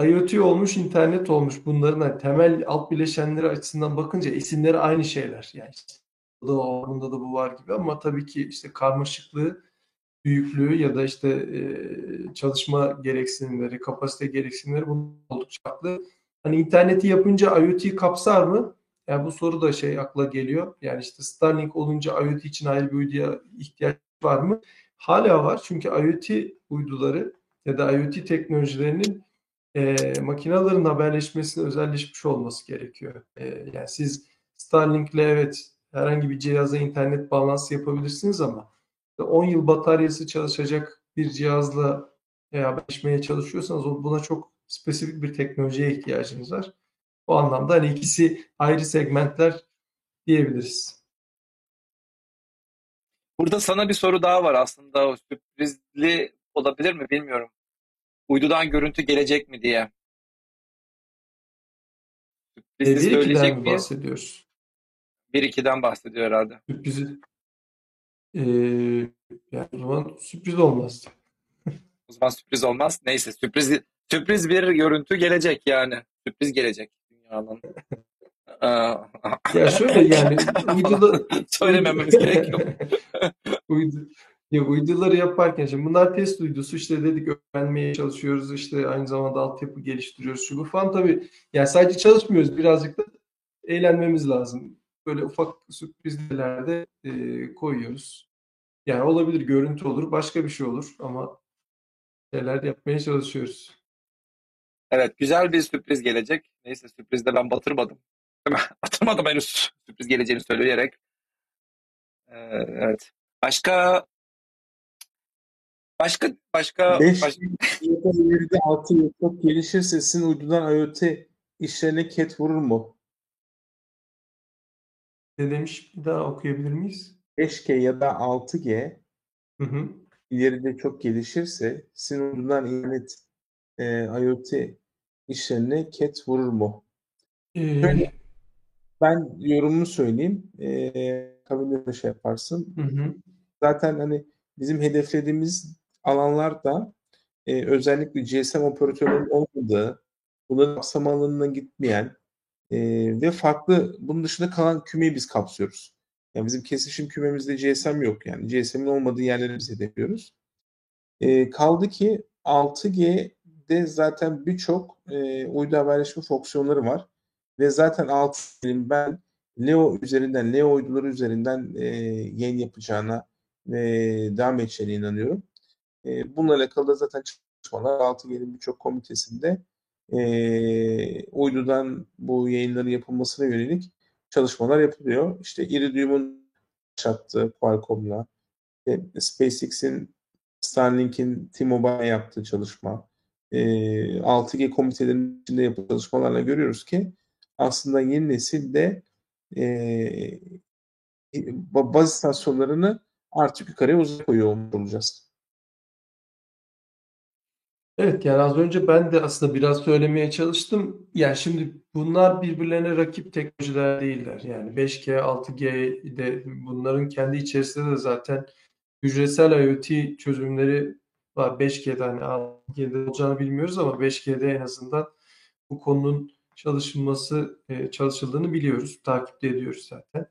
IoT olmuş, internet olmuş bunların hani temel alt bileşenleri açısından bakınca isimleri aynı şeyler. Yani işte da bunda da bu var gibi ama tabii ki işte karmaşıklığı, büyüklüğü ya da işte e, çalışma gereksinimleri, kapasite gereksinimleri bunun oldukça farklı. Hani interneti yapınca IoT kapsar mı? Yani bu soru da şey akla geliyor. Yani işte Starlink olunca IoT için ayrı bir uyduya ihtiyaç var mı? Hala var çünkü IoT uyduları ya da IoT teknolojilerinin e, makinelerin haberleşmesine özelleşmiş olması gerekiyor. E, yani siz Starlink'le evet herhangi bir cihaza internet bağlantısı yapabilirsiniz ama 10 yıl bataryası çalışacak bir cihazla haberleşmeye çalışıyorsanız buna çok spesifik bir teknolojiye ihtiyacınız var. O anlamda hani ikisi ayrı segmentler diyebiliriz. Burada sana bir soru daha var aslında. O sürprizli olabilir mi bilmiyorum. Uydudan görüntü gelecek mi diye. Sürprizi söyleyecek mi bahsediyoruz? 1-2'den bahsediyor herhalde. Sürprizi. Ee, yani o zaman sürpriz olmaz. o zaman sürpriz olmaz. Neyse sürpriz sürpriz bir görüntü gelecek yani. Sürpriz gelecek [LAUGHS] ya şöyle yani uyduda [LAUGHS] söylemememiz gerekiyor. [LAUGHS] uydu, ya uyduları yaparken şimdi bunlar test uydusu işte dedik öğrenmeye çalışıyoruz işte aynı zamanda altyapı geliştiriyoruz şu bu falan tabii yani sadece çalışmıyoruz birazcık da eğlenmemiz lazım. Böyle ufak sürprizlerde e, koyuyoruz. Yani olabilir görüntü olur başka bir şey olur ama şeyler yapmaya çalışıyoruz. Evet güzel bir sürpriz gelecek. Neyse sürprizde ben batırmadım. [LAUGHS] Batırmadım henüz sürpriz geleceğini söyleyerek. Ee, evet. Başka Başka başka 5 baş... ya da ileride 6 yıl çok gelişirse sizin uydudan IoT işlerine ket vurur mu? Ne demiş? Bir daha okuyabilir miyiz? 5G ya da 6G hı hı. ileride çok gelişirse sizin uydudan internet e, IoT işlerine ket vurur mu? Ee... Ben yorumumu söyleyeyim. E, kabinede şey yaparsın. Hı hı. Zaten hani bizim hedeflediğimiz alanlarda e, özellikle GSM operatörünün olmadığı, bunların kapsam alanına gitmeyen e, ve farklı bunun dışında kalan kümeyi biz kapsıyoruz. Yani bizim kesişim kümemizde GSM yok yani. GSM'in olmadığı yerleri biz hedefliyoruz. E, kaldı ki 6G'de zaten birçok e, uydu haberleşme fonksiyonları var. Ve zaten 6G'nin ben Leo üzerinden, Leo uyduları üzerinden e, yayın yapacağına ve devam edeceğine inanıyorum. E, bununla alakalı da zaten çalışmalar Altıgen'in birçok komitesinde e, uydudan bu yayınların yapılmasına yönelik çalışmalar yapılıyor. İşte Iridium'un başlattığı Qualcomm'la, işte SpaceX'in Starlink'in T-Mobile yaptığı çalışma, e, 6G komitelerinin içinde yapılan çalışmalarla görüyoruz ki aslında yeni nesilde e, baz istasyonlarını artık yukarıya uzak koyuyor olacağız. Evet yani az önce ben de aslında biraz söylemeye çalıştım. Yani şimdi bunlar birbirlerine rakip teknolojiler değiller. Yani 5G, 6G'de bunların kendi içerisinde de zaten hücresel IoT çözümleri. 5G'de hani 6G'de olacağını bilmiyoruz ama 5G'de en azından bu konunun çalışılması e, çalışıldığını biliyoruz. Takipte ediyoruz zaten.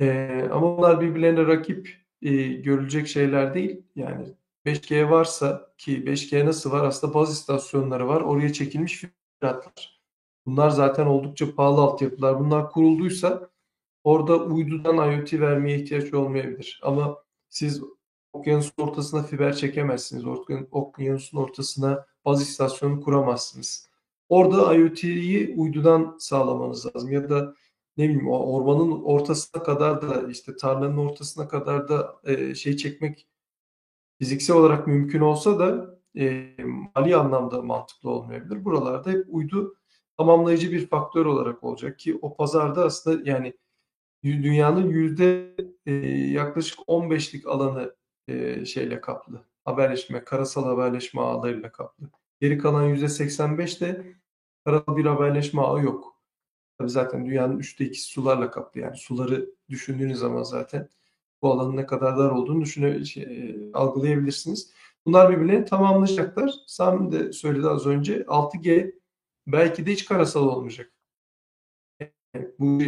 E, ama bunlar birbirlerine rakip e, görülecek şeyler değil. Yani 5G varsa ki 5G nasıl var? Aslında baz istasyonları var. Oraya çekilmiş fiyatlar. Bunlar zaten oldukça pahalı altyapılar. Bunlar kurulduysa orada uydudan IoT vermeye ihtiyaç olmayabilir. Ama siz okyanusun ortasına fiber çekemezsiniz. Okyanusun ortasına baz istasyonu kuramazsınız. Orada IoT'yi uydudan sağlamanız lazım. Ya da ne bileyim ormanın ortasına kadar da işte tarlanın ortasına kadar da e, şey çekmek fiziksel olarak mümkün olsa da e, mali anlamda mantıklı olmayabilir. Buralarda hep uydu tamamlayıcı bir faktör olarak olacak ki o pazarda aslında yani dünyanın yüzde e, yaklaşık 15'lik alanı e, şeyle kaplı. Haberleşme, karasal haberleşme ağlarıyla kaplı. Geri kalan yüzde 85 de karasal bir haberleşme ağı yok. Tabii zaten dünyanın üçte ikisi sularla kaplı. Yani suları düşündüğünüz zaman zaten bu alanın ne kadar dar olduğunu düşüne, şey, e, algılayabilirsiniz. Bunlar birbirlerini tamamlayacaklar. Sami de söyledi az önce 6G belki de hiç karasal olmayacak. Yani bu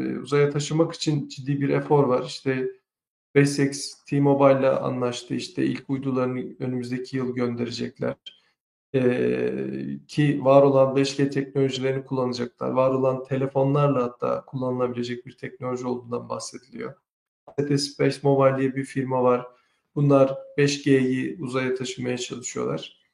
e, uzaya taşımak için ciddi bir efor var. İşte SpaceX T-Mobile ile anlaştı. İşte ilk uydularını önümüzdeki yıl gönderecekler. Ee, ki var olan 5G teknolojilerini kullanacaklar. Var olan telefonlarla hatta kullanılabilecek bir teknoloji olduğundan bahsediliyor. Space Mobile diye bir firma var. Bunlar 5G'yi uzaya taşımaya çalışıyorlar.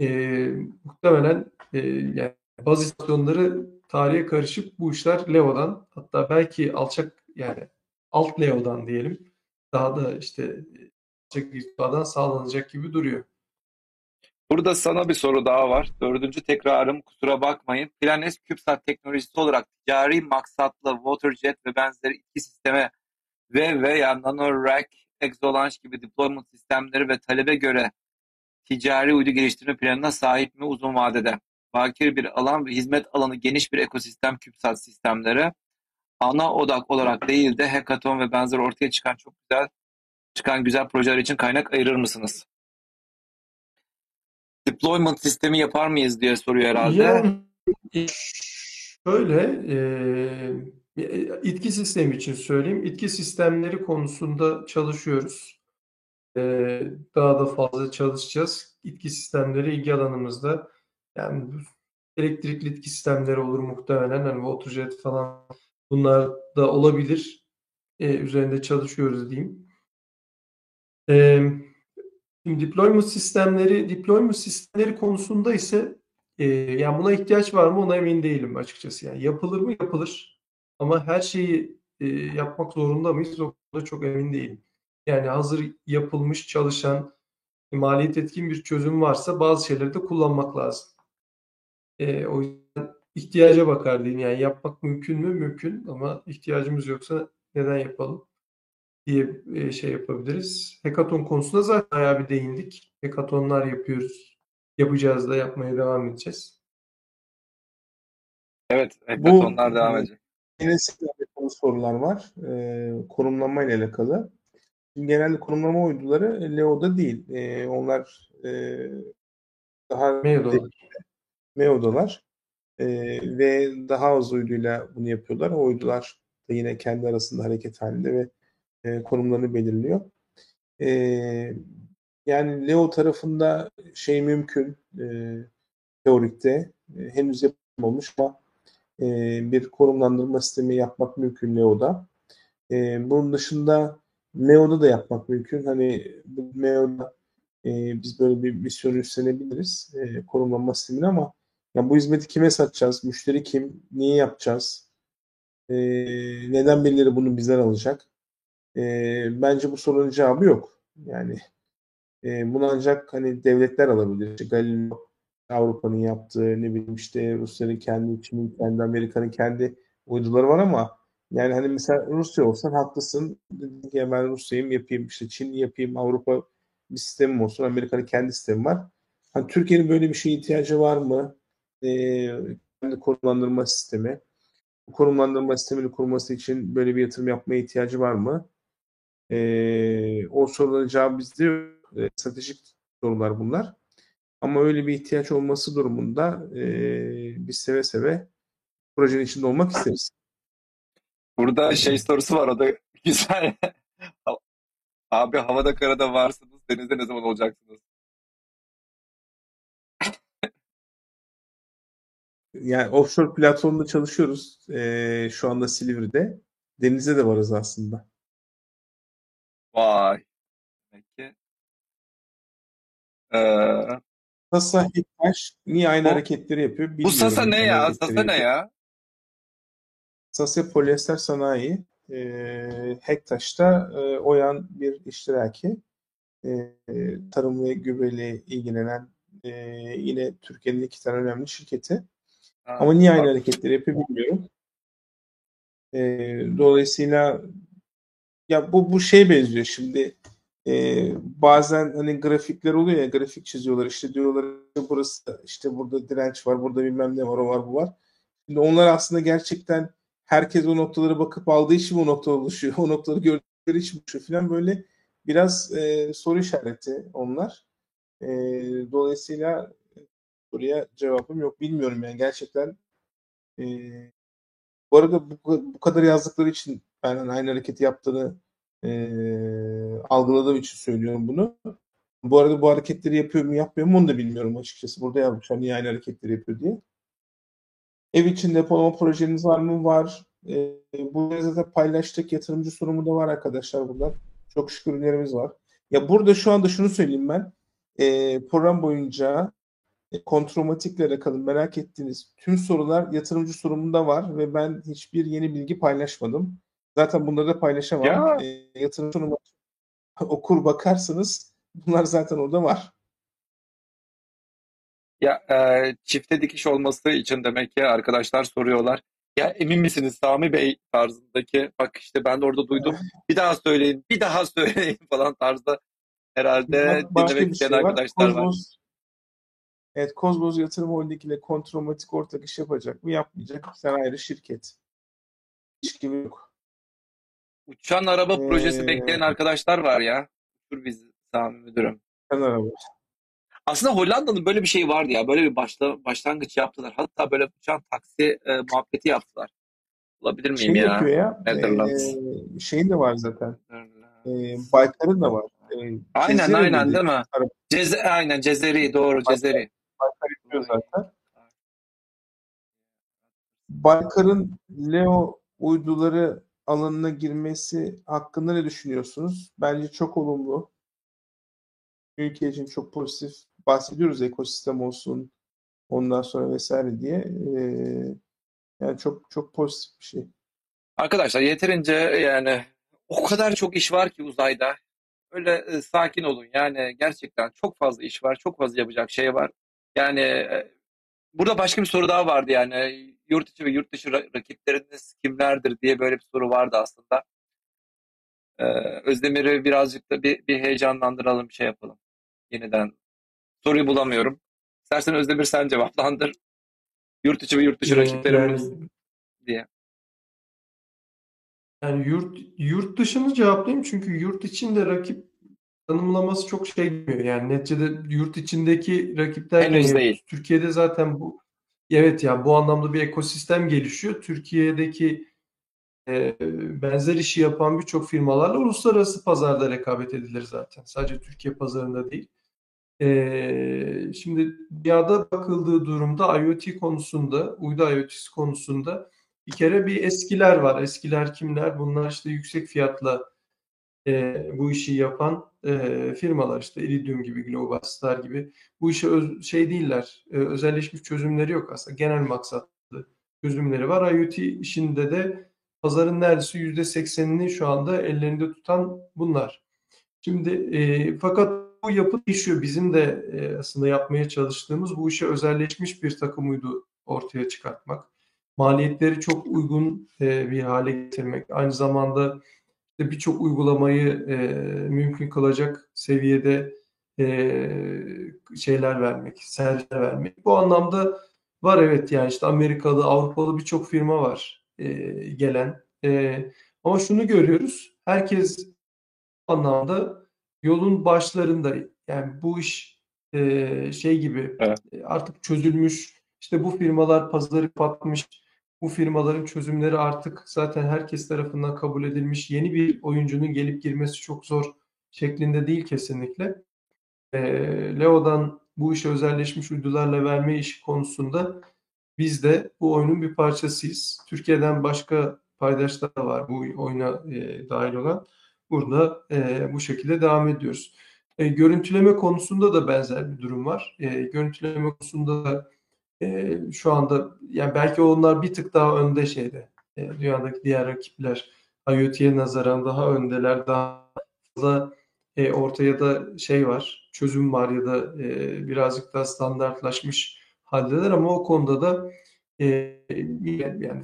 Ee, muhtemelen e, yani baz istasyonları tarihe karışıp bu işler Leo'dan hatta belki alçak yani alt Leo'dan diyelim daha da işte irtifadan sağlanacak gibi duruyor. Burada sana bir soru daha var. Dördüncü tekrarım kusura bakmayın. Planes CubeSat teknolojisi olarak ticari maksatlı Waterjet ve benzeri iki sisteme ve veya NanoRack, ExoLaunch gibi deployment sistemleri ve talebe göre ticari uydu geliştirme planına sahip mi uzun vadede? Bakir bir alan ve hizmet alanı geniş bir ekosistem CubeSat sistemleri ana odak olarak değil de hackathon ve benzeri ortaya çıkan çok güzel çıkan güzel projeler için kaynak ayırır mısınız? Deployment sistemi yapar mıyız diye soruyor herhalde. Şöyle e, itki sistemi için söyleyeyim. İtki sistemleri konusunda çalışıyoruz. E, daha da fazla çalışacağız. İtki sistemleri ilgi alanımızda. Yani elektrikli itki sistemleri olur muhtemelen. Hani waterjet falan bunlar da olabilir. E, üzerinde çalışıyoruz diyeyim. Eee Şimdi deployment sistemleri, deployment sistemleri konusunda ise e, yani buna ihtiyaç var mı ona emin değilim açıkçası. Yani yapılır mı? Yapılır. Ama her şeyi e, yapmak zorunda mıyız? O konuda çok emin değilim. Yani hazır yapılmış, çalışan, maliyet etkin bir çözüm varsa bazı şeyleri de kullanmak lazım. E, o yüzden ihtiyaca bakar diyeyim. Yani yapmak mümkün mü? Mümkün ama ihtiyacımız yoksa neden yapalım? diye e, şey yapabiliriz. Hekaton konusunda zaten bayağı bir değindik. Hekatonlar yapıyoruz. Yapacağız da yapmaya devam edeceğiz. Evet, hekatonlar devam edecek. Yine sorular var. E, konumlama ile alakalı. Şimdi genelde konumlama uyduları LEO'da değil. E, onlar e, daha MEO'dalar. MEO'dalar. E, ve daha az uyduyla bunu yapıyorlar. O uydular da yine kendi arasında hareket halinde ve e, konumlarını belirliyor. E, yani Leo tarafında şey mümkün e, teorikte e, henüz yapılmamış ama e, bir konumlandırma sistemi yapmak mümkün Leo'da. E, bunun dışında Neo'da da yapmak mümkün. Hani Neo'da e, biz böyle bir misyon üstlenebiliriz e, konumlanma sistemini ama yani bu hizmeti kime satacağız? Müşteri kim? Niye yapacağız? E, neden birileri bunu bizden alacak? E, bence bu sorunun cevabı yok. Yani e, bunu ancak hani devletler alabilir. İşte Galileo Avrupa'nın yaptığı ne bileyim işte Rusya'nın kendi Çin'in kendi Amerika'nın kendi uyduları var ama yani hani mesela Rusya olsan haklısın. Dedin ki ben Rusya'yım yapayım işte Çin yapayım Avrupa bir sistemim olsun Amerika'nın kendi sistemi var. Hani Türkiye'nin böyle bir şeye ihtiyacı var mı? Ee, kendi konumlandırma sistemi. Bu konumlandırma sistemini kurması için böyle bir yatırım yapmaya ihtiyacı var mı? E, o soruların cevabı bizde yok. E, stratejik sorular bunlar. Ama öyle bir ihtiyaç olması durumunda e, biz seve seve projenin içinde olmak isteriz. Burada şey sorusu var o da güzel. [LAUGHS] Abi havada karada varsınız denizde ne zaman olacaksınız? Yani offshore platformda çalışıyoruz. E, şu anda Silivri'de. Denizde de varız aslında. Vay. Demek ki. Ee, Sasa Hektaş niye aynı bu, hareketleri yapıyor bilmiyorum. Bu Sasa ne ya? Sasa ne ya? Sasa Polyester Sanayi e, Hektaş'ta e, Oyan bir iştiraki. E, tarım ve gübreyle ilgilenen e, yine Türkiye'nin iki tane önemli şirketi. Ama niye aynı hareketleri yapıyor bilmiyorum. E, dolayısıyla ya bu bu şey benziyor şimdi e, bazen hani grafikler oluyor ya grafik çiziyorlar işte diyorlar burası işte burada direnç var burada bilmem ne var o var bu var. Şimdi onlar aslında gerçekten herkes o noktalara bakıp aldığı için o nokta oluşuyor. [LAUGHS] O noktaları gördükleri için oluşuyor falan böyle biraz e, soru işareti onlar. E, dolayısıyla soruya cevabım yok. Bilmiyorum yani gerçekten. E, bu arada bu, bu kadar yazdıkları için ben hani aynı hareketi yaptığını e, algıladığım için söylüyorum bunu. Bu arada bu hareketleri yapıyor mu yapmıyor mu onu da bilmiyorum açıkçası. Burada yazmışlar niye aynı hareketleri yapıyor diye. Ev için depolama projeniz var mı? Var. E, burada zaten paylaştık. Yatırımcı sunumu da var arkadaşlar burada. Çok şükür ürünlerimiz var. Ya burada şu anda şunu söyleyeyim ben. E, program boyunca kontromatikle alakalı merak ettiğiniz tüm sorular yatırımcı sorumunda var ve ben hiçbir yeni bilgi paylaşmadım. Zaten bunları da paylaşamam. Ya. E, yatırım sunumu [LAUGHS] okur bakarsınız bunlar zaten orada var. Ya e, çifte dikiş olması için demek ki arkadaşlar soruyorlar. Ya emin misiniz Sami Bey tarzındaki bak işte ben de orada duydum. [LAUGHS] Bir daha söyleyin, bir daha [LAUGHS] söyleyin falan tarzda herhalde dinlemek isteyen şey var. arkadaşlar var. Kozmos, evet Kozmos Yatırım Holding ile kontromatik ortak iş yapacak mı? Yapmayacak. Sen ayrı şirket. Hiç gibi yok. Uçan araba Ee, projesi bekleyen arkadaşlar var ya. Dur biz Sami müdürüm. Sen araba. Aslında Hollanda'nın böyle bir şeyi vardı ya. Böyle bir başla, başlangıç yaptılar. Hatta böyle uçan taksi e, muhabbeti yaptılar. Olabilir miyim Şey ya? yapıyor ya. Netherlands. E, şeyin de var zaten. E, Baykar'ın da var. E, Aynen Cezeri aynen değil mi? Ceze, aynen Cezeri doğru Cezeri. Baykar yapıyor zaten. Baykar'ın Leo uyduları alanına girmesi hakkında ne düşünüyorsunuz? Bence çok olumlu. Ülke için çok pozitif. Bahsediyoruz ekosistem olsun ondan sonra vesaire diye. Ee, yani çok çok pozitif bir şey. Arkadaşlar yeterince yani o kadar çok iş var ki uzayda. Öyle e, sakin olun. Yani gerçekten çok fazla iş var. Çok fazla yapacak şey var. Yani e, burada başka bir soru daha vardı yani. Yurt içi ve yurt dışı ra- rakipleriniz kimlerdir diye böyle bir soru vardı aslında. Ee, Özdemir'i birazcık da bir, bir heyecanlandıralım, bir şey yapalım. Yeniden. Soruyu bulamıyorum. İstersen Özdemir sen cevaplandır. Yurt içi ve yurt dışı Ee, rakiplerimiz yani, diye. yani yurt yurt dışını cevaplayayım çünkü yurt içinde rakip tanımlaması çok şey gelmiyor. Yani neticede yurt içindeki rakip derken Henüz yani değil. Türkiye'de zaten bu evet yani bu anlamda bir ekosistem gelişiyor. Türkiye'deki e, benzer işi yapan birçok firmalarla uluslararası pazarda rekabet edilir zaten. Sadece Türkiye pazarında değil. E, şimdi dünyada bakıldığı durumda IoT konusunda, uydu IoT'si konusunda bir kere bir eskiler var. Eskiler kimler? Bunlar işte yüksek fiyatla e, bu işi yapan e, firmalar işte Iridium gibi, Globastar gibi bu işe öz- şey değiller. e, özelleşmiş çözümleri yok aslında. Genel maksatlı çözümleri var. IoT işinde de pazarın neredeyse yüzde seksenini şu anda ellerinde tutan bunlar. Şimdi e, fakat bu yapı değişiyor. Bizim de e, aslında yapmaya çalıştığımız bu işe özelleşmiş bir takım uydu ortaya çıkartmak. Maliyetleri çok uygun e, bir hale getirmek. Aynı zamanda işte birçok uygulamayı e, mümkün kılacak seviyede e, şeyler vermek, servisler vermek. Bu anlamda var evet yani işte Amerikalı, Avrupalı birçok firma var e, gelen. E, ama şunu görüyoruz. Herkes anlamda yolun başlarında yani bu iş e, şey gibi Evet. e, artık çözülmüş. İşte bu firmalar pazarı kapatmış. Bu firmaların çözümleri artık zaten herkes tarafından kabul edilmiş. Yeni bir oyuncunun gelip girmesi çok zor şeklinde değil kesinlikle. E, Leo'dan bu işe özelleşmiş uydularla verme işi konusunda biz de bu oyunun bir parçasıyız. Türkiye'den başka paydaşlar da var bu oyuna e, dahil olan. Burada e, bu şekilde devam ediyoruz. E, görüntüleme konusunda da benzer bir durum var. E, görüntüleme konusunda da e, şu anda yani belki onlar bir tık daha önde şeyde. E, dünyadaki diğer rakipler IoT'ye nazaran daha öndeler. Daha fazla e, ortaya da şey var, çözüm var ya da e, birazcık daha standartlaşmış haldeler ama o konuda da e, yani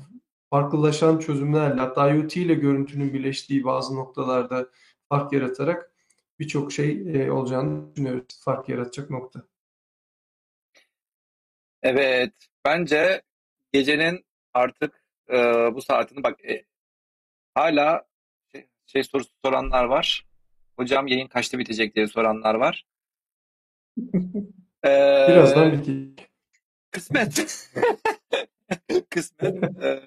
farklılaşan çözümlerle hatta IoT ile görüntünün birleştiği bazı noktalarda fark yaratarak birçok şey e, olacağını düşünüyoruz. Fark yaratacak nokta. Evet, bence gecenin artık e, bu saatini bak e, hala şey, şey sorusu soranlar var. Hocam yayın kaçta bitecek diye soranlar var. [LAUGHS] Birazdan bitecek. Kısmet. [LAUGHS] Kısmet. Ee,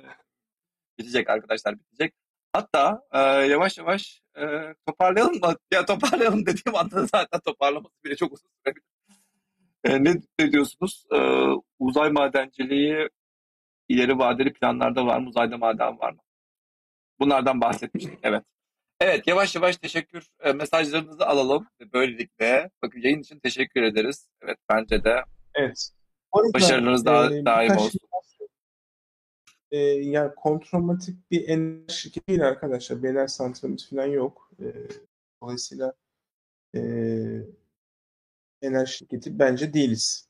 bitecek arkadaşlar bitecek. Hatta e, yavaş yavaş e, toparlayalım mı? Ya toparlayalım dediğim anda zaten toparlaması bile çok uzun sürebilir. E, ne, ne diyorsunuz? E, uzay madenciliği ileri vadeli planlarda var mı? Uzayda maden var mı? Bunlardan bahsetmiştik. Evet. Evet yavaş yavaş teşekkür e, mesajlarınızı alalım. Böylelikle bakın yayın için teşekkür ederiz. Evet bence de evet. başarınız daha e, daim olsun. E, yani kontromatik bir enerji şirketi değil arkadaşlar. Beyler santralimiz falan yok. E, dolayısıyla e, enerji şirketi bence değiliz.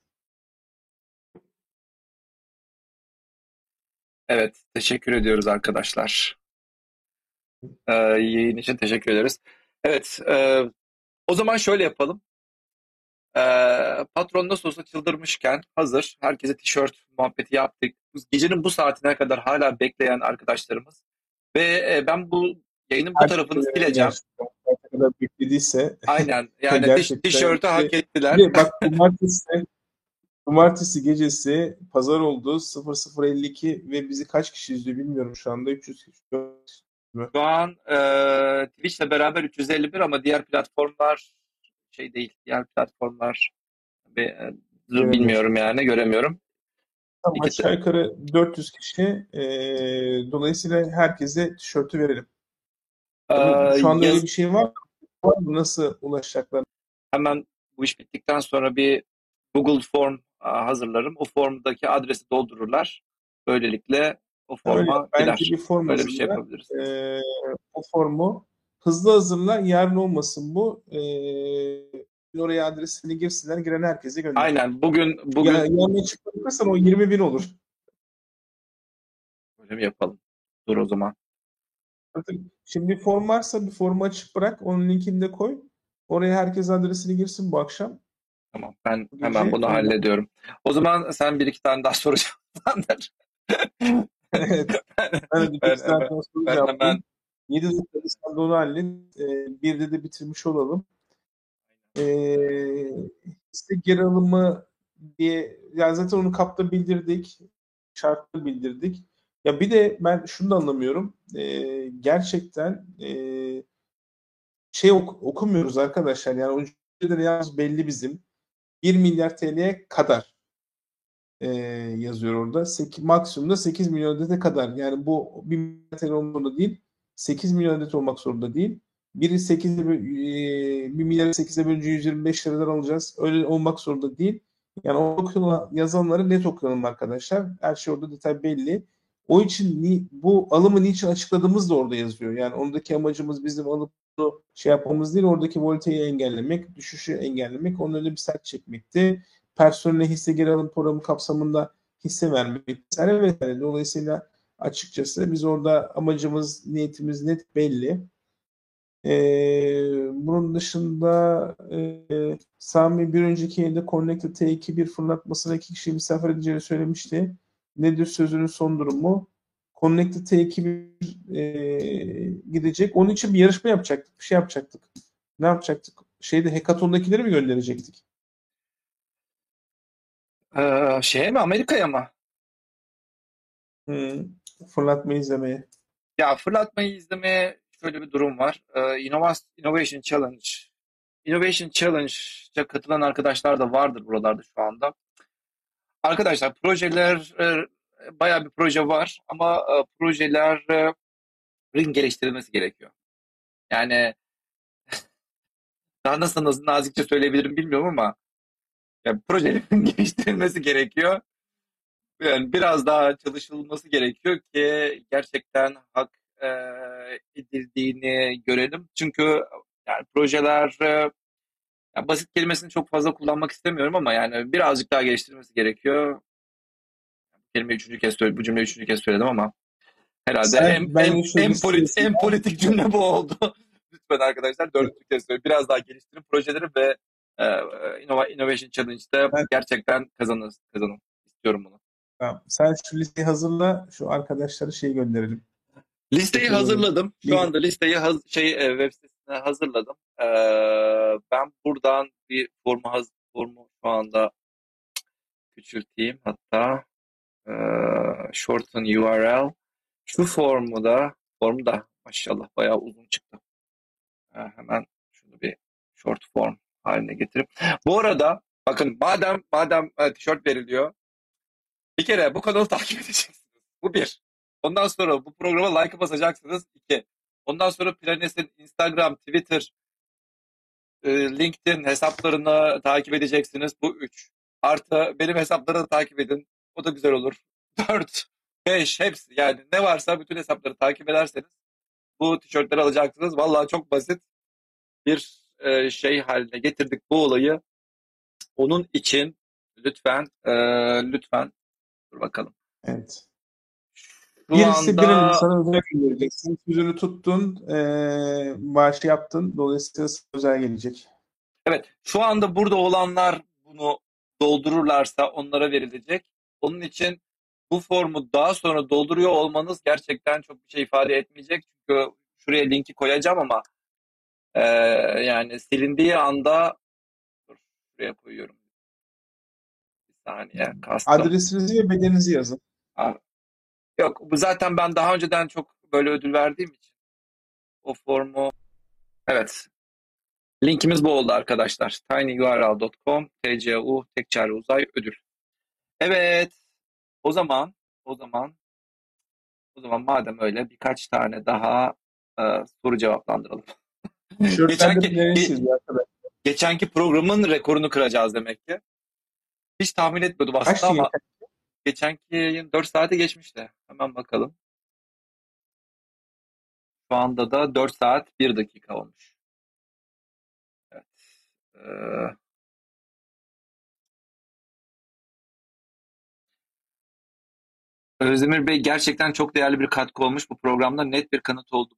Evet, teşekkür ediyoruz arkadaşlar. Ee, yayın için teşekkür ederiz. Evet, e, o zaman şöyle yapalım. E, patron nasıl olsa çıldırmışken hazır herkese tişört muhabbeti yaptık. Gecenin bu saatine kadar hala bekleyen arkadaşlarımız ve e, ben bu yayının bu tarafını sileceğim. kadar beklediyse. Aynen [LAUGHS] yani tişörtü hak ettiler. Bir bak cumartesi, cumartesi gecesi pazar oldu 00.52 ve bizi kaç kişi izliyor bilmiyorum şu anda 300 kişi. Şu an e, Twitch'le beraber 351 ama diğer platformlar şey değil. Diğer platformlar be, e, bilmiyorum yani göremiyorum. Tamam, aşağı yukarı 400 kişi. E, dolayısıyla herkese tişörtü verelim. Şu anda yaz... öyle bir şey var mı? Nasıl ulaşacaklar? Hemen bu iş bittikten sonra bir Google Form hazırlarım. O formdaki adresi doldururlar. Böylelikle o forma Öyle, bence bir form Öyle bir şey yapabiliriz. Ee, o formu hızlı hazırla. Yarın olmasın bu. Ee, oraya adresini girsinler. Giren herkese gönder. Aynen. Bugün bugün ya, yarın çıkarırsan o 20 bin olur. Öyle mi yapalım? Dur o zaman. Şimdi bir form varsa bir formu açık bırak. Onun linkini de koy. Oraya herkes adresini girsin bu akşam. Tamam. Ben hemen bunu hallediyorum. O zaman sen bir iki tane daha soracağım. [LAUGHS] evet. Ben de bir iki tane daha soru yaptım. Hemen... 7 dakikada sen de onu hallet. Ee, bir de bitirmiş olalım. Ee, işte geri alımı diye yani zaten onu kapta bildirdik. Şartlı bildirdik. Ya bir de ben şunu da anlamıyorum. E, gerçekten e, şey ok- okumuyoruz arkadaşlar. Yani oyuncuların yalnız belli bizim. 1 milyar TL'ye kadar e, yazıyor orada. 8, maksimumda 8 milyon adete kadar. Yani bu 1 milyar TL olmak zorunda değil. 8 milyon adet olmak zorunda değil. Biri 8'e e, 1 milyar 8'e bölünce 125 liradan alacağız. Öyle olmak zorunda değil. Yani o yazanları net okuyalım arkadaşlar. Her şey orada detay belli. O için ni, bu alımı niçin açıkladığımız da orada yazıyor. Yani ondaki amacımız bizim alıp şey yapmamız değil, oradaki volteyi engellemek, düşüşü engellemek, onun önüne bir sert çekmekti. Personele hisse geri alım programı kapsamında hisse vermek vesaire vesaire. Dolayısıyla açıkçası biz orada amacımız, niyetimiz net belli. Ee, bunun dışında e, Sami bir önceki yayında Connected T2 bir fırlatmasına iki kişi misafir edeceğini söylemişti nedir sözünün son durumu? Connected T2 e, gidecek. Onun için bir yarışma yapacaktık. Bir şey yapacaktık. Ne yapacaktık? Şeyde Hackathon'dakileri mi gönderecektik? Ee, şeye mi? Amerika'ya mı? Hmm, fırlatmayı izlemeye. Ya fırlatmayı izlemeye şöyle bir durum var. Ee, Innovation Challenge Innovation Challenge'a katılan arkadaşlar da vardır buralarda şu anda. Arkadaşlar projeler e, bayağı bir proje var ama e, projelerin geliştirilmesi gerekiyor. Yani [LAUGHS] daha nasıl, nasıl nazikçe söyleyebilirim bilmiyorum ama yani projelerin [LAUGHS] geliştirilmesi gerekiyor. Yani biraz daha çalışılması gerekiyor ki gerçekten hak e, edildiğini görelim. Çünkü yani projeler e, yani basit kelimesini çok fazla kullanmak istemiyorum ama yani birazcık daha geliştirmesi gerekiyor. Bu kelimeyi üçüncü kez söyledim, bu cümleyi üçüncü kez söyledim ama herhalde Sen, en, en, en, polit, en politik cümle bu oldu. [LAUGHS] Lütfen arkadaşlar dördüncü kez söyleyeyim. Biraz daha geliştirin projeleri ve e, Innovation Challenge'da ben, gerçekten kazanın, kazanın. İstiyorum bunu. Tamam. Sen şu listeyi hazırla. Şu arkadaşlara şey gönderelim. Listeyi hazırladım. Şu anda listeyi haz- şey e, web sitesine hazırladım. Ee, ben buradan bir formu haz formu şu anda küçülteyim hatta ee, shorten URL. Şu formu da formu da maşallah bayağı uzun çıktı. Ee, hemen şunu bir short form haline getirip. Bu arada bakın madem madem e, tişört veriliyor bir kere bu kanalı [LAUGHS] takip edeceksiniz. Bu bir. Ondan sonra bu programa like basacaksınız. İki. Ondan sonra Planes'in Instagram, Twitter, e, LinkedIn hesaplarını takip edeceksiniz. Bu üç. Artı benim hesapları da takip edin. O da güzel olur. [LAUGHS] Dört, beş hepsi yani ne varsa bütün hesapları takip ederseniz bu tişörtleri alacaksınız. Vallahi çok basit bir e, şey haline getirdik bu olayı. Onun için lütfen e, lütfen dur bakalım. Evet. Birisi anda birinin sana özel göndereceksin. Sözünü tuttun, eee bağışı yaptın. Dolayısıyla sana özel gelecek. Evet, şu anda burada olanlar bunu doldururlarsa onlara verilecek. Onun için bu formu daha sonra dolduruyor olmanız gerçekten çok bir şey ifade etmeyecek. Çünkü şuraya linki koyacağım ama eee, yani silindiği anda dur, şuraya koyuyorum. Bir saniye, kastım. Adresinizi ve bedeninizi yazın. Yok, bu zaten ben daha önceden çok böyle ödül verdiğim için o formu evet. Linkimiz bu oldu arkadaşlar. tinyurl.com tcu tek çare uzay ödül. Evet. O zaman o zaman o zaman madem öyle birkaç tane daha e, soru cevaplandıralım. [LAUGHS] Geçenki, geçenki programın rekorunu kıracağız demek ki. Hiç tahmin etmiyordum aslında ama? Geçenki yayın 4 saate geçmişti. Hemen bakalım. Şu anda da 4 saat 1 dakika olmuş. Evet. Ee, Özdemir Bey gerçekten çok değerli bir katkı olmuş. Bu programda net bir kanıt oldu.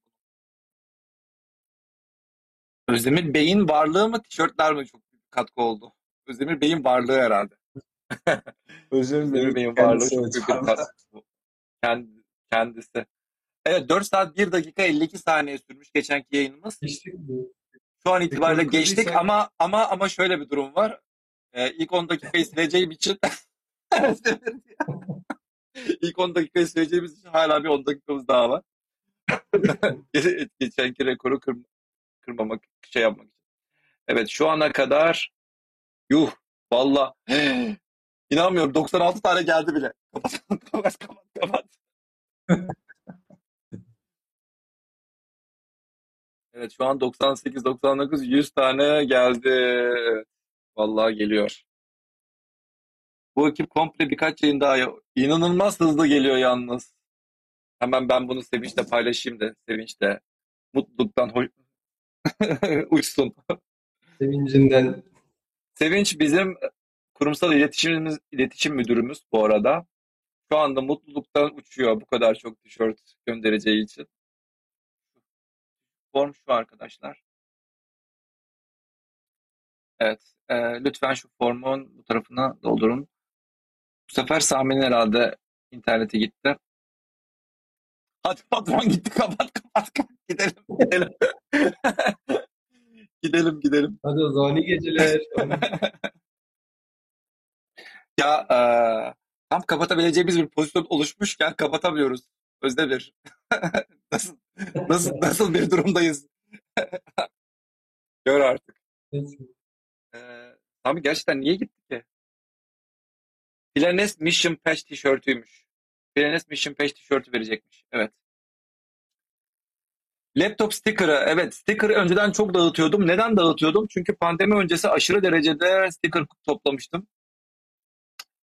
Özdemir Bey'in varlığı mı, tişörtler mi çok büyük katkı oldu? Özdemir Bey'in varlığı herhalde. Özür dilerim. Bey'in varlığı Kendisi çok evet. büyük bir katkı. Kend- Kendisi. Evet 4 saat 1 dakika 52 saniye sürmüş geçenki yayınımız. Geçtik mi? Şu an itibariyle Rekoru geçtik kırdıysak- ama ama ama şöyle bir durum var. Ee, ilk 10 dakikayı sileceğim için [LAUGHS] ilk 10 dakikayı sileceğimiz için hala bir 10 dakikamız daha var. [LAUGHS] Ge- Geçenki rekoru kır, kırmamak, şey yapmak için. Evet şu ana kadar yuh valla inanmıyorum 96 tane geldi bile. [LAUGHS] Kapat kapat kapat kapat. [LAUGHS] Evet şu an 98 99 100 tane geldi. Vallahi geliyor. Bu ekip komple birkaç yayın daha inanılmaz hızlı geliyor yalnız. Hemen ben bunu Sevinç'le paylaşayım da Sevinç'le mutluluktan hoş... [LAUGHS] uçsun. Sevincinden Sevinç bizim kurumsal iletişimimiz, iletişim müdürümüz bu arada. Şu anda mutluluktan uçuyor bu kadar çok tişört göndereceği için. Form şu arkadaşlar. Evet, e, lütfen şu formun bu tarafına doldurun. Bu sefer Sami'nin herhalde interneti gitti. Hadi patron gitti kapat kapat kapat gidelim gidelim. [LAUGHS] gidelim gidelim. hadi o zaman iyi geceler. [LAUGHS] Ya e, tam kapatabileceğimiz bir pozisyon oluşmuşken kapatamıyoruz. Özdemir. [LAUGHS] Nasıl nasıl nasıl bir durumdayız? [LAUGHS] Gör artık. Ee, Sami gerçekten niye gitti ki? Planes Mission Patch tişörtüymüş. Planes Mission Patch tişörtü verecekmiş. Evet. Laptop sticker'ı. Evet sticker'ı önceden çok dağıtıyordum. Neden dağıtıyordum? Çünkü pandemi öncesi aşırı derecede sticker toplamıştım.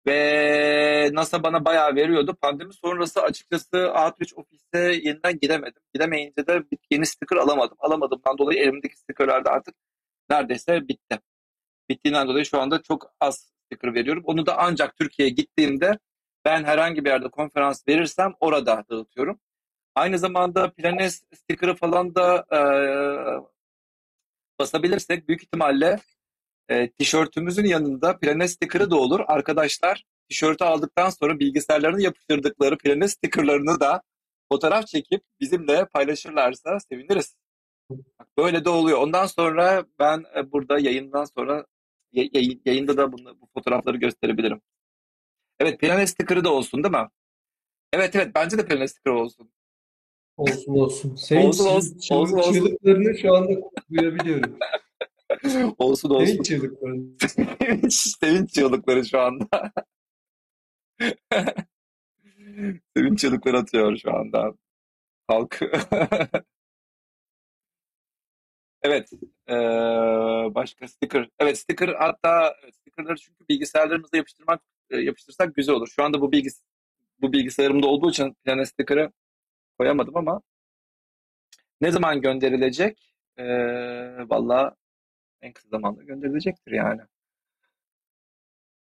Ve NASA bana bayağı veriyordu. Pandemi sonrası açıkçası Outreach ofise yeniden gidemedim. Gidemeyince de yeni sticker alamadım. Alamadığımdan dolayı elimdeki stickerlar da artık neredeyse bitti. Bittiğinden dolayı şu anda çok az sticker veriyorum. Onu da ancak Türkiye'ye gittiğimde ben herhangi bir yerde konferans verirsem orada dağıtıyorum. Aynı zamanda Planes sticker'ı falan da e, basabilirsek büyük ihtimalle e, tişörtümüzün yanında Planes sticker'ı da olur. Arkadaşlar tişörtü aldıktan sonra bilgisayarlarını yapıştırdıkları planı stickerlarını da fotoğraf çekip bizimle paylaşırlarsa seviniriz. Böyle de oluyor. Ondan sonra ben e, burada yayından sonra yayında da bunu, bu fotoğrafları gösterebilirim. Evet Planet sticker'ı da olsun değil mi? Evet evet bence de Planet sticker olsun. Olsun olsun. Senin olsun, olsun, olsun, olsun. şu anda duyabiliyorum. [LAUGHS] [LAUGHS] olsun olsun. Sevinç çığlıkları. Sevinç çığlıkları şu anda. [LAUGHS] Sevinç çığlıkları atıyor şu anda halk. [LAUGHS] evet. Ee, başka sticker. Evet sticker hatta stickerları çünkü bilgisayarlarımıza yapıştırmak yapıştırsak güzel olur. Şu anda bu bilgis bu bilgisayarımda olduğu için Planet sticker'ı koyamadım ama ne zaman gönderilecek? Ee, Valla en kısa zamanda gönderilecektir yani.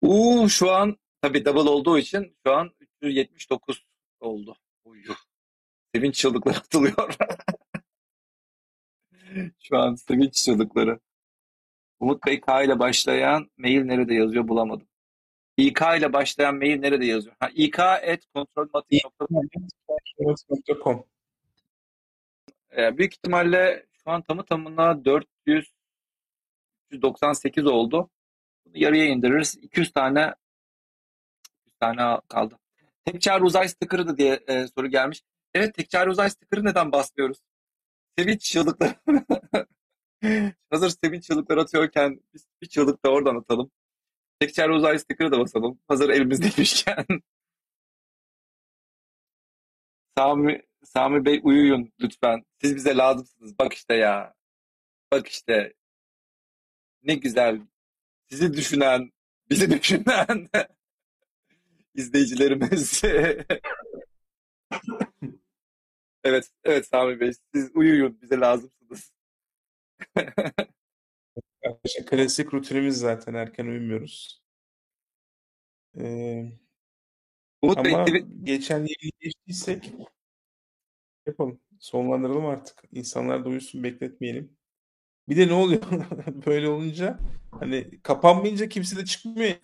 Uuu şu an tabii double olduğu için şu an 379 oldu. Uyuh. Sevinç çığlıkları [LAUGHS] atılıyor. şu an sevinç çığlıkları. Umut Bey K ile başlayan mail nerede yazıyor bulamadım. İK ile başlayan mail nerede yazıyor? Ha, İK et kontrolmatik.com ee, Büyük ihtimalle şu an tamı tamına 498 oldu. Bunu yarıya indiririz. 200 tane 200 tane kaldı. Tekçar uzay sticker'ı da diye e, soru gelmiş. Evet tekçar uzay sticker'ı neden basmıyoruz? Sevinç çığlıkları. [LAUGHS] Hazır sevinç çığlıkları atıyorken biz bir çığlık da oradan atalım. Tekçer uzay sticker'ı da basalım. Hazır elimizdeymişken. [LAUGHS] Sami, Sami Bey uyuyun lütfen. Siz bize lazımsınız. Bak işte ya. Bak işte. Ne güzel. Sizi düşünen, bizi [LAUGHS] düşünen izleyicilerimiz. evet, evet Sami Bey. Siz uyuyun. Bize lazımsınız. Klasik rutinimiz zaten erken uyumuyoruz. Ee, Umut ama Bey, geçen yayını geçtiysek yapalım. Sonlandıralım artık. İnsanlar da uyusun bekletmeyelim. Bir de ne oluyor? [LAUGHS] Böyle olunca hani kapanmayınca kimse de çıkmıyor.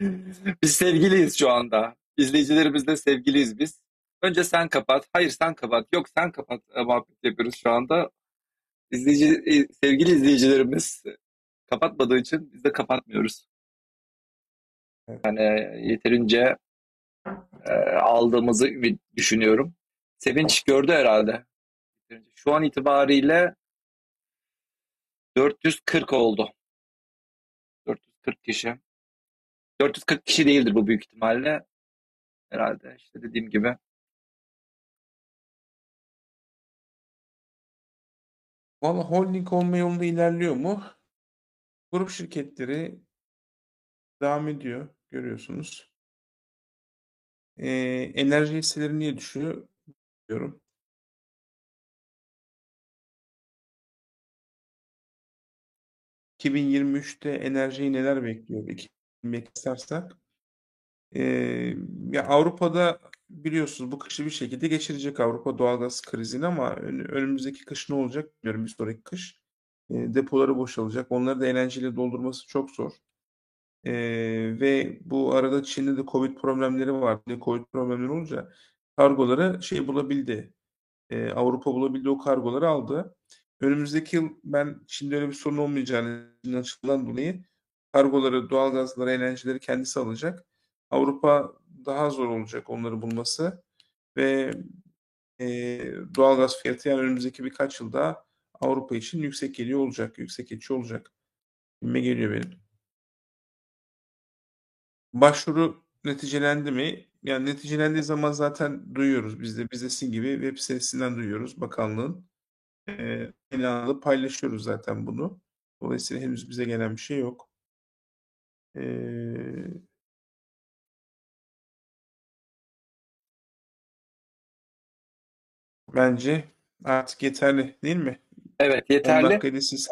[LAUGHS] biz sevgiliyiz şu anda. İzleyicilerimizle sevgiliyiz biz. Önce sen kapat. Hayır sen kapat. Yok sen kapat. E, muhabbet yapıyoruz şu anda. İzleyici, e, sevgili izleyicilerimiz kapatmadığı için biz de kapatmıyoruz. Yani yeterince e, aldığımızı düşünüyorum. Sevinç gördü herhalde. Şu an itibariyle 440 oldu. 440 kişi. 440 kişi değildir bu büyük ihtimalle. Herhalde işte dediğim gibi Valla holding olma yolunda ilerliyor mu? Grup şirketleri devam ediyor görüyorsunuz. Ee, enerji hisseleri niye düşüyor diyorum. ...2023'te enerjiyi neler bekliyor? 2023 istersek. Ee, ya Avrupa'da biliyorsunuz bu kışı bir şekilde geçirecek Avrupa doğalgaz krizini ama önümüzdeki kış ne olacak bilmiyorum bir sonraki kış. E, depoları boşalacak. Onları da enerjiyle doldurması çok zor. E, ve bu arada Çin'de de Covid problemleri var. Covid problemleri olunca kargoları şey bulabildi. E, Avrupa bulabildi o kargoları aldı. Önümüzdeki yıl ben Çin'de öyle bir sorun olmayacağını açıdan dolayı kargoları, doğalgazları, enerjileri kendisi alacak. Avrupa daha zor olacak onları bulması ve e, doğalgaz fiyatı yani önümüzdeki birkaç yılda Avrupa için yüksek geliyor olacak, yüksek geçiyor olacak. Gibime geliyor benim. Başvuru neticelendi mi? Yani neticelendiği zaman zaten duyuyoruz biz de. Biz de sizin gibi web sitesinden duyuyoruz bakanlığın. E, ilanı paylaşıyoruz zaten bunu. Dolayısıyla henüz bize gelen bir şey yok. E, Bence artık yeterli değil mi? Evet 10 yeterli. dakikayı siz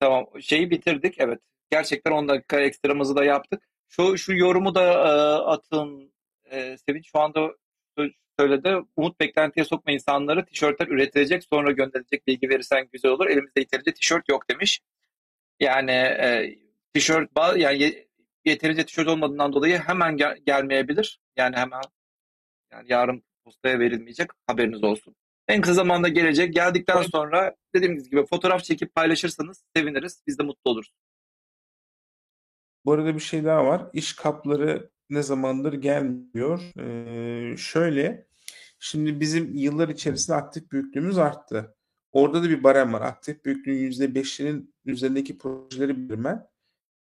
Tamam şeyi bitirdik evet. Gerçekten 10 dakika ekstramızı da yaptık. Şu şu yorumu da e, atın e, Sevinç şu anda söyledi. Umut beklentiye sokma insanları tişörtler üretilecek sonra gönderilecek bilgi verirsen güzel olur. Elimizde yeterince tişört yok demiş. Yani e, tişört yani yeterince tişört olmadığından dolayı hemen gel- gelmeyebilir. Yani hemen yani yarın postaya verilmeyecek haberiniz olsun. En kısa zamanda gelecek. Geldikten sonra dediğimiz gibi fotoğraf çekip paylaşırsanız seviniriz. Biz de mutlu oluruz. Bu arada bir şey daha var. İş kapları ne zamandır gelmiyor. Ee, şöyle, şimdi bizim yıllar içerisinde aktif büyüklüğümüz arttı. Orada da bir barem var. Aktif büyüklüğün %5'inin üzerindeki projeleri bildirmen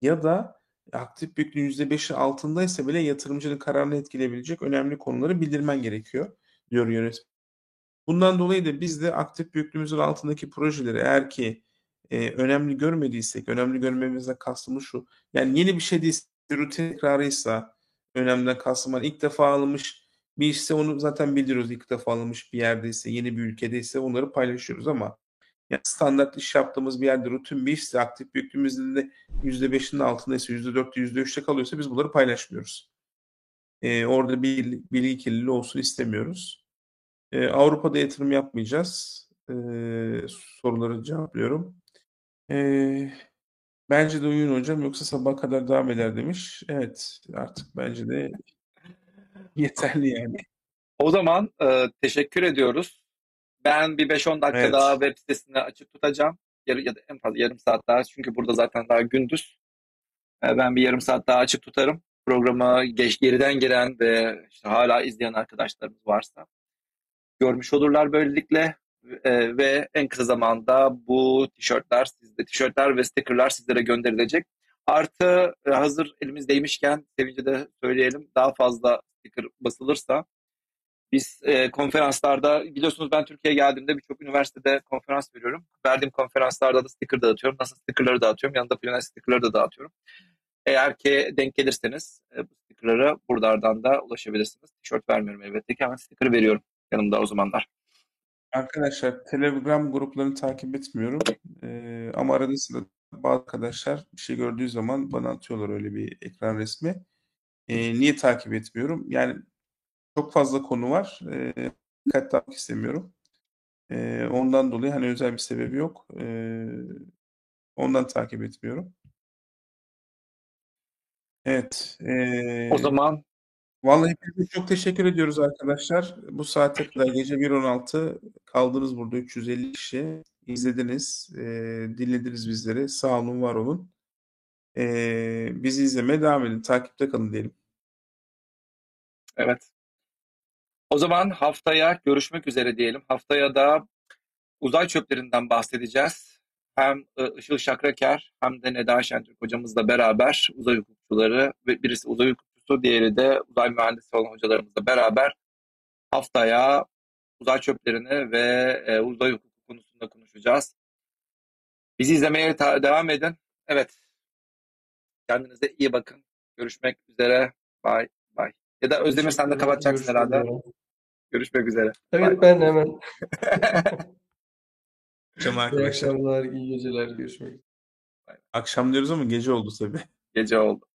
ya da aktif büyüklüğün %5'i altındaysa bile yatırımcının kararını etkileyebilecek önemli konuları bildirmen gerekiyor diyor yönetmen. Bundan dolayı da biz de aktif büyüklüğümüzün altındaki projeleri eğer ki e, önemli görmediysek, önemli görmemizden kastımız şu. Yani yeni bir şey değilse, rutin tekrarıysa önemliden kastım var. İlk defa alınmış bir işse onu zaten bildiriyoruz. İlk defa alınmış bir yerdeyse, yeni bir ülkedeyse onları paylaşıyoruz ama yani standart iş yaptığımız bir yerde rutin bir işse aktif büyüklüğümüzde de %5'in altındaysa, %4'te, %3'te kalıyorsa biz bunları paylaşmıyoruz. Ee, orada bir bilgi kirliliği olsun istemiyoruz. Ee, Avrupa'da yatırım yapmayacağız. Ee, soruları cevaplıyorum. Ee, bence de uyuyun hocam yoksa sabah kadar devam eder demiş. Evet artık bence de [LAUGHS] yeterli yani. O zaman e, teşekkür ediyoruz. Ben bir 5-10 dakika Evet. daha web sitesini açık tutacağım. Yarı, ya da en fazla yarım saat daha. Çünkü burada zaten daha gündüz. E, ben bir yarım saat daha açık tutarım. Programı geç geriden gelen ve işte hala izleyen arkadaşlarımız varsa görmüş olurlar böylelikle. E, ve en kısa zamanda bu tişörtler sizde tişörtler ve stickerlar sizlere gönderilecek. Artı e, hazır elimizdeymişken sevince de söyleyelim daha fazla sticker basılırsa biz e, konferanslarda biliyorsunuz ben Türkiye'ye geldiğimde birçok üniversitede konferans veriyorum. Verdiğim konferanslarda da sticker dağıtıyorum. Nasıl stickerları dağıtıyorum yanında planet stickerları da dağıtıyorum. Eğer ki denk gelirseniz e, bu stickerlara buralardan da ulaşabilirsiniz. Tişört vermiyorum elbette ki hemen sticker veriyorum yanımda o zamanlar. Arkadaşlar Telegram gruplarını takip etmiyorum. Ee, ama arada sırada bazı arkadaşlar bir şey gördüğü zaman bana atıyorlar öyle bir ekran resmi. Ee, niye takip etmiyorum? Yani çok fazla konu var. Ee, dikkat dağıtmak istemiyorum. Ee, ondan dolayı hani özel bir sebebi yok. Ee, ondan takip etmiyorum. Evet. ee, O zaman Vallahi hepinize çok teşekkür ediyoruz arkadaşlar. Bu saate kadar gece 1.16 kaldınız burada 350 kişi. izlediniz, e, dinlediniz bizleri. Sağ olun, var olun. E, bizi izlemeye devam edin. Takipte kalın diyelim. evet. O zaman haftaya görüşmek üzere diyelim. Haftaya da uzay çöplerinden bahsedeceğiz. Hem e, Işıl Şakraker hem de Neda Şentürk hocamızla beraber uzay hukukçuları birisi uzay hukukçusu diğeri de uzay mühendisi olan hocalarımızla beraber haftaya uzay çöplerini ve e, uzay hukuku konusunda konuşacağız. Bizi izlemeye ta- devam edin. Evet. Kendinize iyi bakın. Görüşmek üzere. Bye bye. Ya da Özdemir sen de kapatacaksın Görüşmek herhalde. üzere. Görüşmek üzere. Evet Bye. ben hemen. [LAUGHS] Akşam İyi arkadaşlar. akşamlar, iyi geceler. Görüşmek üzere. Akşam diyoruz ama gece oldu tabii. Gece oldu.